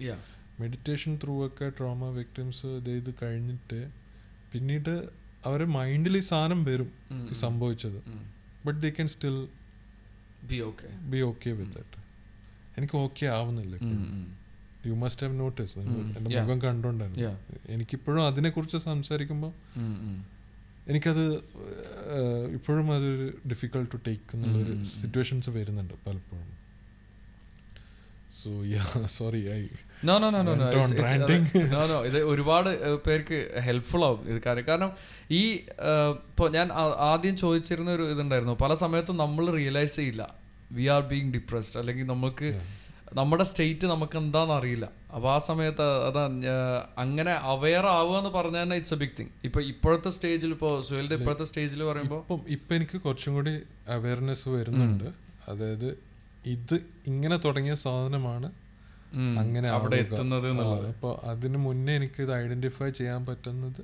മെഡിറ്റേഷൻ ത്രൂ ഒക്കെ ട്രോമ വിക്ടിംസ് ഇത് കഴിഞ്ഞിട്ട് പിന്നീട് അവരെ മൈൻഡിൽ ഈ സാധനം വരും സംഭവിച്ചത്. But they can still be okay be okay with that എനിക്ക് ഓക്കെ ആവുന്നില്ല. യു മസ്റ്റ് ഹാവ് നോട്ടീസ് എന്റെ എന്റെ. മുഖം കണ്ടോണ്ടായിരുന്നു. എനിക്കിപ്പോഴും അതിനെക്കുറിച്ച് സംസാരിക്കുമ്പോൾ. എനിക്കത് ഇപ്പോഴും അതൊരു ഡിഫിക്കൾട്ട് ടു ടേക്ക് എന്നുള്ളൊരു. സിറ്റുവേഷൻസ് വരുന്നുണ്ട് പലപ്പോഴും. So yeah sorry I know no no no no no. ഇത് ഒരുപാട് പേർക്ക് ഹെൽപ്ഫുൾ ആവും ഇത് കാര്യം. കാരണം ഈ ഇപ്പോൾ ഞാൻ ആദ്യം ചോദിച്ചിരുന്ന ഒരു ഇതുണ്ടായിരുന്നു. പല സമയത്തും നമ്മൾ റിയലൈസ് ചെയ്യില്ല. വി ആർ ബീങ് ഡിപ്രസ്ഡ് അല്ലെങ്കിൽ നമുക്ക് നമ്മുടെ സ്റ്റേറ്റ് നമുക്ക് എന്താണെന്ന് അറിയില്ല അപ്പോൾ ആ സമയത്ത് അതാ അങ്ങനെ അവെയർ ആവുക എന്ന് പറഞ്ഞാൽ തന്നെ ഇറ്റ്സ് എ ബിഗ് തിങ് ഇപ്പോൾ ഇപ്പോഴത്തെ സ്റ്റേജിൽ ഇപ്പോൾ സുഹേലിന്റെ ഇപ്പോഴത്തെ സ്റ്റേജിൽ പറയുമ്പോൾ ഇപ്പം ഇപ്പം എനിക്ക് കുറച്ചും കൂടി അവയർനെസ് വരുന്നുണ്ട്. അതായത് ഇത് ഇങ്ങനെ തുടങ്ങിയ സാധനമാണ് അങ്ങനെ അവിടെ. എത്തുന്നത് അപ്പോൾ അതിന് മുന്നേ എനിക്ക് ഇത് ഐഡന്റിഫൈ ചെയ്യാൻ പറ്റുന്നത്.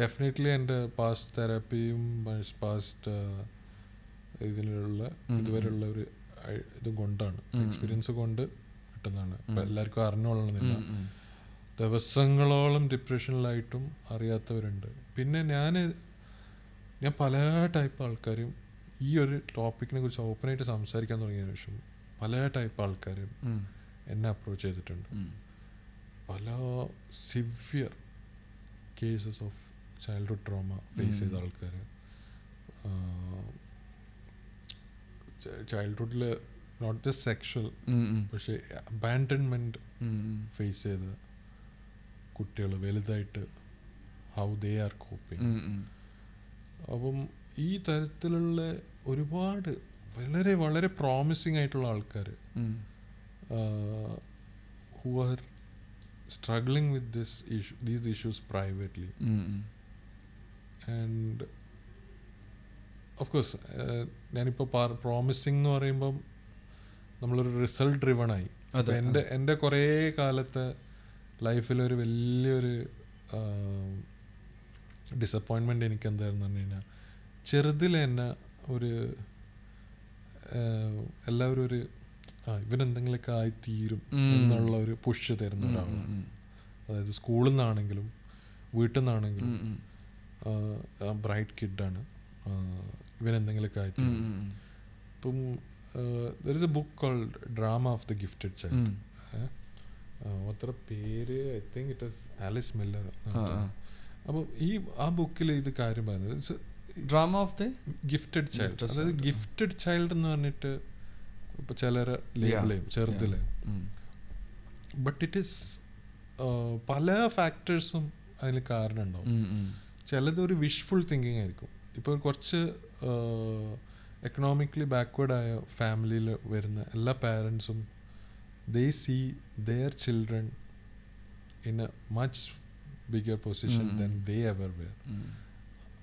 ഡെഫിനറ്റ്ലി എന്റെ പാസ്റ്റ് തെറാപ്പിയും പാസ്റ്റ് ഇതിനുള്ള ഇതുവരെയുള്ള ഒരു ഇതും കൊണ്ടാണ്. എക്സ്പീരിയൻസ് കൊണ്ട് കിട്ടുന്നതാണ്. അപ്പം എല്ലാവർക്കും അറിഞ്ഞോളണമെന്നില്ല. ദിവസങ്ങളോളം ഡിപ്രഷനിലായിട്ടും അറിയാത്തവരുണ്ട്. പിന്നെ ഞാൻ ഞാൻ പല ടൈപ്പ് ആൾക്കാരും ഈ ഒരു ടോപ്പിക്കിനെ കുറിച്ച് ഓപ്പണായിട്ട് സംസാരിക്കാൻ തുടങ്ങിയതിന് ശേഷം പല ടൈപ്പ് ആൾക്കാരും എന്നെ അപ്രോച്ച് ചെയ്തിട്ടുണ്ട്. പല severe cases of childhood trauma face ചെയ്ത ആൾക്കാർ ചൈൽഡ്ഹുഡിൽ നോട്ട് ജസ്റ്റ് സെക്ഷൽ പക്ഷെ അബാൻഡൻമെന്റ്. ഫേസ് ചെയ്ത് കുട്ടികൾ വലുതായിട്ട് ഹൗ ദേ ആർ കോപ്പിങ്. അപ്പം ഈ തരത്തിലുള്ള ഒരുപാട് വളരെ വളരെ പ്രോമിസിങ് ആയിട്ടുള്ള ആൾക്കാർ. Who are struggling with this issue these issues privately. And of course ഞാനിപ്പോൾ പ്രോമിസിങ് എന്ന് പറയുമ്പം നമ്മളൊരു റിസൾട്ട് ഡ്രിവൺ ആയി. അതെ, എന്റെ എന്റെ കുറേ കാലത്തെ ലൈഫിലൊരു വലിയൊരു ഡിസപ്പോയിൻമെന്റ് എനിക്ക് എന്തായിരുന്നു പറഞ്ഞു കഴിഞ്ഞാൽ ചെറുതിൽ തന്നെ ഒരു എല്ലാവരും ഒരു ആ ഇവനെന്തെങ്കിലുമൊക്കെ ആയി തീരും എന്നുള്ള ഒരു പുഷ് തരുന്ന ഒരാളാണ്. അതായത് സ്കൂളിൽ നിന്നാണെങ്കിലും വീട്ടിൽ നിന്നാണെങ്കിലും. ബ്രൈറ്റ് കിഡാണ് ഇവൻ എന്തെങ്കിലുമൊക്കെ ആയി ഉം, തീരും ഉം, ഉം. ഇപ്പം there is a book called drama of the gifted child. അത്ര പേര് I think it is Alice Miller. അപ്പോൾ ഈ ആ ബുക്കിൽ ഇത് കാര്യം പറയുന്നത് drama of the gifted child Gifted അതായത് child. ഗിഫ്റ്റഡ് ചൈൽഡ് എന്ന് പറഞ്ഞിട്ട് ഇപ്പൊ ചിലരെ ലേബിൾ ചെയ്യും ചെറുതിലെ. ബട്ട് ഇറ്റ് ഇസ് പല ഫാക്ടേഴ്സും അതിന് കാരണം ഉണ്ടാവും. ചിലത് ഒരു വിഷ്ഫുൾ തിങ്കിങ് ആയിരിക്കും. ഇപ്പോൾ കുറച്ച് എക്കണോമിക്കലി ബാക്ക്വേർഡ് ആയ ഫാമിലിയിൽ വരുന്ന എല്ലാ പാരൻസും they see their children in a much bigger position then they ever were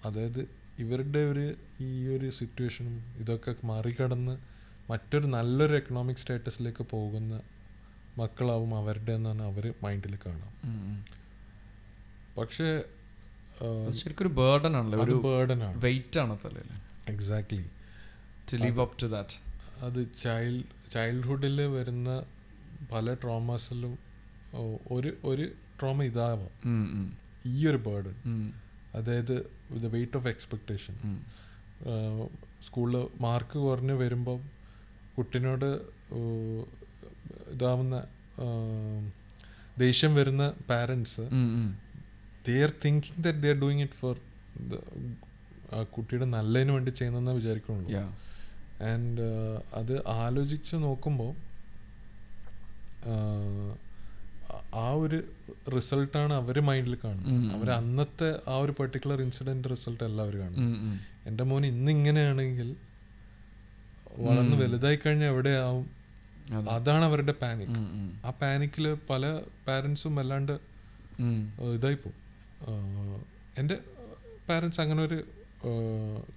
അതായത് ഇവരുടെ ഒരു ഈ ഒരു സിറ്റുവേഷനും ഇതൊക്കെ മറികടന്ന് മറ്റൊരു നല്ലൊരു എക്കണോമിക് സ്റ്റാറ്റസിലേക്ക് പോകുന്ന മക്കളാവും അവരുടെ എന്നാണ് അവർ മൈൻഡിൽ കാണാം. പക്ഷേ ശരിക്കും ഒരു ബേർഡൻ ആണല്ലോ? ഒരു ബേർഡൻ ആണ്. വെയിറ്റ് ആണ് തലയിൽ exactly to live up to that അത് ചൈൽഡ് ചൈൽഡ്ഹുഡിൽ വരുന്ന പല ട്രോമാസിലും ഒരു ഒരു ട്രോമ ഇതാവാം. ഈ ഒരു ബേർഡൻ അതായത് ദ വെയിറ്റ് ഓഫ് എക്സ്പെക്റ്റേഷൻ സ്കൂളിൽ മാർക്ക് കുറഞ്ഞ് വരുമ്പം കുട്ടിനോട് ഇതാവുന്ന ദേഷ്യം വരുന്ന parents they are thinking that they are doing it for ആ കുട്ടിയുടെ നല്ലതിന് വേണ്ടി ചെയ്യുന്നതെന്ന് വിചാരിക്കുന്നുള്ളൂ. ആൻഡ് അത് ആലോചിച്ച് നോക്കുമ്പോൾ ആ ഒരു റിസൾട്ടാണ് അവർ മൈൻഡിൽ കാണുന്നത്. അവർ അന്നത്തെ ആ ഒരു പെർട്ടിക്കുലർ ഇൻസിഡന്റ് റിസൾട്ട് അല്ല അവർ കാണുന്നത്. എന്റെ മോൻ ഇന്ന് ഇങ്ങനെയാണെങ്കിൽ വളർന്ന് വലുതായി കഴിഞ്ഞാൽ എവിടെയാവും? അതെ. അതാണ് അവരുടെ പാനിക്. ആ പാനിക്കിൽ പല പാരൻസും വല്ലാണ്ട് ഇതായി ഏഹ്, എന്റെ പാരൻസ് അങ്ങനെ ഒരു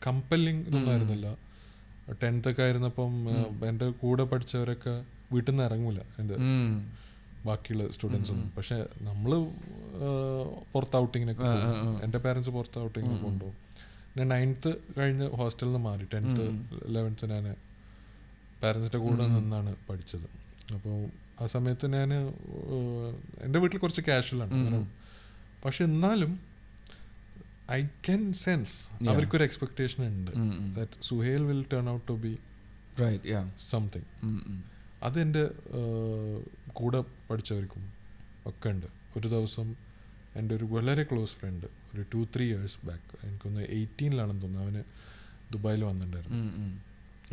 കമ്പല്ലിങ് ഇതൊന്നായിരുന്നില്ല ടെൻത്ത് ഒക്കെ ആയിരുന്നപ്പം എന്റെ കൂടെ പഠിച്ചവരൊക്കെ വീട്ടിൽ നിന്ന് ഇറങ്ങൂല എന്റെ ബാക്കിയുള്ള സ്റ്റുഡൻസ് ഒന്നും. പക്ഷെ നമ്മൾ പുറത്ത് ഔട്ടിങ്ങിനൊക്കെ എന്റെ പാരൻസ് പുറത്ത് ഔട്ടിങ്ങിന് കൊണ്ടുപോകും. ഞാൻ നയൻത്ത് കഴിഞ്ഞ് ഹോസ്റ്റലിൽ നിന്ന് മാറി. ടെൻത്ത് ലെവൻത്ത് ഞാൻ പാരൻസിന്റെ കൂടെ നിന്നാണ് പഠിച്ചത്. അപ്പോൾ ആ സമയത്ത് ഞാൻ എന്റെ വീട്ടിൽ കുറച്ച് കാഷ്വലാണ് അങ്ങനെ പക്ഷെ എന്നാലും ഐ ക്യാൻ സെൻസ് അവർക്കൊരു എക്സ്പെക്ടേഷൻ ഉണ്ട്. That Suhail will turn out to be. Something. അതെന്റെ കൂടെ പഠിച്ചവർക്കും ഒക്കെ ഉണ്ട് ഒരു ദിവസം എന്റെ ഒരു വളരെ ക്ലോസ് ഫ്രണ്ട് ഒരു ടു ത്രീ ഇയേഴ്സ് ബാക്ക് എനിക്കൊന്ന് എയ്റ്റീനിലാണെന്ന് തോന്നുന്നു അവന് ദുബായിൽ വന്നിട്ടുണ്ടായിരുന്നു.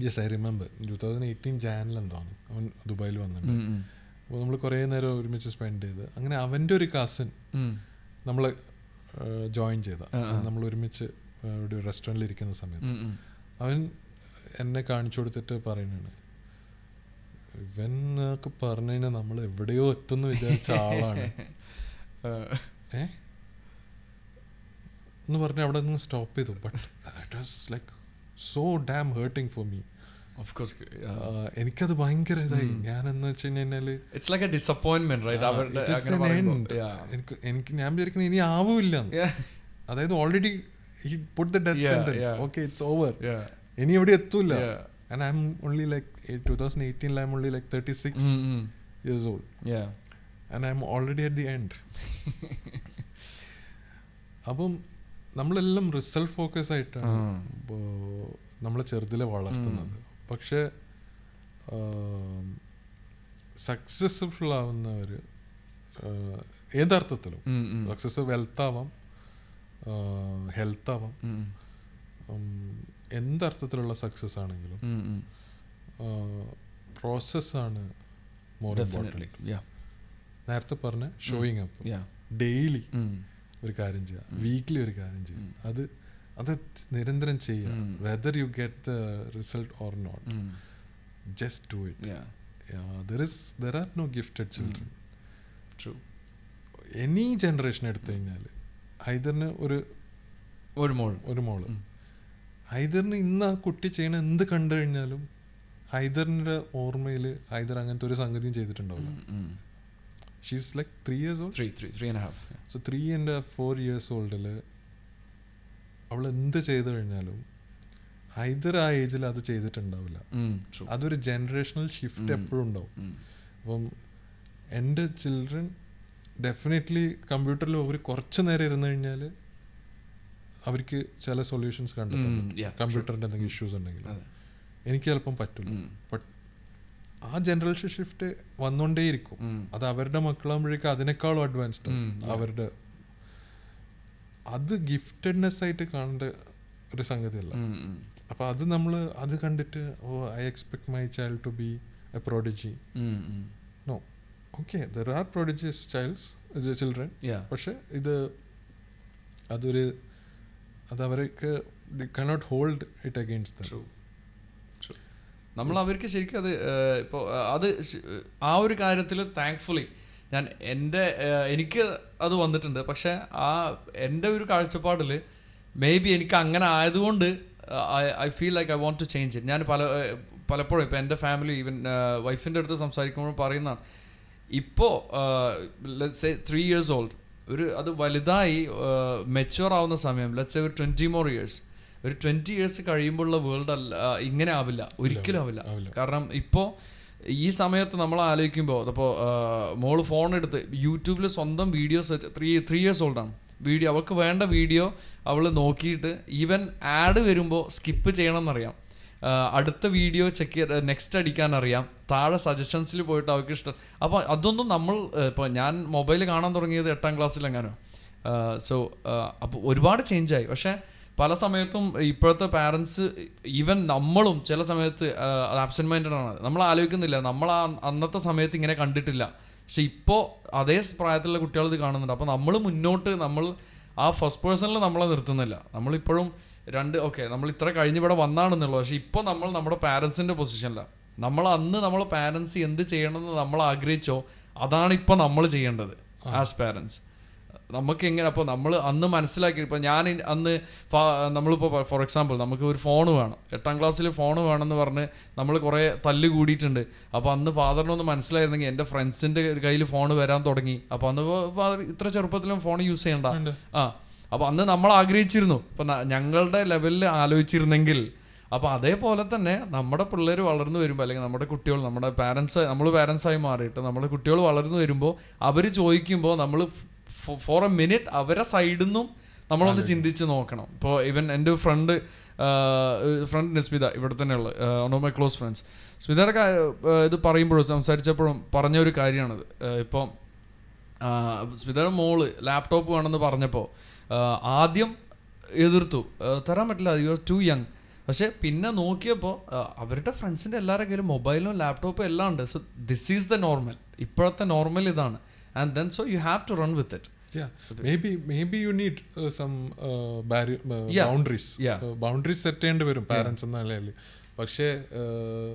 Yes I remember two thousand eighteen ജാനിലെന്താണ് അവൻ ദുബായിൽ വന്നിട്ടുണ്ട്. അപ്പോൾ നമ്മൾ കുറേ നേരം ഒരുമിച്ച് സ്പെൻഡ് ചെയ്ത് അങ്ങനെ അവന്റെ ഒരു കസിൻ. നമ്മൾ ജോയിൻ ചെയ്ത. നമ്മൾ ഒരുമിച്ച് ഒരു റെസ്റ്റോറന്റിൽ ഇരിക്കുന്ന സമയത്ത്. അവൻ എന്നെ കാണിച്ചു കൊടുത്തിട്ട് പറയുന്നതാണ്. ഇവൻ ഒക്കെ പറഞ്ഞു കഴിഞ്ഞാൽ നമ്മൾ എവിടെയോ എത്തുന്ന വിചാരിച്ച ആളാണ്. ഏ? എന്ന് പറഞ്ഞ് അവിടെ നിന്ന് സ്റ്റോപ്പ് ചെയ്തു. But that was like so damn hurting for me. എനിക്കത് ഭയങ്കര ഇതായി ഞാൻ എന്ന് വെച്ച് അവരുടെ. Yeah. എനിക്ക് എനിക്ക് ഞാൻ വിചാരിക്കുന്നത് ഇനി ആവില്ല. അതായത് already he put the death Yeah, sentence yeah. Okay it's over. ഇനി എവിടെ എത്തൂല Yeah. And I'm only like two thousand എയ്റ്റീനിൽ I'm only like thirty six. Years old. And I'm already at the end അപ്പം നമ്മളെല്ലാം റിസൾട്ട് ഫോക്കസ് ആയിട്ടാണ്. നമ്മളെ ചെറുതിലെ വളർത്തുന്നത് പക്ഷെ സക്സസ്ഫുൾ ആവുന്നവർ ഏതർത്ഥത്തിലും. സക്സസ് വെൽത്ത് ആവാം ഹെൽത്ത് ആവാം എന്തർത്ഥത്തിലുള്ള സക്സസ് ആണെങ്കിലും പ്രോസസ് ആണ് പ്രോസസ്സാണ് മോർ. ഇമ്പോർട്ടന്റ്. നേരത്തെ പറഞ്ഞ ഷോയിങ് അപ്പ്. ഡെയിലി. ഒരു കാര്യം ചെയ്യുക വീക്ക്ലി ഒരു കാര്യം ചെയ്യുക അത് അത് നിരന്തരം ചെയ്യുക. Whether you get the result or not. Just do it. There is there are no gifted children true any generation എടുത്തു കഴിഞ്ഞാൽ ഹൈദറിന് ഒരു ഒരു മോൾ. ഒരു മോൾ. ഹൈദറിന് ഇന്ന് ആ കുട്ടി ചെയ്യണ എന്ത് കണ്ടു കഴിഞ്ഞാലും ഹൈദറിന്റെ ഓർമ്മയിൽ ഹൈദർ അങ്ങനത്തെ ഒരു സംഗതിയും ചെയ്തിട്ടുണ്ടാവില്ല. She's like three years old three three three and half so three and four years ഓൾഡിൽ അവൾ എന്ത് ചെയ്തു കഴിഞ്ഞാലും ഹൈദർ ആ ഏജിൽ അത് ചെയ്തിട്ടുണ്ടാവില്ല. അതൊരു ജനറേഷണൽ ഷിഫ്റ്റ് എപ്പോഴും ഉണ്ടാവും. അപ്പം എന്റെ ചിൽഡ്രൻ ഡെഫിനറ്റ്ലി കമ്പ്യൂട്ടറിൽ അവർ കുറച്ച് നേരം ഇരുന്ന് കഴിഞ്ഞാൽ അവർക്ക് ചില സൊല്യൂഷൻസ് കണ്ടെത്താൻ yeah, കമ്പ്യൂട്ടറിന്റെ എന്തെങ്കിലും ഇഷ്യൂസ് ഉണ്ടെങ്കിൽ. എനിക്ക് ചിലപ്പം പറ്റില്ല. ബട്ട് ആ ജനറേഷൻ ഷിഫ്റ്റ് വന്നുകൊണ്ടേയിരിക്കും അത് അവരുടെ മക്കളാകുമ്പോഴേക്കും അതിനേക്കാളും അഡ്വാൻസ്ഡ് അവരുടെ അത് ഗിഫ്റ്റഡ്നെസ് ആയിട്ട് കാണേണ്ട ഒരു സംഗതിയല്ല. അപ്പൊ അത് നമ്മൾ അത് കണ്ടിട്ട് ഓ I expect my child to be a prodigy. No okay there are prodigious childs children. പക്ഷെ ഇത് അതൊരു അത് അവർക്ക് കനോട്ട് ഹോൾഡ് ഇറ്റ് അഗെയിൻസ്റ്റ്. നമ്മൾ അവർക്ക് ശരിക്കും അത് ഇപ്പോൾ അത് ആ ഒരു കാര്യത്തിൽ താങ്ക്ഫുള്ളി ഞാൻ എന്റെ എനിക്ക് അത് വന്നിട്ടുണ്ട്. പക്ഷെ ആ എന്റെ ഒരു കാഴ്ചപ്പാടിൽ മേ ബി എനിക്ക് അങ്ങനെ ആയതുകൊണ്ട് I feel like I want to change it ഞാൻ പല പലപ്പോഴും ഇപ്പോൾ എന്റെ ഫാമിലി ഈവൻ വൈഫിന്റെ അടുത്ത് സംസാരിക്കുമ്പോൾ പറയുന്നതാണ്. ഇപ്പോൾ let's a three years old ഒരു അത് വലുതായി മെച്ചുവർ ആവുന്ന സമയം ലെറ്റ്സ് എ ഒരു ട്വന്റി മോർ ഇയേഴ്സ് ഒരു ട്വന്റി ഇയേഴ്സ് കഴിയുമ്പോഴുള്ള വേൾഡ് അല്ല ഇങ്ങനെ ആവില്ല ഒരിക്കലും ആവില്ല. കാരണം ഇപ്പോൾ ഈ സമയത്ത് നമ്മൾ ആലോചിക്കുമ്പോൾ അതിപ്പോൾ മോൾ ഫോൺ എടുത്ത് യൂട്യൂബിൽ സ്വന്തം video search three three years ഓൾഡാണ് video അവൾക്ക് വേണ്ട വീഡിയോ അവൾ നോക്കിയിട്ട് ഈവൻ ആഡ് വരുമ്പോൾ സ്കിപ്പ് ചെയ്യണം എന്നറിയാം അടുത്ത വീഡിയോ ചെക്ക് നെക്സ്റ്റ് അടിക്കാൻ അറിയാം താഴെ സജഷൻസിൽ പോയിട്ട് അവൾക്ക് ഇഷ്ടം. അപ്പോൾ അതൊന്നും നമ്മൾ ഇപ്പോൾ ഞാൻ മൊബൈൽ കാണാൻ തുടങ്ങിയത് എട്ടാം ക്ലാസ്സിലെങ്ങാനോ സോ അപ്പോൾ ഒരുപാട് ചേഞ്ചായി പക്ഷേ പല സമയത്തും ഇപ്പോഴത്തെ പാരൻസ് ഈവൻ നമ്മളും ചില സമയത്ത് ആബ്സെന്റ് മൈൻഡഡ് ആണ്. നമ്മൾ ആലോചിക്കുന്നില്ല. നമ്മൾ ആ അന്നത്തെ സമയത്ത് ഇങ്ങനെ കണ്ടിട്ടില്ല. പക്ഷെ ഇപ്പോൾ അതേ പ്രായത്തിലുള്ള കുട്ടികൾ ഇത് കാണുന്നുണ്ട്. അപ്പോൾ നമ്മൾ മുന്നോട്ട് നമ്മൾ ആ ഫസ്റ്റ് പേഴ്സണിൽ നമ്മളെ നിർത്തുന്നില്ല. നമ്മളിപ്പോഴും രണ്ട് ഓക്കെ നമ്മൾ ഇത്ര കഴിഞ്ഞ് ഇവിടെ വന്നാണെന്നുള്ളൂ. പക്ഷെ ഇപ്പോൾ നമ്മൾ നമ്മുടെ പാരൻസിന്റെ പൊസിഷനിലാണ് നമ്മൾ അന്ന് നമ്മളെ പാരൻസ് എന്ത് ചെയ്യണമെന്ന് നമ്മൾ ആഗ്രഹിച്ചോ അതാണ് ഇപ്പോൾ നമ്മൾ ചെയ്യേണ്ടത് ആസ് പാരൻസ് നമുക്ക് എങ്ങനെ അപ്പോൾ നമ്മൾ അന്ന് മനസ്സിലാക്കി ഇപ്പോൾ ഞാൻ അന്ന് നമ്മളിപ്പോൾ ഫോർ എക്സാമ്പിൾ നമുക്ക് ഒരു ഫോൺ വേണം. എട്ടാം ക്ലാസ്സിൽ ഫോൺ വേണമെന്ന് പറഞ്ഞ് നമ്മൾ കുറേ തല്ല് കൂടിയിട്ടുണ്ട്. അപ്പോൾ അന്ന് ഫാദറിനൊന്ന് മനസ്സിലായിരുന്നെങ്കിൽ എന്റെ ഫ്രണ്ട്സിന്റെ കയ്യിൽ ഫോൺ വരാൻ തുടങ്ങി. അപ്പോൾ അന്ന് ഫാദർ ഇത്ര ചെറുപ്പത്തിലും ഫോൺ യൂസ് ചെയ്യണ്ട. ആ അപ്പോൾ അന്ന് നമ്മൾ ആഗ്രഹിച്ചിരുന്നു. ഇപ്പം ഞങ്ങളുടെ ലെവലിൽ ആലോചിച്ചിരുന്നെങ്കിൽ അപ്പോൾ അതേപോലെ തന്നെ നമ്മുടെ പിള്ളേർ വളർന്നു വരുമ്പോൾ അല്ലെങ്കിൽ നമ്മുടെ കുട്ടികൾ നമ്മുടെ പാരൻസ് നമ്മൾ പാരൻസായി മാറിയിട്ട് നമ്മുടെ കുട്ടികൾ വളർന്നു വരുമ്പോൾ അവർ ചോദിക്കുമ്പോൾ നമ്മൾ ഫോർ എ മിനിറ്റ് അവരെ സൈഡിൽ നിന്നും നമ്മളൊന്ന് ചിന്തിച്ച് നോക്കണം. ഇപ്പോൾ ഇവൻ എന്റെ ഫ്രണ്ട് ഫ്രണ്ട് നസ്മിത ഇവിടെ തന്നെയുള്ള one of my close friends സ്മിതയുടെ ഇത് പറയുമ്പോഴും സംസാരിച്ചപ്പോഴും പറഞ്ഞ ഒരു കാര്യമാണിത്. ഇപ്പം ആ, സ്മിതയുടെ മോൾ ലാപ്ടോപ്പ് വേണമെന്ന് പറഞ്ഞപ്പോൾ ആദ്യം എതിർത്തു. തരാൻ പറ്റില്ല യു ആർ ടു യങ് പക്ഷേ പിന്നെ നോക്കിയപ്പോൾ അവരുടെ ഫ്രണ്ട്സിന്റെ എല്ലാവരുടെ കയ്യിലും മൊബൈലും ലാപ്ടോപ്പും എല്ലാം ഉണ്ട്. So this is the normal ഇപ്പോഴത്തെ നോർമൽ ഇതാണ്. And then so you have to run with it Yeah, maybe maybe you need uh, some uh, barrier uh, Yeah. boundaries. Yeah. Uh, boundaries set ചെയ്യേണ്ടി വരും പാരൻസ് എന്ന നിലയിൽ. പക്ഷേ uh,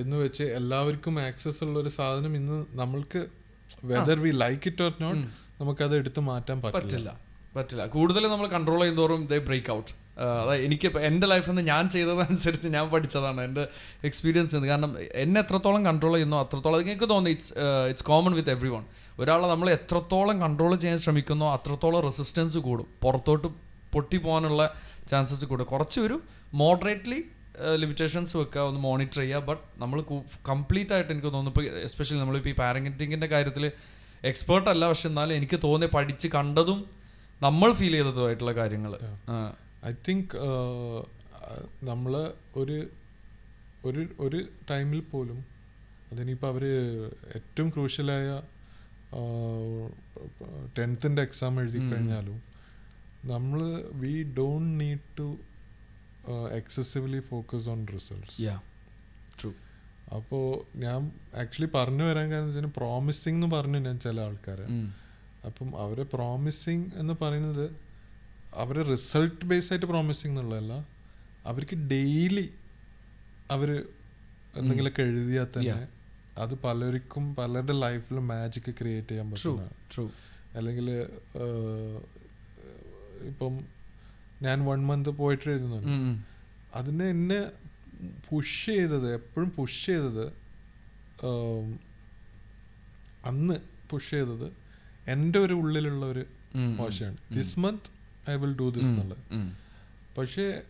എന്ന് വെച്ച് എല്ലാവർക്കും ആക്സസ് ഉള്ള ഒരു സാധനം ഇന്ന് നമ്മൾക്ക് whether we like it or not നമുക്കത് എടുത്തു മാറ്റാൻ പറ്റില്ല. പറ്റില്ല. കൂടുതൽ നമ്മൾ കൺട്രോൾ ചെയ്യുന്നതോറും ദേ ബ്രേക്ക് ഔട്ട് എനിക്ക് എന്റെ ലൈഫിൽ നിന്ന് ഞാൻ ചെയ്തതനുസരിച്ച് ഞാൻ പഠിച്ചതാണ്. എന്റെ എക്സ്പീരിയൻസ് കാരണം എന്നെ എത്രത്തോളം കൺട്രോൾ ചെയ്യുന്നു അത്രത്തോളം അത് എനിക്ക് തോന്നുന്നു it's it's common with everyone ഒരാളെ നമ്മൾ എത്രത്തോളം കൺട്രോൾ ചെയ്യാൻ ശ്രമിക്കുന്നോ അത്രത്തോളം റെസിസ്റ്റൻസ് കൂടും. പുറത്തോട്ട് പൊട്ടി പോകാനുള്ള ചാൻസസ് കൂടും. കുറച്ച് ഒരു മോഡറേറ്റ്ലി ലിമിറ്റേഷൻസ് വെക്കുക ഒന്ന് മോണിറ്റർ ചെയ്യുക. ബട്ട് നമ്മൾ കംപ്ലീറ്റ് ആയിട്ട് എനിക്ക് തോന്നുന്നു ഇപ്പോൾ എസ്പെഷ്യലി നമ്മളിപ്പോൾ ഈ പാരന്റിങ്ങിന്റെ കാര്യത്തിൽ എക്സ്പേർട്ട് അല്ല. പക്ഷെ എന്നാലും എനിക്ക് തോന്നിയ പഠിച്ച് കണ്ടതും നമ്മൾ ഫീൽ ചെയ്തതുമായിട്ടുള്ള കാര്യങ്ങൾ ഐ തിങ്ക് നമ്മൾ ഒരു ഒരു ഒരു ടൈമിൽ പോലും അതിനിപ്പോൾ അവർ ഏറ്റവും ക്രൂഷ്യലായ ടെൻത്തിന്റെ എക്സാം എഴുതി കഴിഞ്ഞാലും നമ്മൾ we don't need to excessively focus on results true അപ്പോൾ ഞാൻ ആക്ച്വലി പറഞ്ഞു വരാൻ കാരണം വെച്ചാൽ പ്രോമിസിങ് എന്ന് പറഞ്ഞു ഞാൻ ചില ആൾക്കാരെ. അപ്പം അവരെ പ്രോമിസിങ് എന്ന് പറയുന്നത് അവരെ റിസൾട്ട് ബേസ് ആയിട്ട് പ്രോമിസിങ് എന്നുള്ളതല്ല. അവർക്ക് ഡെയിലി അവർ എന്തെങ്കിലുമൊക്കെ എഴുതിയാൽ തന്നെ അത് പലർക്കും പലരുടെ ലൈഫിൽ മാജിക് ക്രിയേറ്റ് ചെയ്യാൻ പറ്റുന്നതാണ്. അല്ലെങ്കിൽ ഇപ്പം ഞാൻ വൺ മന്ത് പോയിട്ട് എഴുതുന്നുണ്ട്. അതിനെ എന്നെ പുഷ് ചെയ്തത് എപ്പോഴും പുഷ് ചെയ്തത് അന്ന് പുഷ് ചെയ്തത് എന്റെ ഒരു ഉള്ളിലുള്ള ഒരു മോശമാണ്. This month I will do this എന്നുള്ളത്. പക്ഷേ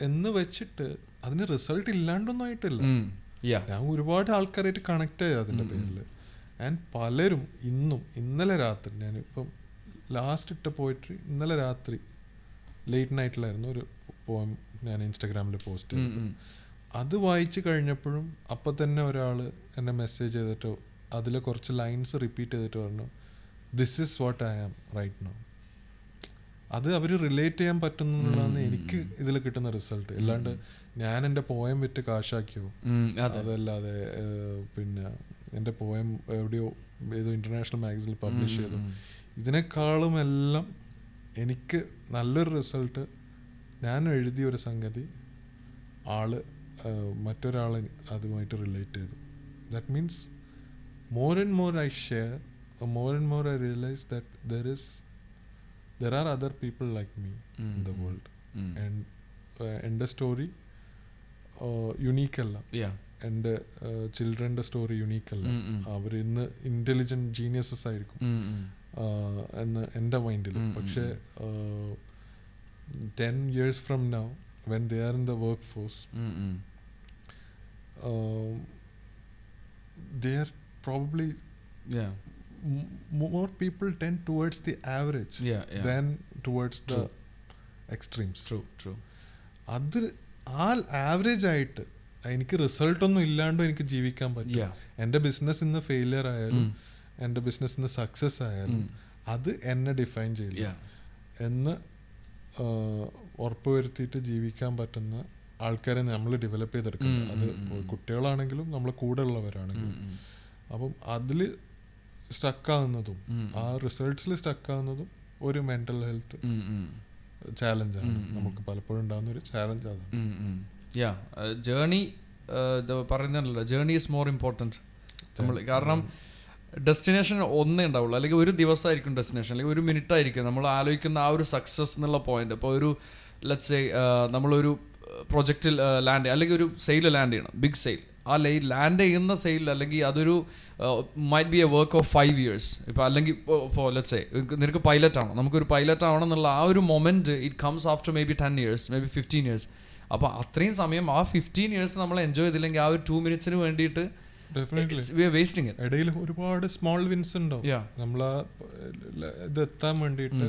എന്ന് വെച്ചിട്ട് അതിന് റിസൾട്ട് ഇല്ലാണ്ടൊന്നും ആയിട്ടില്ല. ഞാൻ ഒരുപാട് ആൾക്കാരായിട്ട് കണക്ട് ആയി അതിന്റെ പേരിൽ ആൻഡ് പലരും ഇന്നും ഇന്നലെ രാത്രി ഞാനിപ്പം ലാസ്റ്റ് ഇട്ട പോയിട്ട് ഇന്നലെ രാത്രി ലേറ്റ് നൈറ്റിലായിരുന്നു ഒരു പോയം ഞാൻ ഇൻസ്റ്റാഗ്രാമിൽ പോസ്റ്റ് ചെയ്തത്. അത് വായിച്ചു കഴിഞ്ഞപ്പോഴും അപ്പം തന്നെ ഒരാൾ എന്നെ മെസ്സേജ് ചെയ്തിട്ടോ അതിൽ കുറച്ച് ലൈൻസ് റിപ്പീറ്റ് ചെയ്തിട്ട് പറഞ്ഞു this is what I am right no അത് അവർ റിലേറ്റ് ചെയ്യാൻ പറ്റുന്നതാണ് എനിക്ക് ഇതിൽ കിട്ടുന്ന റിസൾട്ട് അല്ലാണ്ട് ഞാൻ എന്റെ പോയം വിറ്റ് കാശാക്കിയോ? അതല്ലാതെ പിന്നെ എന്റെ പോയം എവിടെയോ ഏതോ ഇന്റർനാഷണൽ മാഗസിനിൽ പബ്ലിഷ് ചെയ്തു ഇതിനേക്കാളും എല്ലാം എനിക്ക് നല്ലൊരു റിസൾട്ട് ഞാൻ എഴുതിയ ഒരു സംഗതി ആൾ മറ്റൊരാൾ മറ്റൊരാളെ അതുമായിട്ട് റിലേറ്റ് ചെയ്തു. That means more and more I share more and more I realize that there is there are other people like me in the world എന്റെ സ്റ്റോറി യുണീക്ക് അല്ല. യാ എന്റെ ചിൽഡ്രന്റെ സ്റ്റോറി യുണീക്ക് അല്ല. അവർ ഇന്ന് ഇന്റലിജന്റ് ജീനിയസസ് ആയിരിക്കും. ആഹ് എന്ന് എന്റെ മൈൻഡിൽ പക്ഷേ ten years from now when they are in the workforce they are probably yeah more people tend towards the average Yeah, yeah. than towards the True. extremes. True, true. അത് ആ ആവറേജ് ആയിട്ട് എനിക്ക് റിസൾട്ട് ഒന്നും ഇല്ലാണ്ടും എനിക്ക് ജീവിക്കാൻ പറ്റും. എന്റെ എന്റെ ബിസിനസ് ഇന്ന് ഫെയിലിയർ ആയാലും എന്റെ ബിസിനസ് ഇന്ന് സക്സസ് ആയാലും അത് എന്നെ ഡിഫൈൻ ചെയ്യില്ല. എന്ന് ഉറപ്പുവരുത്തിയിട്ട് ജീവിക്കാൻ പറ്റുന്ന ആൾക്കാരെ നമ്മൾ ഡെവലപ്പ് ചെയ്തെടുക്കുന്നത് അത് കുട്ടികളാണെങ്കിലും നമ്മളെ കൂടെ ഉള്ളവരാണെങ്കിലും അപ്പം അതിൽ സ്റ്റക്കാവുന്നതും ആ റിസൾട്ട്സിൽ സ്റ്റക്കാവുന്നതും ഒരു മെന്റൽ ഹെൽത്ത് ചാലഞ്ചാണ് നമുക്ക് പലപ്പോഴും ഉണ്ടാകുന്ന ഒരു ചാലഞ്ച് അതാണ് യാ ജേണി പറയുന്നല്ലോ ജേണി ഈസ് മോർ ഇമ്പോർട്ടന്റ് നമ്മൾ കാരണം ഡെസ്റ്റിനേഷൻ ഒന്നേ ഉണ്ടാവുള്ളൂ. അല്ലെങ്കിൽ ഒരു ദിവസമായിരിക്കും ഡെസ്റ്റിനേഷൻ അല്ലെങ്കിൽ ഒരു മിനിറ്റ് ആയിരിക്കും. നമ്മൾ ആലോചിക്കുന്ന ആ ഒരു സക്സസ് എന്നുള്ള പോയിന്റ് അപ്പോൾ ഒരു ലെറ്റ്സ് നമ്മളൊരു പ്രൊജക്റ്റിൽ ലാൻഡ് അല്ലെങ്കിൽ ഒരു സെയിൽ ലാൻഡ് ചെയ്യണം. ബിഗ് സെയിൽ ആ ലൈ ലാൻഡ് ചെയ്യുന്ന സെയിൽ അല്ലെങ്കിൽ അതൊരു might be a work of five years ഇപ്പോൾ അല്ലെങ്കിൽ ഇപ്പോൾ ലെറ്റ്സ് നിനക്ക് പൈലറ്റ് ആണോ നമുക്കൊരു പൈലറ്റ് ആവണം എന്നുള്ള ആ ഒരു moment it comes after maybe ten years maybe fifteen years അപ്പോൾ അത്രയും സമയം ആ ഫിഫ്റ്റീൻ ഇയേഴ്സ് നമ്മൾ എൻജോയ് ചെയ്തില്ലെങ്കിൽ ആ ഒരു ടു മിനിറ്റ്സിന് വേണ്ടിയിട്ട് ഇടയിൽ ഒരുപാട് സ്മോൾ വിൻസ് ഉണ്ടാവും. നമ്മൾ ഇത് എത്താൻ വേണ്ടിയിട്ട്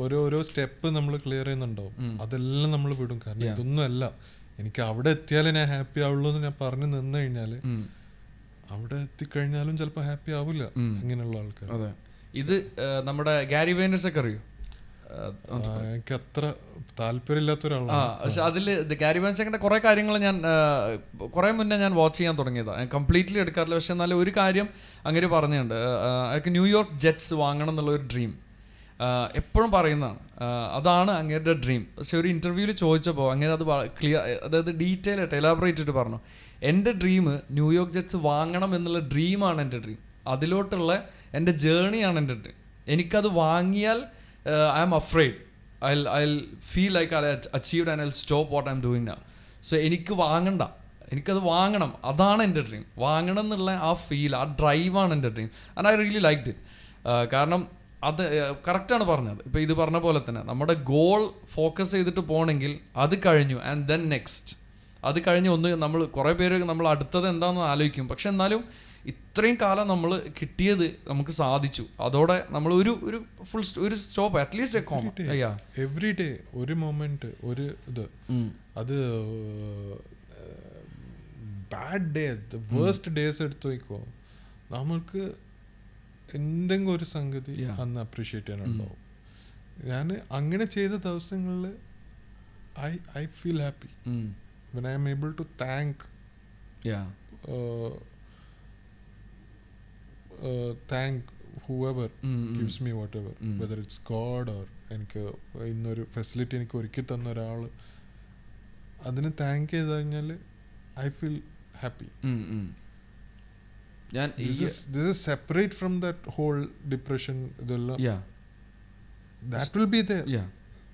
ഓരോരോ സ്റ്റെപ്പ് നമ്മൾ ക്ലിയർ ചെയ്യുന്നുണ്ടാവും. അതെല്ലാം നമ്മൾ വിടും. കാരണം ഇതൊന്നും അല്ല എനിക്ക് അവിടെ എത്തിയാലേ ഞാൻ ഹാപ്പി ആവുള്ളൂ എന്ന് ഞാൻ പറഞ്ഞു നിന്ന് കഴിഞ്ഞാൽ അവിടെ എത്തിക്കഴിഞ്ഞാലും ചിലപ്പോൾ ഹാപ്പി ആവില്ല ഇങ്ങനെയുള്ള ആൾക്കാർ അതെ. ഇത് നമ്മുടെ ഗാരി വേനസ് ഒക്കെ അറിയോ? എനിക്ക് അത്ര താല്പര്യമില്ലാത്ത ഒരാളാണ് പക്ഷെ അതിൽ ഗാരി വാൻസെക്കിന്റെ കുറെ കാര്യങ്ങൾ ഞാൻ കുറെ മുന്നേ ഞാൻ വാച്ച് ചെയ്യാൻ തുടങ്ങിയതാണ് കംപ്ലീറ്റ്ലി എടുക്കാറില്ല. പക്ഷെ എന്നാലും ഒരു കാര്യം അങ്ങനെ പറഞ്ഞുണ്ട് അയാൾക്ക് ന്യൂയോർക്ക് ജെറ്റ്സ് വാങ്ങണം എന്നുള്ള ഒരു ഡ്രീം എപ്പോഴും പറയുന്നതാണ്. അതാണ് അങ്ങേരുടെ ഡ്രീം പക്ഷെ ഒരു ഇന്റർവ്യൂവിൽ ചോദിച്ചപ്പോൾ അങ്ങനെ അത് ക്ലിയർ അതായത് ഡീറ്റെയിൽ ആയിട്ട് എലാബറേറ്റ് പറഞ്ഞു. എന്റെ ഡ്രീം ന്യൂയോർക്ക് ജെറ്റ്സ് വാങ്ങണം എന്നുള്ള ഡ്രീമാണ് എന്റെ ഡ്രീം അതിലോട്ടുള്ള എന്റെ ജേണിയാണ് എന്റെ ഡ്രീം എനിക്കത് വാങ്ങിയാൽ I'm afraid I I feel like I achieved and I stop what I'm doing now so എനിക്ക് വാങ്ങണ്ട. എനിക്കത് വാങ്ങണം. അതാണ് എന്റെ ഡ്രീം വാങ്ങണം എന്നുള്ള ആ ഫീൽ ആ ഡ്രൈവാണ് എന്റെ dream and I really like it കാരണം അത് കറക്റ്റാണ് പറഞ്ഞത്. ഇപ്പോൾ ഇത് പറഞ്ഞ പോലെ തന്നെ നമ്മുടെ ഗോൾ ഫോക്കസ് ചെയ്തിട്ട് പോകണമെങ്കിൽ അത് കഴിഞ്ഞു. ആൻഡ് ദെൻ നെക്സ്റ്റ് അത് കഴിഞ്ഞ് ഒന്ന് നമ്മൾ കുറേ പേര് നമ്മൾ അടുത്തത് എന്താണെന്ന് ആലോചിക്കും. പക്ഷെ എന്നാലും ഇത്രയും കാലം നമ്മൾ കിട്ടിയത് നമുക്ക് സാധിച്ചു. അതോടെ നമ്മൾ ഒരു ഒരു ഫുൾ ഒരു stop at least every day ഒരു മൊമെന്റ് ഒരു ഇത്. അത് ബാഡ് ഡേ വേസ്റ്റ് ഡേസ് എടുത്തു വയ്ക്കോ നമ്മൾക്ക് എന്തെങ്കിലും ഒരു സംഗതി. അന്ന് അപ്രീഷിയേറ്റ് ചെയ്യാനുണ്ടാവും ഞാൻ അങ്ങനെ ചെയ്ത ദിവസങ്ങളിൽ I I feel happy when am able to thank, yeah, uh, uh, thank whoever mm-hmm. gives me whatever, mm. whether it's God or എനിക്ക് ഇന്നൊരു ഫെസിലിറ്റി എനിക്ക് ഒരുക്കി തന്ന ഒരാൾ അതിന് താങ്ക് ചെയ്ത് കഴിഞ്ഞാൽ ഐ ഫീൽ ഹാപ്പി ഞാൻ separate from that whole depression ഇതെല്ലാം. That will be yeah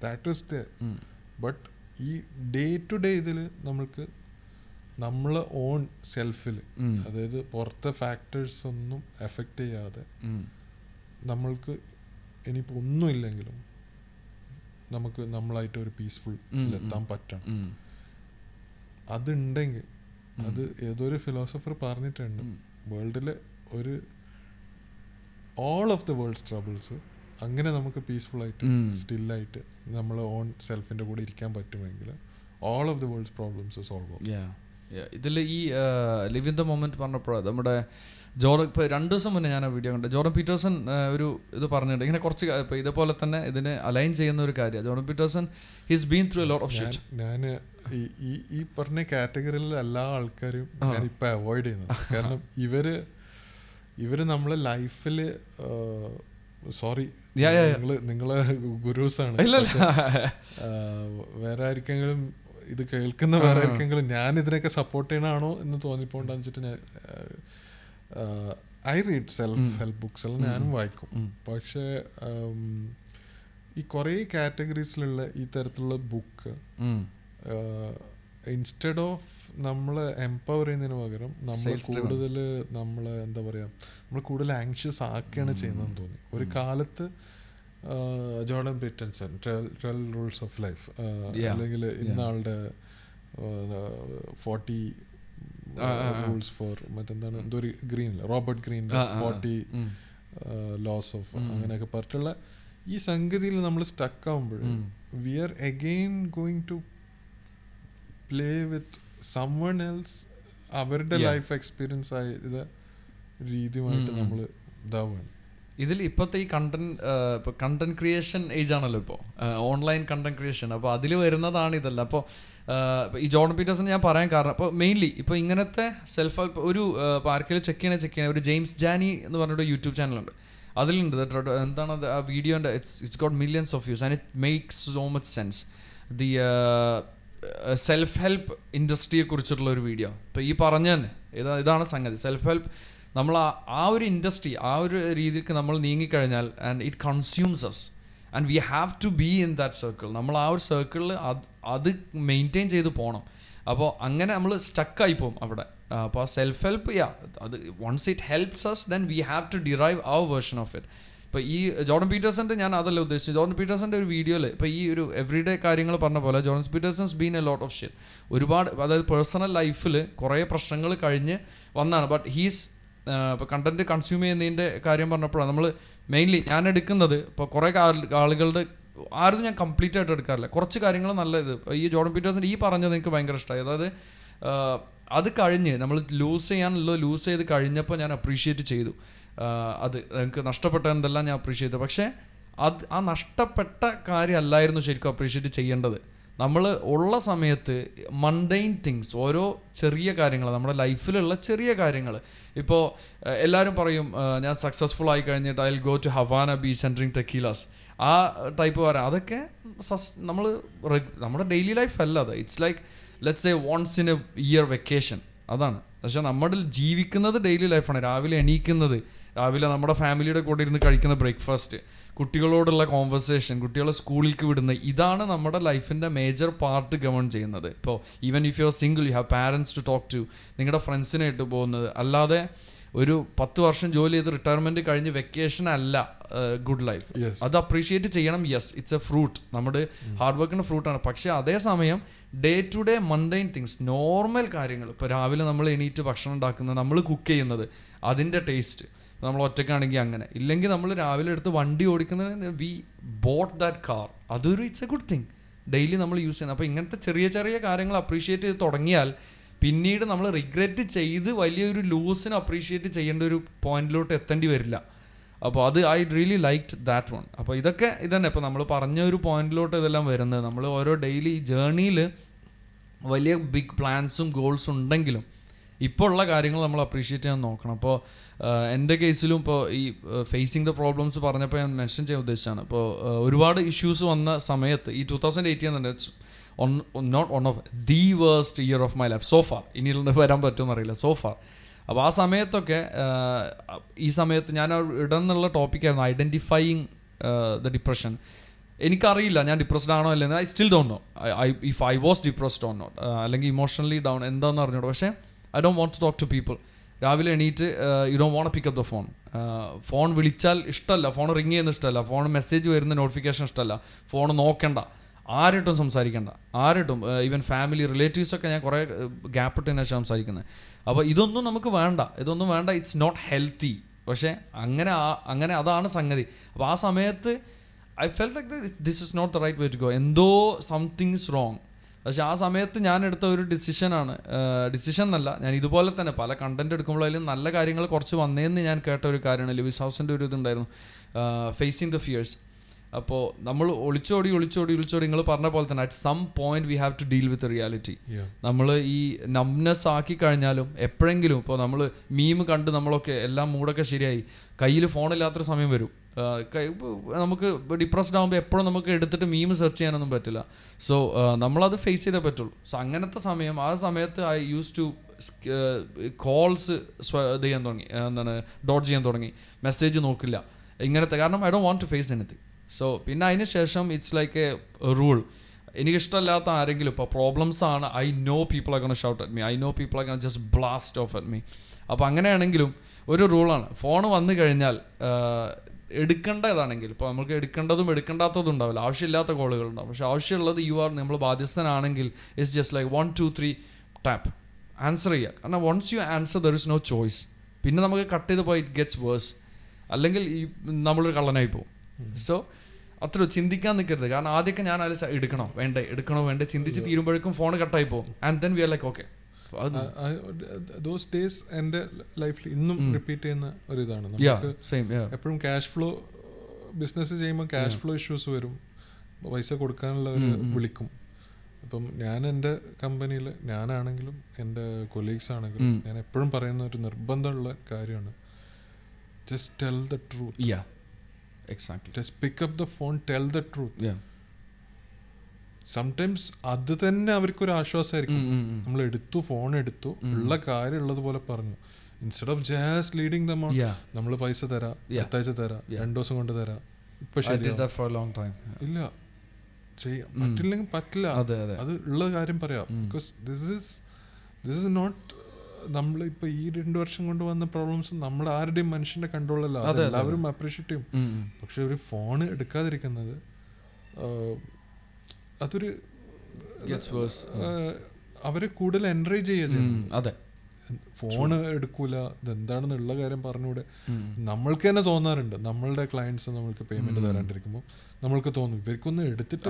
that is there but ഈ ഡേ ടു ഡേ ഇതിൽ നമ്മൾക്ക് നമ്മൾ ഓൺ സെൽഫിൽ അതായത് പുറത്തെ ഫാക്ടേഴ്സ് ഒന്നും എഫക്റ്റ് ചെയ്യാതെ നമ്മൾക്ക് ഇനിയിപ്പോൾ ഒന്നുമില്ലെങ്കിലും നമുക്ക് നമ്മളായിട്ട് ഒരു പീസ്ഫുൾ എത്താൻ പറ്റണം. അതുണ്ടെങ്കിൽ അത് ഏതൊരു ഫിലോസഫർ പറഞ്ഞിട്ടുണ്ട് വേൾഡിലെ ഒരു all of the world's troubles അങ്ങനെ നമുക്ക് പീസ്ഫുൾ ആയിട്ട് സ്റ്റിൽ സ്റ്റില്ലായിട്ട് നമ്മൾ ഓൺ സെൽഫിന്റെ കൂടെ ഇരിക്കാൻ പറ്റുമെങ്കിൽ all of the world's problems solve ആവും. ഇതിൽ ഈ ലിവ് ഇൻ ദ മൊമെന്റ് പറഞ്ഞപ്പോൾ നമ്മുടെ ജോർഡൻ ഇപ്പോൾ രണ്ട് ദിവസം മുന്നേ ഞാൻ ആ വീഡിയോ കണ്ടു ജോർഡൻ പീറ്റേഴ്സൺ ഒരു ഇത് പറഞ്ഞിട്ടുണ്ട്. ഇങ്ങനെ കുറച്ച് ഇപ്പോൾ ഇതേപോലെ തന്നെ ഇതിനെ അലൈൻ ചെയ്യുന്ന ഒരു കാര്യമാണ് Jordan Peterson he's been through a lot of shit ഞാൻ ഈ ഈ ഈ പറഞ്ഞ കാറ്റഗറിയിൽ എല്ലാ ആൾക്കാരും ഞാൻ ഇപ്പൊ അവോയ്ഡ് ചെയ്യുന്നത്. കാരണം ഇവർ ഇവർ നമ്മളെ ലൈഫിൽ സോറി നിങ്ങൾ. നിങ്ങൾ ഗുരുസാണ്. വേറെ ആർക്കെങ്കിലും ഇത് കേൾക്കുന്ന വേറെ ആർക്കെങ്കിലും ഞാൻ ഇതിനൊക്കെ സപ്പോർട്ട് ചെയ്യണാണോ എന്ന് തോന്നിപ്പോണ്ടെന്ന് വെച്ചിട്ട് ഞാൻ I read self help books എല്ലാം ഞാനും വായിക്കും. പക്ഷേ ഈ കുറേ കാറ്റഗറീസിലുള്ള ഈ തരത്തിലുള്ള ബുക്ക് ഇൻസ്റ്റെഡ് ഓഫ് നമ്മളെ എംപവർ ചെയ്യുന്നതിന് പകരം നമ്മൾ. കൂടുതൽ നമ്മൾ എന്താ പറയാ നമ്മൾ കൂടുതൽ ആങ്ഷ്യസ് ആക്കുകയാണ് ചെയ്യുന്നതെന്ന് തോന്നി ഒരു കാലത്ത് Jordan ബ്രിറ്റൻസൺ twelve rules of life. അല്ലെങ്കിൽ ഇന്നാളുടെ ഫോർട്ടി. റൂൾസ് ഫോർ മറ്റെന്താണ് എന്തോ ഒരു Greene Robert Greene. Forty. Laws of. അങ്ങനെയൊക്കെ പറഞ്ഞിട്ടുള്ള ഈ സംഗതിയിൽ നമ്മൾ സ്റ്റക്ക് ആവുമ്പോൾ. We are again going to play with someone else അവരുടെ. ലൈഫ് എക്സ്പീരിയൻസ് ആയ രീതിയുമായിട്ട്. നമ്മൾ ഇതാവുകയാണ് ഇതിൽ ഇപ്പോഴത്തെ ഈ കണ്ടന്റ് ഇപ്പോൾ കണ്ടന്റ് ക്രിയേഷൻ ഏജ് ആണല്ലോ ഇപ്പോൾ ഓൺലൈൻ കണ്ടന്റ് ക്രിയേഷൻ അപ്പോൾ അതിൽ വരുന്നതാണ് ഇതല്ല. അപ്പോൾ ഈ ജോൺ പീറ്റേഴ്സൺ ഞാൻ പറയാൻ കാരണം അപ്പോൾ മെയിൻലി ഇപ്പോൾ ഇങ്ങനത്തെ സെൽഫ് ഹെൽപ്പ് ഒരു ആർക്കെങ്കിലും ചെക്ക് ചെയ്യണേ ചെക്ക് ചെയ്യണേ. ഒരു ജെയിംസ് ജാനി എന്ന് പറഞ്ഞൊരു യൂട്യൂബ് ചാനലുണ്ട് അതിലുണ്ട്. എന്താണ് അത്? ആ വീഡിയോന്റെ it's it's got millions of views and it makes so much sense the self help ഇൻഡസ്ട്രിയെ കുറിച്ചിട്ടുള്ള ഒരു വീഡിയോ ഇപ്പോൾ ഈ പറഞ്ഞ തന്നെ ഇതാ ഇതാണ് സംഗതി. സെൽഫ് ഹെൽപ്പ് നമ്മൾ ആ ഒരു ഇൻഡസ്ട്രി ആ ഒരു രീതിക്ക് നമ്മൾ നീങ്ങിക്കഴിഞ്ഞാൽ and it consumes us and we have to be in that circle നമ്മൾ ആ ഒരു സർക്കിളിൽ അത് അത് മെയിന്റെയിൻ ചെയ്ത് പോകണം അപ്പോൾ അങ്ങനെ നമ്മൾ സ്റ്റക്കായി പോകും അവിടെ. അപ്പോൾ ആ സെൽഫ് ഹെൽപ്പ് യാ അത് once it helps us then we have to derive our version of it ഇപ്പോൾ ഈ ജോർഡൻ പീറ്റേഴ്സന്റെ ഞാൻ അതല്ല ഉദ്ദേശിച്ചത്. ജോർഡൻ പീറ്റേഴ്സന്റെ ഒരു വീഡിയോയിൽ ഇപ്പോൾ ഈ ഒരു എവറിഡേ കാര്യങ്ങൾ പറഞ്ഞ പോലെ Jordan Peterson's been a lot of shit ഒരുപാട് അതായത് പേഴ്സണൽ ലൈഫിൽ കുറേ പ്രശ്നങ്ങൾ കഴിഞ്ഞ് വന്നാണ്. ബട്ട് ഹീസ് ഇപ്പോൾ കണ്ടന്റ് കൺസ്യൂം ചെയ്യുന്നതിന്റെ കാര്യം പറഞ്ഞപ്പോഴാണ് നമ്മൾ മെയിൻലി ഞാൻ എടുക്കുന്നത് ഇപ്പോൾ കുറേ ആളുകളുടെ ആരും ഞാൻ കംപ്ലീറ്റ് ആയിട്ട് എടുക്കാറില്ല. കുറച്ച് കാര്യങ്ങൾ നല്ലത് ഇത് ഈ ജോർഡൻ പീറ്റേഴ്സിന്റെ ഈ പറഞ്ഞത് എനിക്ക് ഭയങ്കര ഇഷ്ടമായി അതായത് അത് കഴിഞ്ഞ് നമ്മൾ ലൂസ് ചെയ്യാനുള്ളത് ലൂസ് ചെയ്ത് കഴിഞ്ഞപ്പോൾ ഞാൻ അപ്രീഷിയേറ്റ് ചെയ്തു. അത് എനിക്ക് നഷ്ടപ്പെട്ടതെന്തെല്ലാം ഞാൻ അപ്രീഷിയേറ്റ് ചെയ്തു. പക്ഷേ അത് ആ നഷ്ടപ്പെട്ട കാര്യമല്ലായിരുന്നു ശരിക്കും അപ്രീഷിയേറ്റ് ചെയ്യേണ്ടത്. നമ്മൾ ഉള്ള സമയത്ത് മണ്ടൈൻ തിങ്സ് ഓരോ ചെറിയ കാര്യങ്ങൾ നമ്മുടെ ലൈഫിലുള്ള ചെറിയ കാര്യങ്ങൾ. ഇപ്പോൾ എല്ലാവരും പറയും ഞാൻ സക്സസ്ഫുൾ ആയി കഴിഞ്ഞിട്ട് I go to Havana beach and drink tequilas ആ ടൈപ്പ് പറയാം അതൊക്കെ സസ് നമ്മൾ നമ്മുടെ ഡെയിലി ലൈഫ് അല്ല അത്. It's like let's a once in a year vacation അതാണ്. പക്ഷെ നമ്മുടെ ജീവിക്കുന്നത് ഡെയിലി ലൈഫാണ് രാവിലെ എണീക്കുന്നത് രാവിലെ നമ്മുടെ ഫാമിലിയുടെ കൂടെ ഇരുന്ന് കഴിക്കുന്ന ബ്രേക്ക്ഫാസ്റ്റ് കുട്ടികളോടുള്ള കോൺവെർസേഷൻ കുട്ടികളെ സ്കൂളിലേക്ക് വിടുന്ന ഇതാണ് നമ്മുടെ ലൈഫിന്റെ മേജർ പാർട്ട് ഗവൺ ചെയ്യുന്നത്. ഇപ്പോൾ even if you are single you have parents to talk to നിങ്ങളുടെ ഫ്രണ്ട്സിനായിട്ട് പോകുന്നത്. അല്ലാതെ ഒരു പത്ത് വർഷം ജോലി ചെയ്ത് റിട്ടയർമെന്റ് കഴിഞ്ഞ് വെക്കേഷൻ അല്ല ഗുഡ് ലൈഫ് അത് അപ്രീഷിയേറ്റ് ചെയ്യണം യെസ് ഇറ്റ്സ് എ ഫ്രൂട്ട് നമ്മുടെ ഹാർഡ് വർക്കിന്റെ ഫ്രൂട്ടാണ് പക്ഷേ അതേസമയം day to day mundane things normal കാര്യങ്ങൾ. ഇപ്പോൾ രാവിലെ നമ്മൾ എണീറ്റ് ഭക്ഷണം ഉണ്ടാക്കുന്നത് നമ്മൾ കുക്ക് ചെയ്യുന്നത് അതിന്റെ ടേസ്റ്റ് നമ്മൾ ഒറ്റയ്ക്കാണെങ്കിൽ അങ്ങനെ. ഇല്ലെങ്കിൽ നമ്മൾ രാവിലെ എടുത്ത് വണ്ടി ഓടിക്കുന്നത് വി ബോട്ട് ദാറ്റ് കാർ അതൊരു it's a good thing daily നമ്മൾ യൂസ് ചെയ്യുന്നത് അപ്പോൾ ഇങ്ങനത്തെ ചെറിയ ചെറിയ കാര്യങ്ങൾ അപ്രീഷിയേറ്റ് ചെയ്ത് തുടങ്ങിയാൽ പിന്നീട് നമ്മൾ റിഗ്രറ്റ് ചെയ്ത് വലിയൊരു ലൂസിന് അപ്രീഷിയേറ്റ് ചെയ്യേണ്ട ഒരു പോയിന്റിലോട്ട് എത്തേണ്ടി വരില്ല. അപ്പോൾ അത് I really like that one അപ്പോൾ ഇതൊക്കെ ഇതന്നെ. ഇപ്പോൾ നമ്മൾ പറഞ്ഞ ഒരു പോയിന്റിലോട്ട് ഇതെല്ലാം വരുന്നത്. നമ്മൾ ഓരോ ഡെയിലി ജേർണിയിൽ വലിയ ബിഗ് പ്ലാൻസും ഗോൾസും ഉണ്ടെങ്കിലും ഇപ്പോൾ ഉള്ള കാര്യങ്ങൾ നമ്മൾ അപ്രീഷിയേറ്റ് ചെയ്യാൻ നോക്കണം. അപ്പോൾ എന്റെ കേസിലും ഇപ്പോൾ ഈ ഫേസിങ് ദ പ്രോബ്ലംസ് പറഞ്ഞപ്പോൾ ഞാൻ മെൻഷൻ ചെയ്യാൻ ഉദ്ദേശിച്ചാണ് അപ്പോൾ ഒരുപാട് ഇഷ്യൂസ് വന്ന സമയത്ത് ഈ ടൂ തൗസൻഡ് എയ്റ്റീൻ തന്നെ it's not one of the worst year of my life so far ഇനി വരാൻ പറ്റുമെന്ന് അറിയില്ല സോഫാർ അപ്പോൾ ആ സമയത്തൊക്കെ ഈ സമയത്ത് ഞാൻ ഇടന്നുള്ള ടോപ്പിക്കായിരുന്നു ഐഡന്റിഫൈയിങ് ദ ഡിപ്രഷൻ എനിക്കറിയില്ല ഞാൻ ഡിപ്രസ്ഡ് ആണോ അല്ലെന്ന് I still don't know I if I was depressed on not അല്ലെങ്കിൽ ഇമോഷണലി ഡൗൺ എന്താണെന്ന് അറിഞ്ഞോളൂ പക്ഷേ I don't want to talk to people രാവിലെ എണീറ്റ് you don't want pick up the phone phone വിളിച്ചാൽ ഇഷ്ടമല്ല ഫോൺ റിങ് ചെയ്യുന്ന ഇഷ്ടമല്ല ഫോൺ മെസ്സേജ് വരുന്ന നോട്ടിഫിക്കേഷൻ ഇഷ്ടമല്ല ഫോൺ നോക്കണ്ട. ആരിട്ടും സംസാരിക്കണ്ട. ആരിട്ടും ഈവൻ ഫാമിലി റിലേറ്റീവ്സൊക്കെ ഞാൻ കുറേ ഗ്യാപ്പ് ഇട്ടതിന് ശേഷം സംസാരിക്കുന്നത് അപ്പോൾ ഇതൊന്നും നമുക്ക് വേണ്ട. ഇതൊന്നും വേണ്ട. ഇറ്റ്സ് നോട്ട് ഹെൽത്തി പക്ഷേ അങ്ങനെ ആ- അങ്ങനെ അതാണ് സംഗതി. അപ്പോൾ ആ സമയത്ത് I felt like this is not the right way to go എന്തോ സംതിങ് ഇസ് റോങ് പക്ഷെ ആ സമയത്ത് ഞാൻ എടുത്ത ഒരു ഡിസിഷനാണ് ഡിസിഷൻ എന്നല്ല ഞാൻ ഇതുപോലെ തന്നെ പല കണ്ടന്റ് എടുക്കുമ്പോഴായാലും നല്ല കാര്യങ്ങൾ കുറച്ച് വന്നേന്ന് ഞാൻ കേട്ട ഒരു കാര്യമാണ്. ലിവിസ് ഹൗസിന്റെ ഒരു ഇതുണ്ടായിരുന്നു. ഫേസിങ് ദ ഫിയേഴ്സ് അപ്പോൾ നമ്മൾ ഒളിച്ചോടി ഒളിച്ചോടി ഒളിച്ചോടി നിങ്ങൾ പറഞ്ഞ പോലെ തന്നെ at some point we have to deal with reality. നമ്മൾ ഈ നംനെസ് ആക്കി കഴിഞ്ഞാലും എപ്പോഴെങ്കിലും ഇപ്പോൾ നമ്മൾ മീം കണ്ട് നമ്മളൊക്കെ എല്ലാം മൂടൊക്കെ ശരിയായി. കയ്യിൽ ഫോണില്ലാത്തൊരു സമയം വരും. നമുക്ക് ഡിപ്രസ്ഡ് ആകുമ്പോൾ എപ്പോഴും നമുക്ക് എടുത്തിട്ട് മീം സെർച്ച് ചെയ്യാനൊന്നും പറ്റില്ല. സോ നമ്മളത് ഫേസ് ചെയ്തേ പറ്റുള്ളൂ. സോ അങ്ങനത്തെ സമയം ആ സമയത്ത് ഐ യൂസ് ടു കോൾസ് ഇത് ചെയ്യാൻ തുടങ്ങി. എന്താണ് ഡോട്ട് ചെയ്യാൻ തുടങ്ങി. മെസ്സേജ് നോക്കില്ല. ഇങ്ങനത്തെ കാരണം I do want to face anything so പിന്നെ അതിന് ശേഷം ഇറ്റ്സ് ലൈക്ക് എ റൂൾ എനിക്കിഷ്ടമല്ലാത്ത ആരെങ്കിലും ഇപ്പോൾ പ്രോബ്ലംസ് ആണ് I know people gonna shout at me I know people gonna just blast off at me അപ്പോൾ അങ്ങനെയാണെങ്കിലും ഒരു റൂളാണ് ഫോൺ വന്നു കഴിഞ്ഞാൽ എടുക്കേണ്ടതാണെങ്കിൽ ഇപ്പോൾ നമുക്ക് എടുക്കേണ്ടതും എടുക്കേണ്ടാത്തതും ഉണ്ടാവില്ല. ആവശ്യമില്ലാത്ത കോളുകൾ ഉണ്ടാവും പക്ഷേ ആവശ്യമുള്ളത് യു ആർ നമ്മൾ ബാധ്യസ്ഥനാണെങ്കിൽ it's just like one two three tap answer ചെയ്യുക. കാരണം once you answer there is no choice പിന്നെ നമുക്ക് കട്ട് ചെയ്ത് പോയി ഇറ്റ് ഗെറ്റ്സ് വേഴ്സ് അല്ലെങ്കിൽ ഈ നമ്മളൊരു കള്ളനായി പോകും. സോ അത്ര ചിന്തിക്കാൻ നിൽക്കരുത് കാരണം ആദ്യമൊക്കെ ഞാൻ അത് എടുക്കണോ? വേണ്ടേ. എടുക്കണോ? വേണ്ടേ. ചിന്തിച്ച് തീരുമ്പോഴേക്കും ഫോൺ കട്ടായി പോകും. And then we are like okay those days എന്റെ ലൈഫിൽ ഇന്നും റിപ്പീറ്റ് ചെയ്യുന്ന ഒരു ഇതാണ്. നമുക്ക് എപ്പോഴും ക്യാഷ് ഫ്ലോ ബിസിനസ് ചെയ്യുമ്പോൾ ക്യാഷ് ഫ്ലോ ഇഷ്യൂസ് വരും. പൈസ കൊടുക്കാനുള്ള ഒരു വിളിക്കും. അപ്പം ഞാൻ എന്റെ കമ്പനിയിൽ ഞാനാണെങ്കിലും എന്റെ കൊലീഗ്സ് ആണെങ്കിലും ഞാൻ എപ്പോഴും പറയുന്ന ഒരു നിർബന്ധമുള്ള കാര്യമാണ്. Just tell the truth just pick up the phone tell the truth sometimes അത് തന്നെ അവർക്കൊരു ആശ്വാസമായിരിക്കും. നമ്മൾ എടുത്തു ഫോൺ എടുത്തു ഉള്ള കാര്യം ഉള്ളതുപോലെ പറഞ്ഞു. Instead of just leading them നമ്മൾ പൈസ തരാം അത്താഴ്ച അടുത്താഴ്ച തരാം. രണ്ടു ദിവസം കൊണ്ട് തരാം. ഇപ്പൊ ഇല്ല. ചെയ്യാം. പറ്റില്ലെങ്കിൽ പറ്റില്ല. അതെ ഉള്ള കാര്യം പറയാം. Because this is this is not നമ്മൾ ഇപ്പൊ ഈ രണ്ടു വർഷം കൊണ്ട് വന്ന പ്രോബ്ലംസ് നമ്മൾ ആരുടെയും മനുഷ്യന്റെ കൺട്രോളല്ല എല്ലാവരും അപ്രീഷിയേറ്റ് ചെയ്യും. പക്ഷെ ഒരു ഫോൺ എടുക്കാതിരിക്കുന്നത് അതൊരു. അവരെ കൂടുതൽ എൻകറേജ് ചെയ്യുക അതെ. ഫോണ് എടുക്കൂല ഇതെന്താണെന്നുള്ള കാര്യം പറഞ്ഞുകൂടെ. നമ്മൾക്ക് തന്നെ തോന്നാറുണ്ട്. നമ്മളുടെ ക്ലയൻസ് നമ്മൾക്ക് പേയ്മെന്റ് തരാണ്ടിരിക്കുമ്പോൾ നമ്മൾക്ക് തോന്നും. ഇവർക്കൊന്നും എടുത്തിട്ട്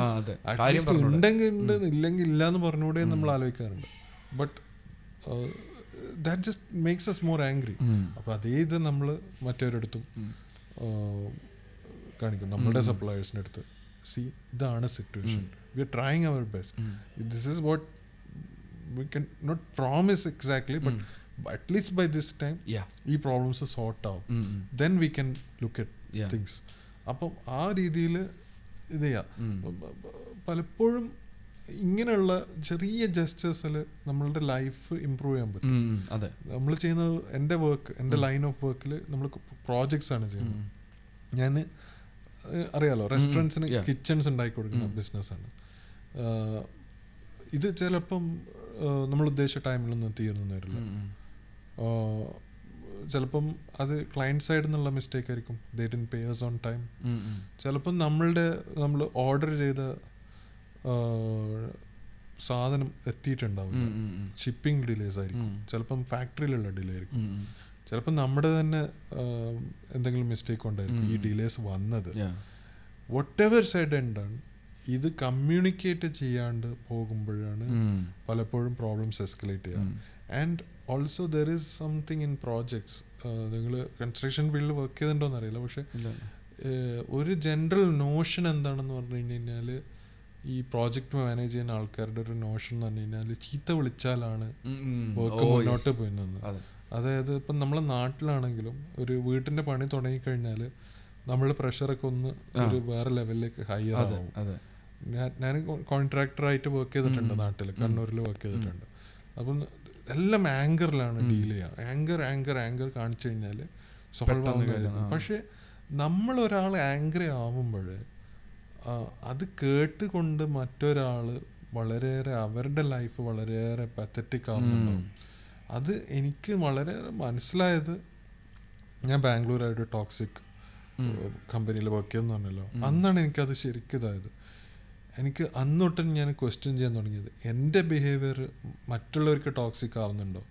ഉണ്ടെങ്കിൽ ഉണ്ട് ഇല്ലെങ്കിൽ ഇല്ല എന്ന് പറഞ്ഞുകൂടെ. നമ്മൾ ആലോചിക്കാറുണ്ട്. But that just makes us more angry അപ്പൊ അപ്പോൾ അതേ ഇത് നമ്മൾ മറ്റവരടുത്തും കാണിക്കും. നമ്മളുടെ സപ്ലയേഴ്സിന്റെ അടുത്ത്. സി ഇതാണ് situation we are trying our best this is what we can not promise exactly but at least by this time ഈ പ്രോബ്ലംസ് സോർട്ട് ആവും. Then we can look at. Things അപ്പം ആ രീതിയിൽ ഇത് ചെയ്യാം. പ- പലപ്പോഴും ഇങ്ങനെയുള്ള ചെറിയ ജസ്റ്റേഴ്സിൽ നമ്മളുടെ ലൈഫ് ഇമ്പ്രൂവ് ചെയ്യാൻ പറ്റും. അതെ. നമ്മൾ ചെയ്യുന്നത് എന്റെ വർക്ക് എന്റെ ലൈൻ ഓഫ് വർക്കിൽ നമ്മൾ പ്രോജക്ട്സ് ആണ് ചെയ്യുന്നത്. ഞാൻ അറിയാലോ റെസ്റ്റോറന്റ്സിന് കിച്ചൺസ് ഉണ്ടാക്കി കൊടുക്കുന്ന ബിസിനസ്സാണ് ഇത് ചിലപ്പം നമ്മൾ ഉദ്ദേശിച്ച ടൈമിലൊന്നും തീർന്നു വരില്ല. ചിലപ്പം അത് ക്ലയന്റ് സൈഡിൽ നിന്നുള്ള മിസ്റ്റേക്ക് ആയിരിക്കും they didn't pay us on time. ചിലപ്പം നമ്മളുടെ നമ്മൾ ഓർഡർ ചെയ്ത സാധനം എത്തിയിട്ടുണ്ടാവില്ല. ഷിപ്പിംഗ് ഡിലേസ് ആയിരിക്കും. ചിലപ്പം ഫാക്ടറിയിലുള്ള ഡിലേ ആയിരിക്കും. ചിലപ്പം നമ്മുടെ തന്നെ എന്തെങ്കിലും മിസ്റ്റേക്ക് ഉണ്ടായിരിക്കും ഈ ഡിലേസ് വന്നത്. വട്ട് എവർ സൈഡ് എന്താണ് ഇത് കമ്മ്യൂണിക്കേറ്റ് ചെയ്യാണ്ട് പോകുമ്പോഴാണ് പലപ്പോഴും പ്രോബ്ലംസ് എസ്കലേറ്റ് ചെയ്യുക. And also there is something in projects നിങ്ങൾ കൺസ്ട്രക്ഷൻ ഫീൽഡിൽ വർക്ക് ചെയ്തിട്ടുണ്ടോ അറിയില്ല പക്ഷെ ഒരു ജനറൽ നോഷൻ എന്താണെന്ന് പറഞ്ഞു കഴിഞ്ഞാൽ ഈ പ്രോജക്റ്റ് മാനേജ് ചെയ്യുന്ന ആൾക്കാരുടെ ഒരു നോഷൻ എന്ന് പറഞ്ഞു കഴിഞ്ഞാൽ ചീത്ത വിളിച്ചാലാണ്. വർക്ക് മുന്നോട്ട് പോയിരുന്നത് പോകുന്നത്. അതായത് ഇപ്പം നമ്മളെ നാട്ടിലാണെങ്കിലും ഒരു വീട്ടിന്റെ പണി തുടങ്ങിക്കഴിഞ്ഞാൽ നമ്മൾ പ്രഷറൊക്കെ ഒന്ന് ഒരു വേറെ ലെവലിലേക്ക് ഹയർ ആകും ആവും. ഞാൻ ഞാൻ കോൺട്രാക്ടറായിട്ട് വർക്ക് ചെയ്തിട്ടുണ്ട് നാട്ടിൽ കണ്ണൂരിൽ വർക്ക് ചെയ്തിട്ടുണ്ട്. അപ്പം എല്ലാം ആങ്കറിലാണ് ഡീൽ ചെയ്യുക. ആങ്കർ ആങ്കർ ആങ്കർ കാണിച്ചു കഴിഞ്ഞാൽ സോൾവ് ആവുന്ന കാര്യം, പക്ഷേ ആ. പക്ഷെ നമ്മൾ ഒരാൾ ആങ്കറി ആവുമ്പോൾ അത് കേട്ടുകൊണ്ട് മറ്റൊരാൾ വളരെയേറെ അവരുടെ ലൈഫ് വളരെയേറെ പത്തറ്റിക് ആവുന്നുണ്ടാവും അത് എനിക്ക് വളരെ മനസ്സിലായത് ഞാൻ ബാംഗ്ലൂരായിട്ട് ടോക്സിക് കമ്പനിയിൽ വർക്ക് ചെയ്യുന്ന പറഞ്ഞല്ലോ. അന്നാണ് എനിക്കത് ശരിക്കും ഇതായത്. എനിക്ക് അന്നൊട്ട് ഞാൻ ക്വസ്റ്റ്യൻ ചെയ്യാൻ തുടങ്ങിയത്. എന്റെ ബിഹേവിയർ മറ്റുള്ളവർക്ക് ടോക്സിക് ആവുന്നുണ്ടോ?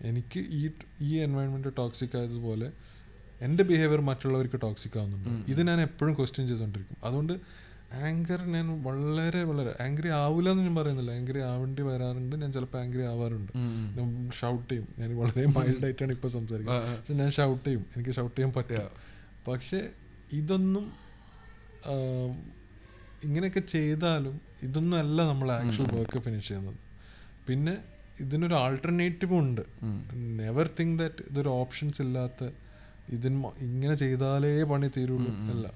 എനിക്ക് ഈ ഈ എൻവയൺമെന്റ് ടോക്സിക് ആയതുപോലെ എന്റെ ബിഹേവിയർ മറ്റുള്ളവർക്ക് ടോക്സിക് ആവുന്നുണ്ടോ? ഇത് ഞാൻ എപ്പോഴും ക്വസ്റ്റ്യൻ ചെയ്തുകൊണ്ടിരിക്കും. അതുകൊണ്ട് ആങ്കർ ഞാൻ വളരെ വളരെ ആംഗ്രി ആവില്ല എന്ന് ഞാൻ പറയുന്നില്ല. ആംഗ്രി ആവേണ്ടി വരാറുണ്ട്. ഞാൻ ചിലപ്പോൾ ആംഗ്രി ആവാറുണ്ട്. ഷൗട്ട് ചെയ്യും. ഞാൻ വളരെ മൈൽഡ് ആയിട്ടാണ് ഇപ്പോൾ സംസാരിക്കുന്നത്. പക്ഷെ ഞാൻ ഷൗട്ട് ചെയ്യും. എനിക്ക് ഷൗട്ട് ചെയ്യാൻ പറ്റില്ല പക്ഷേ ഇതൊന്നും ഇങ്ങനെയൊക്കെ ചെയ്താലും ഇതൊന്നും അല്ല നമ്മൾ ആക്ച്വൽ വർക്ക് ഫിനിഷ് ചെയ്യുന്നത്. പിന്നെ ഇതിനൊരു ആൾട്ടർനേറ്റീവ് ഉണ്ട്. നെവർ തിങ്ക് ദാറ്റ് ഇതൊരു ഓപ്ഷൻസ് ഇല്ലാത്ത ഇതിന് ഇങ്ങനെ ചെയ്താലേ പണി തീരുള്ളൂ അല്ല.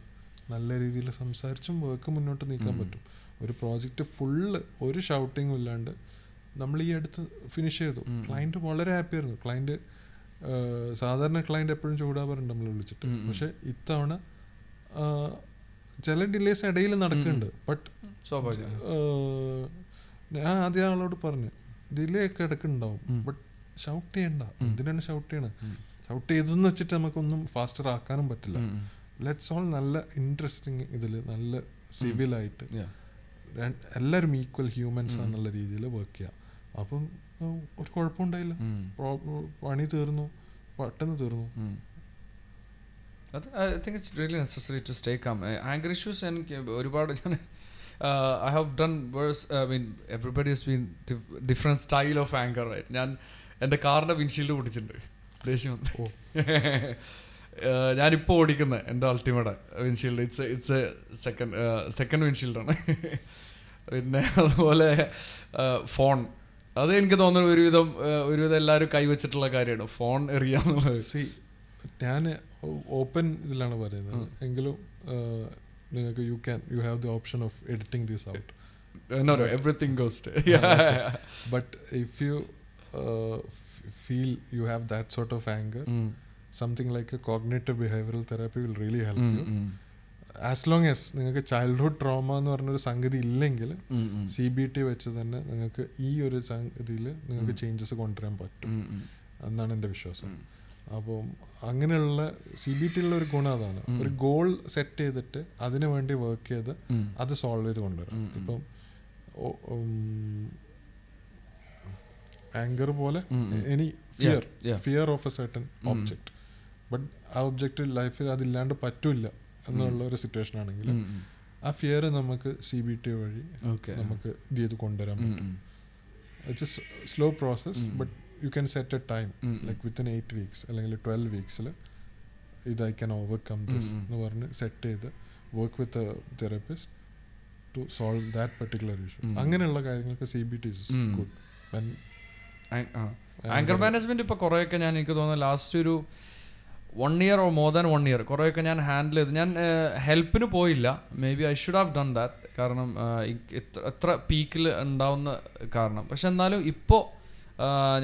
നല്ല രീതിയിൽ സംസാരിച്ചും വർക്ക് മുന്നോട്ട് നീക്കാൻ പറ്റും. ഒരു പ്രോജക്റ്റ് ഫുള്ള് ഒരു ഷൗട്ടിങ്ങും ഇല്ലാണ്ട് നമ്മൾ ഈ അടുത്ത് ഫിനിഷ് ചെയ്തു. ക്ലയന്റ് വളരെ ഹാപ്പി ആയിരുന്നു. ക്ലയന്റ് സാധാരണ ക്ലയന്റ് എപ്പോഴും ചൂടാവാറുണ്ട് നമ്മൾ വിളിച്ചിട്ട്. പക്ഷേ ഇത്തവണ ചില ഡിലേസ് ഇടയിൽ നടക്കുന്നുണ്ട്. ബട്ട് ഞാൻ ആദ്യം ആളോട് പറഞ്ഞു ഡിലേ ഒക്കെ ഇടക്കുണ്ടാവും ബട്ട് ഷൗട്ട് ചെയ്യണ്ട. എന്തിനാണ് ഷൗട്ട് ചെയ്യണത് ഷൗട്ട് ചെയ്തെന്ന് വെച്ചിട്ട് നമുക്കൊന്നും ഫാസ്റ്റർ ആക്കാനും പറ്റില്ല. ലെറ്റ്സ് ഓൾ നല്ല ഇൻട്രസ്റ്റിംഗ് ഇതിൽ നല്ല സിവിലായിട്ട്. എല്ലാവരും ഈക്വൽ ഹ്യൂമൻസ് എന്നുള്ള രീതിയിൽ വർക്ക് ചെയ്യാം. അപ്പം ഒരു കുഴപ്പമുണ്ടായില്ല. പണി തീർന്നു. പെട്ടെന്ന് തീർന്നു. അത് I think it's really necessary to stay calm anger issues എനിക്ക് ഒരുപാട് ഞാൻ I have done worse I mean everybody has been different style of anger right ഞാൻ എന്റെ കാറിന്റെ വിൻഷീൽഡ് പൊട്ടിച്ചിട്ടുണ്ട് ദേഷ്യം വന്നു. ഓ. ഏഹ് ഞാനിപ്പോൾ ഓടിക്കുന്നത് എന്റെ ultimate windshield it's it's second second വിൻഷീൽഡാണ് പിന്നെ അതുപോലെ ഫോൺ അത് എനിക്ക് തോന്നുന്നു ഒരുവിധം ഏഹ് ഒരുവിധം എല്ലാവരും കൈവച്ചിട്ടുള്ള കാര്യമാണ്. ഫോൺ എറിയാന്നുള്ളത്. ഞാൻ ഓപ്പൺ ഇതിലാണ് പറയുന്നത്. എങ്കിലും uh, നിങ്ങൾക്ക് you can you have the option of editing this out everything ghost but if you feel you have that sort of anger something like a cognitive behavioural therapy will really help you as long as നിങ്ങൾക്ക് ചൈൽഡ്ഹുഡ് ട്രോമ എന്ന് പറഞ്ഞൊരു സംഗതി ഇല്ലെങ്കിൽ സി ബി ടി വെച്ച് തന്നെ നിങ്ങൾക്ക് ഈ ഒരു സംഗതിയിൽ നിങ്ങൾക്ക് ചേഞ്ചസ് കൊണ്ടുവരാൻ പറ്റും. എന്നാണ് എന്റെ വിശ്വാസം. അപ്പം അങ്ങനെയുള്ള സി ബി ടിയിലുള്ള ഒരു ഗുണം അതാണ്. ഒരു ഗോൾ സെറ്റ് ചെയ്തിട്ട് അതിനു വേണ്ടി വർക്ക് ചെയ്ത് അത് സോൾവ് ചെയ്ത് കൊണ്ടുവരാം. ഇപ്പം ആങ്കർ പോലെ any fear fear of a certain object but ആ ഒബ്ജക്റ്റ് ലൈഫിൽ അതില്ലാണ്ട് പറ്റൂല എന്നുള്ള ഒരു സിറ്റുവേഷൻ ആണെങ്കിൽ ആ ഫിയർ നമുക്ക് സി ബി ടി വഴി നമുക്ക് ഇത് ചെയ്ത് കൊണ്ടുവരാൻ പറ്റും. It's slow process but you can set a time like within eight weeks അല്ലെങ്കിൽ ട്വൽവ് വീക്സിൽ ഇത് ഐ ക്യാൻ ഓവർകം ദിസ് എന്ന് പറഞ്ഞ് സെറ്റ് ചെയ്ത് work with therapist to solve that particular issue അങ്ങനെയുള്ള കാര്യങ്ങൾക്ക് C B T is good anger management ഇപ്പൊ കുറെയൊക്കെ ഞാൻ എനിക്ക് തോന്നുന്നു ലാസ്റ്റ് ഒരു one year or more than one year കുറേയൊക്കെ ഞാൻ ഹാൻഡിൽ ചെയ്തു. ഞാൻ ഹെൽപ്പിന് പോയില്ല. Maybe I should have done that കാരണം എത്ര പീക്കിൽ ഉണ്ടാവുന്ന കാരണം. പക്ഷെ എന്നാലും ഇപ്പോൾ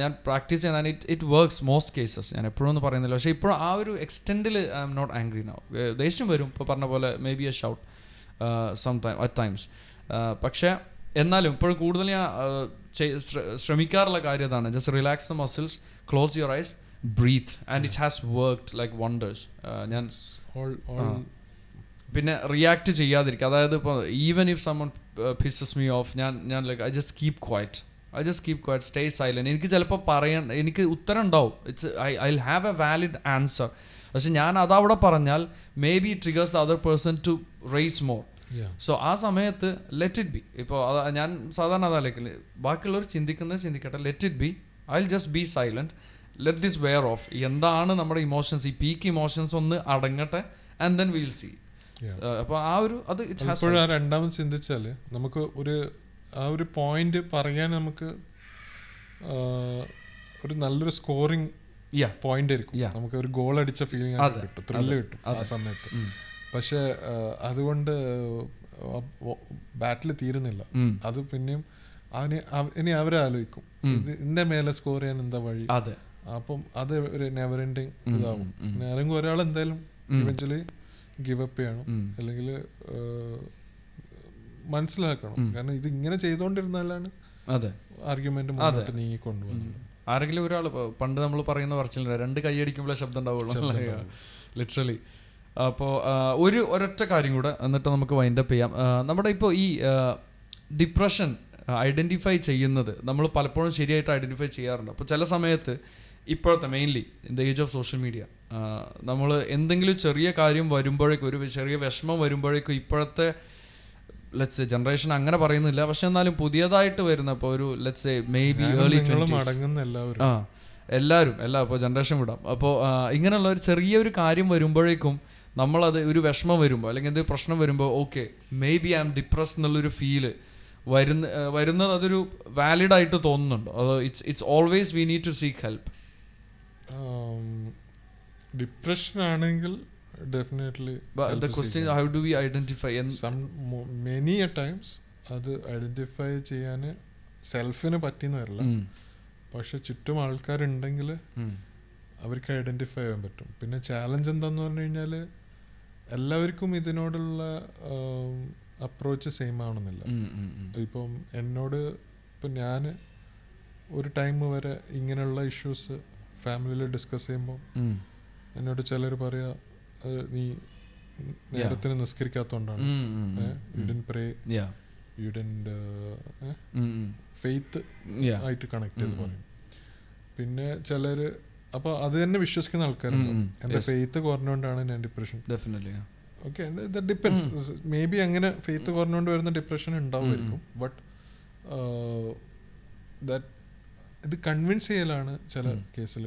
ഞാൻ പ്രാക്ടീസ് ചെയ്യാൻ it it works most cases ഞാൻ എപ്പോഴും ഒന്നും പറയുന്നില്ല. പക്ഷേ ഇപ്പോഴും ആ ഒരു എക്സ്റ്റെൻഡിൽ I M not angry no ദേഷ്യം വരും. ഇപ്പോൾ പറഞ്ഞ പോലെ maybe a shout some time at times പക്ഷേ എന്നാലും ഇപ്പോഴും കൂടുതൽ ഞാൻ ശ്രമിക്കാറുള്ള കാര്യം അതാണ് just relax the muscles close your eyes breathe and it has worked like wonders ഞാൻ. പിന്നെ റിയാക്ട് ചെയ്യാതിരിക്കുക. അതായത് ഇപ്പോൾ even if someone pisses me off ഞാൻ ഞാൻ like I just keep quiet I just keep quiet stay silent എനിക്ക് ചിലപ്പോൾ പറയാൻ എനിക്ക് ഉത്തരം ഉണ്ടാവും. It's I I have a valid answer പക്ഷെ ഞാൻ അതവിടെ പറഞ്ഞാൽ maybe triggers the other person to raise more so ആ സമയത്ത് ലെറ്റ് ഇറ്റ് ബി ഇപ്പോൾ ഞാൻ സാധാരണ അതാലേക്കില്ല ലൈക്ക് ബാക്കിയുള്ളവർ ചിന്തിക്കുന്നത് ചിന്തിക്കട്ടെ. Let it be I just be silent let this wear off എന്താണ് നമ്മുടെ ഇമോഷൻസ് ഈ പീക്ക് ഇമോഷൻസ് ഒന്ന് അടങ്ങട്ടെ ആൻഡ് ദെൻ വിൽ സി അപ്പോൾ ആ ഒരു അത് ഇറ്റ് ഹാസ് രണ്ടാമത് ചിന്തിച്ചാൽ നമുക്ക് ഒരു ആ ഒരു പോയിന്റ് പറയാൻ നമുക്ക് ഒരു നല്ലൊരു സ്കോറിങ് പോയിന്റ് ആയിരിക്കും. നമുക്ക് ഒരു ഗോൾ അടിച്ച ഫീലിംഗ് കിട്ടും ത്രില്ല് കിട്ടും ആ സമയത്ത്. പക്ഷെ അതുകൊണ്ട് ബാറ്റിൽ തീരുന്നില്ല. അത് പിന്നെയും അവന് ഇനി അവരെ ആലോചിക്കും. ഇത് മേലെ സ്കോർ ചെയ്യാൻ എന്താ വഴി? അതെ. അപ്പം അത് ഒരു നെവർ എൻഡിങ് ഇതാവും. ആരെങ്കിലും ഒരാൾ എന്തായാലും ഇവഞ്ച്വലി ഗിവ് അപ്പ് ചെയ്യണം. അല്ലെങ്കിൽ മനസ്സിലാക്കണം. കാരണം ഇത് ഇങ്ങനെ ചെയ്തുകൊണ്ടിരുന്നാലാണ് അതെ. ആർഗ്യുമെന്റ് മുന്നോട്ട് നീങ്ങിക്കൊണ്ടുപോകുന്നത് ആരെങ്കിലും ഒരാൾ പണ്ട് നമ്മൾ പറയുന്ന പറച്ചില്ല രണ്ട് കൈയടിക്കുമ്പോഴേ ശബ്ദം ഉണ്ടാവുള്ളൂ. ലിറ്ററലി അപ്പോൾ ഒരു ഒരൊറ്റ കാര്യം കൂടെ എന്നിട്ട് നമുക്ക് വൈൻഡപ്പ് ചെയ്യാം. നമ്മുടെ ഇപ്പോൾ ഈ ഡിപ്രഷൻ ഐഡന്റിഫൈ ചെയ്യുന്നത് നമ്മൾ പലപ്പോഴും ശരിയായിട്ട് ഐഡന്റിഫൈ ചെയ്യാറുണ്ട്. അപ്പോൾ ചില സമയത്ത് ഇപ്പോഴത്തെ mainly in the age of social media നമ്മൾ എന്തെങ്കിലും ചെറിയ കാര്യം വരുമ്പോഴേക്കും ഒരു ചെറിയ വിഷമം വരുമ്പോഴേക്കും ഇപ്പോഴത്തെ ലെറ്റ്സ് ജനറേഷൻ അങ്ങനെ പറയുന്നില്ല. പക്ഷെ എന്നാലും പുതിയതായിട്ട് വരുന്ന ഇപ്പോൾ ഒരു ലെറ്റ്സ് മേ ബി ഏർലി എല്ലാവരും. ആ എല്ലാവരും എല്ലാ ഇപ്പോൾ ജനറേഷൻ വിടാം. അപ്പോൾ ഇങ്ങനെയുള്ള ഒരു ചെറിയൊരു കാര്യം വരുമ്പോഴേക്കും നമ്മളത് ഒരു വിഷമം വരുമ്പോൾ അല്ലെങ്കിൽ എന്തെങ്കിലും പ്രശ്നം വരുമ്പോൾ okay maybe I'm depress എന്നുള്ളൊരു ഫീൽ വരുന്ന വരുന്നത് അതൊരു വാലിഡ് ആയിട്ട് തോന്നുന്നുണ്ടോ? അത് it's it's always we need to seek help depression ആണെങ്കിൽ definitely the question how do we identify many a times അത് ഐഡന്റിഫൈ ചെയ്യാൻ സെൽഫിന് പറ്റിയെന്ന് വരില്ല. പക്ഷെ ചുറ്റും ആൾക്കാരുണ്ടെങ്കിൽ അവർക്ക് ഐഡന്റിഫൈ ചെയ്യാൻ പറ്റും. പിന്നെ ചാലഞ്ച് എന്താന്ന് പറഞ്ഞു കഴിഞ്ഞാൽ എല്ലാവർക്കും ഇതിനോടുള്ള അപ്രോച്ച് സെയിം ആവണമെന്നില്ല. ഇപ്പം എന്നോട് ഇപ്പം ഞാൻ ഒരു ടൈം വരെ ഇങ്ങനെയുള്ള ഇഷ്യൂസ് ഫാമിലിയിൽ ഡിസ്കസ് ചെയ്യുമ്പോൾ എന്നോട് ചിലർ പറയാ "അത് നീ നേരത്തിന് നിസ്കരിക്കാത്തോണ്ടാണ്. You didn't pray you then faith ആയിട്ട് കണക്ട് ചെയ്ത് പറയും. പിന്നെ ചിലര് അപ്പൊ അത് തന്നെ വിശ്വസിക്കുന്ന ആൾക്കാരുണ്ട്. എന്റെ ഫെയ്ത്ത് കുറഞ്ഞുകൊണ്ടാണ് ഞാൻ depression definitely okay depends maybe അങ്ങനെ ഫെയ്ത്ത് കുറഞ്ഞുകൊണ്ട് വരുന്ന ഡിപ്രഷൻ ഉണ്ടാവുമായിരിക്കും. ബട്ട് ദാറ്റ് ഇത് കൺവിൻസ് ചെയ്യലാണ് ചില കേസിൽ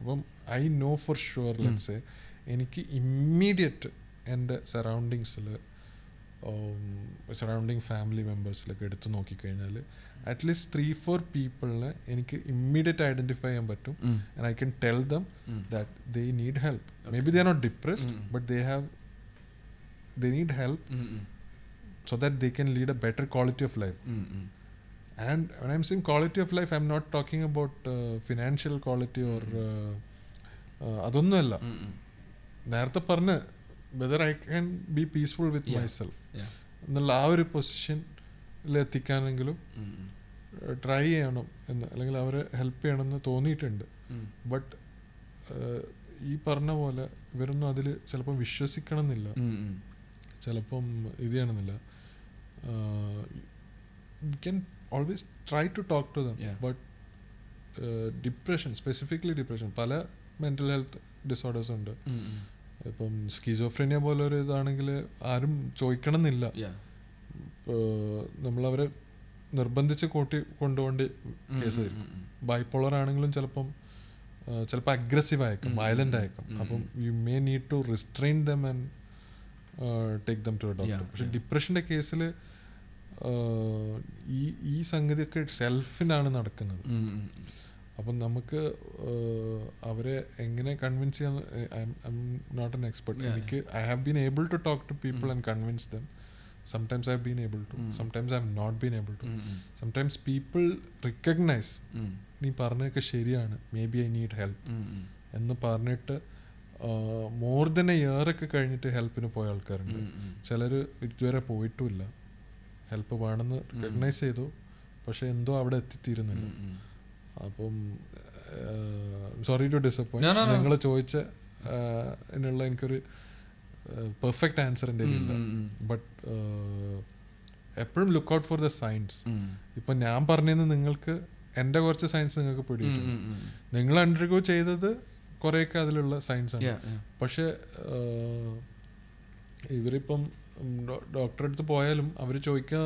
ഇപ്പം I know for sure let's എനിക്ക് ഇമ്മീഡിയറ്റ് എന്റെ സറൗണ്ടിങ്സിൽ സറൗണ്ടിങ് ഫാമിലി മെമ്പേഴ്സിലൊക്കെ എടുത്ത് നോക്കിക്കഴിഞ്ഞാൽ അറ്റ്ലീസ്റ്റ് ത്രീ ഫോർ പീപ്പിളിനെ എനിക്ക് ഇമ്മീഡിയറ്റ് ഐഡന്റിഫൈ ചെയ്യാൻ പറ്റും Mm. And I can tell them Mm. that they need help. Maybe they are not depressed, Mm. but they have they need help ഉം, ഉം, so that they can lead a better quality of life. ഉം, ഉം. And when I'm saying quality of life, I'm not talking about uh, financial quality or uh, uh, അതൊന്നുമല്ല. നേരത്തെ പറഞ്ഞ് whether I can be peaceful with myself എന്നുള്ള ആ ഒരു പൊസിഷനിൽ എത്തിക്കാനെങ്കിലും ഉം, ഉം. ട്രൈ ചെയ്യണം എന്ന് അല്ലെങ്കിൽ അവരെ ഹെൽപ്പ് ചെയ്യണമെന്ന് തോന്നിയിട്ടുണ്ട്. ബട്ട് ഈ പറഞ്ഞ പോലെ ഇവരൊന്നും അതിൽ ചിലപ്പം വിശ്വസിക്കണം എന്നില്ല ഉം, ഉം. ചിലപ്പം ഇത് ചെയ്യണമെന്നില്ല you can always try to talk to them but depression specifically depression പല മെന്റൽ ഹെൽത്ത് ഡിസോർഡേഴ്സ് ഉണ്ട്. ഇപ്പം സ്കീസോഫ്രീനിയ പോലെ ഒരു ഇതാണെങ്കിൽ ആരും ചോദിക്കണം എന്നില്ല. നമ്മളവരെ നിർബന്ധിച്ച് കൂട്ടി കൊണ്ടുപോകേണ്ട കേസ് ഉം. ബൈപ്പോളർ ആണെങ്കിലും ചിലപ്പം ചിലപ്പോൾ അഗ്രസീവ് ആയേക്കും വയലന്റ് വയലന്റ് ആയേക്കും അപ്പം. You may need to restrain them and take them to doctor പക്ഷെ ഡിപ്രഷന്റെ കേസിൽ ഈ ഈ സംഗതിയൊക്കെ സെൽഫിനാണ് നടക്കുന്നത്. അപ്പം നമുക്ക് അവരെ എങ്ങനെ കൺവിൻസ് ചെയ്യാൻ I M not an expert എനിക്ക് I have been able to talk to people. And convince them sometimes I have been able to. Sometimes I have not been able to. Sometimes people recognise നീ പറഞ്ഞതൊക്കെ ശരിയാണ്. Maybe I need help. എന്ന് പറഞ്ഞിട്ട് മോർ ദൻ എ ഇയർ ഒക്കെ കഴിഞ്ഞിട്ട് ഹെൽപ്പിന് പോയ ആൾക്കാരുണ്ട്. ചിലർ ഇതുവരെ പോയിട്ടുമില്ല ഹെൽപ്പ് വേണമെന്ന് റിക്കഗ്നൈസ് ചെയ്തു. പക്ഷെ എന്തോ അവിടെ എത്തിത്തീരുന്നില്ല. അപ്പം സോറി ടു ഡിസപ്പോയിന്റ്. നിങ്ങൾ ചോദിച്ച എന്നുള്ള എനിക്കൊരു പെർഫെക്റ്റ് ആൻസർ എന്റെ ഇല്ല. ബട്ട് എപ്പോഴും look out for the science ഇപ്പൊ ഞാൻ പറഞ്ഞതെന്ന് നിങ്ങൾക്ക് എന്റെ കുറച്ച് സയൻസ് നിങ്ങൾക്ക് ഉം. നിങ്ങൾ അണ്ടർഗോ ചെയ്തത് കുറേയൊക്കെ അതിലുള്ള സയൻസ് ആണ്. പക്ഷേ ഇവരിപ്പം ഡോക്ടറെ അടുത്ത് പോയാലും അവർ ചോദിക്കുക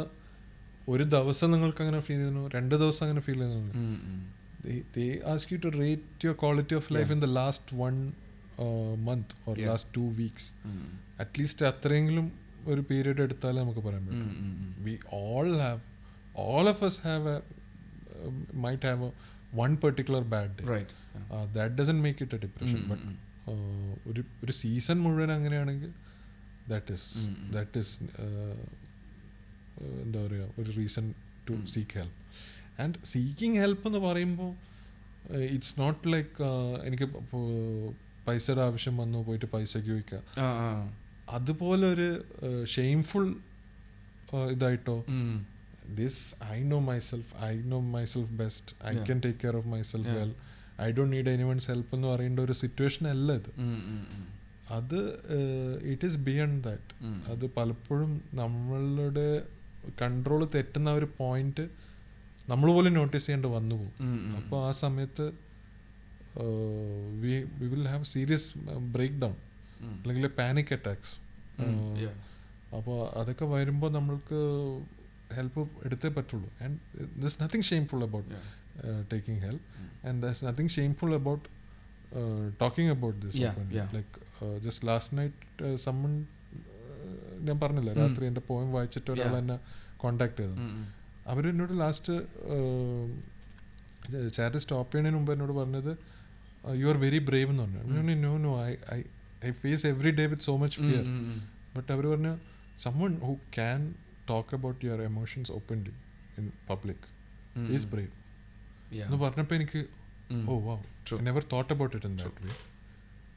ഒരു ദിവസം നിങ്ങൾക്ക് അങ്ങനെ ഫീൽ ചെയ്യുന്നു രണ്ട് ദിവസം അങ്ങനെ ഫീൽ ചെയ്യുന്നു ഉം, ask you to rate your quality of life Yeah. In the last one month or Yeah. two weeks. Mm. At least അത്രയെങ്കിലും ഒരു പീരീഡ് എടുത്താലേ നമുക്ക് പറയാൻ പറ്റും. We all have all of us have a might have a one particular bad day Right. Yeah. That doesn't make it a depression ഉം, ബട്ട് ഉം, ഒരു ഒരു സീസൺ മുഴുവൻ അങ്ങനെയാണെങ്കിൽ ദാറ്റ് ഇസ്. ദാറ്റ് ഇസ് എന്താ പറയുക ഒരു reason to seek help and seeking help എന്ന് പറയുമ്പോൾ ഇറ്റ്സ് നോട്ട് ലൈക്ക് എനിക്ക് പൈസയുടെ ആവശ്യം വന്നു പോയിട്ട് പൈസയ്ക്ക് ആ, ആ. അതുപോലെ ഒരു shameful ഇതായിട്ടോ. This I know myself I know myself best I. Can take care of myself self well I don't need anyone's help എന്ന് പറയേണ്ട ഒരു സിറ്റുവേഷൻ അല്ല ഇത്. അത് ഇറ്റ് ഈസ് ബിയണ്ട് ദാറ്റ് അത് പലപ്പോഴും നമ്മളുടെ കൺട്രോൾ തെറ്റുന്ന ഒരു പോയിന്റ് നമ്മൾ പോലും നോട്ടീസ് ചെയ്യേണ്ടി വന്നു പോകും. അപ്പോൾ ആ സമയത്ത് we will have serious breakdown അല്ലെങ്കിൽ പാനിക് അറ്റാക്സ്. അപ്പോൾ അതൊക്കെ വരുമ്പോൾ നമ്മൾക്ക് ഹെൽപ്പ് എടുത്തേ പറ്റുള്ളൂ. And this nothing shameful about. Taking help and does nothing shameful about talking about this. Like just last night someone ഞാൻ പറഞ്ഞില്ല രാത്രി എന്റെ പോയം വായിച്ചിട്ട് ഒരാൾ എന്നെ കോണ്ടാക്ട് ചെയ്തു. അവർ എന്നോട് ലാസ്റ്റ് ചാറ്റ് സ്റ്റോപ്പ് ചെയ്യുന്നതിന് മുമ്പ് എന്നോട് പറഞ്ഞത് യു ആർ വെരി ബ്രേവ് എന്ന് പറഞ്ഞു no no I I I face every day with so much fear. But അവർ പറഞ്ഞു someone who can talk about your emotions openly in public is brave. എന്ന് പറഞ്ഞപ്പോൾ എനിക്ക്. ഓ wow. Never thought about it in that way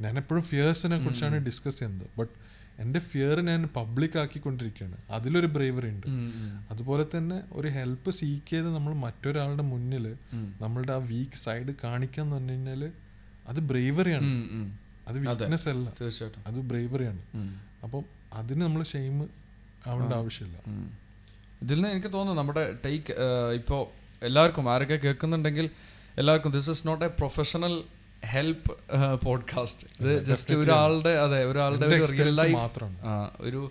ഞാൻ എപ്പോഴും ഫിയേഴ്സിനെ കുറിച്ചാണ്. ഡിസ്കസ് ചെയ്യുന്നത് ബട്ട് എന്റെ ഫിയർ ഞാൻ പബ്ലിക് ആക്കിക്കൊണ്ടിരിക്കുകയാണ് അതിലൊരു ബ്രേവറി ഉണ്ട്. അതുപോലെ തന്നെ ഒരു ഹെൽപ്പ് സീക്ക് ചെയ്ത് നമ്മൾ മറ്റൊരാളുടെ മുന്നിൽ നമ്മളുടെ ആ വീക്ക് സൈഡ് കാണിക്കാന്ന് പറഞ്ഞു കഴിഞ്ഞാൽ അത് ബ്രേവറിയാണ്. അത്. വീക്ക്നെസ് അല്ല തീർച്ചയായിട്ടും അത് ബ്രേവറിയാണ്. അപ്പം അതിന് നമ്മൾ ഷെയിം ആവേണ്ട ആവശ്യമില്ല. ഇതിൽ നിന്ന് എനിക്ക് തോന്നുന്നു നമ്മുടെ ടേക്ക് ഇപ്പോൾ എല്ലാവർക്കും ആരൊക്കെ കേൾക്കുന്നുണ്ടെങ്കിൽ എല്ലാവർക്കും this is not a professional help podcast ഇത് അതെ, ജസ്റ്റ് ഒരാളുടെ അതെ ഒരാളുടെ ഒരു റിയൽ experience ലൈഫ് ഒരു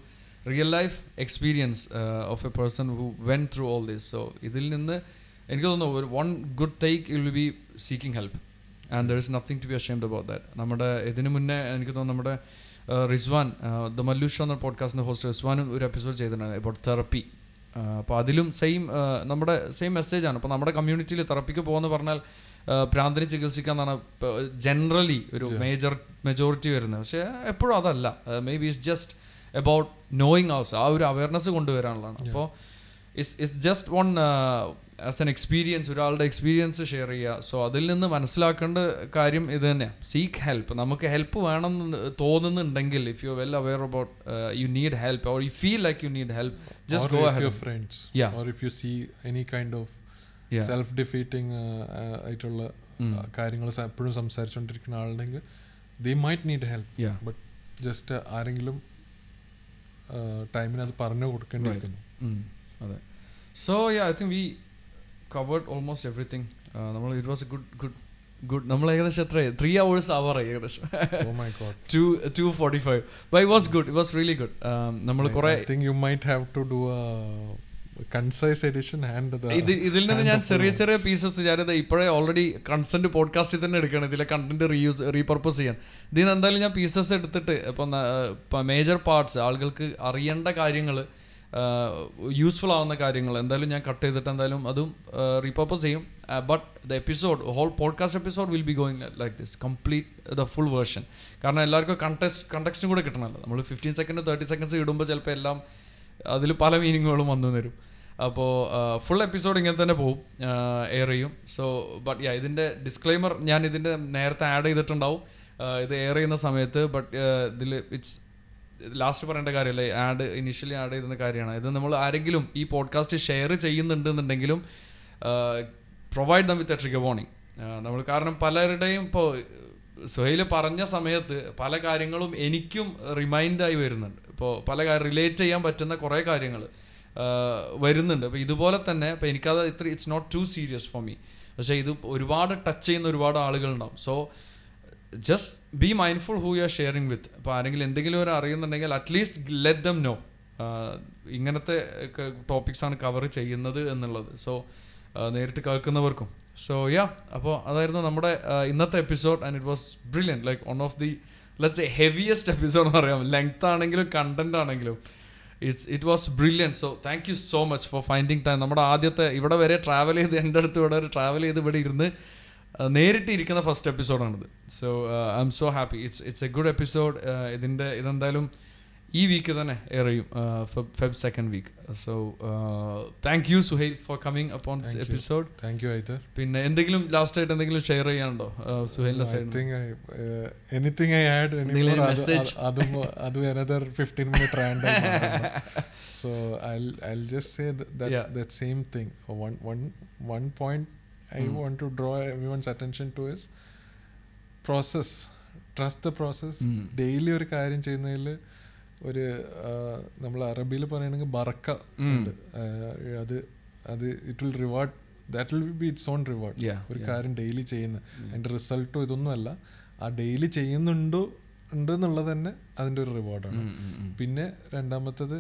real life experience of a person who went through all this so ഇതിൽ നിന്ന് എനിക്ക് തോന്നുന്നു ഒരു one good take will be seeking help and there is nothing to be ashamed about that നമ്മുടെ ഇതിന് മുന്നേ എനിക്ക് തോന്നുന്നു നമ്മുടെ റിസ്വാൻ ദ മല്ലു ഷോ എന്ന പോഡ്കാസ്റ്റിന്റെ ഹോസ്റ്റ് റിസ്വാനും ഒരു എപ്പിസോഡ് ചെയ്തിട്ടുണ്ടായിരുന്നു അബൌട്ട് തെറപ്പി അപ്പോൾ അതിലും സെയിം നമ്മുടെ സെയിം മെസ്സേജ് ആണ്. അപ്പോൾ നമ്മുടെ കമ്മ്യൂണിറ്റിയിൽ തെറപ്പിക്ക് പോകുന്ന പറഞ്ഞാൽ പ്രാന്തിനെ ചികിത്സിക്കാന്നാണ് ജനറലി ഒരു മേജർ മെജോറിറ്റി വരുന്നത്. പക്ഷേ എപ്പോഴും അതല്ല. Maybe is just about knowing how's ആ ഒരു അവയർനെസ് കൊണ്ടുവരാനുള്ളതാണ്. അപ്പോൾ it's it's just one as an experience ഒരാളുടെ എക്സ്പീരിയൻസ് ഷെയർ ചെയ്യുക. സോ അതിൽ നിന്ന് മനസ്സിലാക്കേണ്ട കാര്യം ഇത് തന്നെയാണ് സീക്ക് ഹെൽപ്പ് നമുക്ക് ഹെൽപ്പ് വേണം തോന്നുന്നുണ്ടെങ്കിൽ if you well aware about you need help or you feel like you need help just go Yeah. or if you see any kind of Yeah. Self defeating ആയിട്ടുള്ള Mm. കാര്യങ്ങൾ എപ്പോഴും സംസാരിച്ചുകൊണ്ടിരിക്കുന്ന ആളുണ്ടെങ്കിൽ they might need help. But just ആരെങ്കിലും ടൈമിന് അത് പറഞ്ഞു കൊടുക്കേണ്ടിയിരിക്കുന്നു. ഉം, അതെ. So yeah I think we covered almost everything നമ്മൾ it was a good good good നമ്മൾ ഏകദേശം എത്ര? ത്രീ അവേഴ്സ് ആവറായി ഏകദേശം. Two two forty five by was good it was really good നമ്മൾ കുറെ think you might have to do concise edition ഇതിൽ നിന്ന് ഞാൻ ചെറിയ ചെറിയ പീസസ് ഞാനിത് ഇപ്പോഴേ ഓൾറെഡി കൺസെന്റ് പോഡ്കാസ്റ്റിൽ തന്നെ എടുക്കണം ഇതിലെ കണ്ടന്റ് റീയൂസ് റീപർപ്പസ് ചെയ്യാൻ. ഇതിൽ നിന്ന് എന്തായാലും ഞാൻ പീസസ് എടുത്തിട്ട് ഇപ്പം മേജർ പാർട്സ് ആളുകൾക്ക് അറിയേണ്ട കാര്യങ്ങൾ യൂസ്ഫുൾ ആവുന്ന കാര്യങ്ങൾ. എന്തായാലും ഞാൻ കട്ട് ചെയ്തിട്ട് എന്തായാലും അതും റീപർപ്പസ് ചെയ്യും. But the episode whole podcast episode will be going like this complete the full version കാരണം എല്ലാവർക്കും കണ്ടസ്റ്റ് കണ്ടക്സ്റ്റും കൂടെ കിട്ടണമല്ലോ. നമ്മൾ ഫിഫ്റ്റീൻ സെക്കൻഡ് തേർട്ടി സെക്കൻഡ്സ് ഇടുമ്പോൾ ചിലപ്പോൾ എല്ലാം അതിൽ പല മീനിങ്ങുകളും വന്നു തരും. അപ്പോൾ ഫുൾ എപ്പിസോഡ് ഇങ്ങനെ തന്നെ പോവും. എയർ ചെയ്യും. സോ ബട്ട് യാ ഇതിന്റെ ഡിസ്ക്ലൈമർ ഞാൻ ഇതിന്റെ നേരത്തെ ആഡ് ചെയ്തിട്ടുണ്ടാവും. ഇത് എയർ ചെയ്യുന്ന സമയത്ത് ബട്ട് ഇതിൽ ഇറ്റ്സ് ലാസ്റ്റ് പറയേണ്ട കാര്യമല്ലേ? ആഡ് ഇനീഷ്യലി ആഡ് ചെയ്യുന്ന കാര്യമാണ്. ഇത് നമ്മൾ ആരെങ്കിലും ഈ podcast share ചെയ്യുന്നുണ്ടെന്നുണ്ടെങ്കിലും provide them with a trigger warning നമ്മൾ കാരണം പലരുടെയും ഇപ്പോൾ സുഹൈൽ പറഞ്ഞ സമയത്ത് പല കാര്യങ്ങളും എനിക്കും റിമൈൻഡായി വരുന്നുണ്ട്. ഇപ്പോൾ പല റിലേറ്റ് ചെയ്യാൻ പറ്റുന്ന കുറേ കാര്യങ്ങൾ വരുന്നുണ്ട്. അപ്പോൾ ഇതുപോലെ തന്നെ ഇപ്പോൾ എനിക്കത് ഇത്ര it's not too serious for me പക്ഷേ ഇത് ഒരുപാട് ടച്ച് ചെയ്യുന്ന ഒരുപാട് ആളുകളുണ്ടാവും. So just be mindful who you are sharing with അപ്പോൾ ആരെങ്കിലും എന്തെങ്കിലും ഒരു അറിയുന്നുണ്ടെങ്കിൽ at least let them know ഇങ്ങനത്തെ ടോപ്പിക്സ് ആണ് കവർ ചെയ്യുന്നത് എന്നുള്ളത്. സോ നേരിട്ട് കേൾക്കുന്നവർക്കും. സോ യാ അപ്പോൾ അതായിരുന്നു നമ്മുടെ ഇന്നത്തെ episode and it was brilliant like one of the let's a heaviest episode എന്ന് പറയാം. ലെങ്ത് ആണെങ്കിലും കണ്ടന്റ് ആണെങ്കിലും. It's it was brilliant so thank you so much for finding time നമ്മുടെ ആദ്യത്തെ ഇവിടെ വരെ ട്രാവൽ ചെയ്ത് എന്റെ അടുത്ത് ഇവിടെ ട്രാവൽ ചെയ്ത് ഇവിടെ ഇരുന്ന് നേരിട്ട് ഇരിക്കുന്ന first എപ്പിസോഡാണിത് so I'm so happy it's it's a good episode ഇതിന്റെ ഇതെന്തായാലും ഈ വീക്ക് തന്നെ എയർ ചെയ്യും. Feb second week so thank you Suhail for coming upon this episode thank you either പിന്നെ എന്തെങ്കിലും ലാസ്റ്റ് ആയിട്ട് എന്തെങ്കിലും ഷെയർ ചെയ്യാനുണ്ടോ? സുഹൈലിന്റെ I I, uh, anything I add എന്തെങ്കിലും anymore, ഒരു അത് message? അത് അതും അതും another 15 minute rant ആയി മാറുന്നു. So I'll I'll just say that that, Yeah. that same thing. One won't to draw I Mm. want to draw everyone's attention to is process. Trust the process. Mm. Daily ഒരു കാര്യം ചെയ്യുന്നതിൽ ഒരു നമ്മൾ അറബിയിൽ പറയുകയാണെങ്കിൽ ബറക്ക Mm. ഉണ്ട് അത് അത് it will reward that will be it's on reward ഒരു. കാര്യം ഡെയിലി ചെയ്യുന്ന അതിന്റെ റിസൾട്ടോ ഇതൊന്നുമല്ല ആ ഡെയിലി ചെയ്യുന്നുണ്ടോ ഉണ്ട് എന്നുള്ളത് തന്നെ അതിന്റെ ഒരു റിവാർഡാണ് പിന്നെ രണ്ടാമത്തത്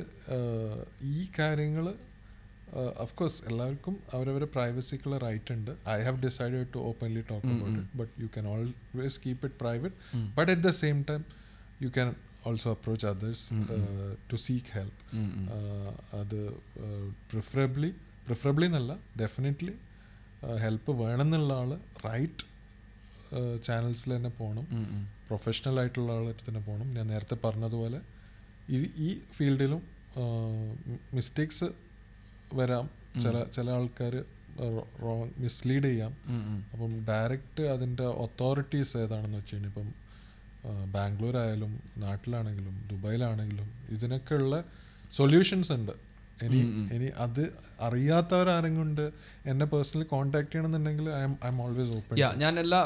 ഈ കാര്യങ്ങൾ അഫ്കോഴ്സ് എല്ലാവർക്കും അവരവരെ പ്രൈവസിക്കുള്ള റൈറ്റ് ഉണ്ട്. I have decided to openly talk about. It but you can always keep it private but at the same time you can also approach others. To seek help അത് പ്രിഫറബ്ലി പ്രിഫറബ്ലി എന്നല്ല ഡെഫിനറ്റ്ലി ഹെൽപ്പ് വേണമെന്നുള്ള ആൾ റൈറ്റ് ചാനൽസിൽ തന്നെ പോകണം പ്രൊഫഷണൽ ആയിട്ടുള്ള ആളായിട്ട് തന്നെ പോകണം ഞാൻ നേരത്തെ പറഞ്ഞതുപോലെ ഈ ഈ ഫീൽഡിലും മിസ്റ്റേക്സ് വരാം. ചില ചില ആൾക്കാർ റോങ് മിസ്ലീഡ് ചെയ്യാം. അപ്പം ഡയറക്റ്റ് അതിന്റെ ഒത്തോറിറ്റീസ് ഏതാണെന്ന് വെച്ച് കഴിഞ്ഞാൽ ഇപ്പം ബാംഗ്ലൂർ ആയാലും നാട്ടിലാണെങ്കിലും ദുബായിലാണെങ്കിലും ഇതിനൊക്കെ ഉള്ള സൊല്യൂഷൻസ് ഉണ്ട്. ഇനി. ഇനി അത് അറിയാത്തവരാരും ഉണ്ട് എന്നെ പേഴ്സണലി കോൺടാക്ട് ചെയ്യണമെന്നുണ്ടെങ്കിൽ I'm I'm always open yeah ഞാൻ എല്ലാ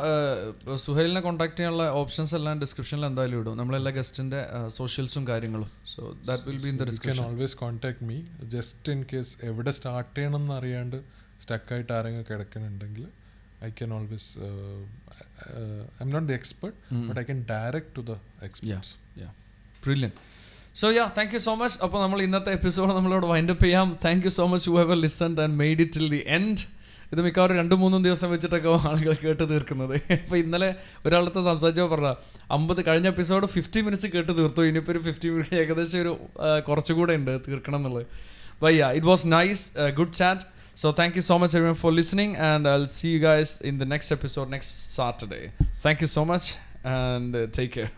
സുഹൈലിനെ കോൺടാക്ട് ചെയ്യാനുള്ള ഓപ്ഷൻസ് എല്ലാം ഡിസ്ക്രിപ്ഷനിൽ എന്തായാലും ഇടും. നമ്മളെല്ലാ ഗസ്റ്റിന്റെ സോഷ്യൽസും കാര്യങ്ങളും. So that will be in the you description always contact me just in case എവിടെ സ്റ്റാർട്ട് ചെയ്യണം എന്ന് അറിയാണ്ട് സ്റ്റക്കായിട്ട് ആരെങ്കിലും കിടക്കണുണ്ടെങ്കിൽ I can always I'm not the expert but I can direct to the experts brilliant so yeah thank you so much അപ്പോൾ നമ്മൾ ഇന്നത്തെ എപ്പിസോഡ് നമ്മളോട് വൈൻഡ് അപ്പ് ചെയ്യാം. Thank you so much whoever listen and made it till the end ഇത് മിക്കവാറും രണ്ടും മൂന്നും ദിവസം വെച്ചിട്ടൊക്കെ ആളുകൾ കേട്ട് തീർക്കുന്നത്. അപ്പോൾ ഇന്നലെ ഒരാളത്തെ സംസാരിച്ചപ്പോൾ പറഞ്ഞ അമ്പത് കഴിഞ്ഞ എപ്പിസോഡ് ഫിഫ്റ്റി മിനിറ്റ്സ് കേട്ട് തീർത്തു. ഇനിയിപ്പോൾ ഒരു ഫിഫ്റ്റി മിനിറ്റ് ഏകദേശം ഒരു കുറച്ചുകൂടെ ഉണ്ട് തീർക്കണം എന്നുള്ളത്. വയ്യ it was nice good chat so thank you so much everyone for listening. And I see you guys in the next episode next Saturday thank you so much and take care.